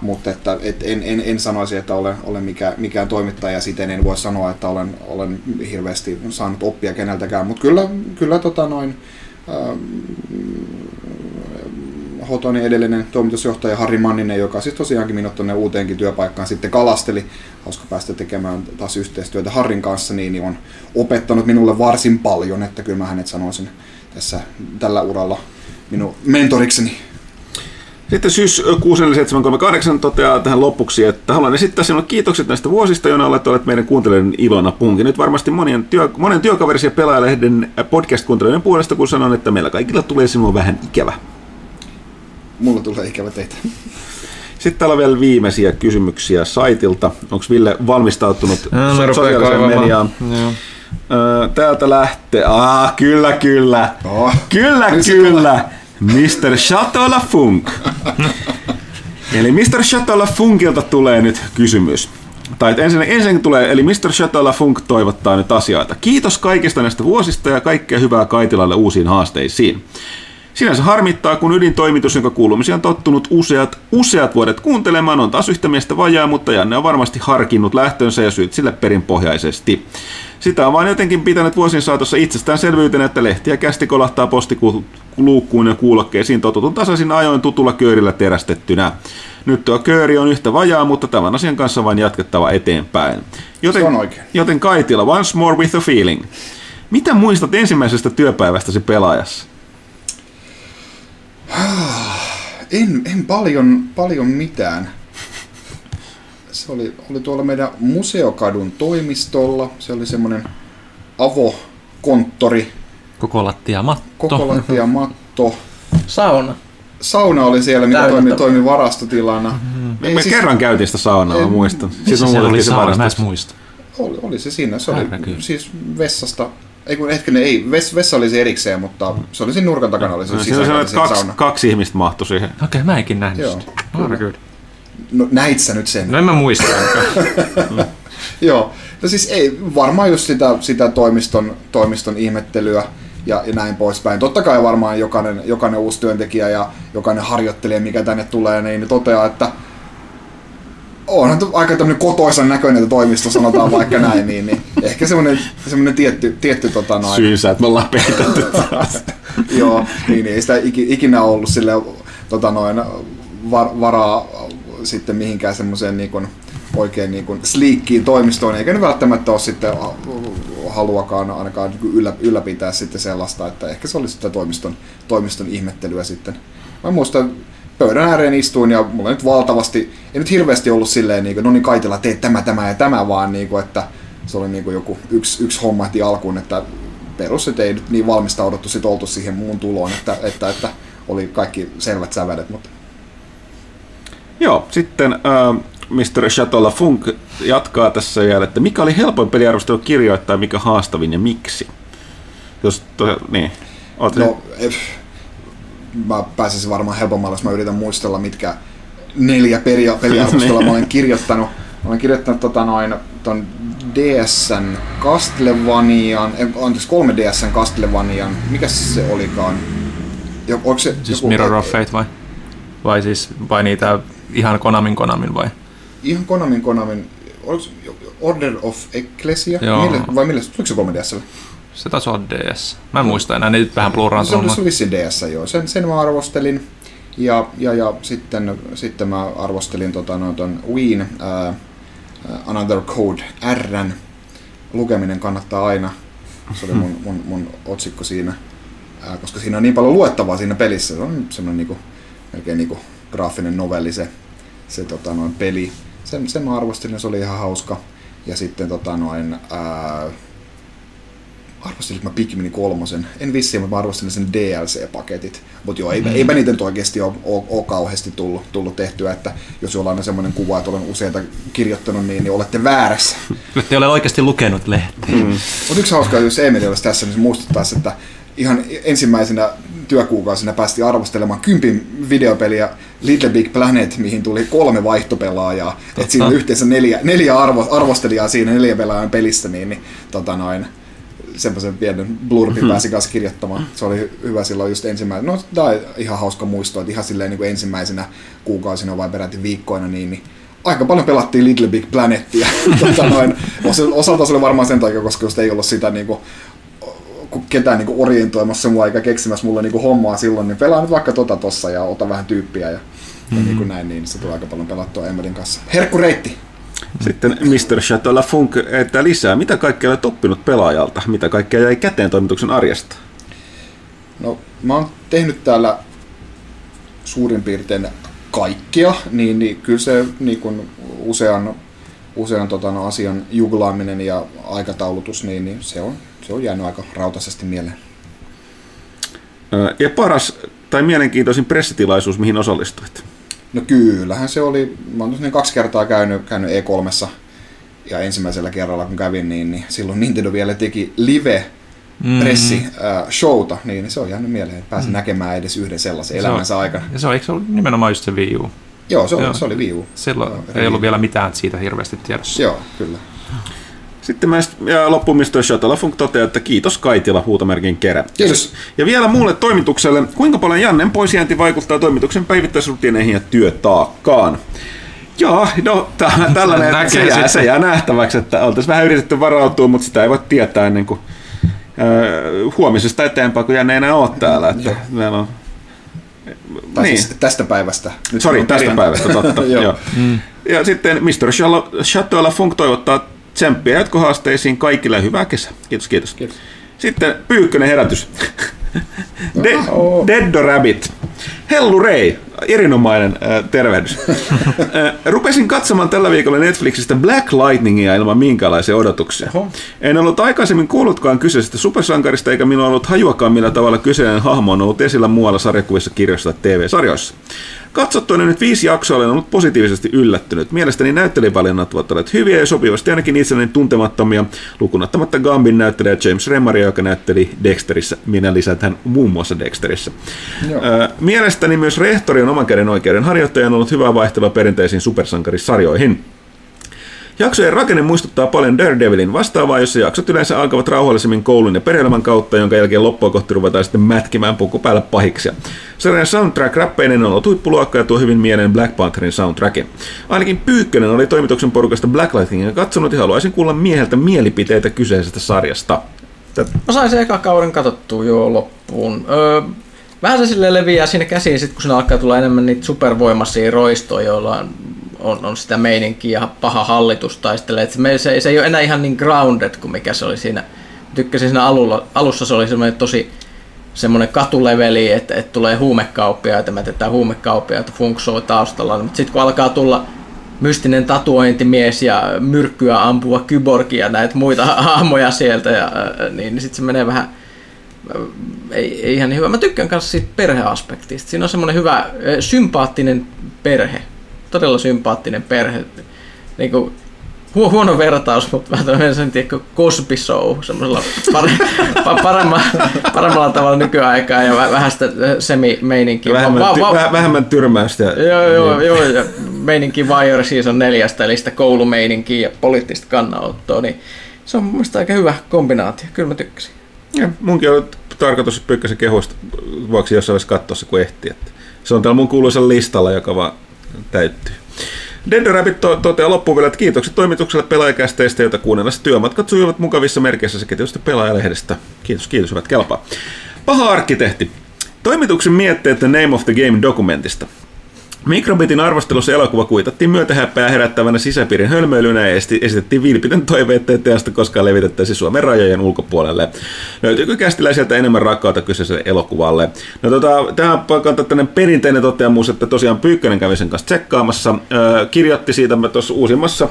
mutta että, et en, en, en, sanoisi, että olen, olen mikä, mikään toimittaja, siten en voi sanoa, että olen, olen hirveästi saanut oppia keneltäkään, mutta kyllä, kyllä tota noin, ää, Hotonin edellinen toimitusjohtaja Harri Manninen, joka siis tosiaankin minut tuonne uuteenkin työpaikkaan sitten kalasteli. Hauska päästä tekemään taas yhteistyötä Harrin kanssa, niin, niin on opettanut minulle varsin paljon, että kyllä mä hänet sanoisin tässä tällä uralla minun mentorikseni. Sitten syys 64738 toteaa tähän lopuksi, että haluan esittää sinulle kiitokset näistä vuosista, joina olet olleet meidän kuuntelijoiden ilona punkin. Nyt varmasti monien, työ, monen työkaverisi ja pelaajalehden podcast-kuuntelijoiden puolesta, kun sanon, että meillä kaikilla tulee sinua vähän ikävä. Mulla tulee ikävä teitä. Sitten täällä on vielä viimeisiä kysymyksiä saitilta. Onko Ville valmistautunut No, so- sosiaaliseen mediaan? Öö, Täältä lähtee. Ah, kyllä, kyllä. Oh. Kyllä, Nyt se kyllä. Mr. Chateau La Funk. Eli Mr. Chateau La Funkilta tulee nyt kysymys. Tai ensin, ensin tulee, eli Mr. Chateau La Funk toivottaa nyt asioita. Kiitos kaikista näistä vuosista ja kaikkea hyvää Kaitilalle uusiin haasteisiin. Sinänsä harmittaa, kun ydintoimitus, jonka kuulumisia on tottunut useat, useat vuodet kuuntelemaan, on taas yhtä miestä vajaa, mutta Janne on varmasti harkinnut lähtönsä ja syyt sille perinpohjaisesti. Sitä on vain jotenkin pitänyt vuosien saatossa itsestäänselvyytenä, että lehtiä kästi kolahtaa postiluukkuun ja kuulokkeisiin totutun tasaisin ajoin tutulla köörillä terästettynä. Nyt tuo kööri on yhtä vajaa, mutta tämän asian kanssa vain jatkettava eteenpäin. Joten, Se on oikein. Joten Kaitila, once more with a feeling. Mitä muistat ensimmäisestä työpäivästäsi pelaajassa? En, en paljon, paljon mitään. Se oli, oli tuolla meidän museokadun toimistolla. Se oli semmoinen avokonttori, Koko lattia matto. koko lattia matto. Sauna. Sauna oli siellä, mikä Täynnä toimi, to- toimi varastotilana. Ei, Me siis- kerran käytiin sitä saunaa, mä En- muistan. Sitten me siellä oli se sauna? Mä muista. Oli, oli se siinä. Se oli kyllä. siis vessasta. Ei kun hetkinen, ei. Ves, vessa oli se erikseen, mutta se oli siinä nurkan takana. Oli se No, siinä siihen kaksi, sauna. kaksi ihmistä mahtui siihen. Okei, mä enkin nähnyt Joo. sitä. Kyllä. No näit sä nyt sen? No en mä muista. Joo. No siis ei, varmaan just sitä, sitä toimiston, toimiston ihmettelyä ja, ja näin poispäin. Totta kai varmaan jokainen, jokainen uusi työntekijä ja jokainen harjoittelija, mikä tänne tulee, niin toteaa, että onhan aika tämmöinen kotoisan näköinen toimisto, sanotaan vaikka näin, niin, niin ehkä semmoinen, semmoinen tietty, tietty tota noin, Syynsä, että me ollaan peitetty taas. Joo, niin ei sitä iki- ikinä ollut sille tota noin, var, varaa sitten mihinkään semmoiseen niin kuin, oikein niin kuin sleekkiin toimistoon, eikä ne välttämättä ole sitten haluakaan ainakaan niin yllä, ylläpitää sitten sellaista, että ehkä se oli sitä toimiston, toimiston ihmettelyä sitten. Mä muistan, pöydän ääreen istuin ja mulla nyt valtavasti, ei nyt hirveästi ollut silleen, niin kuin, no niin Kaitila, tee tämä, tämä ja tämä, vaan niin kuin, että se oli niin kuin joku yksi, yksi homma heti alkuun, että perus, että ei nyt niin valmistauduttu sit oltu siihen muun tuloon, että, että, että oli kaikki selvät sävelet, mutta Joo, sitten äh, Mr. Chateau La Funk jatkaa tässä vielä, että mikä oli helpoin peliarvostelu kirjoittaa, mikä haastavin ja miksi? Jos to, niin. Oot no, eh, mä pääsisin varmaan helpommalle, jos mä yritän muistella, mitkä neljä peria- peliarvostelua mä olen kirjoittanut. Mä olen kirjoittanut tota noin, ton DSn Castlevanian, eh, anteeksi 3DSn Castlevanian, mikä se olikaan? Jo, onko se Siis Mirror of Fate vai? Vai siis, vai niitä ihan Konamin Konamin vai? Ihan Konamin Konamin, oliko Order of Ecclesia? Joo. Mille, vai millä, tuliko se 3DSlle? Se taisi olla DS. Mä en muista enää, ne nyt vähän oli, se oli vissiin DS, joo. Sen, sen mä arvostelin. Ja, ja, ja sitten, sitten mä arvostelin tota, no, ton Wien uh, Another Code Rn. Lukeminen kannattaa aina. Se oli mun, mun, mun otsikko siinä. Ää, koska siinä on niin paljon luettavaa siinä pelissä. Se on semmoinen niinku, melkein niinku graafinen novelli se, se tota, noin peli. Sen, sen mä arvostelin, se oli ihan hauska. Ja sitten tota, noin, ää, arvostelinko mä Pikmin kolmosen? En vissiin, mutta mä arvostelin sen DLC-paketit. Mutta joo, eipä, mm. eipä niitä nyt oikeasti ole, ole, ole kauheasti tullut, tullut tehtyä, että jos jollain on semmoinen kuva, että olen useita kirjoittanut, niin, niin olette väärässä. Ette ole oikeasti lukenut lehteä. Mm. Mutta yksi hauskaa, jos Emeli olisi tässä, niin se muistuttaisi, että ihan ensimmäisenä työkuukausina päästi arvostelemaan kympin videopeliä Little Big Planet, mihin tuli kolme vaihtopelaajaa. että siinä oli yhteensä neljä, neljä arvo, arvostelijaa siinä neljä pelaajan pelissä, niin, niin tota noin, semmoisen pienen blurbi hmm. pääsi kanssa kirjoittamaan. Se oli hyvä silloin just ensimmäisenä. No, tämä on ihan hauska muisto, että ihan silleen niin kuin ensimmäisenä kuukausina vai peräti viikkoina, niin, niin aika paljon pelattiin Little Big Planetia. tota noin, osalta se oli varmaan sen takia, koska just ei ollut sitä niin kuin, ketään niin orientoimassa mua eikä keksimässä mulle niin hommaa silloin, niin pelaa nyt vaikka tota tossa ja ota vähän tyyppiä ja, mm-hmm. ja niin kuin näin, niin se tulee aika paljon pelattua Emelin kanssa. Herkku reitti! Sitten Mr. Chateau Funk että lisää. Mitä kaikkea olet oppinut pelaajalta? Mitä kaikkea jäi käteen toimituksen arjesta? No, mä oon tehnyt täällä suurin piirtein kaikkia, niin, niin kyllä se niin kun usean, usean tota, no, asian juglaaminen ja aikataulutus, niin, niin se, on, se on jäänyt aika rautaisesti mieleen. Ja paras tai mielenkiintoisin pressitilaisuus, mihin osallistuit? No kyllähän se oli, mä oon kaksi kertaa käynyt, käynyt E3 ja ensimmäisellä kerralla kun kävin, niin, niin silloin Nintendo vielä teki live mm. pressi äh, showta, niin se on jäänyt mieleen, että pääsin mm. näkemään edes yhden sellaisen elämänsä aikana. Ja se on, eikö se ollut nimenomaan just se Wii U? Joo, se oli, Joo. se oli Wii U. Silloin Joo, ei ollut vielä mitään siitä hirveästi tiedossa. Joo, kyllä. Sitten mä ja loppuun Mr. Shuttlefunk toteaa, että kiitos Kaitila huutomerkin kerä. Kiitos. Ja vielä muulle toimitukselle, kuinka paljon Jannen poisjäänti vaikuttaa toimituksen päivittäisrutiineihin ja työtaakkaan? Joo, no t- tällainen, se jää, se jää nähtäväksi, että oltaisiin vähän yritetty varautua, mutta sitä ei voi tietää ennen kuin äh, huomisesta eteenpäin, kun Janne ei enää ole täällä. Että meillä on tai niin. siis tästä päivästä. Nyt Sori, tästä päivästä, totta. Joo. Mm. Ja sitten Mr. Chateau Funk toivottaa Tsemppiä jatkohaasteisiin kaikille hyvää kesää. Kiitos, kiitos. kiitos. Sitten Pyykkönen herätys. De- Dead Rabbit. Hellu Rei, erinomainen äh, tervehdys. äh, rupesin katsomaan tällä viikolla Netflixistä Black Lightningia ilman minkäänlaisia odotuksia. Oho. En ollut aikaisemmin kuullutkaan kyseisestä supersankarista, eikä minulla ollut hajuakaan millä tavalla kyseinen hahmo on ollut esillä muualla sarjakuvissa, kirjoissa tai TV-sarjoissa. Katsottuani nyt viisi jaksoa olen ollut positiivisesti yllättynyt. Mielestäni näyttelijävalinnat ovat olleet hyviä ja sopivasti ainakin itselleni tuntemattomia, lukunottamatta Gambin näyttelijä James Remaria, joka näytteli Dexterissä. Minä lisätän muun muassa Dexterissä. Joo. mielestäni myös rehtori on oman käden oikeuden harjoittaja on ollut hyvä vaihtelua perinteisiin supersankarisarjoihin. Jaksojen rakenne muistuttaa paljon Daredevilin vastaavaa, jossa jaksot yleensä alkavat rauhallisemmin koulun ja perheelämän kautta, jonka jälkeen loppua kohti ruvetaan sitten mätkimään puku päällä pahiksi. Sarjan soundtrack räppeinen on ollut huippuluokka ja tuo hyvin mieleen Black Pantherin soundtrackin. Ainakin Pyykkönen oli toimituksen porukasta Blacklightingia katsonut ja haluaisin kuulla mieheltä mielipiteitä kyseisestä sarjasta. Mä sain se eka kauden katsottua jo loppuun. Öö, vähän se sille leviää siinä käsiin, sit kun siinä alkaa tulla enemmän niitä supervoimaisia roistoja, joilla on on, on sitä meininkiä ja paha hallitus taistelee. Se, se, se ei ole enää ihan niin grounded kuin mikä se oli siinä. Tykkäsin siinä alulla, alussa se oli semmoinen tosi semmoinen katuleveli, että, että tulee huumekauppia, että me tehdään huumekauppia, että funksoo taustalla. Mutta sitten kun alkaa tulla mystinen tatuointimies ja myrkkyä ampuva kyborgi ja näitä muita hahmoja sieltä, ja, niin, niin sitten se menee vähän ei, ei ihan niin hyvä. Mä tykkään myös siitä perheaspektista. Siinä on semmoinen hyvä, sympaattinen perhe todella sympaattinen perhe. Niin kuin, hu- huono vertaus, mutta vähän tämmöinen sen tiedä, Cosby Show, semmoisella pare- paremmalla, paremmalla tavalla nykyaikaa ja vähän sitä semi-meininkiä. Vähemmän, va- va- ty- vähemmän tyrmäystä. Joo, joo, niin. joo, ja meininki Wire Season 4, eli sitä koulumeininkiä ja poliittista kannanottoa, niin se on mun mielestä aika hyvä kombinaatio, kyllä mä tykkäsin. Ja munkin on tarkoitus Pyykkäsen kehuista vuoksi jossain vaiheessa katsoa se, kun ehtii. Että se on täällä mun kuuluisella listalla, joka vaan täyttyy. Dead Rabbit to- toteaa loppuun vielä, että kiitokset toimitukselle pelaajakästeistä, joita kuunnellessa työmatkat sujuvat mukavissa merkeissä sekä tietysti pelaajalehdestä. Kiitos, kiitos, hyvät kelpaa. Paha arkkitehti. Toimituksen mietteet The Name of the Game dokumentista. Mikrobitin arvostelussa elokuva kuitattiin myötähäppää herättävänä sisäpiirin hölmöilynä ja esitettiin vilpitön toive, ettei teosta koskaan levitettäisi Suomen rajojen ulkopuolelle. Löytyykö kästiläiseltä enemmän rakkautta kyseiselle elokuvalle? No tota, tähän paikkaan tämmöinen perinteinen toteamus, että tosiaan Pyykkönen kävi sen kanssa tsekkaamassa. Öö, kirjoitti siitä tuossa uusimmassa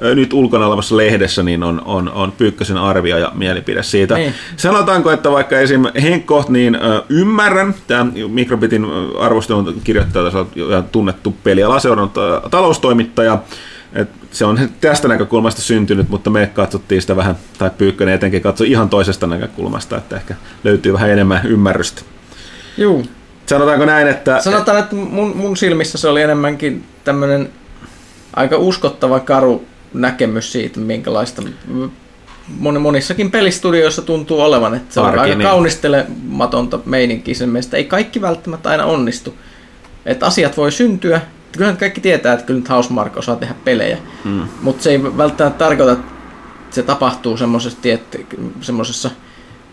nyt ulkona olevassa lehdessä niin on, on, on Pyykkösen arvio ja mielipide siitä. Niin. Sanotaanko, että vaikka esim. Henkko, niin ö, ymmärrän, tämä Mikrobitin arvostelun kirjoittaja, tässä on ihan tunnettu pelialaseuran ö, taloustoimittaja, et se on tästä näkökulmasta syntynyt, mutta me katsottiin sitä vähän, tai Pyykkönen etenkin katsoi ihan toisesta näkökulmasta, että ehkä löytyy vähän enemmän ymmärrystä. Juu. Sanotaanko näin, että... Sanotaan, että mun, mun silmissä se oli enemmänkin tämmöinen aika uskottava karu näkemys siitä, minkälaista moni, monissakin pelistudioissa tuntuu olevan, että se on Arki, aika niin. kaunistelematonta meininkiä sen mielestä. Ei kaikki välttämättä aina onnistu. Että asiat voi syntyä. Kyllähän kaikki tietää, että kyllä nyt Housemark osaa tehdä pelejä. Mm. Mutta se ei välttämättä tarkoita, että se tapahtuu semmoisessa, tiet- semmoisessa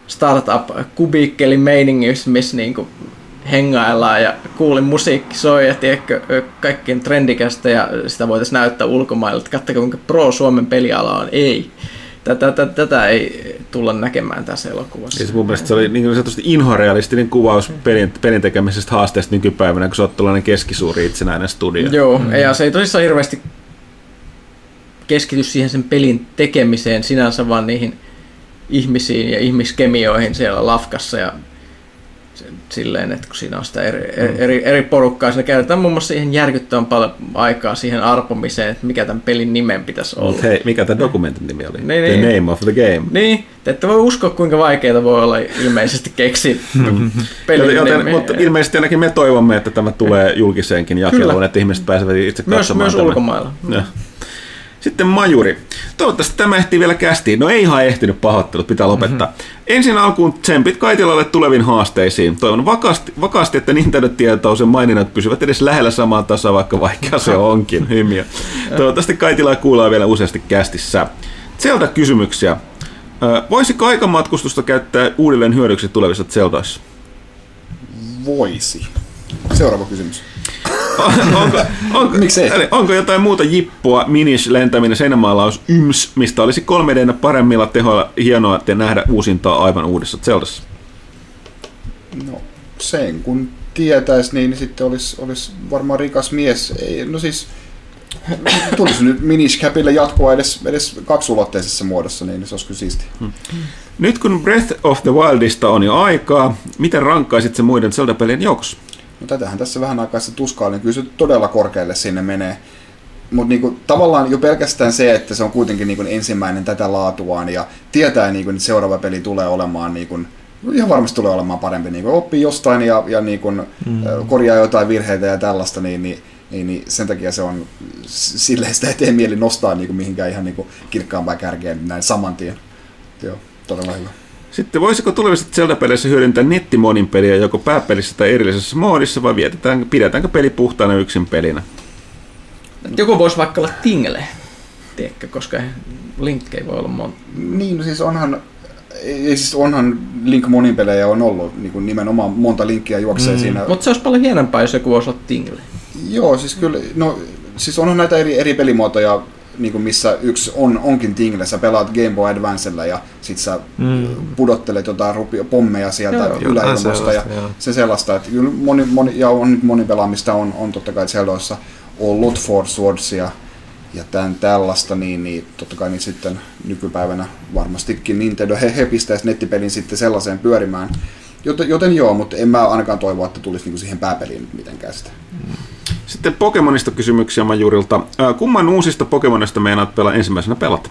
startup-kubiikkelin meiningissä, missä niinku hengaillaan ja kuulin musiikki soi ja tiedätkö, kaikkien trendikästä ja sitä voitaisiin näyttää ulkomaille, että katsokaa kuinka pro Suomen peliala on. Ei. Tätä, tätä, tätä ei tulla näkemään tässä elokuvassa. Siis mun mielestä se oli niin sanotusti inhorealistinen kuvaus pelin, pelin tekemisestä haasteesta nykypäivänä, kun sä oot tuollainen keskisuuri itsenäinen studio. Joo, mm. ja se ei tosissaan hirveästi keskity siihen sen pelin tekemiseen sinänsä, vaan niihin ihmisiin ja ihmiskemioihin siellä lafkassa ja se- silleen, että kun siinä on sitä eri, eri, eri, porukkaa, siinä käytetään muun muassa siihen järkyttävän paljon aikaa siihen arpomiseen, että mikä tämän pelin nimen pitäisi olla. Mut hei, mikä tämä dokumentin nimi oli? Niin, The niin. Name of the Game. Niin, te ette voi uskoa, kuinka vaikeaa voi olla ilmeisesti keksiä pelin Joten, nimi. mutta ilmeisesti ainakin me toivomme, että tämä tulee julkiseenkin jakeluun, Kyllä. että ihmiset pääsevät itse Myös, katsomaan myös tämän. ulkomailla. Ja. Sitten Majuri. Toivottavasti tämä ehtii vielä kästiin. No ei ihan ehtinyt pahoittelut, pitää lopettaa. Mm-hmm. Ensin alkuun tsempit Kaitilalle tuleviin haasteisiin. Toivon vakaasti, vakaasti että Nintendo-tietous ja maininnat pysyvät edes lähellä samaa tasoa, vaikka vaikea se onkin. Hymiö. Toivottavasti Kaitilaa kuullaan vielä useasti kästissä. Zelda kysymyksiä. Voisiko aikamatkustusta käyttää uudelleen hyödyksi tulevissa Zeldaissa? Voisi. Seuraava kysymys. Onko, onko, Miksei? eli onko jotain muuta jippua, minish, lentäminen, seinämaalaus, yms, mistä olisi 3 d paremmilla tehoilla hienoa te nähdä uusintaa aivan uudessa Zeldassa? No sen kun tietäis, niin sitten olisi olis varmaan rikas mies. Ei, no siis tulisi nyt Minish Capille jatkoa edes, edes kaksulotteisessa muodossa, niin se olisi kyllä siisti. Nyt kun Breath of the Wildista on jo aikaa, miten rankkaisit se muiden Zelda-pelien joukossa? No tätähän tässä vähän aikaa sitten tuskailin, kyllä se todella korkealle sinne menee. Mutta niinku, tavallaan jo pelkästään se, että se on kuitenkin niinku ensimmäinen tätä laatuaan ja tietää, niinku, että seuraava peli tulee olemaan niinku, ihan varmasti tulee olemaan parempi. Niinku, oppii jostain ja, ja niinku, mm. korjaa jotain virheitä ja tällaista, niin, niin, niin, niin sen takia se on silleen sitä ei tee mieli nostaa niinku, mihinkään ihan niinku, kirkkaampaan kärkeen näin saman tien. Joo, todella hyvä. Sitten voisiko tulevissa Zelda-peleissä hyödyntää nettimonin peliä joko pääpelissä tai erillisessä moodissa vai vietetään, pidetäänkö peli puhtaana yksin pelinä? Joku voisi vaikka olla Tingle, tiedätkö, koska Link ei voi olla monta. Niin, no siis onhan, ei siis onhan Link monin pelejä on ollut niin kuin nimenomaan monta linkkiä juoksee mm. siinä. Mutta se olisi paljon hienompaa, jos joku voisi olla Tingle. Joo, siis kyllä, no siis onhan näitä eri, eri pelimuotoja, niin kuin missä yksi on, onkin Tingle, sä pelaat Game Boy Advancella ja sit sä mm. pudottelet jotain rupia, pommeja sieltä Joo, yläilmasta ja joo. se sellaista, että kyllä moni, moni, ja on nyt moni pelaamista on, on totta kai Zeldoissa ollut Four Swordsia ja tämän tällaista, niin, niin totta kai niin sitten nykypäivänä varmastikin Nintendo he, he pistäisi nettipelin sitten sellaiseen pyörimään. Joten, joten joo, mutta en mä ainakaan toivo, että tulisi niinku siihen pääpeliin nyt mitenkään sitä. Sitten Pokemonista kysymyksiä Majurilta. Kumman uusista Pokemonista meinaat pelaa ensimmäisenä pelata?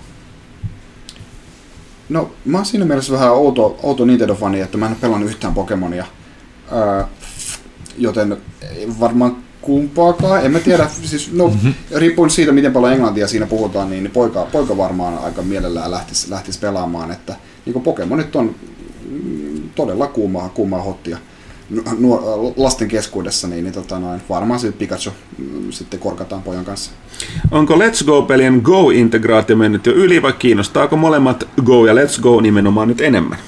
No, mä oon siinä mielessä vähän outo, outo Nintendo-fani, että mä en ole pelannut yhtään Pokemonia. Ää, joten varmaan kumpaakaan, en mä tiedä, siis no, mm-hmm. riippuen siitä, miten paljon englantia siinä puhutaan, niin poika, poika varmaan aika mielellään lähtisi, lähtisi pelaamaan, että niin Pokemonit on todella kuumaa, kuumaa hottia nu- nuor- lasten keskuudessa, niin, niin tota noin, varmaan se Pikachu mm, sitten korkataan pojan kanssa. Onko Let's Go-pelien Go-integraatio mennyt jo yli vai kiinnostaako molemmat Go ja Let's Go nimenomaan nyt enemmän?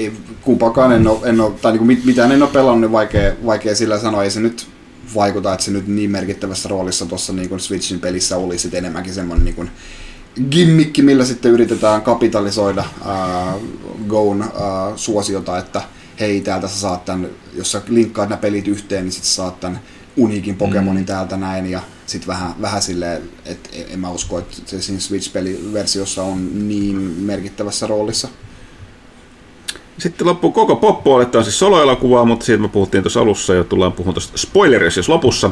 ei, kumpaakaan en ole, en ole tai niin mit, mitään en ole pelannut, niin vaikea, vaikea sillä sanoa. Ei se nyt vaikuta, että se nyt niin merkittävässä roolissa tuossa niin Switchin pelissä oli sitten enemmänkin semmoinen niin kuin gimmikki, millä sitten yritetään kapitalisoida ää, Goon ää, suosiota, että hei, täältä sä saat tämän, jos sä linkkaat nämä pelit yhteen, niin sitten saat tämän uniikin Pokemonin mm. täältä näin, ja sit vähän, vähän silleen, että en mä usko, että se siinä Switch-peliversiossa on niin merkittävässä roolissa. Sitten loppuu koko poppuoli, tämä on siis soloelokuvaa, mutta siitä me puhuttiin tuossa alussa ja tullaan puhumaan tuosta spoilerissa jos lopussa.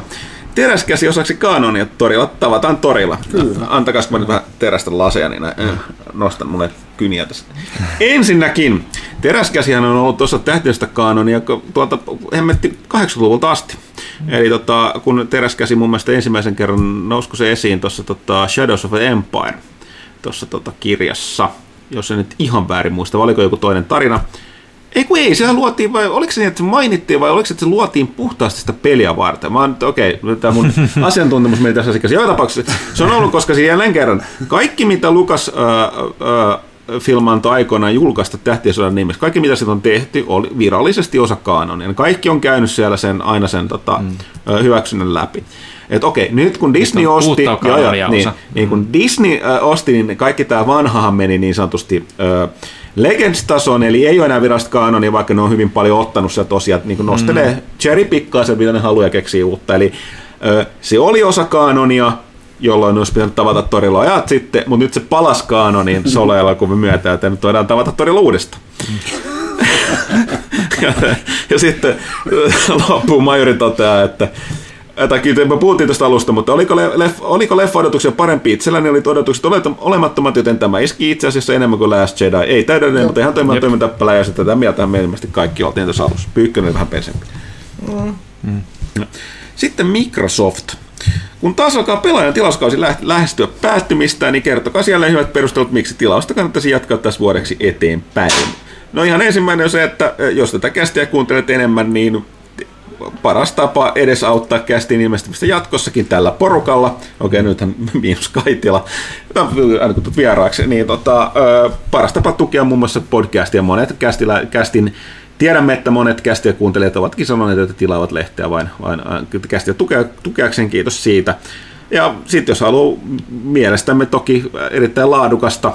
Teräskäsi osaksi kanonia torilla, tavataan torilla. Kyllä. Antakaa mä nyt vähän terästä laseja, niin näin, nostan mulle kyniä tässä. Ensinnäkin, teräskäsihän on ollut tuossa tähtiöstä kanonia tuolta hemmetti 80-luvulta asti. Eli tota, kun teräskäsi mun mielestä ensimmäisen kerran nousko se esiin tuossa tota Shadows of the Empire tuossa tota kirjassa, jos en nyt ihan väärin muista, vai oliko joku toinen tarina. Ei kun ei, sehän luotiin, vai oliko se niin, että se mainittiin, vai oliko se, että se luotiin puhtaasti sitä peliä varten? Mä oon, okei, okay, tämä mun asiantuntemus meni tässä asiassa. Joka tapauksessa se on ollut, koska siinä jälleen kerran, kaikki mitä Lukas äh, äh, film antoi aikoinaan julkaista Tähtien nimessä. Kaikki mitä siitä on tehty oli virallisesti osa kanonia. Kaikki on käynyt siellä sen, aina sen tota, mm. hyväksynnän läpi. Et okei, nyt kun Disney Nyt osti, joo, joo, niin, niin kun Disney äh, osti, niin kaikki tämä vanhahan meni niin sanotusti äh, Legends-tasoon, eli ei ole enää virallista kanonia, vaikka ne on hyvin paljon ottanut sieltä tosiaan, niin nostelee mm. cherry pikkaa se, mitä ne haluaa ja keksii uutta. Eli äh, se oli osa kanonia, jolloin olisi pitänyt tavata torilla ajat sitten, mutta nyt se palas kaanonin solo-elokuvan myötä, että nyt voidaan tavata torilla uudestaan. ja, ja sitten loppuun majori toteaa, että tai me puhuttiin tästä alusta, mutta oliko, leff, oliko leffa-odotuksia parempi? Itselläni oli odotukset olemattomat, joten tämä iski itse asiassa enemmän kuin Last Jedi. Ei täydellinen, mutta ihan toimiva toimintappälä, ja tätä mieltä me ilmeisesti kaikki oltiin tuossa alussa. Pyykkönen vähän pensempi. Mm. Sitten Microsoft. Kun taas alkaa pelaajan tilauskausi lähestyä päättymistä, niin kertokaa siellä hyvät perustelut, miksi tilausta kannattaisi jatkaa tässä vuodeksi eteenpäin. No ihan ensimmäinen on se, että jos tätä kästiä kuuntelet enemmän, niin paras tapa edesauttaa kästiin ilmestymistä jatkossakin tällä porukalla. Okei, nythän miinus Kaitila, aina kun vieraaksi, niin tota, paras tapa tukea muun muassa podcastia. Monet kästillä, kästin Tiedämme, että monet kästiä kuuntelijat ovatkin sanoneet, että tilaavat lehteä vain, vain kästiä tukea, tukeakseen, kiitos siitä. Ja sitten jos haluaa mielestämme toki erittäin laadukasta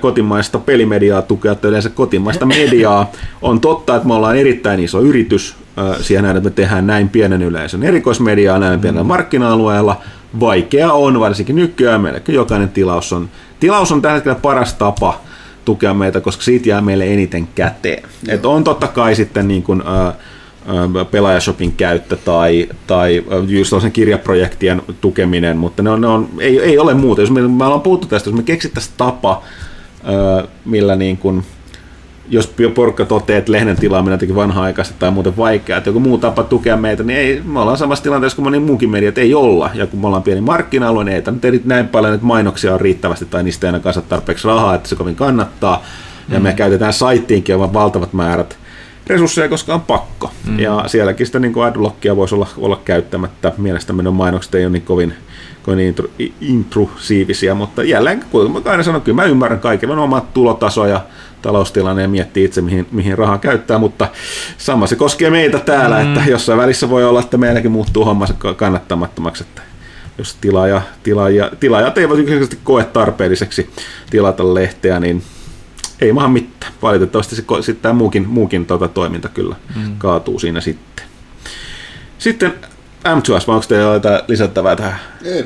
kotimaista pelimediaa tukea, tai yleensä kotimaista mediaa. On totta, että me ollaan erittäin iso yritys siihen näin, että me tehdään näin pienen yleisön erikoismediaa näin pienellä markkina-alueella. Vaikea on, varsinkin nykyään melkein jokainen tilaus on, tilaus on tällä hetkellä paras tapa tukea meitä, koska siitä jää meille eniten käteen. Et on totta kai sitten niin kuin, ää, pelaajashopin käyttö tai, tai just kirjaprojektien tukeminen, mutta ne on, ne on, ei, ei ole muuta. Jos me, me ollaan puhuttu tästä, jos me keksittäisiin tapa, millä niin kuin, jos porukka toteaa, että lehden tilaaminen on jotenkin vanha-aikaista tai muuten vaikeaa, että joku muu tapa tukea meitä, niin ei, me ollaan samassa tilanteessa kuin moni muukin media, että ei olla. Ja kun me ollaan pieni markkina-alue, niin ei nyt näin paljon, että mainoksia on riittävästi tai niistä ei aina kanssa tarpeeksi rahaa, että se kovin kannattaa. Ja mm. me käytetään saittiinkin aivan valtavat määrät resursseja, koska on pakko. Mm. Ja sielläkin sitä niin adblockia voisi olla, olla käyttämättä. Mielestäni ne mainokset ei ole niin kovin, kovin intru, intrusiivisia, mutta jälleen, kuten mä aina sanon, kyllä mä ymmärrän kaiken, on omat tulotaso ja taloustilanne ja miettii itse, mihin, mihin rahaa käyttää, mutta sama se koskee meitä täällä, mm. että jossain välissä voi olla, että meilläkin muuttuu hommansa kannattamattomaksi, että jos tilaaja, tilaaja, tilaajat eivät yksinkertaisesti koe tarpeelliseksi tilata lehteä, niin ei maha mitään. Valitettavasti se, sitten tämä muukin, muukin tota, toiminta kyllä mm. kaatuu siinä sitten. Sitten M2S, vai onko teillä jotain lisättävää tähän? Ei.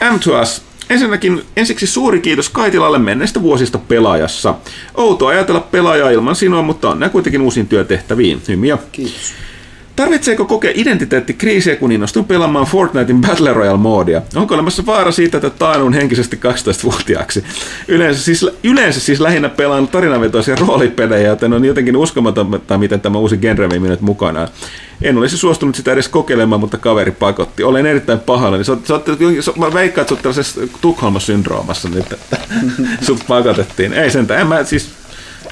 M2S Ensinnäkin ensiksi suuri kiitos Kaitilalle menneistä vuosista pelaajassa. Outo ajatella pelaajaa ilman sinua, mutta on kuitenkin uusiin työtehtäviin. Hymiä. Kiitos. Tarvitseeko kokea identiteettikriisiä, kun innostun pelaamaan Fortnitein Battle Royale-moodia? Onko olemassa vaara siitä, että taanun henkisesti 12-vuotiaaksi? Yleensä siis, yleensä siis lähinnä pelaan tarinavetoisia roolipelejä, joten on jotenkin uskomatonta, miten tämä uusi genre vei minut mukanaan. En olisi suostunut sitä edes kokeilemaan, mutta kaveri pakotti. Olen erittäin pahoillani. Sä, sä, sä, mä veikkaan, että sä oot tällaisessa Tukholma-syndroomassa että sut pakotettiin. Ei sentään, en mä siis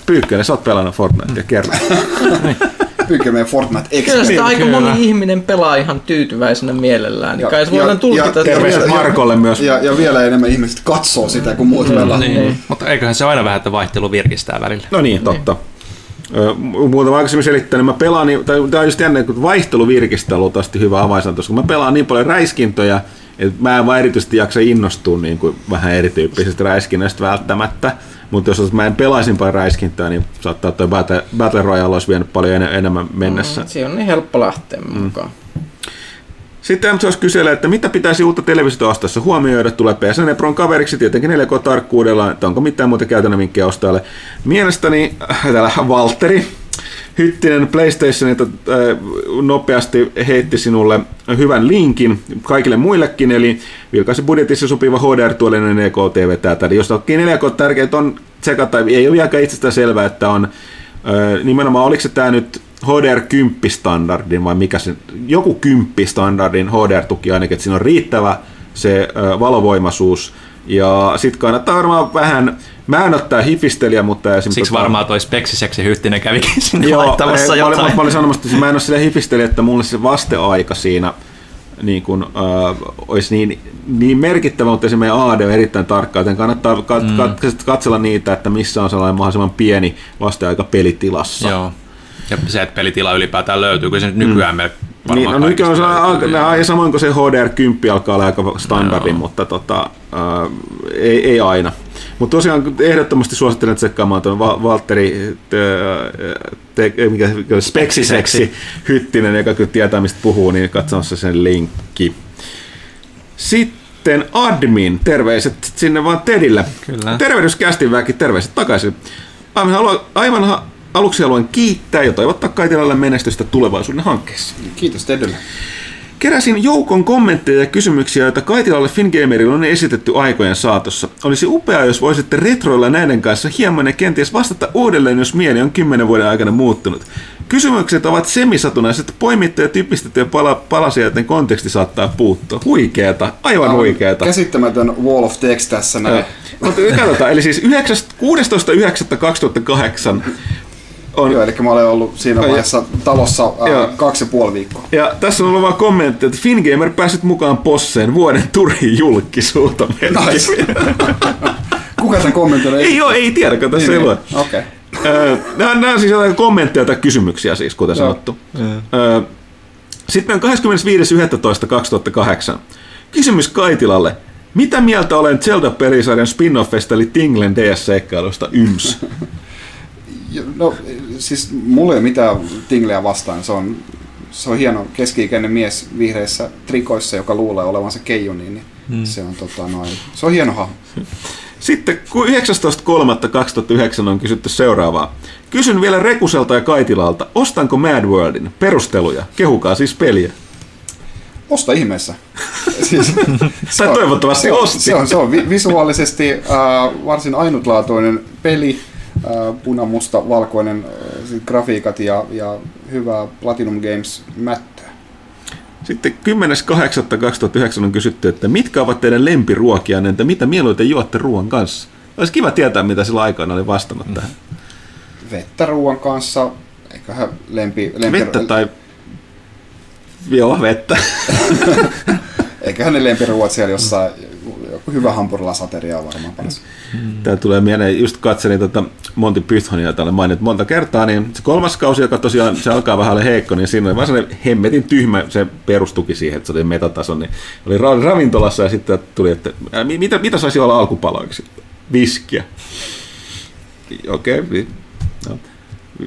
Pyykkönen, sä oot pelannut Fortnitea, kerro. Pyykkönen Fortnite X. Kyllä sitä Niin, aika kyllä. moni ihminen pelaa ihan tyytyväisenä mielellään. Niin Ja- kai se ja- voidaan tulkita. ja- Terveiset Markolle myös. Ja, ja vielä enemmän ihmiset katsoo sitä, kun muut pelaa. Niin. Mutta eiköhän se aina vähän, että vaihtelu virkistää välillä. No niin, totta. Ö, Muuten aikaisemmin selittänyt, mä pelaan, niin, tai tämä on just jännä, kun vaihtelu virkistää luultavasti hyvä avainsana, koska mä pelaan niin paljon räiskintöjä, että mä en vaan erityisesti jaksa innostua niin kuin vähän erityyppisistä räiskinnöistä välttämättä. Mutta jos mä en pelaisin paljon räiskintää, niin saattaa toi Battle, Battle Royale olisi vienyt paljon en, enemmän mennessä. Mm, se on niin helppo lähteä mukaan. Sitten MCOS kyselee, että mitä pitäisi uutta televisiota ostaessa huomioida. Tulee PSN Pron kaveriksi tietenkin 4K-tarkkuudella, että onko mitään muuta käytännön vinkkejä ostajalle. Mielestäni äh, täällä Valtteri Hyttinen PlayStationilta äh, nopeasti heitti sinulle hyvän linkin kaikille muillekin, eli vilkaisi budjetissa sopiva HDR-tuolinen 4K-TV täältä. Eli jos toki 4K tärkeät on tsekata, ei ole vieläkään itsestään selvää, että on äh, nimenomaan, oliko se tämä nyt HDR 10 standardin vai mikä se, joku 10 standardin HDR-tuki ainakin, että siinä on riittävä se äh, valovoimaisuus, ja sitten kannattaa varmaan vähän, mä en ottaa hifistelijä, mutta esimerkiksi... Siksi varmaan toi speksiseksi hyttinen kävikin sinne Joo, laittamassa ei, mä, olin, jotain. mä olin sanomassa, että mä en ole sille hifistelijä, että mulle se vasteaika siinä niin kun, äh, olisi niin, niin merkittävä, mutta esimerkiksi AD on erittäin tarkka, joten kannattaa kat, mm. kat, katsella niitä, että missä on sellainen mahdollisimman pieni vasteaika pelitilassa. Joo. Ja se, että pelitila ylipäätään löytyy, kyllä se nyt nykyään mm. Niin, no nykyään on löytyy, ja samoin kuin se HDR10 alkaa olla aika standardi, Joo. mutta tota, äh, ei, ei aina. Mutta tosiaan ehdottomasti suosittelen tsekkaamaan tuon Va- Valtteri te, te, mikä, mikä, Speksiseksi Hyttinen, joka kyllä tietää mistä puhuu, niin katsomassa sen linkki. Sitten admin, terveiset sinne vaan Tedille. Kyllä. Tervehdyskästin väki, terveiset takaisin. Aivan, haluan, aivan ha- aluksi haluan kiittää ja toivottaa Kaitilalle menestystä tulevaisuuden hankkeessa. Kiitos Teddylle. Keräsin joukon kommentteja ja kysymyksiä, joita Kaitilalle Fingamerille on esitetty aikojen saatossa. Olisi upeaa, jos voisitte retroilla näiden kanssa hieman ja kenties vastata uudelleen, jos mieli on kymmenen vuoden aikana muuttunut. Kysymykset ovat semisatunaiset, poimittuja ja typistettyjä pala- palasia, joten konteksti saattaa puuttua. Huikeeta, aivan huikeeta. Käsittämätön wall of text tässä näin. Mutta katsotaan, eli siis 16.9.2008 on Joo, eli mä olen ollut siinä Ai, vaiheessa talossa Joo. ää, kaksi ja puoli viikkoa. Ja tässä on ollut vaan kommentti, että Fingamer pääsit mukaan Posseen vuoden Turin julkisuutta. Nice. Kuka tämän kommentoi? Ei ole, ei tiedä, kun tässä ei lue. Okei. Öö, Nämä, nämä on siis jotain kommentteja tai kysymyksiä siis, kuten Joo. sanottu. Öö, Sitten on 25.11.2008. Kysymys Kaitilalle. Mitä mieltä olen Zelda-pelisarjan spin-offista eli Tinglen DS-seikkailusta YMS? No, siis mulla ei ole mitään tingleä vastaan. Se on, se on hieno keski-ikäinen mies vihreissä trikoissa, joka luulee olevansa keijuni. Niin hmm. se, on, tota, noin, se on hieno hahmo. Sitten kun 19.3.2009 on kysytty seuraavaa. Kysyn vielä Rekuselta ja Kaitilalta, ostanko Mad Worldin? Perusteluja. Kehukaa siis peliä. Osta ihmeessä. siis, Tai toivottavasti se on, osti. Se on, se on vi- visuaalisesti äh, varsin ainutlaatuinen peli. Äh, punamusta, valkoinen äh, grafiikat ja, ja hyvä Platinum Games mättöä. Sitten 10.8.2009 on kysytty, että mitkä ovat teidän lempiruokia, entä mitä mieluiten juotte ruoan kanssa? Olisi kiva tietää, mitä sillä aikana oli vastannut tähän. Vettä ruoan kanssa, eiköhän lempi... lempi Vettä tai... Joo, vettä. Eiköhän ne lempiruuat siellä jossain, joku hyvä hampurilasateria on varmaan paras. Tämä tulee mieleen, just katselin tota Monty Pythonia täällä mainit monta kertaa, niin se kolmas kausi, joka tosiaan se alkaa vähän heikko, niin siinä oli vaan sellainen hemmetin tyhmä, se perustuki siihen, että se oli metatason, niin oli ra- ravintolassa ja sitten tuli, että ää, mi- mitä, mitä saisi olla alkupaloiksi? Viskiä. Okei, okay, no.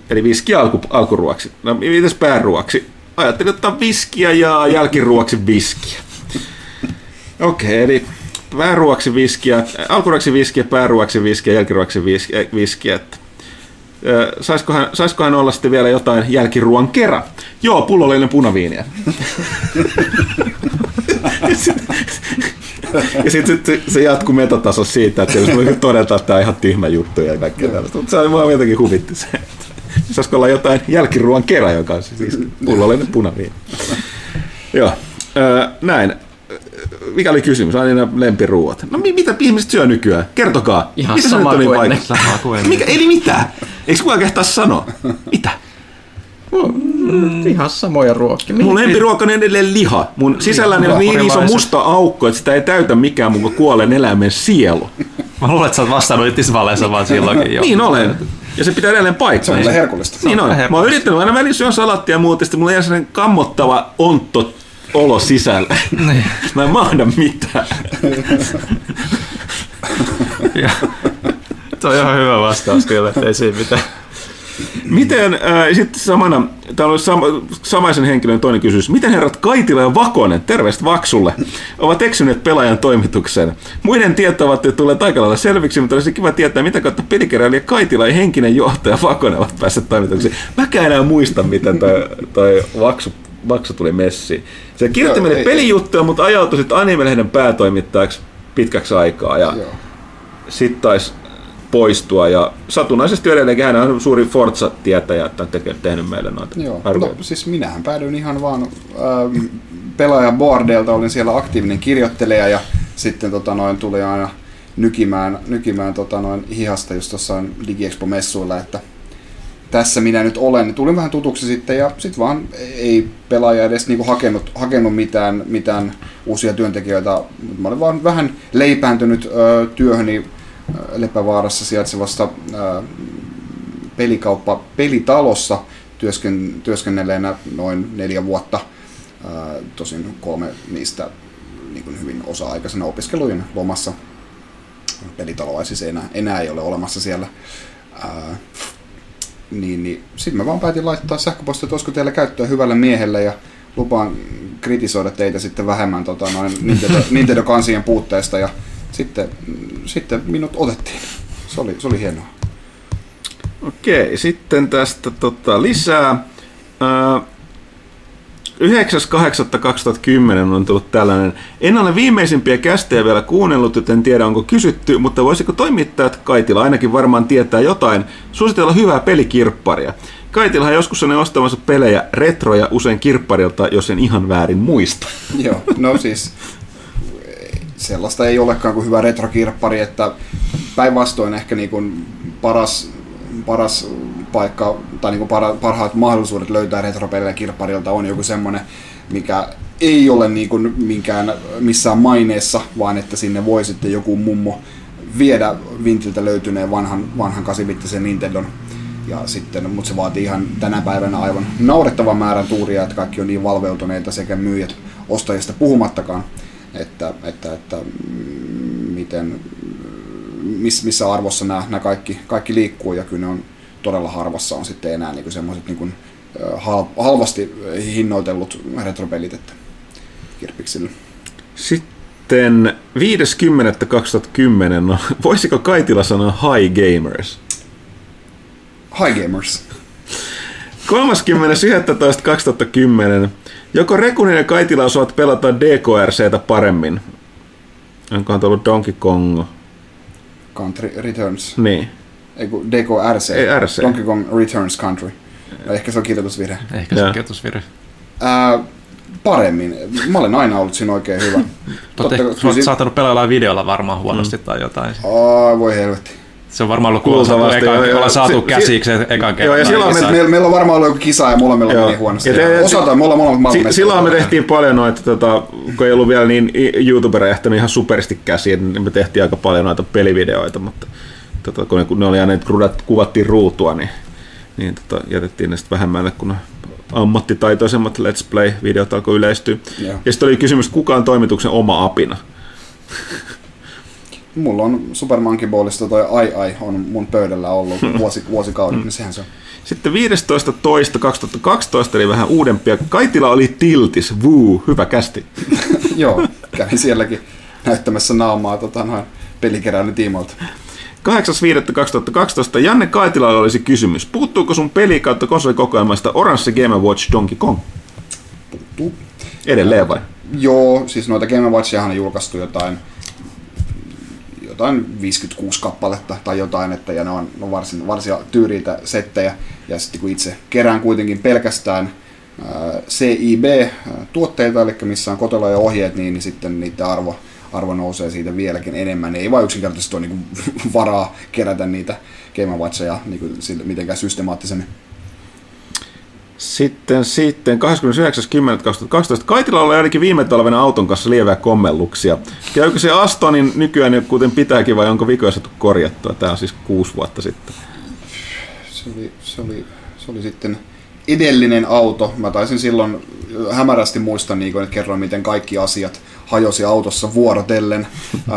eli viskiä alku, alkuruoksi. No mitäs pääruoksi? Ajattelin ottaa viskiä ja jälkiruoksi viskiä. Okei, okay, eli pääruoksi viskiä, alkuruoksi viskiä, pääruoksi viskiä, jälkiruoksi viskiä. viskiä että. Ö, Saiskohan, saiskohan olla sitten vielä jotain jälkiruoan kerran? Joo, pullollinen punaviiniä. ja sitten sit, se jatkuu metataso siitä, että jos voi todeta, että tämä on ihan tyhmä juttu ja kaikkea tällaista. Mutta se on vaan jotenkin huvitti se. Saisiko olla jotain jälkiruoan kerran, joka on siis pullollinen punaviini. Joo, näin. Mikä oli kysymys? Aina lempiruuat. No mi- mitä ihmiset syö nykyään? Kertokaa. Ihan mitä se sama kuin vaikea? ennen. Sama kuin ennen. Mikä, eli mitä? Eikö kukaan kehtaa sanoa? Mitä? Mm, ihan samoja ruokia. Mun lempiruoka on edelleen liha. Mun sisälläni on niin iso musta aukko, että sitä ei täytä mikään mun kuin kuolleen eläimen sielu. Mä luulen, että sä oot vastannut tismalleen vaan silloinkin jo. Niin olen. Ja se pitää edelleen Se paikkaa. on kyllä herkullista. Niin on. Mä oon yrittänyt aina välillä syön salattia ja muuta, ja sitten mulla jää sellainen kammottava ontto olo sisällä. Niin. Mä en mahda mitään. Ja, Tuo on ihan hyvä vastaus kyllä, että ei siinä mitään. Miten, äh, sitten samana, täällä on sama, samaisen henkilön toinen kysymys. Miten herrat Kaitila ja Vakonen, terveistä Vaksulle, ovat eksyneet pelaajan toimitukseen? Muiden tietävät, että tulee aika lailla selviksi, mutta olisi kiva tietää, mitä kautta pelikeräilijä Kaitila ja henkinen johtaja Vakonen ovat päässeet toimitukseen. Mäkään enää muista, miten toi, toi Vaksu, Vaksu tuli messiin. Se kirjoitti meille ei- pelijuttuja, mutta ajautui sitten Anime-lehden päätoimittajaksi pitkäksi aikaa. Ja sitten taisi poistua ja satunnaisesti edelleenkin hän on suuri Forza-tietäjä, että on tehnyt meille noita Joo, arvioita. no siis minähän päädyin ihan vaan ähm, pelaaja boardelta, olin siellä aktiivinen kirjoittelija ja sitten tota noin, tuli aina nykimään, nykimään tota noin, hihasta just tuossa DigiExpo-messuilla, että tässä minä nyt olen. Tulin vähän tutuksi sitten ja sitten vaan ei pelaaja edes niinku hakenut, hakenut mitään, mitään uusia työntekijöitä. Mä olin vaan vähän leipääntynyt ö, työhöni ö, Lepävaarassa sijaitsevassa ö, pelikauppa pelitalossa työsken, työskennelleenä noin neljä vuotta. Ää, tosin kolme niistä niin hyvin osa-aikaisena opiskelujen lomassa. Pelitaloa siis enää, enää ei ole olemassa siellä. Ää, niin, niin sitten mä vaan päätin laittaa sähköpostia, että olisiko teillä käyttöä hyvälle miehelle ja lupaan kritisoida teitä sitten vähemmän tota, noin Nintendo, Nintendo kansien puutteesta ja sitten, sitten minut otettiin. Se oli, se oli hienoa. Okei, sitten tästä tota, lisää. Ää, 9.8.2010 on tullut tällainen. En ole viimeisimpiä kästejä vielä kuunnellut, joten tiedä onko kysytty, mutta voisiko toimittajat Kaitila ainakin varmaan tietää jotain, suositella hyvää pelikirpparia. Kaitilahan joskus on ostamassa pelejä retroja usein kirpparilta, jos en ihan väärin muista. Joo, no siis sellaista ei olekaan kuin hyvä retrokirppari, että päinvastoin ehkä niin kuin paras, paras paikka tai niin kuin parhaat mahdollisuudet löytää retropelejä kirpparilta on joku semmoinen, mikä ei ole niin kuin minkään, missään maineessa, vaan että sinne voi sitten joku mummo viedä Vintiltä löytyneen vanhan, vanhan 8 Nintendon. Ja sitten, mutta se vaatii ihan tänä päivänä aivan naurettavan määrän tuuria, että kaikki on niin valveutuneita sekä myyjät ostajista puhumattakaan, että, että, että mm, miten, miss, missä arvossa nämä, nämä kaikki, kaikki liikkuu ja kyllä ne on todella harvassa on sitten enää niin semmoiset niin hal, halvasti hinnoitellut retropelit, että kirpiksillä. Sitten 50.2010, no, voisiko Kaitila sanoa Hi Gamers? Hi Gamers. 30.11.2010. Joko Rekunin ja Kaitila osaavat pelata DKRCtä paremmin? Onkohan tullut Donkey Kong? Country Returns. Niin. Ei kun DKRC. Ei, RC. Donkey Kong Returns Country. No, ehkä se on kirjoitusvirhe. Ehkä se kirjoitusvirhe. Ää, paremmin. Mä olen aina ollut siinä oikein hyvä. Totta, sä oot si- saattanut pelailla videolla varmaan huonosti mm. tai jotain. Aa, voi helvetti. Se on varmaan ollut, eka, joo, joo. ollaan saatu Si- käsiksi ekan kerran. Joo, ja silloin me- Me, meillä, meillä on varmaan ollut joku kisa ja molemmilla Joo. meni huonosti. Ja te- Osataan, me ollaan molemmat Si- silloin me tehtiin paljon noita, tota, kun ei ollut vielä niin YouTubereja ehtinyt ihan superisti käsiin, niin me tehtiin aika paljon noita pelivideoita, mutta tota, kun, ne, kun ne oli aina, että rudat- kuvattiin ruutua, niin, niin tota, jätettiin ne sitten vähemmälle, kun ammattitaitoisemmat Let's Play-videot alkoi yleistyä. Joo. Ja sitten oli kysymys, kuka on toimituksen oma apina? Mulla on Super Monkey Ballista toi Ai Ai on mun pöydällä ollut vuosi, vuosikaudet, niin sehän se on. Sitten 15.2.2012, eli vähän uudempia. Kaitila oli tiltis, vuu, hyvä kästi. Joo, kävin sielläkin näyttämässä naamaa tota, noin pelikeräilyn tiimoilta. 8.5.2012 Janne Kaitilalla olisi kysymys. Puuttuuko sun peli kautta konsolikokoelmasta Orange Game Watch Donkey Kong? Tuu. Edelleen vai? Joo, siis noita Game Watchiahan on julkaistu jotain jotain 56 kappaletta tai jotain, että, ja ne on, ne varsin, varsin tyyriitä settejä. Ja sitten kun itse kerään kuitenkin pelkästään ää, CIB-tuotteita, eli missä on kotelo ja ohjeet, niin, niin sitten niiden arvo, arvo nousee siitä vieläkin enemmän. Ei vaan yksinkertaisesti ole niin varaa kerätä niitä Game Watcheja niin sille, mitenkään systemaattisemmin. Sitten, sitten 29.10.2012 Kaitila oli ainakin viime talvena auton kanssa lieviä kommelluksia. Käykö se Astonin nykyään jo kuten pitääkin vai onko vikoja saatu korjattua? Tämä on siis kuusi vuotta sitten. se oli, se oli, se oli sitten edellinen auto. Mä taisin silloin hämärästi muistaa, niin kun, että kerroin, miten kaikki asiat hajosi autossa vuorotellen.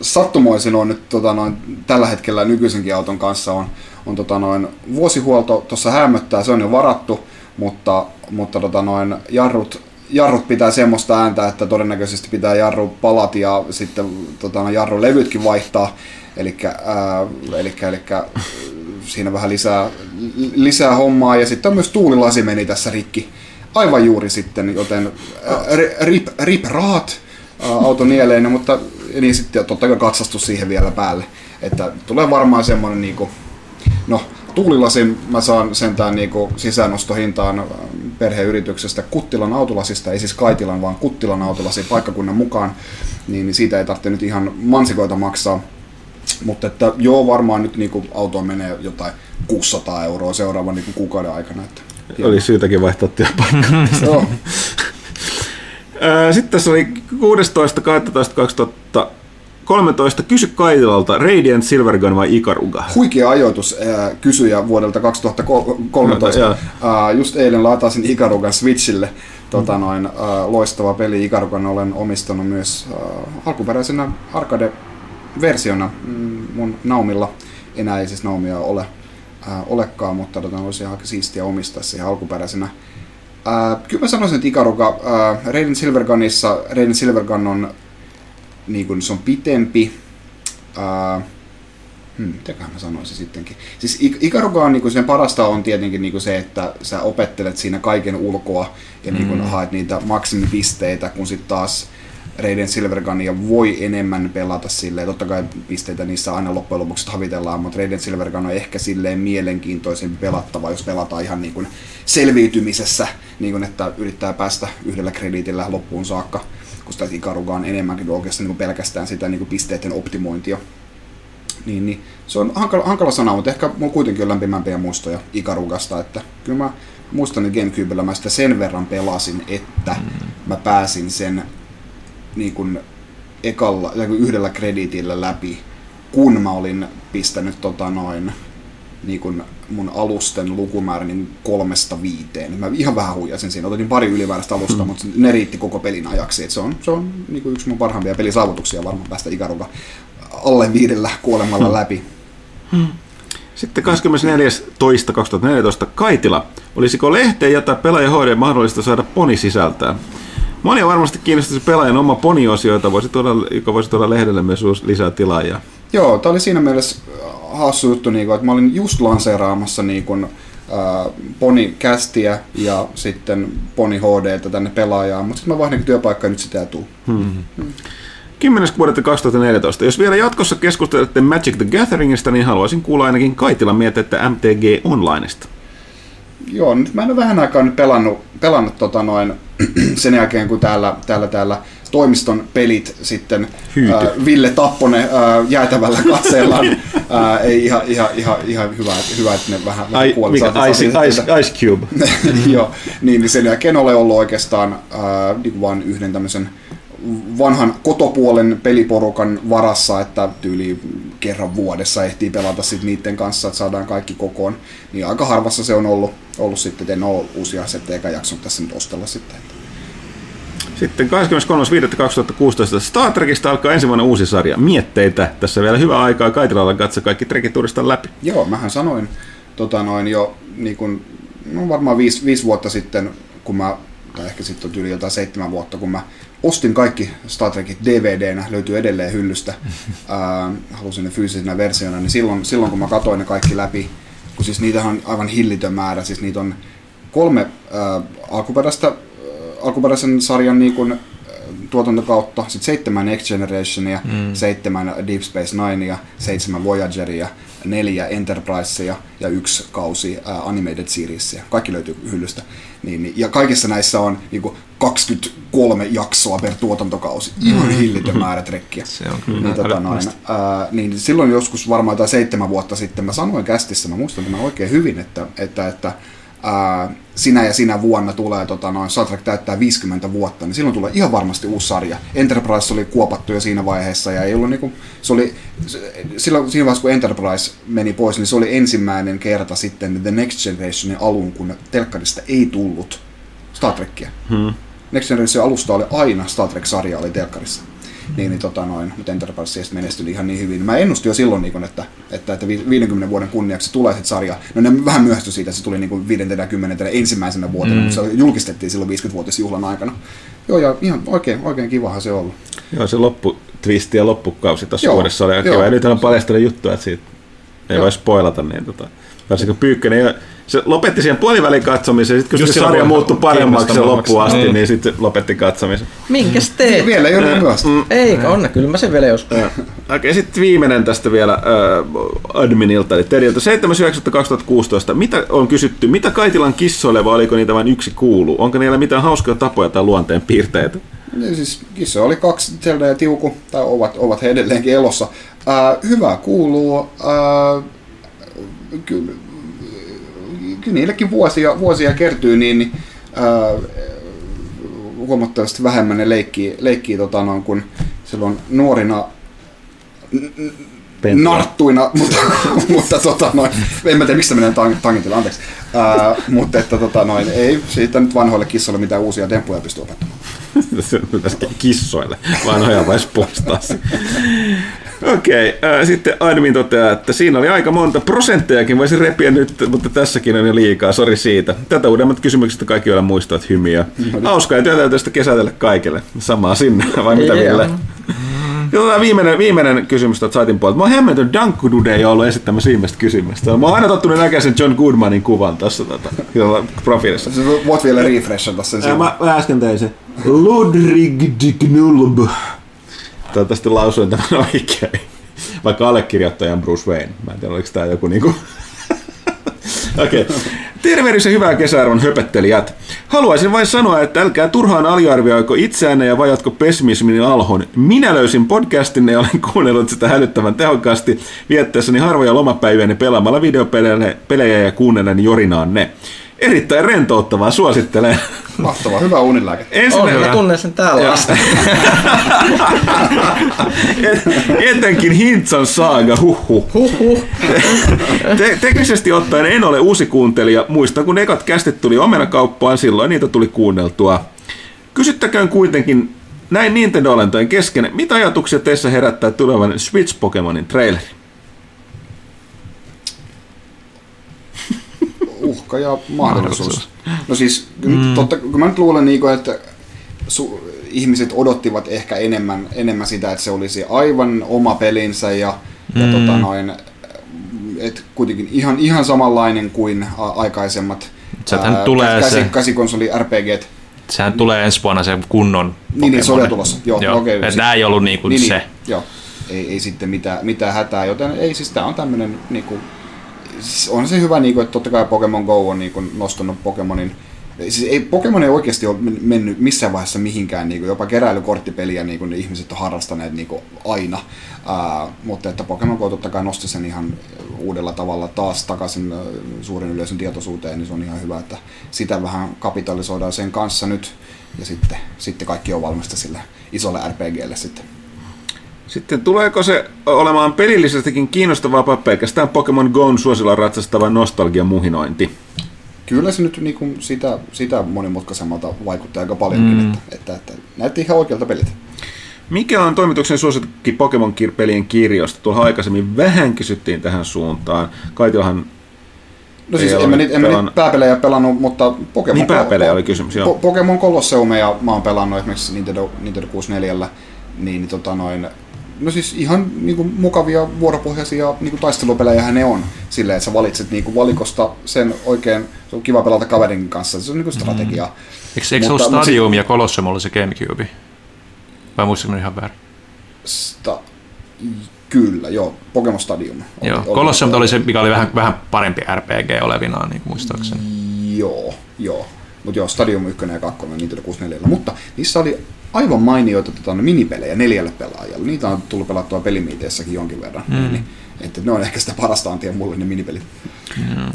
Sattumoisin on nyt tota, noin, tällä hetkellä nykyisenkin auton kanssa on, on tota noin, vuosihuolto tuossa hämöttää, se on jo varattu, mutta, mutta tota noin, jarrut, jarrut pitää semmoista ääntä, että todennäköisesti pitää jarru palat ja sitten tota, noin, jarrulevytkin vaihtaa. Elikkä siinä vähän lisää, lisää hommaa ja sitten myös tuulilasi meni tässä rikki aivan juuri sitten, joten rip, rip rahat ää, auto nieleen, mutta niin sitten totta kai katsastus siihen vielä päälle. Että tulee varmaan semmoinen niinku, no tuulilasin mä saan sentään niinku sisäänostohintaan perheyrityksestä Kuttilan autolasista, ei siis Kaitilan, vaan Kuttilan autolasi paikkakunnan mukaan, niin niin siitä ei tarvitse nyt ihan mansikoita maksaa. Mutta että joo, varmaan nyt niinku autoon menee jotain 600 euroa seuraavan niinku kuukauden aikana. Että, Oli syytäkin vaihtaa työpaikkaa. joo. Sitten tässä oli 16.12.2013. Kysy Kaitilalta, Radiant, Silvergun vai Ikaruga? Huikea ajoitus ää, kysyjä vuodelta 2013. Joo. Ää, just eilen latasin Ikarugan Switchille. Tota noin, ää, loistava peli. Ikarugan olen omistanut myös ää, alkuperäisenä arcade-versiona mm, mun Naumilla. Enää ei siis Naumia ole, ää, olekaan, mutta tota, olisi ihan siistiä omistaa siihen alkuperäisenä. Ää, kyllä mä sanoisin, että Ikaruga, ää, Radiant Silvergunissa, Radiant Silvergun on, niin kun, se on pitempi, ää, Hmm, mitäköhän mä sanoisin sittenkin. Siis Ik- Ikaruga on niinku sen parasta on tietenkin niinku se, että sä opettelet siinä kaiken ulkoa ja niinku Mm. haet niitä maksimipisteitä, kun sitten taas Radiant Silvergunia voi enemmän pelata silleen. Totta kai pisteitä niissä aina loppujen lopuksi havitellaan, mutta Radiant Silvergun on ehkä silleen mielenkiintoisempi pelattava, jos pelataan ihan niin kuin selviytymisessä, niin kuin että yrittää päästä yhdellä krediitillä loppuun saakka, kun sitä Ikaruga on enemmänkin oikeastaan niin kuin pelkästään sitä niin kuin pisteiden optimointia. Niin, niin. Se on hankala, hankala sana, mutta ehkä mulla kuitenkin on lämpimämpiä muistoja Ikarugasta, että kyllä mä muistan, että Gamecubella mä sitä sen verran pelasin, että mä pääsin sen niin kuin ekalla, yhdellä krediitillä läpi, kun mä olin pistänyt tota noin, niin kuin mun alusten lukumäärä niin kolmesta viiteen. Mä ihan vähän huijasin siinä. Otin pari ylimääräistä alusta, mm. mutta ne riitti koko pelin ajaksi. Et se on, se on niin kuin yksi mun parhaimpia pelisaavutuksia varmaan päästä Ikaruga alle viidellä kuolemalla läpi. Sitten 24.2.2014 Kaitila. Olisiko lehteen jättää pelaajan HD mahdollista saada poni sisältää? Monia varmasti kiinnostaisi pelaajan oma poni-osio, jota voisi tuoda, joka voisi tuoda lehdelle myös lisää tilaajia. Joo, tämä oli siinä mielessä äh, hassu juttu, niin kuin, että mä olin just lanseeraamassa niin kuin, äh, Poni Castia ja sitten Poni HDtä tänne pelaajaan, mutta sitten mä vaihdan työpaikkaa ja nyt sitä ei tuu. 10.6.2014. Jos vielä jatkossa keskustelette Magic the Gatheringista, niin haluaisin kuulla ainakin Kaitilan mietteitä MTG Onlineista. Joo, nyt mä en ole vähän aikaa nyt pelannut, pelannut tota noin, sen jälkeen, kun täällä, täällä, täällä toimiston pelit sitten Hyyty. ää, Ville Tapponen ää, jäätävällä katseellaan. ää, ei ihan, ihan, ihan, ihan hyvä, että- hyvä, että ne vähän, puolet mikä, ice, ice, ice Cube. Joo, niin, niin sen jälkeen olen ollut oikeastaan ää, niin vain yhden tämmöisen vanhan kotopuolen peliporukan varassa, että tyyli kerran vuodessa ehtii pelata sit niiden kanssa, että saadaan kaikki kokoon. Niin aika harvassa se on ollut, ollut sitten, että en ole uusia setejä eikä jaksanut tässä nyt ostella sitten. Sitten 23.5.2016 Star Trekista alkaa ensimmäinen uusi sarja. Mietteitä. Tässä vielä hyvä aikaa Kaitilalla katsoa kaikki trekit uudestaan läpi. Joo, mähän sanoin tota noin jo niin kun, no varmaan viisi, viisi vuotta sitten, kun mä, tai ehkä sitten on yli jotain seitsemän vuotta, kun mä ostin kaikki Star Trekit DVD-nä, löytyy edelleen hyllystä, ää, halusin ne fyysisenä versiona, niin silloin, silloin kun mä katsoin ne kaikki läpi, kun siis niitä on aivan hillitön määrä, siis niitä on kolme ää, alkuperäistä, alkuperäisen sarjan niin kun, tuotantokautta, sitten seitsemän Next Generationia, mm. seitsemän Deep Space Ninea, seitsemän Voyageria, neljä Enterprisea ja yksi kausi ää, Animated Seriesia. Kaikki löytyy hyllystä. Niin, niin, ja kaikissa näissä on niinku 23 jaksoa per tuotantokausi. Ihan hillitön määrä trekkiä. Se on kyllä Niin, tota, noin, ää, niin silloin joskus varmaan jotain seitsemän vuotta sitten mä sanoin kästissä, mä muistan tämän oikein hyvin, että, että, että ää, sinä ja sinä vuonna tulee tota, noin, Star Trek täyttää 50 vuotta, niin silloin tulee ihan varmasti uusi sarja. Enterprise oli kuopattu jo siinä vaiheessa ja ei ollut niinku, se oli, se- silloin siinä vaiheessa kun Enterprise meni pois, niin se oli ensimmäinen kerta sitten The Next Generationin alun, kun telkkarista ei tullut Star Trekkiä. Hmm. Next Generation alusta oli aina Star Trek-sarja oli telkkarissa. Niin, niin tota noin, mutta Enterprise menestyi ihan niin hyvin. Mä ennustin jo silloin, niin kun, että, että, että vi- 50 vuoden kunniaksi tulee sitten sarja. No ne vähän myöhästyi siitä, että se tuli niin kuin 50 ensimmäisenä vuotena, mm. mutta se julkistettiin silloin 50-vuotisjuhlan aikana. Joo, ja ihan oikein, oikein kivahan se on ollut. Joo, se loppu twisti ja loppukausi tuossa Joo, vuodessa oli aika. Ja nyt on paljastunut juttuja, että siitä ei voi spoilata, niin tota, varsinkin Pyykkönen, ei- se lopetti siihen puolivälin katsomisen, sitten kun Just se sarja muuttui paremmaksi se loppuun asti, Niin. niin sitten lopetti katsomisen. Minkäs teet? Vielä ei ole myöhäistä. Eikä onna, kyllä mä sen vielä joskus. Joo. Okei, sitten viimeinen tästä vielä äh, adminilta, eli Teriltä. 7.9.2016. Mitä on kysytty, mitä Kaitilan kissoille vai oliko niitä vain yksi kuulu? Onko niillä mitään hauskoja tapoja tai luonteen piirteitä? Ja siis kissa oli kaksi, Zelda ja Tiuku, tai ovat, ovat he edelleenkin elossa. Ää, hyvä kuuluu. Ää, kyllä, kyllä niillekin vuosia, vuosia kertyy, niin, niin ää, huomattavasti vähemmän ne leikkii, leikkii tota noin, kun silloin nuorina Pentua. narttuina, mutta, mutta tota noin, en mä tiedä miksi menen tang, tangentilla, anteeksi. Ää, mutta että tota noin, ei siitä nyt vanhoille kissoille mitään uusia temppuja pysty opettamaan. Kissoille, vanhoja vais poistaa se. Okei, okay, sitten admin toteaa, että siinä oli aika monta prosenttejakin, voisi repiä nyt, mutta tässäkin on jo liikaa, sori siitä. Tätä uudemmat kysymykset kaikki vielä muistavat hymiä. Hauskaa ja työtäytöistä kesätelle kaikille. Samaa sinne, vai mitä Joo. Ville? Ja tota viimeinen, viimeinen kysymys tuolta saitin puolelta. Mä oon hämmentynyt, Danko Dude ei ollut esittämässä viimeistä kysymystä. Mä oon aina tottunut näkemään sen John Goodmanin kuvan tässä tota, profiilissa. Voit vielä refreshata sen Ää, silloin. mä, mä äsken tein se. Ludwig Dignulb. Toivottavasti lausuin tämän oikein. Vaikka allekirjoittajan Bruce Wayne. Mä en tiedä, oliko tää joku niinku... Okei. Okay. Tervehdys ja hyvää kesäarvon höpöttelijät. Haluaisin vain sanoa, että älkää turhaan aliarvioiko itseänne ja vajatko pessimismin alhon. Minä löysin podcastinne ja olen kuunnellut sitä hälyttävän tehokkaasti viettäessäni harvoja lomapäiviäni pelaamalla videopelejä pelejä ja kuunnellen jorinaanne. Erittäin rentouttavaa, suosittelen. Mahtavaa, hyvä unilääke. On, Ensinnäkin, mä tunnen sen täällä asti. etenkin Hintsan saaga, huhhuh. Huhhuh. Te- teknisesti ottaen en ole uusi kuuntelija. Muistan, kun ekat kästit tuli omenakauppaan, silloin niitä tuli kuunneltua. Kysyttäköön kuitenkin näin Nintendo-olentojen kesken, mitä ajatuksia teissä herättää tulevan Switch-Pokemonin traileri? Uhka ja mahdollisuus. No siis, mm. totta, kun mä nyt luulen, niin kuin, että su, ihmiset odottivat ehkä enemmän, enemmän sitä, että se olisi aivan oma pelinsä ja, mm. ja tota noin, et kuitenkin ihan, ihan samanlainen kuin a, aikaisemmat Sieltähän tulee käsi, se- käsikonsoli RPGt. Sehän tulee ensi vuonna se kunnon Niin, niin, se Pokemon. tulossa. Joo, Joo. okei. Et Siis- nää ei ollut niinku niin, se. Niin, joo, ei, ei sitten mitään, mitään hätää, joten ei siis tää on tämmönen niinku, siis on se hyvä, niinku, että totta kai Pokemon Go on niinku, nostanut Pokemonin Siis ei Pokemon ei oikeasti ole men- mennyt missään vaiheessa mihinkään, niin jopa keräilykorttipeliä niin kuin ihmiset on harrastaneet niin kuin aina. Ää, mutta että Pokemon Go totta kai nosti sen ihan uudella tavalla taas takaisin ää, suuren yleisön tietoisuuteen, niin se on ihan hyvä, että sitä vähän kapitalisoidaan sen kanssa nyt. Ja sitten, sitten kaikki on valmista sille isolle RPGlle sitten. Sitten tuleeko se olemaan pelillisestikin kiinnostavaa vai pelkästään Pokemon Go'n suosilla ratsastava nostalgiamuhinointi? Kyllä se nyt niin kuin sitä, sitä monimutkaisemmalta vaikuttaa aika paljonkin, mm. että, että, että näytti ihan oikealta pelit. Mikä on toimituksen suosikki Pokemon-pelien kirjoista? Tuolla aikaisemmin vähän kysyttiin tähän suuntaan. Kaitilahan No siis en mä, niitä, en mä niitä pääpelejä pelannut, mutta Pokemon, Niin, pääpelejä oli kysymys, joo. Po- Pokemon Colosseumeja mä oon pelannut esimerkiksi Nintendo, Nintendo 64, niin tota noin, no siis ihan niinku mukavia vuoropohjaisia niinku taistelupelejä ne on. Silleen, että sä valitset niinku valikosta sen oikein, se on kiva pelata kaverin kanssa, se on niinku strategia. Eikö, eikö se ollut Stadium ja Colosseum oli se Gamecube? Vai muistatko ihan väärin? Sta- Kyllä, joo, Pokemon Stadium. oli- Joo, oli- Colosseum oli se, mikä oli vähän, vähän parempi RPG olevinaan, niin kuin muistaakseni. Joo, joo. Mutta joo, Stadium 1 ja 2 Nintendo 64. Mutta niissä oli aivan mainioita tota, no, minipelejä neljälle pelaajalle. Niitä on tullut pelattua pelimiiteissäkin jonkin verran. Mm. Niin, että ne on ehkä sitä parasta antia mulle ne minipelit.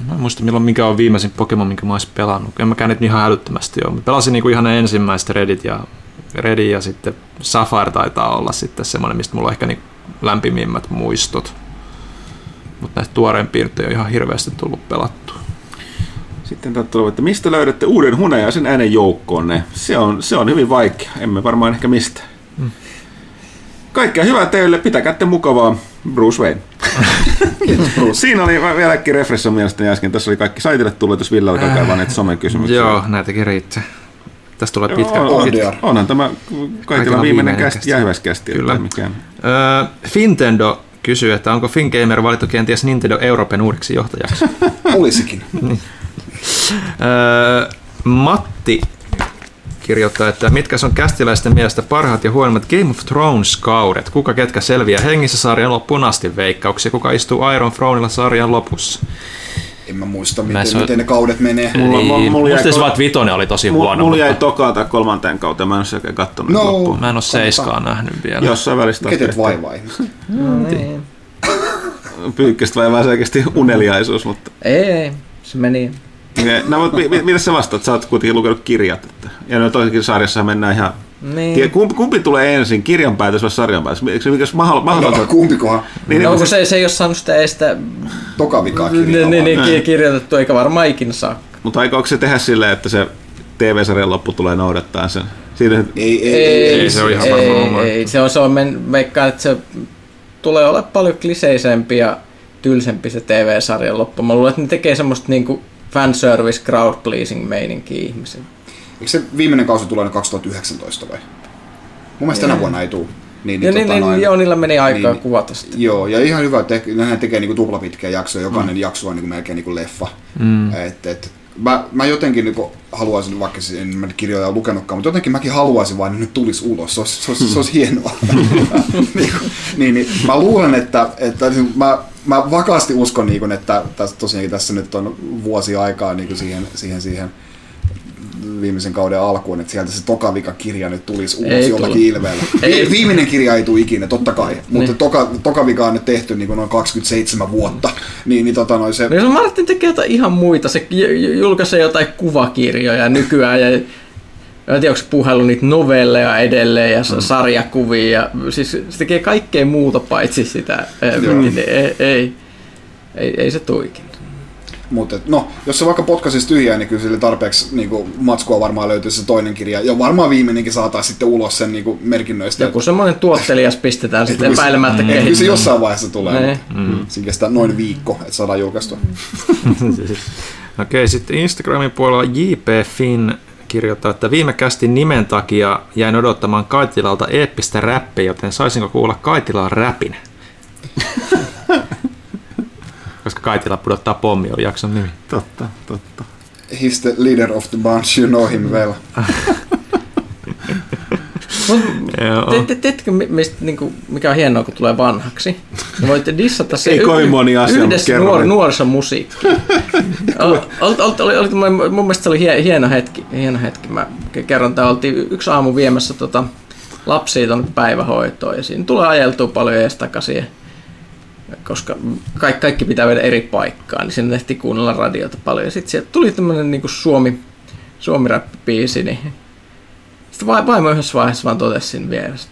Mä en muista milloin mikä on viimeisin Pokemon, minkä mä olisin pelannut. En mäkään nyt ihan älyttömästi ole. Mä pelasin niinku ihan ne ensimmäiset Redit ja, Redin ja sitten Sapphire taitaa olla sitten semmoinen, mistä mulla on ehkä niinku lämpimimmät muistot. Mutta näistä tuoreempia nyt ei ole ihan hirveästi tullut pelattua. Sitten tulee, että mistä löydätte uuden hunajaisen äänen joukkoonne? Se on, se on hyvin vaikea. Emme varmaan ehkä mistä. Kaikkea hyvää teille, pitäkää te mukavaa, Bruce Wayne. Siinä oli vielä äkki refresso mielestäni äsken. Tässä oli kaikki saitille tullut, jos Ville alkaa kaivaa näitä somekysymyksiä. Joo, näitäkin riittää. Tästä tulee pitkä. on, onhan tämä kaikilla viimeinen viimeinen kästi, kästi. jäähyväiskästi. Kyllä. että Mikään. Öö, Fintendo kysyy, että onko FinGamer valittu kenties Nintendo Euroopan uudeksi johtajaksi. Olisikin. öö, Matti kirjoittaa, että mitkä on kästiläisten mielestä parhaat ja huonommat Game of Thrones-kaudet? Kuka ketkä selviää hengissä sarjan loppuun asti veikkauksia? Kuka istuu Iron Thronella sarjan lopussa? En mä muista, Mä miten, se- miten ne kaudet menee. Mulla- mulla- niin, mulla jäi musta ko- Svat Vitonen oli tosi Mulla, huono. mulla jäi mutta tokaan tai kolmanteen kauteen, mä en ole oikein kattonut No. no. loppuun. Mä en ole seiskaa nähnyt vielä. Jossain välissä taas Ketet vaivaa ihmistä. Niin. Pyykkästä vai vähän selkeästi uneliaisuus, mutta... Ei, se meni. No, mutta mi- mi- mitä sä vastaat? Sä oot kuitenkin lukenut kirjat. Että, ja no toisessakin sarjassa mennään ihan... Niin. Tie, kumpi, kumpi, tulee ensin, kirjan päätös vai sarjan päätös? Mikä mikä mahdoll- No, mahdollista? kumpikohan Niin, No, niin, kun se, se ei ole saanut sitä ei sitä tokavikaa niin, kirjaa. niin, niin, Näin. kirjoitettu, eikä varmaan ikinä saa. mutta aikooko se tehdä silleen, että se TV-sarjan loppu tulee noudattaa sen? Siinä, Ei, ei, ei, Ei, se on ihan varmaan ei, ei, se on, se on men, veikkaan, että se tulee olla paljon kliseisempi ja tylsempi se TV-sarjan loppu. Mä luulen, että ne tekee semmoista niinku fanservice, crowd pleasing meininkiä ihmisille. Eikö se viimeinen kausi tulee 2019 vai? Mun mielestä tänä vuonna ei tule. Niin, Ja niin, niin, noin- joo, niillä meni aikaa niin. kuvata sitä. Joo, ja ihan hyvä, että nehän tekee niinku tuplapitkiä jaksoja, jokainen mm. jakso on niinku melkein niinku leffa. Mm. Et, et, mä, mä jotenkin niinku haluaisin, vaikka en mä kirjoja lukenutkaan, mutta jotenkin mäkin haluaisin vaan, että nyt tulisi ulos. Se olisi, se olisi, se olisi hienoa. niin, niin, niin, mä luulen, että, että mä, mä vakaasti uskon, niin kuin, että tässä, tosiaankin tässä nyt on vuosi aikaa niin kuin siihen, siihen, siihen viimeisen kauden alkuun, että sieltä se tokavika kirja nyt tulisi ulos Ei jollakin tule. ilveellä. Ei. Vi- Viimeinen kirja ei tule ikinä, totta kai, mutta Niin. toka, tokavika on nyt tehty niin kuin noin 27 vuotta, niin, niin tota noin se... No Martin tekee jotain ihan muita, se julkaisee jotain kuvakirjoja nykyään ja en tiedä, onko se puhellut niitä novelleja edelleen ja mm. sarjakuvia. Ja, siis se tekee kaikkea muuta paitsi sitä. Joo. Niin, ei, ei, ei, ei se tuikin. Mutta no, jos se vaikka potkaisisi tyhjää, niin kyllä sille tarpeeksi niin kuin, matskua varmaan löytyisi se toinen kirja. Ja varmaan viimeinenkin saataisiin sitten ulos sen niin kuin, merkinnöistä. Joku semmoinen tuottelias pistetään sitten Kyllä se- epäilemättä Kyllä se kehittämään. jossain vaiheessa tulee. Ne. mutta Siinä kestää noin viikko, että saadaan julkaistua. Okei, sitten Instagramin puolella JP Finn kirjoittaa, että viime kästin nimen takia jäin odottamaan Kaitilalta eeppistä räppiä, joten saisinko kuulla Kaitilan räpin? Koska Kaitila pudottaa pommi on jakson nimi. totta, totta. He's the leader of the bunch, you know him well. Mi- mistä, niinku, mikä on hienoa, kun tulee vanhaksi? Ja voitte dissata se Ei kovin moni asia, yhdessä nuor, nuorisomusiikki. Ol- ol- ol- oli, oli, oli, mun mielestä se oli hie, hieno hetki. Hieno hetki. Mä ke- kerron, että oltiin yksi aamu viemässä tota, lapsia tuonne päivähoitoon ja siinä tulee ajeltua paljon ees takaisin. Koska kaikki, kaikki pitää viedä eri paikkaan, niin siinä tehtiin kuunnella radiota paljon. Ja sitten sieltä tuli tämmönen niinku Suomi, Suomi-räppibiisi, niin sitten vai- vaimo yhdessä vaiheessa vaan totesi siinä vieressä.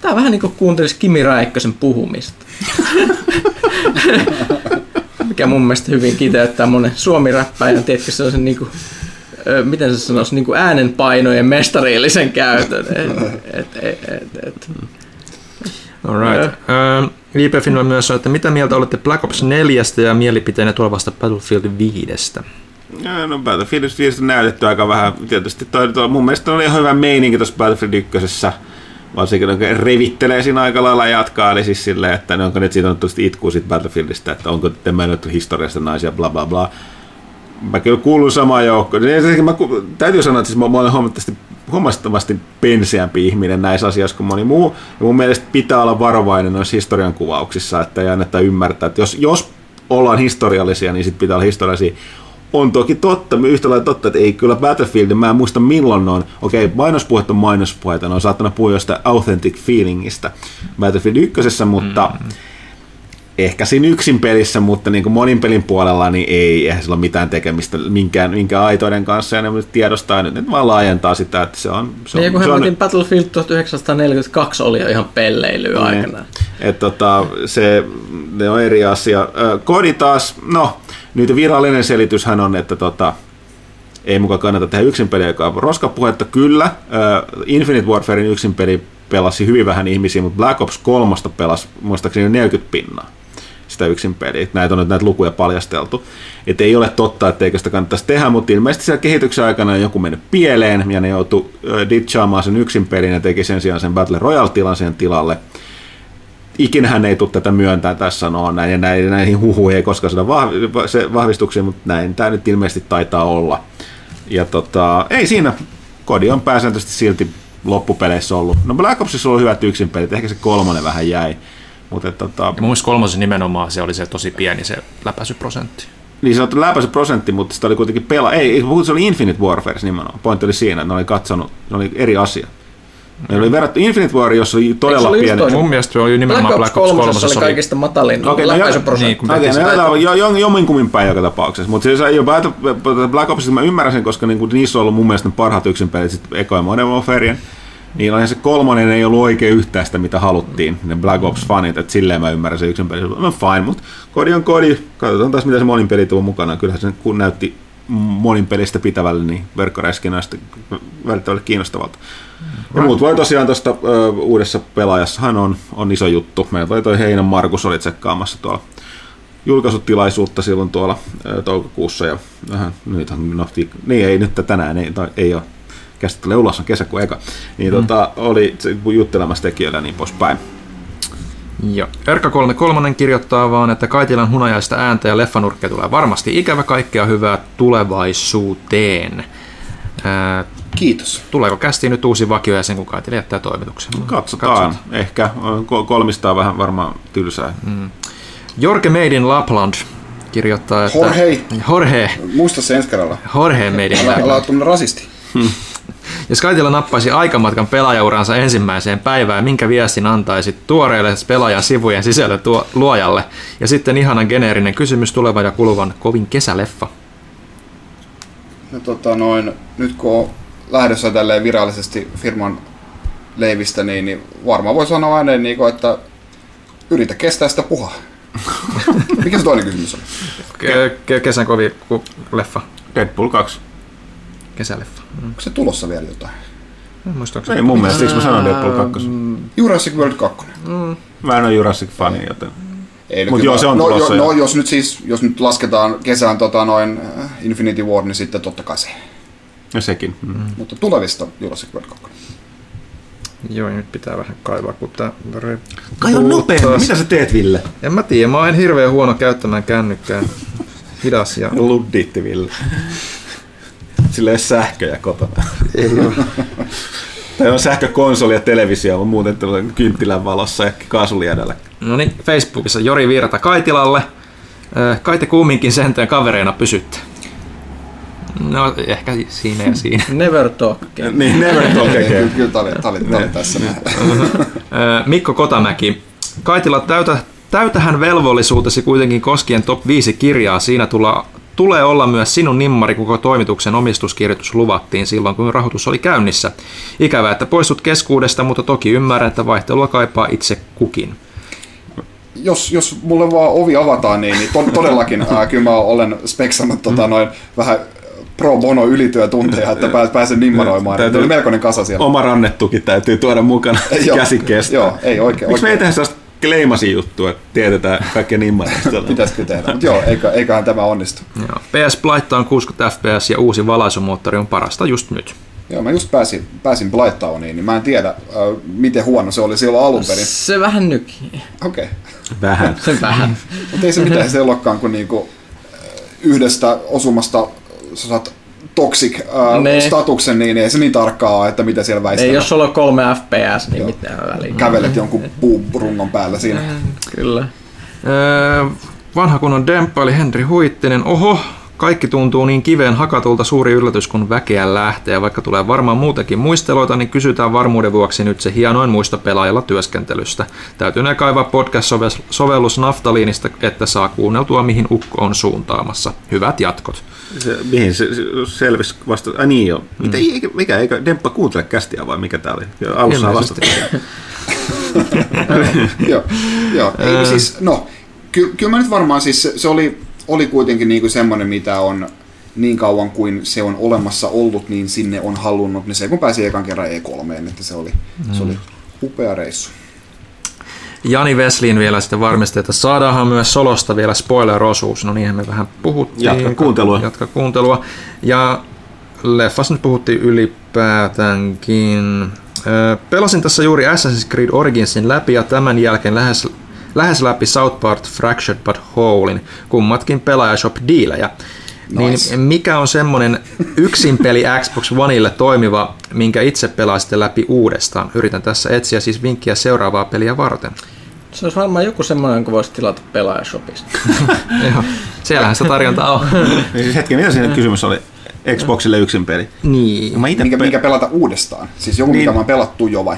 Tää vähän niin kuin kuuntelisi Kimi Räikkösen puhumista. Mikä mun mielestä hyvin kiteyttää monen suomi-räppäjän, tiedätkö sellaisen niin kuin, ö, miten se sanoisi, niin äänenpainojen mestarillisen käytön. Et, et, et, et. Alright. Uh, JP Finn myös sanoi, että mitä mieltä olette Black Ops 4 ja mielipiteenä tulevasta Battlefield 5? Ja, No Battlefield 5 on näytetty aika vähän. Tietysti toi, toi, mun mielestä oli ihan hyvä meininki tuossa Battlefield 1. Varsinkin kun revittelee siinä aika lailla jatkaa, eli siis silleen, että ne onko nyt siitä on tietysti itkuu siitä Battlefieldistä, että onko temmelöity historiasta naisia, bla bla bla. Mä kyllä kuulun samaan joukkoon. Niin ensinnäkin Mä, täytyy sanoa, että siis mä, mä olen huomattavasti, huomattavasti penseämpi ihminen näissä asioissa kuin moni muu. Ja mun mielestä pitää olla varovainen noissa historian kuvauksissa, että ei anneta ymmärtää, että jos, jos ollaan historiallisia, niin sitten pitää olla historiallisia. On toki totta, yhtä lailla totta, että ei kyllä Battlefield, mä en muista milloin ne on, okei, mainospuhet on mainospuheita, ne on saattanut puhua jostain authentic feelingistä Battlefield 1, mutta mm. Ehkä siinä yksin pelissä, mutta niin kuin monin pelin puolella, niin ei, eihän sillä ole mitään tekemistä minkään, minkään aitoiden kanssa, ja ne tiedostaa, nyt ne vaan laajentaa sitä, että se on... Se Niin, on, kun se on Battlefield 1942 oli jo ihan pelleilyä Niin. aikanaan. Et tota, se, ne on eri asia. Kodi taas, no, nyt virallinen selityshän on, että tota, ei mukaan kannata tehdä yksin peliä, joka on roskapuhetta, kyllä. Infinite Warfarein yksin peli pelasi hyvin vähän ihmisiä, mutta Black Ops 3 pelasi muistaakseni 40 pinnaa sitä yksin peliä. Näitä on nyt näitä lukuja paljasteltu. Että ei ole totta, etteikö sitä kannattaisi tehdä, mutta ilmeisesti siellä kehityksen aikana on joku mennyt pieleen ja ne joutu ditchaamaan sen yksin pelin ja teki sen sijaan sen Battle Royale-tilan sen tilalle. Ikinähän ei tule tätä myöntää tässä sanoa näin, ja näin, näihin huhuihin ei koskaan se vahvistuksia, mutta näin tämä nyt ilmeisesti taitaa olla. Ja tota, ei siinä, kodi on pääsääntöisesti silti loppupeleissä ollut. No Black Opsissa on hyvät yksin pelit, ehkä se kolmonen vähän jäi. Mutta tota, Ja mun mielestä kolmosen nimenomaan se oli se tosi pieni se läpäisyprosentti. niin sanottu läpäisy prosentti, mutta sitä oli kuitenkin pela. Ei, se oli Infinite Warfare nimenomaan. Pointti oli siinä, että ne oli katsonut, se oli eri asia. Ne oli verrattu Infinite War, jossa oli todella se oli pieni. Mun mielestä se oli nimenomaan Black Ops 3 3. oli kaikista matalin Okei, no läpäisyprosentti. Niin, no sitä- jotain, jo, jo, jomminkummin päin joka tapauksessa. Mutta siis jo Battle- Black Opsista mä ymmärrän sen, koska niinku, niissä on ollut mun mielestä ne parhaat yksinpelit sit Eko ja Modern Warfareen. Niin olihan se kolmonen ei ollut oikein yhtään sitä, mitä haluttiin, ne Black Ops-fanit, että silleen mä ymmärrän se yksin peli. No fine, mutta kodi on kodi. Katsotaan taas, mitä se monin peli tuo mukana. Kyllähän se kun näytti monin pelistä pitävälle, niin verkkoräiskinäistä välittävälle kiinnostavalta. Ja muut voi tosiaan tuosta uudessa pelaajassahan on, on iso juttu. Meillä toi toi Heinän Markus oli tsekkaamassa tuolla julkaisutilaisuutta silloin tuolla ö, toukokuussa ja vähän nyt on, no, ti- niin ei nyt tänään ei, tai ei ole käsittele ulos on kesäkuun eka, niin mm. tota, oli juttelemassa tekijöillä ja niin poispäin. Joo. Erkka 33 kirjoittaa vaan, että Kaitilan hunajaista ääntä ja leffanurkkeja tulee varmasti ikävä kaikkea hyvää tulevaisuuteen. Ää, Kiitos. tuleeko kästiin nyt uusi vakiojäsen, kun Kaitila jättää toimituksen? Katsotaan. Ehkä ko- kolmista vähän varmaan tylsää. Mm. Jorge Made in Lapland kirjoittaa, että... Jorge. Jorge. Muista se ensi kerralla. Jorge Made in Älä, älä ole Lapland. Jos Kaitila nappaisi aikamatkan pelaajauransa ensimmäiseen päivään, minkä viestin antaisi tuoreille pelaajan sivujen sisällön tuo, luojalle? Ja sitten ihana geneerinen kysymys tulevan ja kuluvan kovin kesäleffa. No, tota, noin, nyt kun on lähdössä tälleen virallisesti firman leivistä, niin, niin varmaan voi sanoa ääneen, niin kuin, että yritä kestää sitä puhaa. Mikä se toinen kysymys on? Ke- ke- kesän kovin ku- leffa. Deadpool 2. Kesäleffa. Mm. Onko se tulossa vielä jotain? En muista, onko se- Ei mun mielestä, siksi mä sanoin Deadpool 2. Jurassic World 2. Mä en ole Jurassic fani, joten... Ei, no Mut kyllä- joo, se on no, tulossa jo, no, jos nyt siis, jos nyt lasketaan kesään tota, noin äh, Infinity War, niin sitten totta kai se. Ja sekin. Mm. Mutta tulevista Jurassic World 2. Joo, nyt pitää vähän kaivaa, kun tää... Kai on nopeammin. Mitä sä teet, Ville? En mä tiedä, mä oon hirveän huono käyttämään kännykkää. Hidas ja... Luddiitti, Ville. Sillä ei ole sähköjä kotona. Ei oo. Tai on sähkökonsoli ja televisio, on muuten tällainen kynttilän valossa ja kaasuliedällä. No niin, Facebookissa Jori Virta Kaitilalle. Kai te kumminkin sentään kavereina pysytte. No, ehkä siinä ja siinä. Never talk. again. Niin, never talk again. kyllä tää oli, tää oli, tää oli tässä. näin. Äh, Mikko Kotamäki. Kaitila, täytä, täytähän velvollisuutesi kuitenkin koskien top 5 kirjaa. Siinä tulla, tulee olla myös sinun nimmari, koko toimituksen omistuskirjoitus luvattiin silloin, kun rahoitus oli käynnissä. Ikävää, että poistut keskuudesta, mutta toki ymmärrän, että vaihtelua kaipaa itse kukin. jos, jos mulle vaan ovi avataan, niin, niin to, todellakin ää, kyllä mä olen speksannut tota, noin vähän pro bono ylityötunteja, että pää- pääsen nimmaroimaan. Täytyy- melkoinen kasa siellä. Oma rannetuki täytyy tuoda mukana Joo, käsi kestää. Joo, ei oikein. Miksi me ei tehdä sellaista kleimasin juttua, että tiedetään kaikkea nimmareista? Pitäisikö tehdä? Mutta joo, eikä, eiköhän tämä onnistu. Joo. PS Blight on 60 fps ja uusi valaisumoottori on parasta just nyt. Joo, mä just pääsin, pääsin Blightowniin, niin mä en tiedä, äh, miten huono se oli silloin alun perin. Se vähän nykii. Okei. Okay. Vähän. Se vähän. Mutta ei se mitään, se ei olekaan kuin niinku, yhdestä osumasta sä saat toxic äh, statuksen, niin ei se niin tarkkaa ole, että mitä siellä Ei väistellään. jos sulla on kolme fps, niin Joo. mitään väliä. Kävelet jonkun puurungon päällä siinä. Kyllä. Öö, vanha kunnon demppa eli Henri Huittinen. Oho, kaikki tuntuu niin kiveen hakatulta suuri yllätys, kun väkeä lähtee. Vaikka tulee varmaan muutenkin muisteloita, niin kysytään varmuuden vuoksi nyt se hienoin muisto pelaajalla työskentelystä. Täytyy ne kaivaa podcast-sovellus Naftaliinista, että saa kuunneltua, mihin Ukko on suuntaamassa. Hyvät jatkot. Se, mihin se, se selvisi vasta? Ai niin joo. Mitä, eikä, mikä, eikö Demppa kuuntele kästiä vai mikä tää oli? Alussa vastata. joo, joo. Ei, siis, no, ky, kyllä mä nyt varmaan siis, se, se oli, oli kuitenkin niinku semmoinen, mitä on niin kauan kuin se on olemassa ollut, niin sinne on halunnut, niin se kun pääsi ekan kerran E3, että se oli, mm. se oli upea reissu. Jani Veslin vielä sitten varmisti, että saadaanhan myös Solosta vielä spoiler-osuus. No niinhän me vähän puhuttiin. Jatka kuuntelua. Jatka kuuntelua. Ja leffassa nyt puhuttiin ylipäätäänkin. Ö, Pelasin tässä juuri Assassin's Creed Originsin läpi ja tämän jälkeen lähes, lähes läpi South Park Fractured But Wholein, kummatkin pelaajashop-diilejä. Nice. Niin mikä on semmonen yksin peli Xbox Oneille toimiva, minkä itse pelaisitte läpi uudestaan? Yritän tässä etsiä siis vinkkiä seuraavaa peliä varten. Se olisi varmaan joku semmoinen, jonka voisi tilata pelaajashopista. Joo, siellähän se tarjonta on. Niin siis hetki, mitä siinä kysymys oli? Xboxille yksin peli. niin. Mä ite Minkä, pe- minkä pelata uudestaan? Siis joku, Niin. mikä mä oon pelattu jo vai?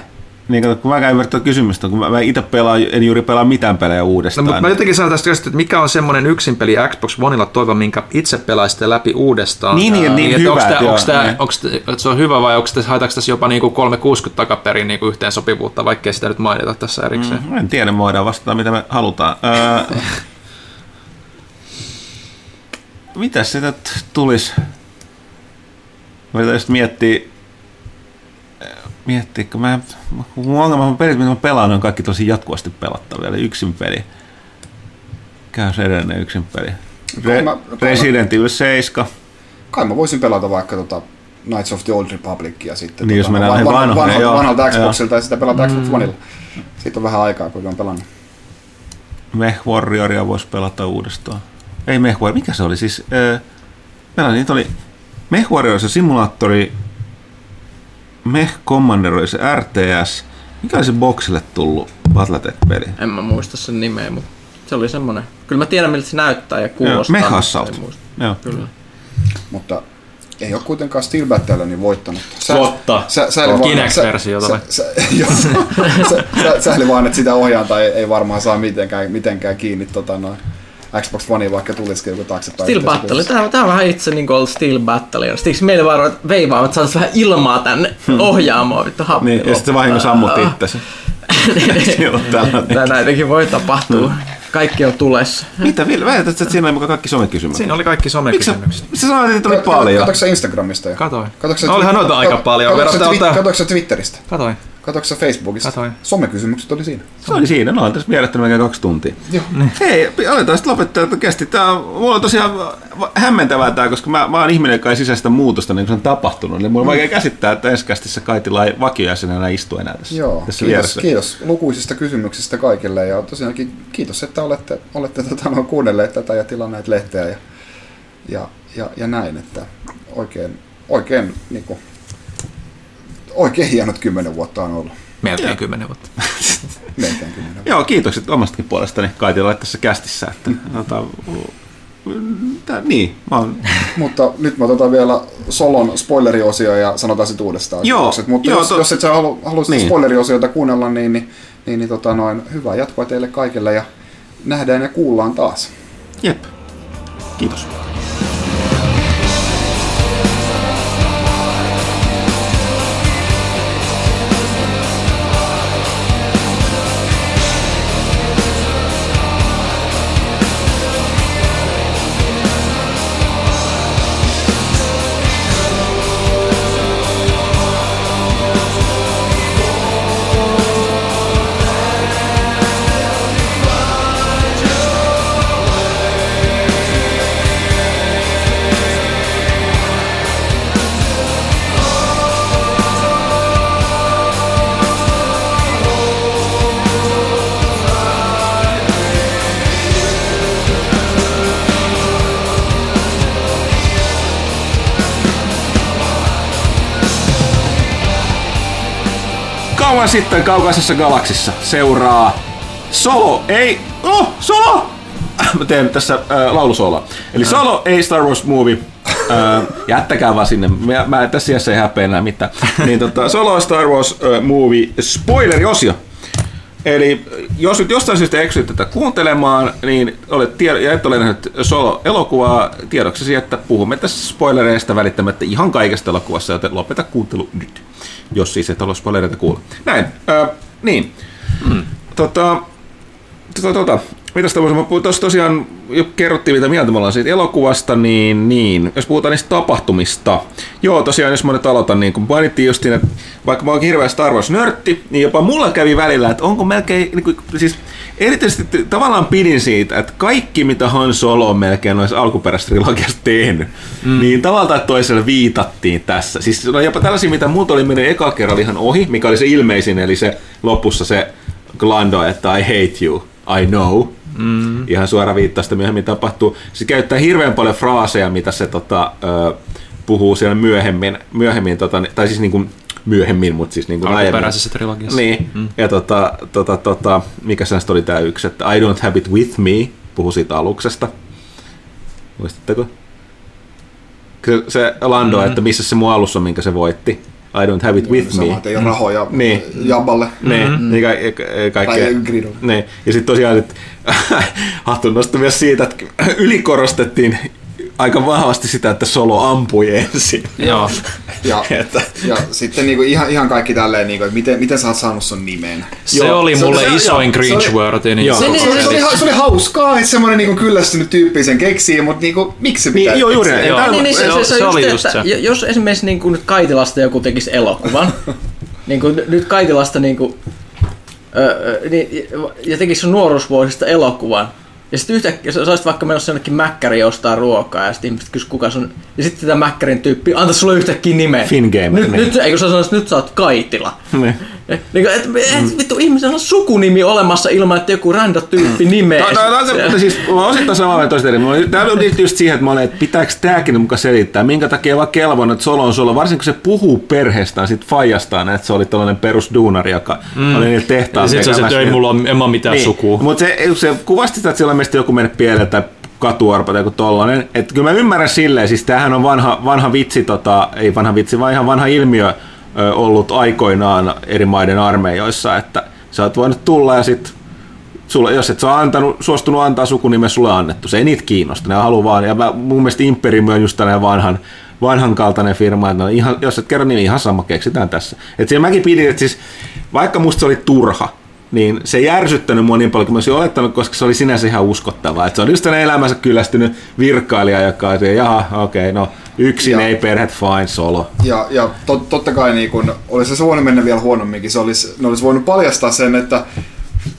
Niin, kato, kun mä käyn ymmärtämään kysymystä, kun mä, mä itse pelaan, en juuri pelaa mitään pelejä No, uudestaan. mutta mä jotenkin sanon tästä että mikä on semmoinen yksin peli Xbox Oneilla toiva, minkä itse pelaisitte läpi uudestaan. Niin, niin, niin, että hyvä, tää, joo, onks tää, niin. että se on hyvä vai onko tässä, haetaanko tässä jopa niinku 360 takaperin niinku yhteen sopivuutta, vaikkei sitä nyt mainita tässä erikseen. Mm. En tiedä, me voidaan vastata mitä me halutaan. Öö, mitäs sitä t- tulis? Mä just miettiä, miettiä, kun mä, mun ongelma on pelit, mitä mä pelaan, on kaikki tosi jatkuvasti pelattavia, eli yksin peli. Käy se edellinen yksin peli. Re- Mä- Resident Evil 7. Kai mä voisin pelata vaikka tota Knights of the Old Republicia sitten. Niin, jos tota, mennään van- näihin van- vanhoihin, vanhalta. Xboxilta ja sitä pelata Xbox Oneilla. Siitä on vähän aikaa, kun on pelannut. Mech Warrioria voisi pelata uudestaan. Ei Mech Warrior, mikä se oli siis? Öö, meillä niitä oli Mech Warrior se simulaattori, Mech Commander oli se RTS. Mikä oli se boxille tullut Battletech-peli? En mä muista sen nimeä, mutta se oli semmonen. Kyllä mä tiedän miltä se näyttää ja Joo, kuulostaa. En muista. Joo. Kyllä. Mutta ei ole kuitenkaan Steel Battalion voittanut. Sä, Totta. Sä, Kinect-versio sä- tulee. sä- sä- joo. Sä- sä- Säili vaan, että sitä ohjaanta ei, ei varmaan saa mitenkään, mitenkään kiinni tota, noin Xbox One, vaikka tulisikin joku taaksepäin. Steel Battle, tää, on- tää on vähän itse niin ollut Steel Battle. Siksi meillä vaan veivaa, että saataisiin vähän ilmaa tänne ohjaamoon. Vittu happi Niin, ja sitten se vahingossa ammut itsesi. Joo, tällainen. Tää näitäkin voi tapahtua. Kaikki on tulessa. Mitä vielä? Väitätkö, että siinä oli mukaan kaikki somekysymykset? Siinä oli kaikki Miksi sä, somekysymykset. sä sanoit, että oli paljon? Sä Instagramista jo? Katoin. Olihan noita aika paljon. sä Twitteristä? Katoin. Katoksa sä Facebookista? Katoin. Somekysymykset oli siinä. Se oli siinä, no on tässä vierähtänyt melkein kaksi tuntia. Joo. Hei, aletaan sitten lopettaa tätä kesti. Tää on, mulla on tosiaan hämmentävää tää, koska mä, mä oon ihminen, joka ei sisäistä muutosta niin kuin se on tapahtunut. Eli mulla on vaikea käsittää, että ensi kästissä Kaitila ei vakiojäsenenä istu enää tässä, Joo, tässä kiitos, vieressä. kiitos lukuisista kysymyksistä kaikille ja tosiaankin kiitos, että olette, olette tota, no, kuunnelleet tätä ja tilanneet lehteä ja, ja, ja, ja näin, että oikein, oikein, niin kuin, oikein hienot kymmenen vuotta on ollut. Melkein kymmenen vuotta. Melkein kymmenen vuotta. Joo, kiitokset omastakin puolestani Kaitila tässä kästissä. Että, tota, tää, niin, mä oon, Mutta nyt me otetaan vielä Solon spoileriosio ja sanotaan sitten uudestaan. Joo, Kiitokset. Mutta joo, jos, to- jos et sä halu, halua sitä Niin. spoileriosiota kuunnella, niin, niin, niin, niin tota noin, hyvää jatkoa teille kaikille ja nähdään ja kuullaan taas. jep. Kiitos. Kauan sitten kaukaisessa galaksissa seuraa Solo, ei... Oh, Solo! Mä teen tässä äh, laulusoola. Eli Solo, ei Star Wars movie. Äh, jättäkää vaan sinne. Mä, mä tässä iässä ei häpeä enää mitään. Niin tota, Solo Star Wars äh, movie spoileriosio. Eli jos nyt jostain syystä eksyt tätä kuuntelemaan, niin olet tied- ja et ole nähnyt Solo-elokuvaa tiedoksesi, että puhumme tässä spoilereista välittämättä ihan kaikesta elokuvassa, joten lopeta kuuntelu nyt, jos siis et halua spoilereita kuulla. Näin, äh, niin. Mm. Tota, tota, tota, mitäs tuossa tosiaan jo kerrottiin, mitä mieltä me ollaan siitä elokuvasta, niin, niin jos puhutaan niistä tapahtumista. Joo, tosiaan jos mä nyt aloitan, niin kun mainittiin justiin, että vaikka mä oon hirveä Star Wars-nörtti, niin jopa mulla kävi välillä, että onko melkein, niin kuin, siis erityisesti tavallaan pidin siitä, että kaikki mitä Han Solo on melkein noissa alkuperäistrilogiassa tehnyt, mm. niin tavallaan tai toisella viitattiin tässä. Siis on jopa tällaisia, mitä muuta oli mennyt eka kerralla ihan ohi, mikä oli se ilmeisin, eli se lopussa se Glando, että I hate you, I know. Mm. Ihan suora viittausta myöhemmin tapahtuu. Se käyttää hirveän paljon fraaseja, mitä se tota, ö, puhuu siellä myöhemmin, myöhemmin tota, tai siis niin kuin myöhemmin, mutta siis niin kuin Alkuperäisessä trilogiassa. Niin, mm. ja tota, tota, tota, mikä se oli tämä yksi, että I don't have it with me, puhu siitä aluksesta. Muistatteko? Kyllä Se Lando, mm-hmm. että missä se mun alus on, minkä se voitti. I don't have it with Sama, me. ei ole rahoja Niin. Jabballe. Niin, mm-hmm. niin ka- ka- kaikkea. Tai Gridolle. Niin. Ja sitten tosiaan että hattu nostui myös siitä, että ylikorostettiin aika vahvasti sitä, että Solo ampui ensin. Joo. Ja, Että- ja sitten niinku ihan, ihan kaikki tälleen, niinku, että miten, miten sä oot saanut sun nimen. Se Joo, oli se- mulle se- isoin joo, se oli- cringe-wordi. Niin Joo. Se, Se- se, se, oli, se oli hauskaa, että semmoinen niinku kyllästynyt tyyppi sen keksii, mutta niinku, miksi se pitää Niin, joo, juuri. Joo. Tää- Niin, niin se, se- se, se, se oli just, että se. jo- jos esimerkiksi niin kuin nyt Kaitilasta joku tekisi elokuvan, niin kuin nyt Kaitilasta niin kuin, ö, ö, niin, ja tekisi sun nuoruusvuosista elokuvan, ja sitten yhtäkkiä sä olisit vaikka menossa jonnekin mäkkäriin ostaa ruokaa, ja sitten ihmiset kysyisivät, kuka sun... Ja sitten tämä mäkkärin tyyppi, anta sulle yhtäkkiä nimen. Fingamer, Nyt, niin. nyt, eikö sä sanoisit, nyt sä oot Kaitila. Niin. Niin kuin, et, et, vittu, ihmisellä on sukunimi olemassa ilman, että joku random tyyppi nimeä. Tää- sitä. tää- siis mä oon osittain samaa mieltä toista eri. Tää liittyy just siihen, että mä olin, että pitääkö tääkin mukaan selittää, minkä takia vaan kelvon, että Solo on Solo, varsinkin kun se puhuu perheestään, sit faijastaan, että se oli tällainen perusduunari, joka mm. oli niillä tehtaan Ja sitten se, että ei mulla ole, en mä mitään niin. sukua. Mutta se, se kuvasti sitä, että siellä on meistä joku mennyt pieleen tai katuarpa tai joku tollanen. Että kyllä mä ymmärrän silleen, siis tämähän on vanha, vanha vitsi, tota, ei vanha vitsi, vaan ihan vanha ilmiö ollut aikoinaan eri maiden armeijoissa, että sä oot voinut tulla ja sit sulle, jos et oot antanut, suostunut antaa sukunimen, sulle annettu. Se ei niitä kiinnosta, ne haluaa vaan. Ja mä, mun mielestä Imperium on just vanhan, vanhan kaltainen firma, että no ihan, jos et kerro niin ihan sama, keksitään tässä. Et siellä mäkin pidin, että siis, vaikka musta se oli turha, niin se ei ärsyttänyt mua niin paljon kuin mä olisin olettanut, koska se oli sinänsä ihan uskottavaa. Että se on just elämänsä kyllästynyt virkailija, joka on, jaha, okei, okay, no yksin Joo. ei perhet, fine, solo. Ja, ja tot, totta kai niin kun, olisi se voinut mennä vielä huonomminkin. Se olisi, ne olisi voinut paljastaa sen, että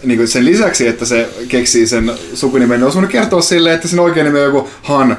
niin kuin sen lisäksi, että se keksii sen sukunimen, ne olisi voinut kertoa silleen, että sen oikein nimi on joku Han...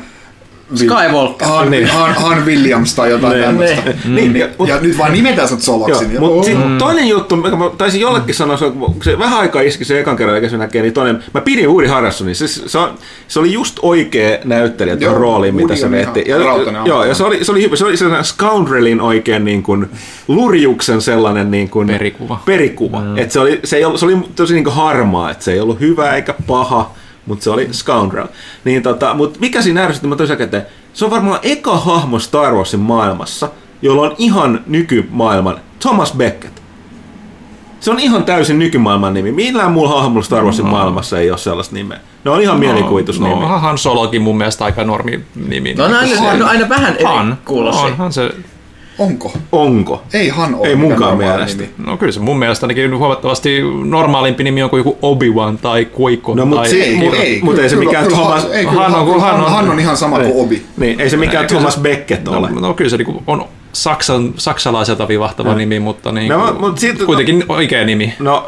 Skywalker. Han, Niin. Han, Han Williams tai jotain Niin. tämmöistä. Niin. Niin, Ja- ja, mut- ja nyt vaan nimetään sut soloksi. Joo, niin, mutta oo. sit toinen juttu, mikä mä taisin jollekin sanoa, se, kun se vähän aikaa iski se ekan kerran, eikä se näkee, niin toinen, mä pidin Woody Harrelsonin, se, se, on- se oli just oikea näyttelijä tuon rooliin, mitä se ihan rautainen joo, ja se oli, se oli hyvä, se oli sellainen scoundrelin oikein niin kuin lurjuksen sellainen niin kuin Perikuva. perikuva. Mm. Et se, oli, se, ei ollut, se oli tosi niin kuin harmaa, että se ei ollut hyvä eikä paha, mutta se oli scoundrel. Niin tota, mutta mikä siinä ärsytti, mä tosiaan, että se on varmaan eka hahmo Star Warsin maailmassa, jolla on ihan nykymaailman Thomas Beckett. Se on ihan täysin nykymaailman nimi. Millään muulla hahmolla Star Warsin no. maailmassa ei ole sellaista nimeä. Ne on ihan mielikuvitusnimi. No, no, Han Solokin mun mielestä aika normi nimi. No, no, aina, no, aina vähän eri Han, kuulosi. onhan se, Onko? Onko? Ei Han ole Ei munkaan mielestä. nimi. no kyllä se mun mielestä ainakin huomattavasti normaalimpi nimi on kuin joku Obi-Wan tai Qui-Gon No, mut tai... si- Ei, Mut- ei, mut ei se kyllä- mikään kyllä Thomas- Han, ei, kyllä, Han on- Han, Han on- Han on ihan sama kuin Obi. Niin, ei se mikään Ei, kyllä Thomas se- Beckett ole. No, no kyllä se niinku on Saksan, saksalaiselta vivahtava nimi, mutta niin No, mut sit- kuitenkin oikea nimi. No,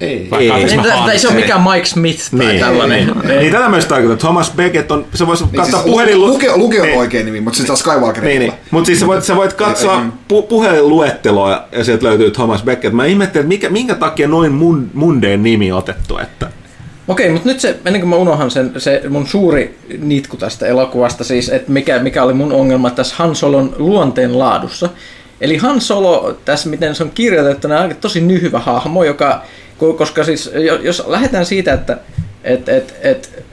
Ei. Vaikka Ei. Niin, tai- se on mikään Mike Smith tai niin, tällainen. Niin, niin, tätä myös tarkoittaa. Thomas Beckett on, se voisi Niin, katsoa siis puhelin... Luke, Luke on niin. oikein nimi, mutta sitten Skywalker Niin, niin. Mutta siis sä voit, sä voit katsoa Ei, ei. pu- puhelinluetteloa ja, sieltä löytyy Thomas Beckett. Mä ihmettelin, että mikä, minkä takia noin mun, mundeen nimi otettu. Että... Okei, mutta nyt se, ennen kuin mä unohan sen, se mun suuri nitku tästä elokuvasta, siis, että mikä, mikä oli mun ongelma tässä Han Solon luonteen laadussa. Eli Han Solo, tässä miten se on kirjoitettu, on aika tosi nyhyvä hahmo, joka, koska siis, jo- jos lähdetään siitä, että et, et, et,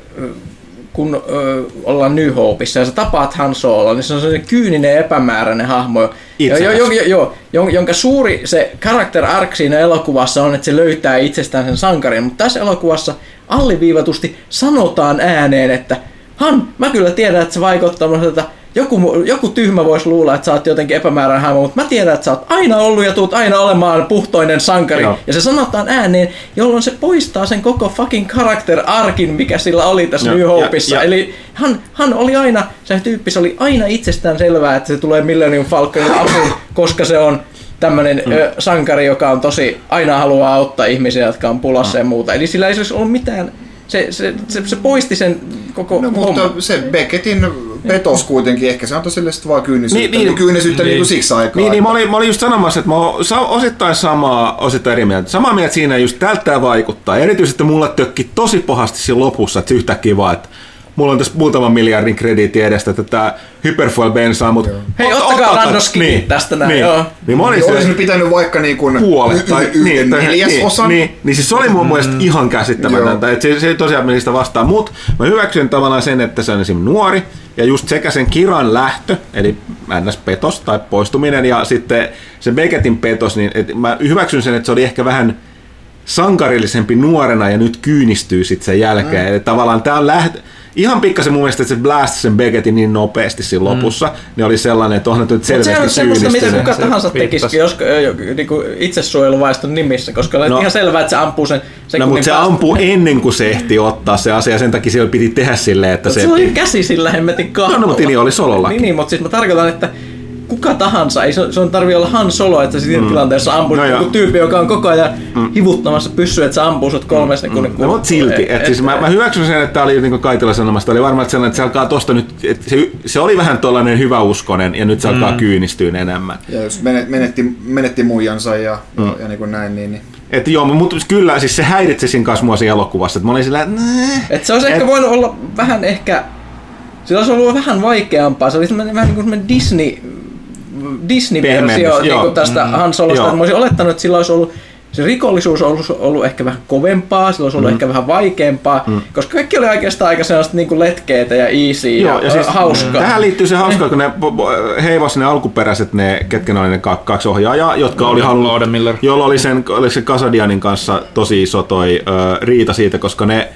kun ö, ollaan New Hopeissa ja sä tapaat Han Solo, niin se on sellainen kyyninen epämääräinen hahmo, jo, jo, jo, jo, jo, jonka suuri se character arc siinä elokuvassa on, että se löytää itsestään sen sankarin, mutta tässä elokuvassa alliviivatusti sanotaan ääneen, että Han, mä kyllä tiedän, että se vaikuttaa sellaiselta joku, joku tyhmä voisi luulla, että sä oot jotenkin epämääräinen hahmo, mutta mä tiedän, että sä oot aina ollut ja tuut aina olemaan puhtoinen sankari. Joo. Ja se sanotaan ääneen, jolloin se poistaa sen koko fucking character arkin, mikä sillä oli tässä Joo, New ja- Hopeissa. ja- Eli hän, hän oli aina, se tyyppi, se oli aina itsestään selvää, että se tulee Millennium Falconin apuun, koska se on tämmöinen mm. sankari, joka on tosi, aina haluaa auttaa ihmisiä, jotka on pulassa mm. ja muuta. Eli sillä ei olisi ollut mitään, se, se, se, se poisti sen koko No, homman. mutta se Beckettin petos kuitenkin, ehkä se antoi sille sitten vaan kyynisyyttä, Niin, niin, niin. kyynisyyttä niin, Niin. siksi aikaa. Niin, niin mä, olin, mä olin just sanomassa, että mä oon osittain samaa, osittain eri mieltä. Samaa mieltä siinä just tältä vaikuttaa. Erityisesti mulle tökki tosi pahasti siinä lopussa, että se yhtäkkiä vaan, että mulla on tässä muutaman miljardin krediitti edestä, että tämä Hyperfuel bensaa, mutta... Hei, ottakaa random skidit tästä näin, niin, joo. Niin Niin se olisi nyt pitänyt vaikka niin kuin puolet tai y- tai- neljäsosan. Niin, niin, niin siis se oli mun mielestä ihan käsittämätöntä, että se, se ei tosiaan meni sitä vastaan, mutta mä hyväksyn tavallaan sen, että se on esimerkiksi nuori, ja just sekä sen kiran lähtö, eli ns-petos tai poistuminen, ja sitten se Beckettin petos, niin et mä hyväksyn sen, että se oli ehkä vähän sankarillisempi nuorena ja nyt kyynistyy sitten sen jälkeen. Mm. Eli tavallaan tää on läht... Ihan pikkasen mun mielestä, että se blast sen Beckettin niin nopeasti siinä lopussa, niin oli sellainen, että onhan nyt Mutta se selvästi on semmoista, mitä kuka Se tahansa tekisikin, jos niin itsesuojeluvaiston nimissä, koska on No. ihan selvää, että se ampuu sen No sekunnin mutta se päästä. ampuu ennen kuin se ehti ottaa se asia, sen takia siellä piti tehdä silleen, että Mutta se... se oli käsi sillä hemmetin kahvalla. No, no, mutta niin oli Solollakin. Niin, niin, mutta siis mä tarkoitan, että kuka tahansa, ei se, se on tarvii olla Han Solo, että siinä mm. tilanteessa ampuu No joo. joku tyyppi, joka on koko ajan mm. hivuttamassa pyssyä, että se ampuu sut kolme sekunnin. No, mutta silti. Et, siis mä, mä hyväksyn sen, että tämä oli niin kuin Kaitila sanomasta, oli varmaan että sellainen, että se alkaa tosta nyt, että se, se oli vähän tuollainen hyväuskonen ja nyt se alkaa Mm. kyynistyä enemmän. Ja jos menet- menetti, menetti muijansa ja, Mm. ja, ja niin kuin näin, niin, niin Että joo, mutta kyllä siis se häiritsi siinä kanssa mua siinä elokuvassa, että mä olin sillä, että. Et se olisi Et- ehkä voinut olla vähän ehkä, sillä olisi ollut vähän vaikeampaa. Se oli vähän niin kuin Disney, Disney-versio niin joo. kuin tästä mm, Han Solosta. joo. Mä olisin olettanut, että sillä olisi ollut se rikollisuus olisi ollut ehkä vähän kovempaa, sillä olisi ollut mm. ehkä vähän vaikeampaa, mm. koska kaikki oli oikeastaan aika sellaista niin kuin letkeitä ja easy ja, ja siis, hauskaa. Tähän liittyy se hauska, kun ne heivas ne alkuperäiset, ne, ketkä ne oli ne ka- kaksi ohjaajaa, jotka oli halunnut, jolla oli sen, oli se Kasadianin kanssa tosi iso toi ö, riita siitä, koska ne,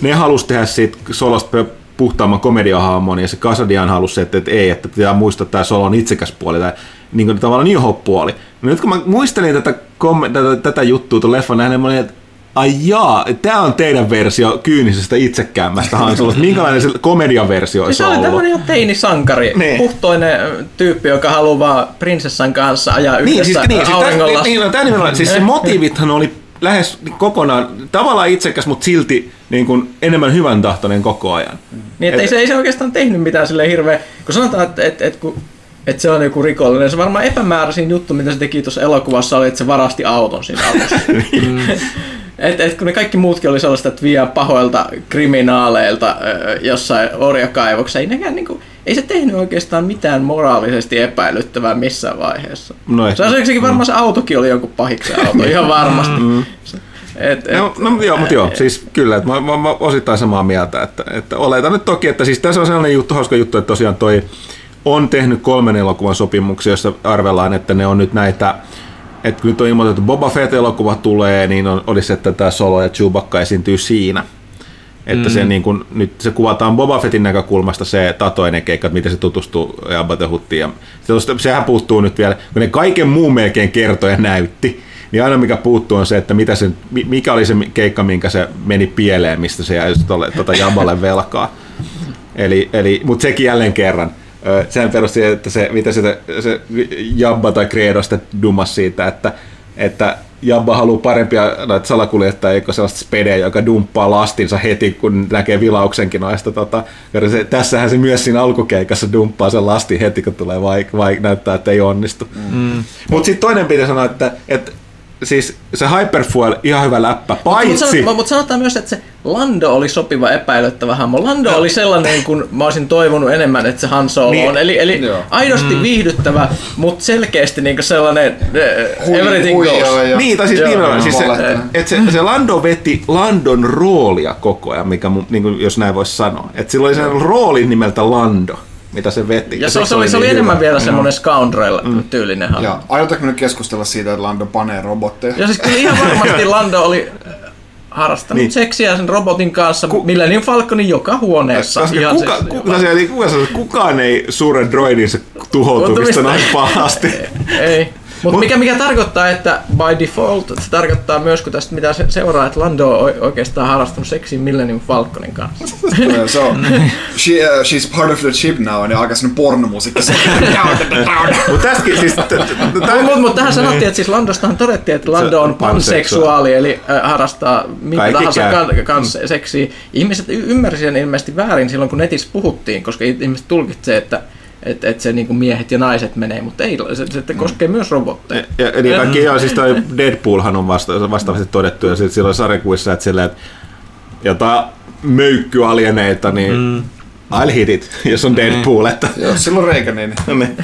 ne halusi tehdä siitä Solosta puhtaamman komediahahmon, ja se Kasadian halusi se, että, että ei, että pitää muistaa tämä Solon itsekäs puoli, tai niin kuin tavallaan New Hope-puoli. No nyt kun mä muistelin tätä, kom- tätä, tätä juttua tuon leffan nähden, mä olin, että ai jaa, tämä on teidän versio kyynisestä itsekkäämmästä Han Solosta. Minkälainen se komediaversio Siis olisi se oli ollut? tämmöinen ihan teinisankari, Niin. puhtoinen tyyppi, joka haluaa prinsessan kanssa ajaa Niin, yhdessä siis, niin, siis, auringolla. tää, niin, no, tää nimenomaan, siis se motiivithan oli lähes kokonaan tavallaan itsekäs, mutta silti niin kuin enemmän hyvän tahtoinen koko ajan. Niin, että ei, se, ei se oikeastaan tehnyt mitään sille hirveä, kun sanotaan, että, että, että, kun, että se on joku rikollinen. Se varmaan epämääräisin juttu, mitä se teki tuossa elokuvassa, oli, että se varasti auton siinä autossa. et, et, kun ne kaikki muutkin oli sellaista, että vie pahoilta kriminaaleilta jossain orjakaivoksessa, ei, nekään, niin kuin, ei se tehnyt oikeastaan mitään moraalisesti epäilyttävää missään vaiheessa. No ei. se on sekin varmaan se autokin oli jonkun pahiksen auto, ihan varmasti. Et, et, No, no joo, mutta joo, siis kyllä, että mä, mä, mä osittain samaa mieltä, että, että oletan nyt toki, että siis tässä on sellainen juttu, hauska juttu, että tosiaan toi on tehnyt kolmen elokuvan sopimuksia, jossa arvellaan, että ne on nyt näitä, että kun nyt on ilmoitettu, että Boba Fett-elokuva tulee, niin on, olisi, että tämä Solo ja Chewbacca esiintyy siinä. Että mm. se, niin kun, nyt se kuvataan Boba Fettin näkökulmasta se tatoinen keikka, että miten se tutustuu Jabba the Huttiin. Ja se- sehän puuttuu nyt vielä, kun ne kaiken muun melkein kertoja näytti, niin aina mikä puuttuu on se, että mitä se, mi- mikä oli se keikka, minkä se meni pieleen, mistä se jäi tolle, tota Jabballe velkaa. Eli, eli, mutta sekin jälleen kerran. Ö, Sehän perusti, että se, mitä se, se Jabba tai Credo sitten dumas siitä, että, että Jabba haluaa parempia noita salakuljettajia kuin sellaista spedeä, joka dumppaa lastinsa heti, kun näkee vilauksenkin noista. Tota, se, tässähän se myös siinä alkukeikassa dumppaa sen lastin heti, kun tulee vaik, vaik, näyttää, että ei onnistu. Mm. Mutta sitten toinen pitää sanoa, että, että siis se Hyperfuel, ihan hyvä läppä, Mutta paitsi... mut sanotaan myös, että se Lando oli sopiva epäilyttävä hahmo. Lando oli sellainen, kun mä olisin toivonut enemmän, että se Han Solo Niin. on. Eli, eli Joo. aidosti mm. viihdyttävä, mutta selkeästi niin sellainen uh, Hui- everything huijaa goes. ja- Niin, tai siis Joo, joo, siis se, et se, se Lando veti Landon roolia koko ajan, mikä, mu- niin kuin, jos näin voisi sanoa. Et sillä oli sen rooli nimeltä Lando, mitä se veti. Ja se, se, siksi oli, se oli niin enemmän hyvä. vielä semmoinen scoundrel-tyylinen hahmo. Ja aiotaanko me nyt keskustella siitä, että Lando panee robotteja? Ja siis kyllä ihan varmasti Lando oli harrastanut Niin. seksiä sen robotin kanssa Ku... Millennium Falconin joka huoneessa. Ihan kuka, se- kuka, kuka, eli kuka kukaan ei surre droidinsa tuhoutumista noin pahasti. Ei. Mutta Mut- mikä, mikä tarkoittaa, että by default, se tarkoittaa myös, kun tästä mitä se seuraa, että Lando on oikeastaan harrastanut seksiä Millennium Falconin kanssa. So, she, uh, she's part of the ship now, niin aika sellainen pornomusiikki. Mutta siis... Mutta mut tähän sanottiin, että siis Landostahan todettiin, että Lando on panseksuaali, eli harrastaa mitä tahansa kan, kanssa seksiä. Ihmiset ymmärsivät sen ilmeisesti väärin silloin, kun netissä puhuttiin, koska ihmiset tulkitsee, että että et se niinku miehet ja naiset menee, mutta ei, se, se koskee myös robotteja. Ja, ja niin kaikki, joo, siis toi Deadpoolhan on vasta, vastaavasti todettu, ja sitten silloin sarjakuvissa, että silleen, että jotain möykkyalieneita, niin mm. I'll hit it, jos on Deadpool, että Joo, silloin reikä, niin niin.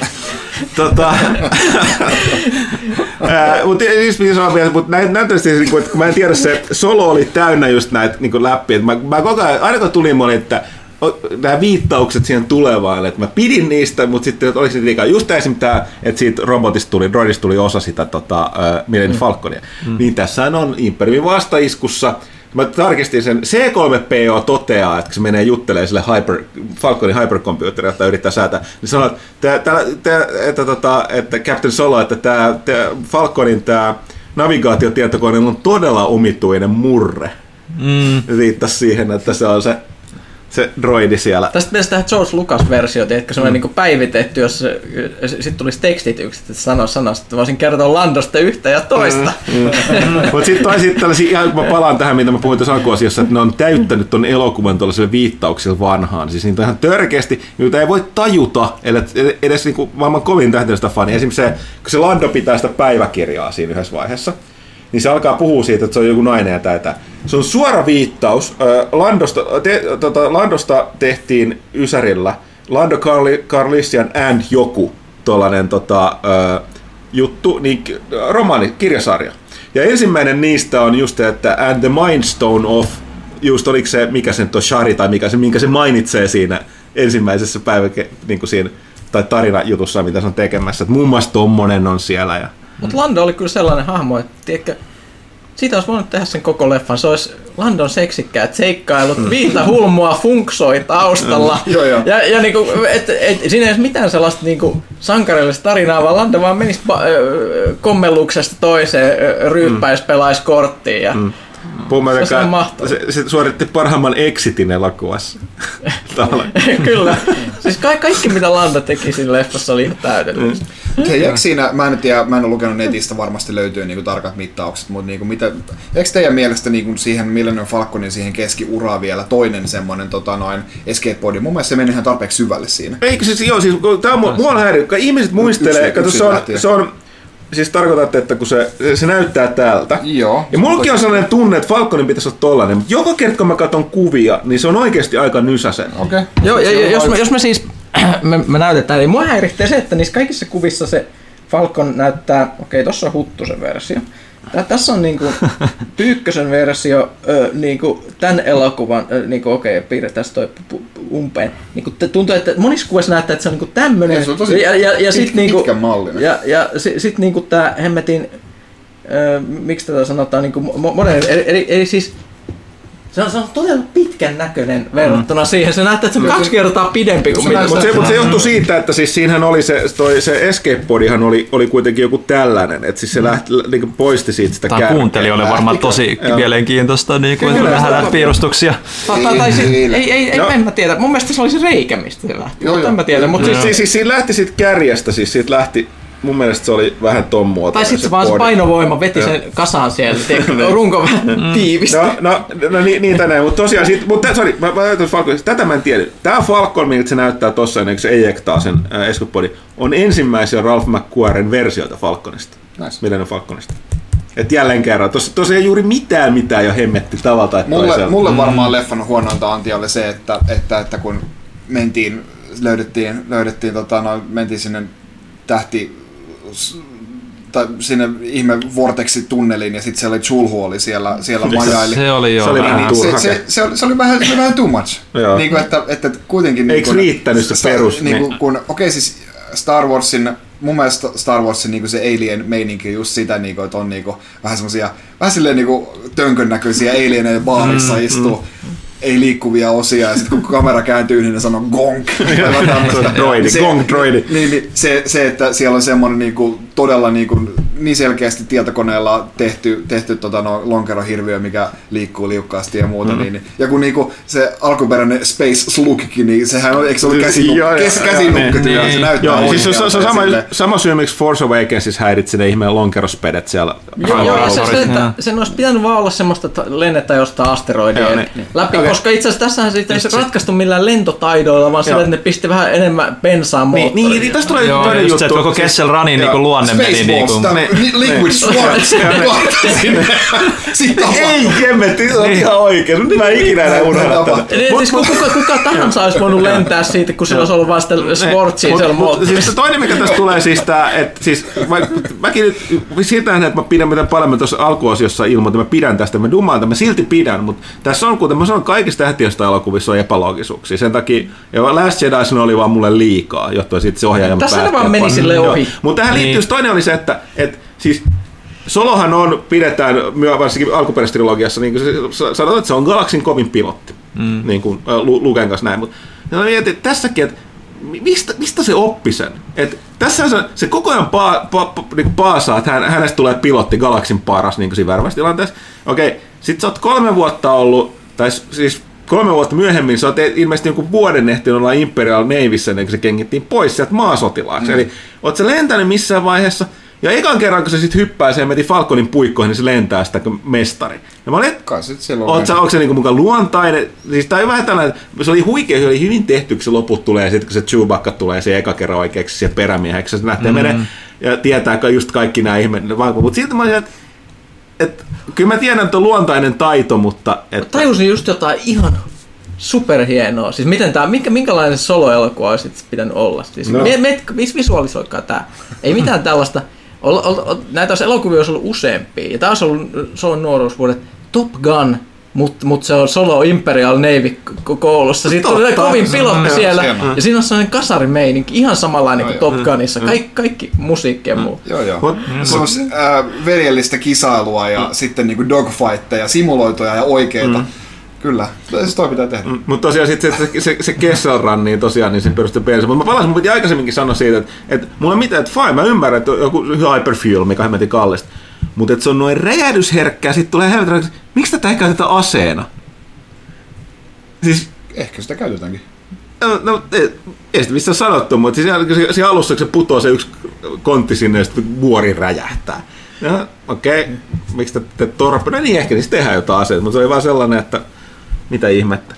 tota, mutta siis vielä, mutta näin, näyttäisi, siis, että kun mä en tiedä, se solo oli täynnä just näitä niin läppiä. että Mä, mä koko ajan, aina kun tuli, mä olin, että nämä viittaukset siihen tulevaan, että mä pidin niistä, mutta sitten että oliko se liikaa. Just esimerkiksi tämä, että siitä robotista tuli, droidista tuli osa sitä tota, uh, Millennium Falconia. Mm. Niin tässä on Imperiumin vastaiskussa, Mä tarkistin sen, C3PO toteaa, että kun se menee juttelemaan sille hyper, Falconin hypercomputerille, jota yrittää säätää, niin sanoo, että, tää, tää, tää, että, tota, että Captain Solo, että tämä Falconin tämä navigaatiotietokone on todella omituinen murre. Mm. Viittasi siihen, että se on se, se droidi siellä. Tästä pitäisi tehdä George Lucas-versio, tiedätkö, semmoinen mm. niin päivitetty, jos sitten tulisi tekstitykset, että sano sanoista, että voisin kertoa Landosta yhtä ja toista. Mm. Mutta sitten tällaisia, ihan kun mä palaan tähän, mitä mä puhuin tuossa alkuasiassa, että ne on täyttänyt ton elokuvan tuollaisella viittauksella vanhaan. Siis niitä on ihan törkeästi, joita ei voi tajuta, edes niinku maailman kovin tähdellistä fani. Esimerkiksi se, kun se Lando pitää sitä päiväkirjaa siinä yhdessä vaiheessa, niin se alkaa puhua siitä, että se on joku nainen ja tätä. Se on suora viittaus. Landosta, te, tota, Landosta tehtiin Ysärillä Lando Carli, Carlissian and joku tollanen tota, juttu, niin romaani, kirjasarja. Ja ensimmäinen niistä on just, että And the Mind Stone of, just oliko se, mikä se nyt on, Shari tai mikä se, minkä se mainitsee siinä ensimmäisessä päivä, niin kuin siinä, tai tarinajutussa, mitä se on tekemässä. Että muun muassa tommonen on siellä. Ja, Mutta Lando oli kyllä sellainen hahmo, että tiedätkö, siitä olisi voinut tehdä sen koko leffan. Se olisi Landon seksikkäät seikkailut, mm. viita hulmua funksoi taustalla. Joo, joo. Ja, ja niinku, et, et, siinä ei olisi mitään sellaista niinku sankarillista tarinaa, vaan Lando vaan menisi ö, kommelluksesta toiseen, ryyppäis, pelaisi korttiin. Ja, mm. Puhumattakaan, Se se, se suoritti parhaimman exitin elokuvassa. Kyllä. Siis ka- kaikki mitä Lando teki siinä leffassa oli ihan täydellistä. Hei, jääkö siinä, mä en tiedä, mä en ole lukenut netistä, varmasti löytyy niinku tarkat mittaukset, mutta niinku mitä, jääkö teidän mielestä niinku siihen Millennium Falconin siihen keskiuraan vielä toinen semmoinen tota noin escape podi? Mun mielestä se meni ihan tarpeeksi syvälle siinä. Eikö siis, joo, siis tää on, mua- mua on kun ihmiset muistelee, Yksi- kato yksi se on, se on, siis tarkoitatte, että kun se, se, se näyttää täältä. Joo. Ja mullakin on sellainen tunne, että Falconin pitäisi olla tollanen, mutta joka kerta kun mä katson kuvia, niin se on oikeasti aika nysäsen. Okei. Joo, ja, ja jos, me, jos me siis me, me näytetään, niin mua häiritsee se, että niissä kaikissa kuvissa se Falcon näyttää, okei, tossa on Huttusen versio. Tää, tässä on niinku Pyykkösen versio ö, niinku tämän elokuvan, ö, niinku okei, piirretään toi umpeen. Niinku, tuntuu, että monissa kuvissa näyttää, että se on niinku tämmönen. Ja se on tosi ja, ja, ja pit- sit niinku, pitkän mallinen. Ja, ja sit, sit niinku tää hemmetin, ö, miksi tätä sanotaan, niinku mo- moderni, eli, eli, eli siis se on, se on todella pitkän näköinen verrattuna siihen. Se näyttää, että se on kaksi kertaa pidempi kuin Se mitä Mutta se, mut se johtuu siitä, että siis siinähän oli se, toi, se escape podihan oli, oli kuitenkin joku tällainen, että siis se lähti, niin poisti siitä sitä Tämä on kärkeä. kuuntelijoille varmaan tosi Joo. mielenkiintoista, niin kuin, Kyllä, on- näitä piirustuksia. Tai, tai, tai sit, ei, ei, ei, en mä tiedä. Mun mielestä se oli se reikä, mistä se lähti. Joo, Mutta joo. en mä tiedä. Mutta Siis, siis, siis, siis siinä lähti siitä kärjestä, siis siitä lähti, mun mielestä se oli vähän ton muotoinen. tai sitten se vaan se painovoima veti sen kasaan siellä. Tiedätkö, runko vähän tiivisti. No, no, no niin, niin tänään, mutta tosiaan, sit, mutta sorry, mä, mä ajattelin Falcon, tätä mä en tiedä. Tämä Falcon, miltä se näyttää tossa, ennen kuin se ejektaa sen äh, Escapodi, on ensimmäisiä Ralph McQuarren versioita Falconista. Nice. Millennium Falconista. Et jälleen kerran, tuossa, tuossa ei juuri mitään mitään jo hemmetti tavalla tai Mulle, toisella. mulle varmaan leffan huonointa anti oli se, että, että, että kun mentiin, löydettiin, löydettiin tota, no, mentiin sinne tähti tai sinne ihme vorteksi tunneliin ja sitten siellä oli Chulhu oli siellä, siellä majaili. Se oli jo Se oli vähän. vähän se, turha. se, se, oli, se, oli vähän, se oli vähän too much. Niin kuin, että, että kuitenkin... Eikö riittänyt se perus, Niin kuin, niin. kun, okei siis Star Warsin mun mielestä Star Warsin niinku se alien meininki just sitä, niinku, että on niinku, vähän semmosia, vähän silleen niinku tönkön näköisiä alieneja baarissa mm, istuu. Mm ei liikkuvia osia, ja sitten kun kamera kääntyy, niin ne sanoo gonk. droidi, se, gong droidi. Niin, niin, se, se, että siellä on semmoinen niinku, todella niinku, niin selkeästi tietokoneella tehty, tehty tota, no, lonkerohirviö, mikä liikkuu liukkaasti ja muuta. Mm. Niin, ja kun niinku, se alkuperäinen Space Slugkin, niin sehän on, eikö se ollut käsinuk- Joo, joo, kes, joo, käsinukka, niin, niin, se niin. näyttää Joo, siis se, se, on sama, sama syy, miksi Force Awakensissa häiritsi ne ihmeen lonkerospedet siellä. Joo, joo, se, se, että sen olisi pitänyt vaan olla semmoista, että lennetään jostain asteroidien niin, läpi, Okei. koska itse asiassa tässähän siitä ei se ratkaistu millään lentotaidoilla, vaan sillä, että ne pisti vähän enemmän bensaa Niin, moottoriin. niin, niin, tästä tulee Joo, toinen juttu. että koko Kessel Runin niinku luonne meni Tämä Niin. Liquid Swords, sitten Ei, Kemmetti, se on ihan oikein. Mä en ikinä enää unohda tätä. Niin, siis kuka, kuka tahansa olisi voinut lentää siitä, kun sillä olisi ollut vaan sitä sportsia Mut- siellä moottorissa. Siis se toinen, mikä tästä tulee, siis tää, että siis, mäkin nyt, siltä näen, että mä pidän, miten paljon mä tuossa alkuosiossa ilmoitin, että mä pidän tästä, mä dumaan, että mä silti pidän, mutta tässä on, kuten mä sanon, kaikista tähtiöstä elokuvissa on epäloogisuuksia. Sen takia, ja Last Jedi oli vaan mulle liikaa, johtuen siitä se ohjaaja Tässä ne vaan meni silleen Joo. ohi. Mutta tähän liittyy, Niin. toinen oli se, että, että siis Solohan on, pidetään varsinkin alkuperäistrilogiassa, niin se, sanotaan, että se on galaksin kovin pilotti, mm. niin kuin Lu- Luken kanssa näin, mutta mä mietin, että tässäkin, että mi- mistä, mistä se oppi sen? Et tässä se, se koko ajan paa, pa, pa, niin paasaa, että hän, hänestä tulee pilotti galaksin paras niin kuin siinä värvästilanteessa. Okei, sit sä oot kolme vuotta ollut, tai siis kolme vuotta myöhemmin sä oot e- ilmeisesti jonkun vuoden ehtinyt olla Imperial Navyssä, ennen kuin se kengittiin pois sieltä maasotilaaksi. Mm. Eli oot sä lentänyt missään vaiheessa, ja ekan kerran, kun se sitten hyppää siihen meti Falconin puikkoihin, niin se lentää sitä kuin mestari. Ja mä olin, että Kai sit silloin Oot sä, onko se niinku mukaan luontainen? Siis tää oli vähän tällainen, se oli huikea, se oli hyvin tehty, kun se loput tulee, sitten kun se Chewbacca tulee se eka kerran oikeaksi se perämieheksi, se lähtee mm. menee ja tietää ka- just kaikki nämä ihme, mutta silti mä olin, että et, kyllä mä tiedän, että on luontainen taito, mutta että, Tajusin just jotain ihan superhienoa. Siis miten tää, minkä, minkälainen soloelokuva olisi pitänyt olla? Siis No. me, me, vis, visualisoikaa tää. Ei mitään tällaista. Ol, ol, ol, näitä olisi elokuvia olisi ollut useampia. Ja tää olisi ollut Solon nuoruusvuodet Top Gun, mutta mut se on Solo Imperial Navy ko- koulussa. Sitten oli Totta. kovin pilotti siellä. Ja siinä on sellainen kasarimeininki, ihan samanlainen kuin Joo, Top Gunissa. Kaikki, kaikki musiikki ja muu. Joo, joo. Mm. Semmoista äh, veljellistä kisailua ja mm. sitten niinku dogfightteja, simuloituja ja oikeita. Mm. Kyllä, siis toi pitää tehdä. Mm. Mutta tosiaan sit se, se, se, se Kessel Run, niin tosiaan niin se perustui bensa. Mutta mä palasin, mun piti aikaisemminkin sanoa siitä, että, että mulla on mitään, että fine, mä ymmärrän, että joku hyperfuel, mikä hemmetin kallista. Mutta että se on noin räjähdysherkkää, sit tulee helvetin, miksi tätä ei käytetä aseena? Siis Ehkä sitä käytetäänkin. No, no ei, ei sitä missään sanottu, mutta siinä, siinä, siinä alussa, kun se putoaa se yksi kontti sinne ja sitten vuori räjähtää. Ja okei, okay, miksi te, te torppa? No niin, ehkä siis tehdään jotain aseita, mutta se oli vaan sellainen, että mitä ihmettä.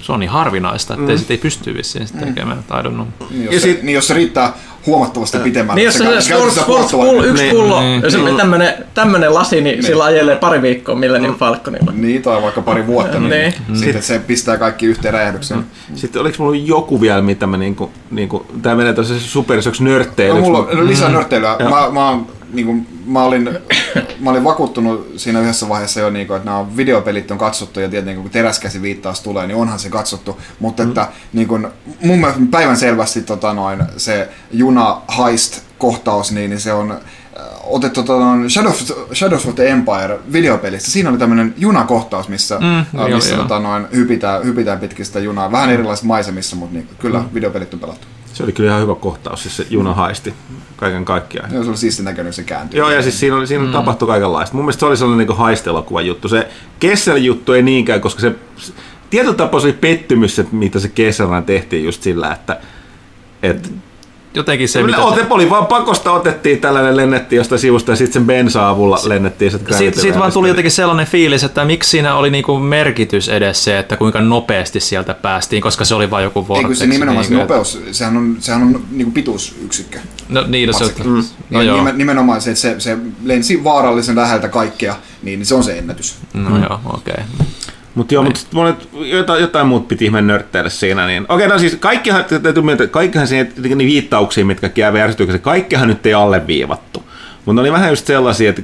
Se on niin harvinaista, että mm. sit ei pysty vissiin sitä tekemään. I don't know. Niin jos, Ja se, sit- niin jos se riittää huomattavasti pitemmälle. Niin jos se, se käytetään sports, sports pull, yksi Niin, pullo, niin. ja sitten tämmönen, tämmönen lasi, niin, sillä ajelee pari viikkoa Millennium Falconilla. Niin, tai vaikka pari vuotta, niin, Niin. niin. sitten se pistää kaikki yhteen räjähdykseen. Sitten oliko mulla joku vielä, mitä mä niinku, niinku tää menee tuossa superisoksi nörtteilyksi. No, mulla on lisää Mm. nörtteilyä. Mä, mä, oon, niin kuin, mä, olin, mä olin vakuuttunut siinä yhdessä vaiheessa jo, niin kuin, että nämä videopelit on katsottu ja tietenkin kun teräskäsi viittaus tulee, niin onhan se katsottu. Mutta että niin kuin, mun mielestä päivän selvästi tota, noin, se juna heist kohtaus, niin, niin se on äh, otettu tota, noin Shadow, of, Shadow of the Empire videopelistä. Siinä oli tämmöinen junakohtaus, missä, Mm, äh, joo, missä joo. tota, noin, hypitään, hypitään pitkistä junaa. Vähän erilaisissa maisemissa, mutta niin, kyllä videopelit on pelattu. Se oli kyllä ihan hyvä kohtaus, siis se juna haisti kaiken kaikkiaan. Joo, se oli siisti näköinen, se kääntyi. Joo, ja siis siinä, oli, siinä mm. tapahtui kaikenlaista. Mun mielestä se oli sellainen niin haistelokuva juttu. Se Kessel-juttu ei niinkään, koska se tietyllä tapaa se oli pettymys, että mitä se Kesselään tehtiin just sillä, että et, Jotenkin se, mitä... ote, oli vaan pakosta otettiin tällainen, lennettiin jostain sivusta ja sitten sen bensa-avulla lennettiin. Sitten Siitä, siitä vaan tuli jotenkin sellainen fiilis, että miksi siinä oli niinku merkitys edes se, että kuinka nopeasti sieltä päästiin, koska se oli vain joku Ei vortex. kun se nimenomaan se niinku, että- nopeus, sehän on, sehän on niinku pituusyksikkö. No niin, no, se, Varsinkin. mm. no Niin joo. nimen- nimenomaan se, että se, se lensi vaarallisen läheltä kaikkea, niin se on se ennätys. No joo, okei. Okay. Mutta joo, mutta monet, jotain, jotain muut piti ihmeen nörtteillä siinä. Niin. Okei, no siis kaikkihan, täytyy myöntää, että kaikkihan siihen, niin viittauksiin, mitkä jää järjestykseen, kaikkihan nyt ei alleviivattu. Mutta ne oli vähän just sellaisia, että,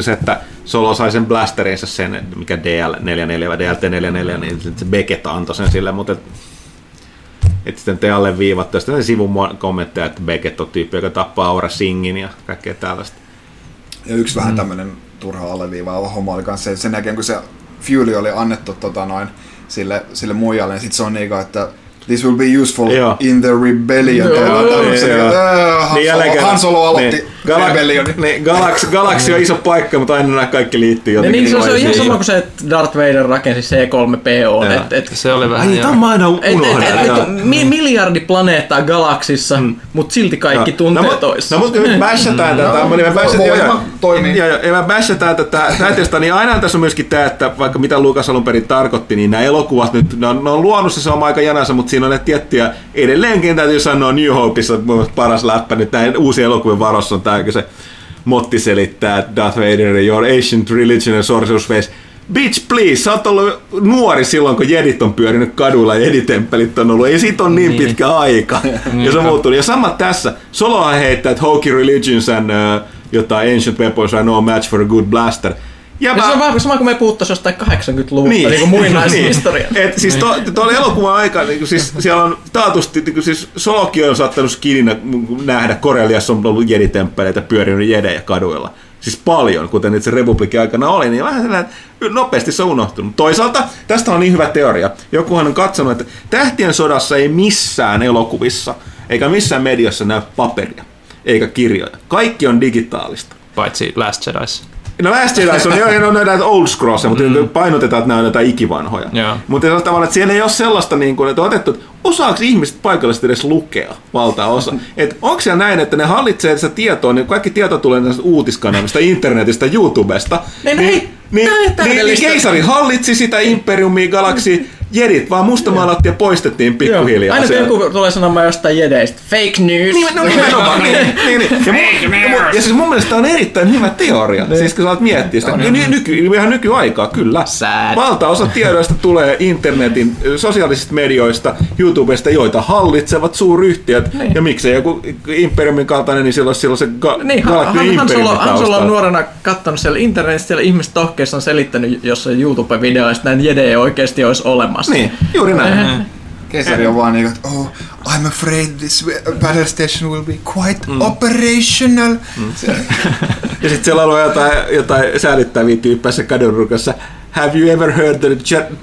se, että Solo sai sen blasterinsa sen, mikä DL44 vai DLT44, niin se Beckett antoi sen sille, mutta et, että sitten te alle viivattu. Sitten sivun kommentteja, että Beckett on tyyppi, joka tappaa Aura Singin ja kaikkea tällaista. Ja yksi vähän tämmöinen turha alleviivaava homma oli kanssa se, sen jälkeen, kun se Fury oli annettu tota noin, sille, sille muijalle, niin sitten se on niinku, että This will be useful Joo. in the rebellion. Joo, joo, joo, Niin Solo, Han Solo aloitti niin, Gala- rebellionin. Niin, Galaxy, Galaxy on iso paikka, mutta aina nämä kaikki liittyy Ja jotenkin. niin, se, on- se on ihan sama kuin se, että Darth Vader rakensi C3PO. Et, et, Se oli vähän... Ai, tämä mä aina unohdan. mi, miljardi planeettaa galaksissa, mm. mutta silti kaikki Joo. tuntee no, toista. No mutta me bashataan tätä, No, me joo, joo, ja me bashataan tätä tätä, niin aina tässä on myöskin tämä, että vaikka mitä Lukas alun perin tarkoitti, niin nämä elokuvat nyt, ne on, ne on luonut se oma aika janansa, mutta siinä on ne tiettyjä, edelleenkin täytyy sanoa New Hopeissa paras läppä, nyt näin uusien elokuvien varossa on tämä, kun se Motti selittää, Darth Vader, your ancient religion and sorcerer's face, Bitch, please, sä oot ollut nuori silloin, kun jedit on pyörinyt kadulla ja jeditemppelit on ollut. Ei siitä on niin, Niin. pitkä aika. ja se on muuttunut. Ja sama tässä. Solohan heittää, että Hokey Religions and uh, jotain Ancient Weapons are no match for a good blaster. Ja Ja se on vähän sama kuin me puhuttaisiin jostain 80-luvulta niin. niin muinaishistoria. niin. Et siis to, tuolla elokuvan aika, niin kuin siis siellä on taatusti, niin kuin siis Solokin on saattanut skininä nähdä, Koreliassa on ollut jeditemppeleitä pyörinyt jedejä kaduilla. Siis paljon, kuten nyt se republikin aikana oli, niin vähän sellainen, että nopeasti se on unohtunut. Toisaalta tästä on niin hyvä teoria. Jokuhan on katsonut, että tähtien sodassa ei missään elokuvissa eikä missään mediassa näy paperia eikä kirjoja. Kaikki on digitaalista. Paitsi Last Jediissa. No Last Jedi on jo on näitä old scrolls, mutta mm. painotetaan, että nämä on jotain ikivanhoja. Joo. Mutta se on tavallaan, että siellä ei ole sellaista, niin kuin, että on otettu, että osaako ihmiset paikallisesti edes lukea valtaosa. Että onko siellä näin, että ne hallitsee sitä tietoa, niin kaikki tieto tulee näistä uutiskanavista, internetistä, YouTubesta. Niin, niin, hei, niin, niin, niin, keisari hallitsi sitä imperiumia, galaksi, jedit vaan mustamaalattiin ja poistettiin pikkuhiljaa. Aina kun sieltä. joku tulee sanomaan jostain jedeistä, fake news. Niin, no nimenomaan. niin, niin, niin. Ja, mun, ja, mun, ja siis mun mielestä tämä on erittäin hyvä teoria. Siis kun sä oot miettiä sitä. Ny, nyky, ihan nykyaikaa, kyllä. Sad. Valtaosa tiedoista tulee internetin, sosiaalisista medioista, YouTubesta, joita hallitsevat suuryhtiöt. Niin. Ja miksei joku Imperiumin kaltainen, niin silloin, silloin se ga, Niin, Galactic Han, Han, Imperiumin Han Solo on nuorena kattonut siellä internetissä, siellä ihmiset tohkeissa on selittänyt jossain YouTube-videoissa, että näin jedejä oikeasti olisi olemassa. Niin, juuri näin. Keisari on vaan niinku, että oh, I'm afraid this battle station will be quite operational. Se, Ja sitten siellä on jotain, jotain säälittäviä tyyppejä se kadunrukassa. Have you ever heard the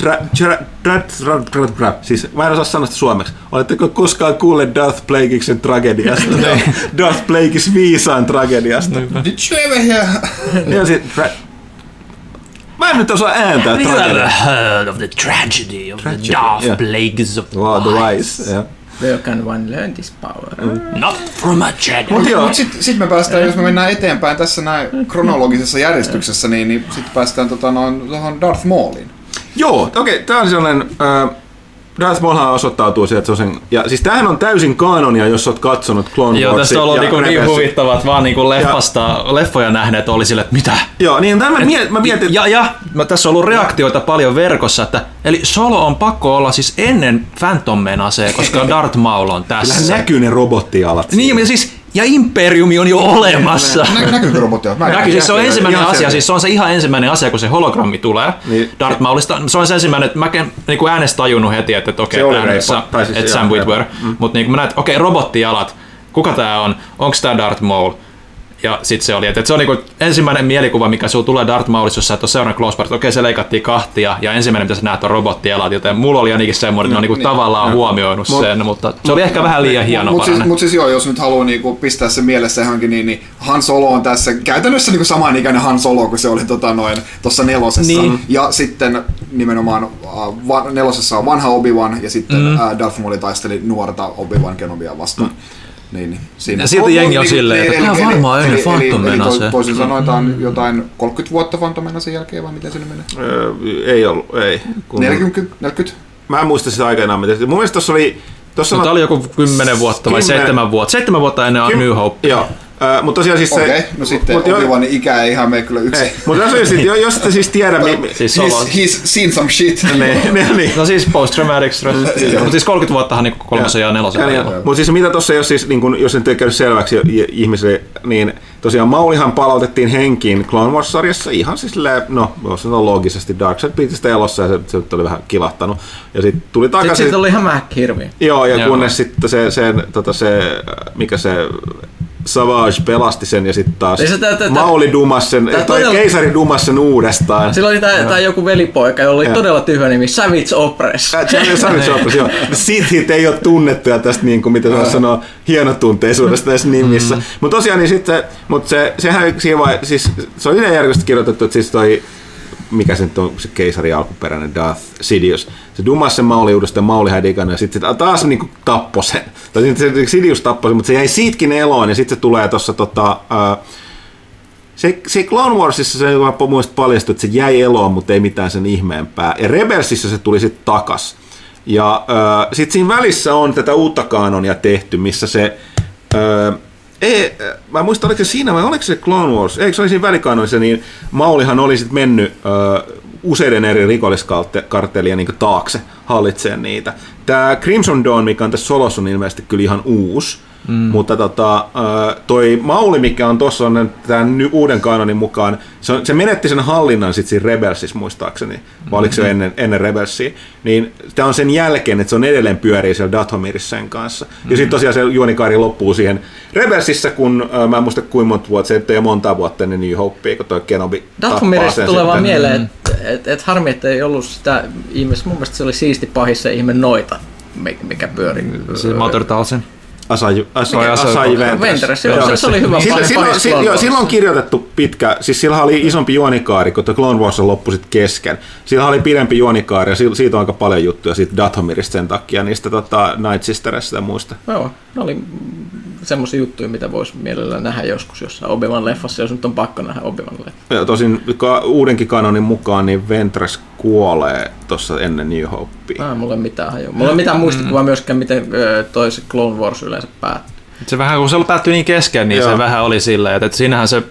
tra- Siis mä en osaa sanoa sitä suomeksi. Oletteko koskaan kuulleet Darth Plagueiksen tragediasta? Darth Plagueis viisaan tragediasta. Did you ever hear? Mä en nyt osaa ääntää tragediaa. heard of the tragedy of Tragedy, the Darth yeah. Plagueis of Wow, the wise. Yeah. Where can one learn this power? Not from a Jedi. Mut joo, Mut sit, sit me päästään, jos me mennään eteenpäin tässä näin kronologisessa järjestyksessä, niin, niin sitten päästään tota, noin, tuohon Darth Mauliin. Joo, okei, okay, tää on sellainen... Äh, Darth Maulhan osoittautuu sieltä, että se on sen... Ja siis tämähän on täysin kanonia, jos oot katsonut Clone Joo, tästä on ollut ja niinku niin että vaan niinku leffasta, leffoja nähneet oli sille, että mitä? Joo, niin tämä mä, miet, mä mietin... Ja, ja mä, tässä on ollut reaktioita paljon verkossa, että eli Solo on pakko olla siis ennen Phantom Menacea, koska Darth Maul on Kyllähän tässä. näkyy ne robottialat. Niin, ja siis, ja Imperiumi on jo olemassa. Nä, näkyykö robottia? Mä Näkyy, siis se on ensimmäinen ihan asia, selkeä. siis se on se ihan ensimmäinen asia, kun se hologrammi tulee Niin. Darth Maulista. Se on se ensimmäinen, että mä en niin äänestä tajunnut heti, että, että okei, okay, reipa. Tai siis Sam. Witwer. Mm. Mutta niin mä näen, että okei, okay, robottijalat, kuka tää on, onko tää Darth Maul? Ja sitten se oli, että, se on niinku ensimmäinen mielikuva, mikä sulla tulee Darth Maulissa, jos sä et ole seurannut Close että okei, se leikattiin kahtia, ja ensimmäinen, mitä sä näet, on robottijalat, joten mulla oli ainakin semmoinen, että ne on niinku tavallaan huomioinut Mut- sen, mutta se oli ehkä vähän liian hieno Mutta siis, mut siis joo, jos nyt haluaa niinku pistää se mielessä johonkin, niin, niin Han Solo on tässä käytännössä niinku samanikäinen Han Solo kuin se oli tota noin, tuossa nelosessa. Niin. Ja sitten nimenomaan uh, va, nelosessa on vanha Obi-Wan ja sitten mm. uh, Darth Maul taisteli nuorta Obi-Wan Kenovia vastaan. Mm. Niin, niin. Siinä. Ja silti jengi on silleen, että eli- tää eli- varmaan ennen eli- Phantom eli- eli Menacea. to- Toisin sanoen jotain, jotain 30 vuotta Phantom Menacen jälkeen, vai miten se menee? Öö, ei ollut, ei. Kun 40? 40? Mä en muista sitä aikanaan, mitä se- Mun mielestä tossa oli... Tossa No, tää oli joku 10 vuotta vai Kymmenen- 7 vuotta. 7 vuotta ennen Kym- New Hope. Joo. Äh, mutta tosiaan siis Okei, se... okay, no sitten mut Obi-Wanin ikä ei ihan mene kyllä yksin. Mutta jos, sit, jo- jos et siis tiedä... Mi, Siis He's, he's seen some shit. niin, niin, niin. no siis post-traumatic stress. Mutta siis 30 vuottahan niin kolmosen ja nelosen välillä. Mutta siis mitä tuossa, jos, siis, niin kun, jos nyt ei käynyt selväksi ihmisille, niin tosiaan Maulihan palautettiin henkiin Clone Wars-sarjassa ihan siis, silleen, no voisi sanoa loogisesti Darkseid piti sitä elossa ja se, se nyt oli vähän kilahtanut. Ja sitten tuli Sitten takaisin. siitä oli ihan mähkihirviö. Joo, ja Joo. kunnes sitten se, sen, tota se, mikä se Savage pelasti sen ja sitten taas se tää- tää- Mauli dumas sen, tää tai todella- keisari dumas sen uudestaan. Sillä oli tää, tää joku velipoika, jolla oli Joo. todella tyhmä nimi, Savage Opress. Äh, Savage Opus, joo. Sithit ei ole tunnettuja tästä, niin kuin, mitä se sanoo, hienotunteisuudesta tässä nimissä. Mm. Mutta tosiaan, niin sit se, mut se, sehän siinä vai, siis, se on yleensä järjestöstä kirjoitettu, että siis toi, mikä se nyt on, se keisari alkuperäinen Darth Sidious, se dumas sen Mauli uudestaan, Mauli ja sitten se taas niin kuin tappoi sen. Tai se Sidious tappoi sen, mutta se jäi siitäkin eloon, ja sitten se tulee tuossa tota, ää, se, se Clone Warsissa se mielestä paljastui, että se jäi eloon, mutta ei mitään sen ihmeempää. Ja Rebelsissa se tuli sitten takas. Ja äh, sitten siinä välissä on tätä uutta kanonia tehty, missä se... Äh, ei, äh, mä en muista, oliko se siinä vai oliko se Clone Wars? Eikö se oli siinä välikanonissa, niin Maulihan oli sitten mennyt äh, useiden eri rikolliskarttelien niin taakse hallitseen niitä. Tämä Crimson Dawn, mikä on tässä solossa, on ilmeisesti kyllä ihan uusi. Mm. Mutta tota, toi Mauli, mikä on tuossa on tämän uuden kanonin mukaan, se, on, se menetti sen hallinnan sitten siinä Rebelsissa muistaakseni, vai oliko se jo ennen, ennen Rebelsia, niin tämä on sen jälkeen, että se on edelleen pyörii siellä Dathomirissa sen kanssa. Ja sitten tosiaan se juonikaari loppuu siihen Rebelsissä, kun mä en muista kuinka monta vuotta, se ei ole monta vuotta ennen New Hopea, kun toi Kenobi Dathomirista tulee vaan sitten. mieleen, että et, et harmi, että ei ollut sitä ihmistä. Mun mielestä se oli siisti pahissa ihme noita, mi- mikä pyöri. Siis Mother. Asai, Asai, Asai- Ventress. Joo, se- se oli hyvä silloin, Clone si, joo, silloin on kirjoitettu pitkä, siis sillä oli isompi juonikaari, kun Clone Wars on loppu sit kesken. Sillä oli pidempi juonikaari ja si- siitä on aika paljon juttuja siitä Dathomirista sen takia, niistä tota, Night Sisterista ja muista. Joo, ne oli semmoisia juttuja, mitä voisi mielellään nähdä joskus jossain Obi-Wan leffassa, jos nyt on pakko nähdä Obi-Wan leffa. Ja tosin ka- uudenkin kanonin mukaan niin Ventress kuolee tuossa ennen New Hopea. Ah, mulla ei mitään hajua. Mulla ei mitään muistikuvaa myöskään, miten ö, toi se Clone Wars yleensä päättyi. Se vähän, kun se päättyi niin kesken, niin Joo. se vähän oli silleen, että, että siinähän se,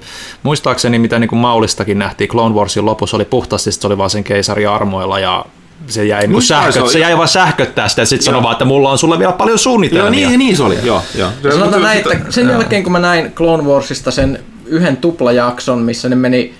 muistaakseni mitä niin kuin Maulistakin nähtiin, Clone Warsin lopussa oli puhtaasti, se oli vaan sen keisari armoilla ja se jäi, niin Niin se sähköt, oli. se jäi vaan sähköttää sitä ja sitten sanoi vaan, että mulla on sulle vielä paljon Joo, suunnitelmia. niin, niin se oli. Joo, joo. Sanotaan näin, että sen jälkeen kun mä näin Clone Warsista sen yhden tuplajakson, missä ne meni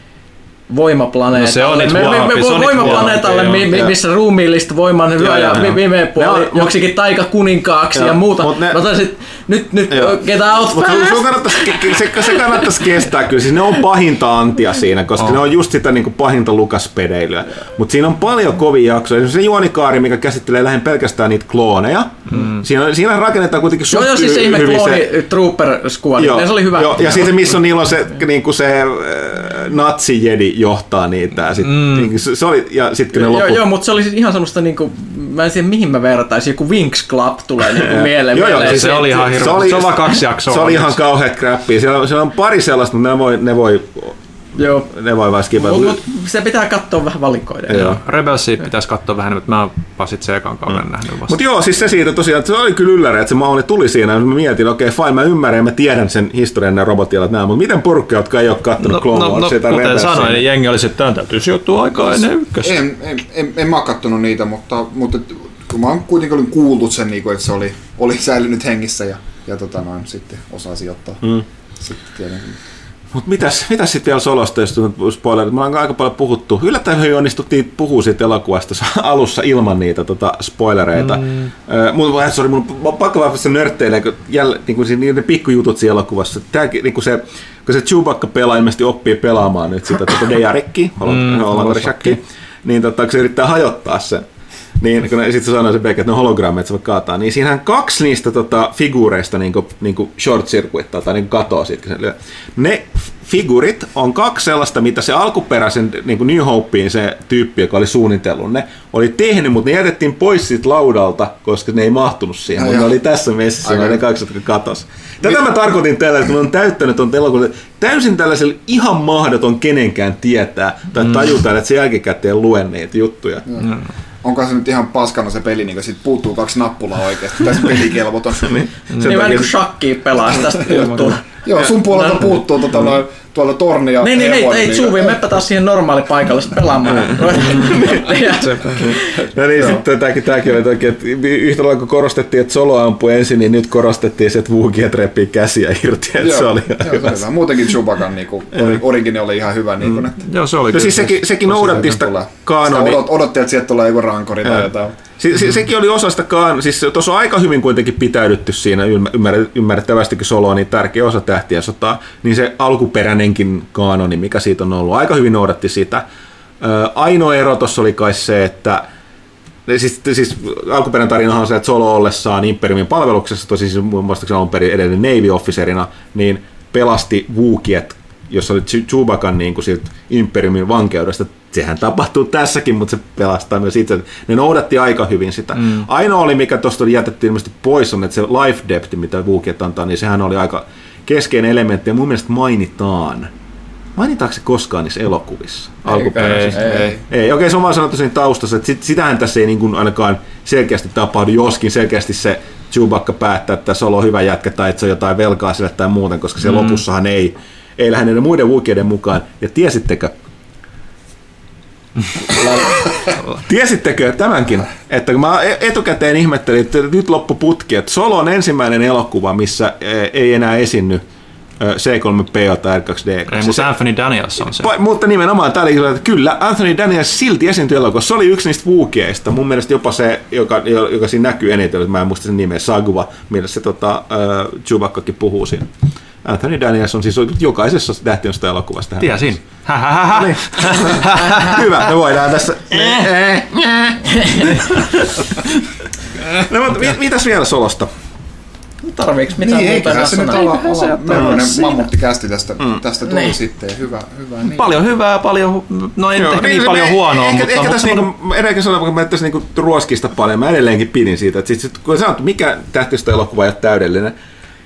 voimaplaneetalle. No se on me, me, me, se nyt voimaplaneetalle, mi, mi, joo. missä ruumiillista voiman hyvä Joo, ja joo, joo. viime puoli joksikin taikakuninkaaksi Joo, ja muuta. mut ne- Mä taisin, nyt, nyt Joo. get out Mutta fast. sun kannattaisi, se, se kannattaisi kestää kyllä. Siis ne on pahinta antia siinä, koska oh. ne on just sitä niin kuin pahinta lukaspedeilyä. Mutta siinä on paljon kovia jaksoja. Esimerkiksi se juonikaari, mikä käsittelee lähinnä pelkästään niitä klooneja. Mm. Siinä, siinä rakennetaan kuitenkin Joo, joo, siis se ihme klooni Trooper Squad, ne se oli hyvä. Joo, ja sitten missä on, niillä on se, niin kuin se äh, natsi-jedi johtaa niitä. Ja, sit, mm. niin, se, se oli, ja sitten kun ne Joo, loput... joo, mutta se oli siis ihan semmoista niinku, mä en tiedä mihin mä vertaisin, joku Winx Club tulee niinku mieleen. Joo, joo, siis se oli ihan hirveä. Se on vaan kaksi jaksoa Se oli ihan kauheat crappia. Siellä, on- siellä on pari sellaista, mutta ne voi, ne voi, Joo. ne voi vaan skipata. Mut, mut se pitää katsoa vähän valikoiden. Joo. Rebelsia pitäisi katsoa vähän, mutta mä oon vaan sit se ekan kauden mm. nähnyt vasta. Mutta joo, siis se siitä tosiaan, että se oli kyllä ylläri, että se Mauli tuli siinä. Mä mietin, okei, okay, fine, mä ymmärrän mä tiedän sen historian ja robottialat nämä, mutta miten porukka, jotka ei ole kattonut No, Clone no, no, tai kuten Rebelsia? sanoin, niin jengi oli sitten, että tämän täytyy sijoittua aikaa ennen ykköstä. En, en, en, en mä oo kattonut niitä, mutta, mutta kun mä oon kuitenkin olin kuullut sen, niin kuin, että se oli, oli säilynyt hengissä ja, ja tota noin, sitten osaa sijoittaa. Mm. Sitten tietenkin. Mutta mitäs, mitäs sitten vielä Solosta, jos spoilerit? Me ollaan aika paljon puhuttu. Yllättäen hyvin onnistuttiin puhua siitä elokuvasta alussa ilman niitä tota, spoilereita. Mm. Äh, mun, äh, sorry, mun on pakko vaan se nörtteilee, kun jälle, niin kuin ne pikkujutut siinä elokuvassa. Tääkin, niin kuin se, kun se Chewbacca pelaa, ilmeisesti oppii pelaamaan nyt sitä tota Dejarikki, mm, niin tota, se yrittää hajottaa sen, niin kun sitten se sanoo se Beck, että ne on hologrammeja, että se voi kaataa, niin siinähän kaksi niistä tota, figuureista niin kuin, niin kuin short circuittaa tai niin kuin katoaa siitä, kun se lyö. Ne figurit on kaksi sellaista, mitä se alkuperäisen niin kuin New Hopeen se tyyppi, joka oli suunnitellut ne, oli tehnyt, mutta ne jätettiin pois siitä laudalta, koska ne ei mahtunut siihen, mutta oli tässä messissä, ne kaksi, jotka katos. Tätä mä tarkoitin tällä, että mä on täyttänyt tuon elokuvan täysin tällaisella ihan mahdoton kenenkään tietää tai tajuta, että se jälkikäteen luen niitä juttuja. Onko se nyt ihan paskana se peli, niin kun sit puuttuu kaksi nappulaa oikeasti, tässä pelikelvoton. Sen Niin vähän niin kuin shakkiin pelaa tästä juttua. Joo, sun puolelta puuttuu tota, noin, tuolta tornia. Niin, niin, ei, ei Zuvi, meppä taas siihen normaali paikalle sit pelaamaan. Ja- No niin, sitten tämäkin, tämäkin oli toki, että yhtä lailla kun korostettiin, että Solo ampui ensin, niin nyt korostettiin se, että Wookiet repii käsiä irti, että Joo, se oli joo, hyvä. Muutenkin Chewbaccan niinku, origini oli ihan hyvä. Niinku, että Joo, se oli No siis sekin, sekin noudatti sitä odot, odotti, että sieltä tulee joku rankori tai jotain. Se, se, sekin oli osa sitä kaan, siis tuossa on aika hyvin kuitenkin pitäydytty siinä ymmär, ymmärrettävästikin soloa, niin tärkeä osa tähtiä sotaa, niin se alkuperäinenkin kaanoni, mikä siitä on ollut, aika hyvin noudatti sitä. Ainoa ero tuossa oli kai se, että Siis, siis alkuperäinen tarinahan on se, että Solo ollessaan Imperiumin palveluksessa, tosi siis muun muassa alun perin edellinen Navy officerina, niin pelasti Wookiet, jos oli Chew- Chewbaccan niin kuin siltä Imperiumin vankeudesta. Sehän tapahtuu tässäkin, mutta se pelastaa myös itse. Ne noudatti aika hyvin sitä. Mm. Ainoa oli, mikä tuosta oli jätetty ilmeisesti pois, on, että se life depth, mitä Wookiet antaa, niin sehän oli aika keskeinen elementti, ja mun mielestä mainitaan. Mainitaanko se koskaan niissä elokuvissa? Alkuperäisissä? Ei, ei. Ei, okei, se on vaan sanottu siinä taustassa, että sit, sitähän tässä ei niin kuin ainakaan selkeästi tapahdu, joskin selkeästi se Chewbacca päättää, että Solo on hyvä jätkä tai että se on jotain velkaa sille tai muuten, koska siellä mm. lopussahan ei, ei lähde näiden muiden Wookieiden mukaan. Ja tiesittekö, Tiesittekö tämänkin, että kun mä etukäteen ihmettelin, että nyt loppu putki, että Solo on ensimmäinen elokuva, missä eh, ei enää esiinny eh, C3PO tai R2D2. Ei, mutta Anthony Daniels on se. Mutta nimenomaan tämä oli kyllä, että kyllä Anthony Daniels silti esiintyi elokuvassa. Se oli yksi niistä Wookieista. Mun mielestä jopa se, joka, joka siinä näkyy eniten, mä en muista sen nimeä, Sagua, millä se tota, äh, Chewbaccakin puhuu siinä. Anthony Daniels on siis jokaisessa tähtiöstä elokuvasta. hän on. Tiesin. Niin. Hyvä, me voidaan tässä. no, mutta mitäs vielä Solosta? Tarviiks mitään Niin, muuta se nyt sanoa? olla, Eiköhän se olla siinä. mammuttikästi tästä, tästä tuli Niin. sitten. Hyvä, hyvä. Niin. Paljon hyvää, paljon, no ei nyt ehkä niin se- paljon me- huonoa, ehkä, mutta, ehkä mutta tässä niinku, edelleen sanoa, kun mä tässä niinku ruoskista paljon, mä edelleenkin pidin siitä, että sit, sit, kun sä sanot, mikä tähtiöstä elokuva ei ole täydellinen,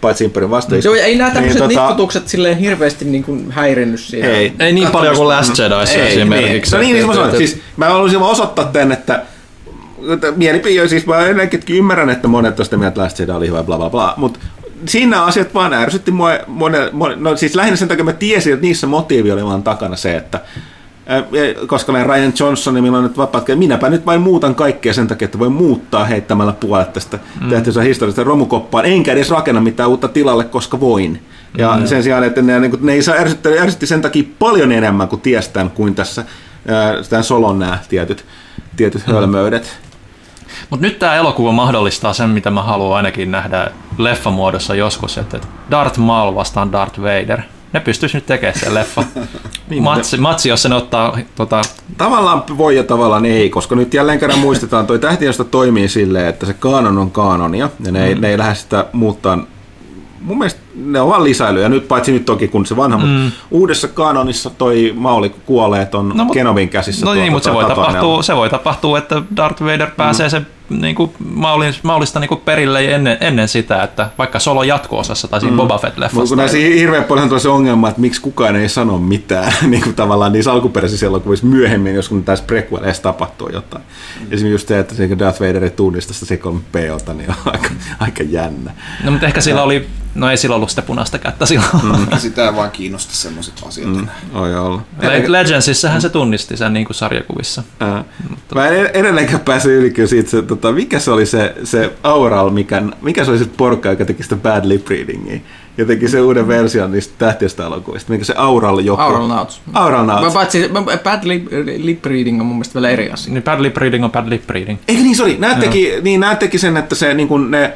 paitsi Imperin vastaisku. Joo, ja ei nämä tämmöiset tota- niin, nipputukset silleen hirveästi niin kuin häirinnyt siihen. Ei. ei niin paljon kuin Last Jedi Ei, esimerkiksi. Niin. No niin, niin mä sanoin, siis mä haluaisin vaan osoittaa tämän, että mielipide, siis mä edelleenkin ymmärrän, että monet on sitä mieltä, että Last Jedi oli hyvä, bla bla bla, mutta siinä asiat vaan ärsytti mua, mone, mone, no siis lähinnä sen takia mä tiesin, että niissä motiivi oli vaan takana se, että koska olen Ryan Johnson, niin milloin nyt vapaat, minäpä nyt vain muutan kaikkea sen takia, että voi muuttaa heittämällä puolet tästä mm. tehtyä historiasta romukoppaan, enkä edes rakenna mitään uutta tilalle, koska voin. Ja mm. sen sijaan, että ne, niin kuin, ne ei saa ärsyttää, ärsytti sen takia paljon enemmän kuin tiestään kuin tässä tämän Solon nämä tietyt, tietyt mm. hölmöydet. Mutta nyt tämä elokuva mahdollistaa sen, mitä mä haluan ainakin nähdä leffamuodossa joskus, että Darth Maul vastaan Darth Vader. Ne pystyis nyt tekemään sen leffa. matsi, matsi, jos ne ottaa tota, Tavallaan voi ja tavallaan ei, koska nyt jälleen kerran muistetaan, toi tähtiöstä toimii silleen, että se kaanon on kaanonia, ja ne, ei, ne ei lähde sitä muuttaa mun mielestä ne on vaan lisäilyjä. Nyt paitsi nyt toki kun se vanha, mm. mutta uudessa kanonissa toi Mauli kuolee on no, Kenobin käsissä. No niin, mutta se voi, tapahtua, se voi tapahtua, että Darth Vader pääsee mm. sen niin kuin Maulin, Maulista niin kuin perille ennen, ennen sitä, että vaikka Solo jatko-osassa tai siinä mm. Boba Fett-leffassa. kun näissä hirveän paljon tulee se ongelma, että miksi kukaan ei sano mitään, niin kuin tavallaan niissä alkuperäisissä elokuvissa myöhemmin, jos kun tässä prequeleissa tapahtuu jotain. Mm. Esimerkiksi just se, että Darth Vader ei tunnista sitä C3POta, niin on aika, aika jännä. No, mutta ehkä sillä oli, no ei sillä ollut sitä punaista kättä silloin. Mm. Sitä ei vaan kiinnosta semmoiset asiat mm. Oi olla. Legendsissähän se tunnisti sen niin kuin sarjakuvissa. Ää, Mä en edelleenkään pääse yli kyllä siitä, se, tota, mikä se oli se, se Aural, mikä, mikä se oli se porukka, joka teki sitä bad lip readingia. Ja teki se uuden version niistä tähtiöstä elokuvista. Mikä se Aural joku? Aural Nauts. Aural Nauts. Paitsi bad lip, lip reading on mun mielestä vielä eri asia. Niin bad lip reading on bad lip reading. Eikö niin, sori, nämä teki, niin, nämä teki sen, että se niin kuin, ne äh,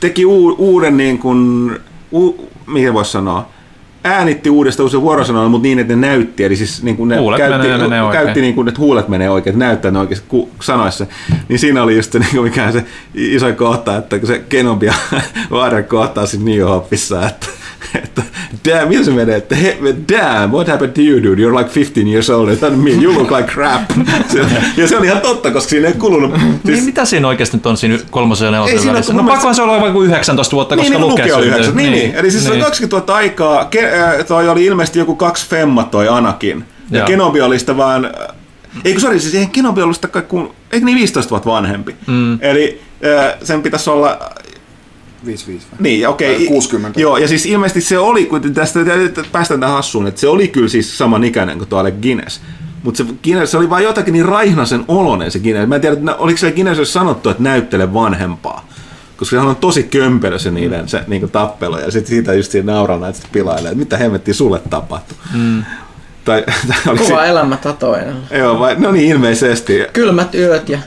teki u, uuden niin kuin, u, mikä voisi sanoa, äänitti uudestaan uusia vuorosanoja, mutta niin, että ne näytti, eli siis niin kuin ne Huulet käytti, menee- menee oikein. käytti niin kuin, että huulet menee oikein, että näyttää ne oikeasti ku, sanoissa. Niin siinä oli just se, niin kuin mikä se iso kohta, että se Kenobi ja Vader kohtaa siinä New Hopeissa, että että damn, miten se menee, että he, damn, what happened to you dude, you're like 15 years old, and me, you look like crap. Se, ja se oli ihan totta, koska siinä ei kulunut. Siis, niin mitä siinä oikeasti nyt on siinä kolmosen ja nelosen Ei siinä välissä? ole, No mun pakkohan se olla joku 19 vuotta, niin, koska niin, Luke Luke oli syntyi. 9. Niin, niin. Eli siis niin. 20 vuotta aikaa, Ke, äh, toi oli ilmeisesti joku kaksi femmat toi Anakin. Ja Joo. Kenobi oli sitä vaan, äh, eikö sori, siis eihän Kenobi ollut sitä kaikkuun, eikö niin 15 vuotta vanhempi. Mm. Eli sen pitäisi olla 5-5 vai? Niin, okei. Tai 60. Joo, ja siis ilmeisesti se oli, kun tästä tästä päästään tähän hassuun, että se oli kyllä siis saman ikäinen kuin tuo Alec Guinness. Mutta se Guinness se oli vaan jotakin niin raihnasen olonen se Guinness. Mä en tiedä, oliko se Guinness sanottu, että näyttele vanhempaa. Koska sehän on tosi kömpelö se niiden se, niin tappelu, ja sitten siitä just siinä naurana, että pilailee, että mitä hemmettiä sulle tapahtui. Mm. Tai, tai oliko Kuva se, elämä tatoina. joo, vai, no niin ilmeisesti. Kylmät yöt ja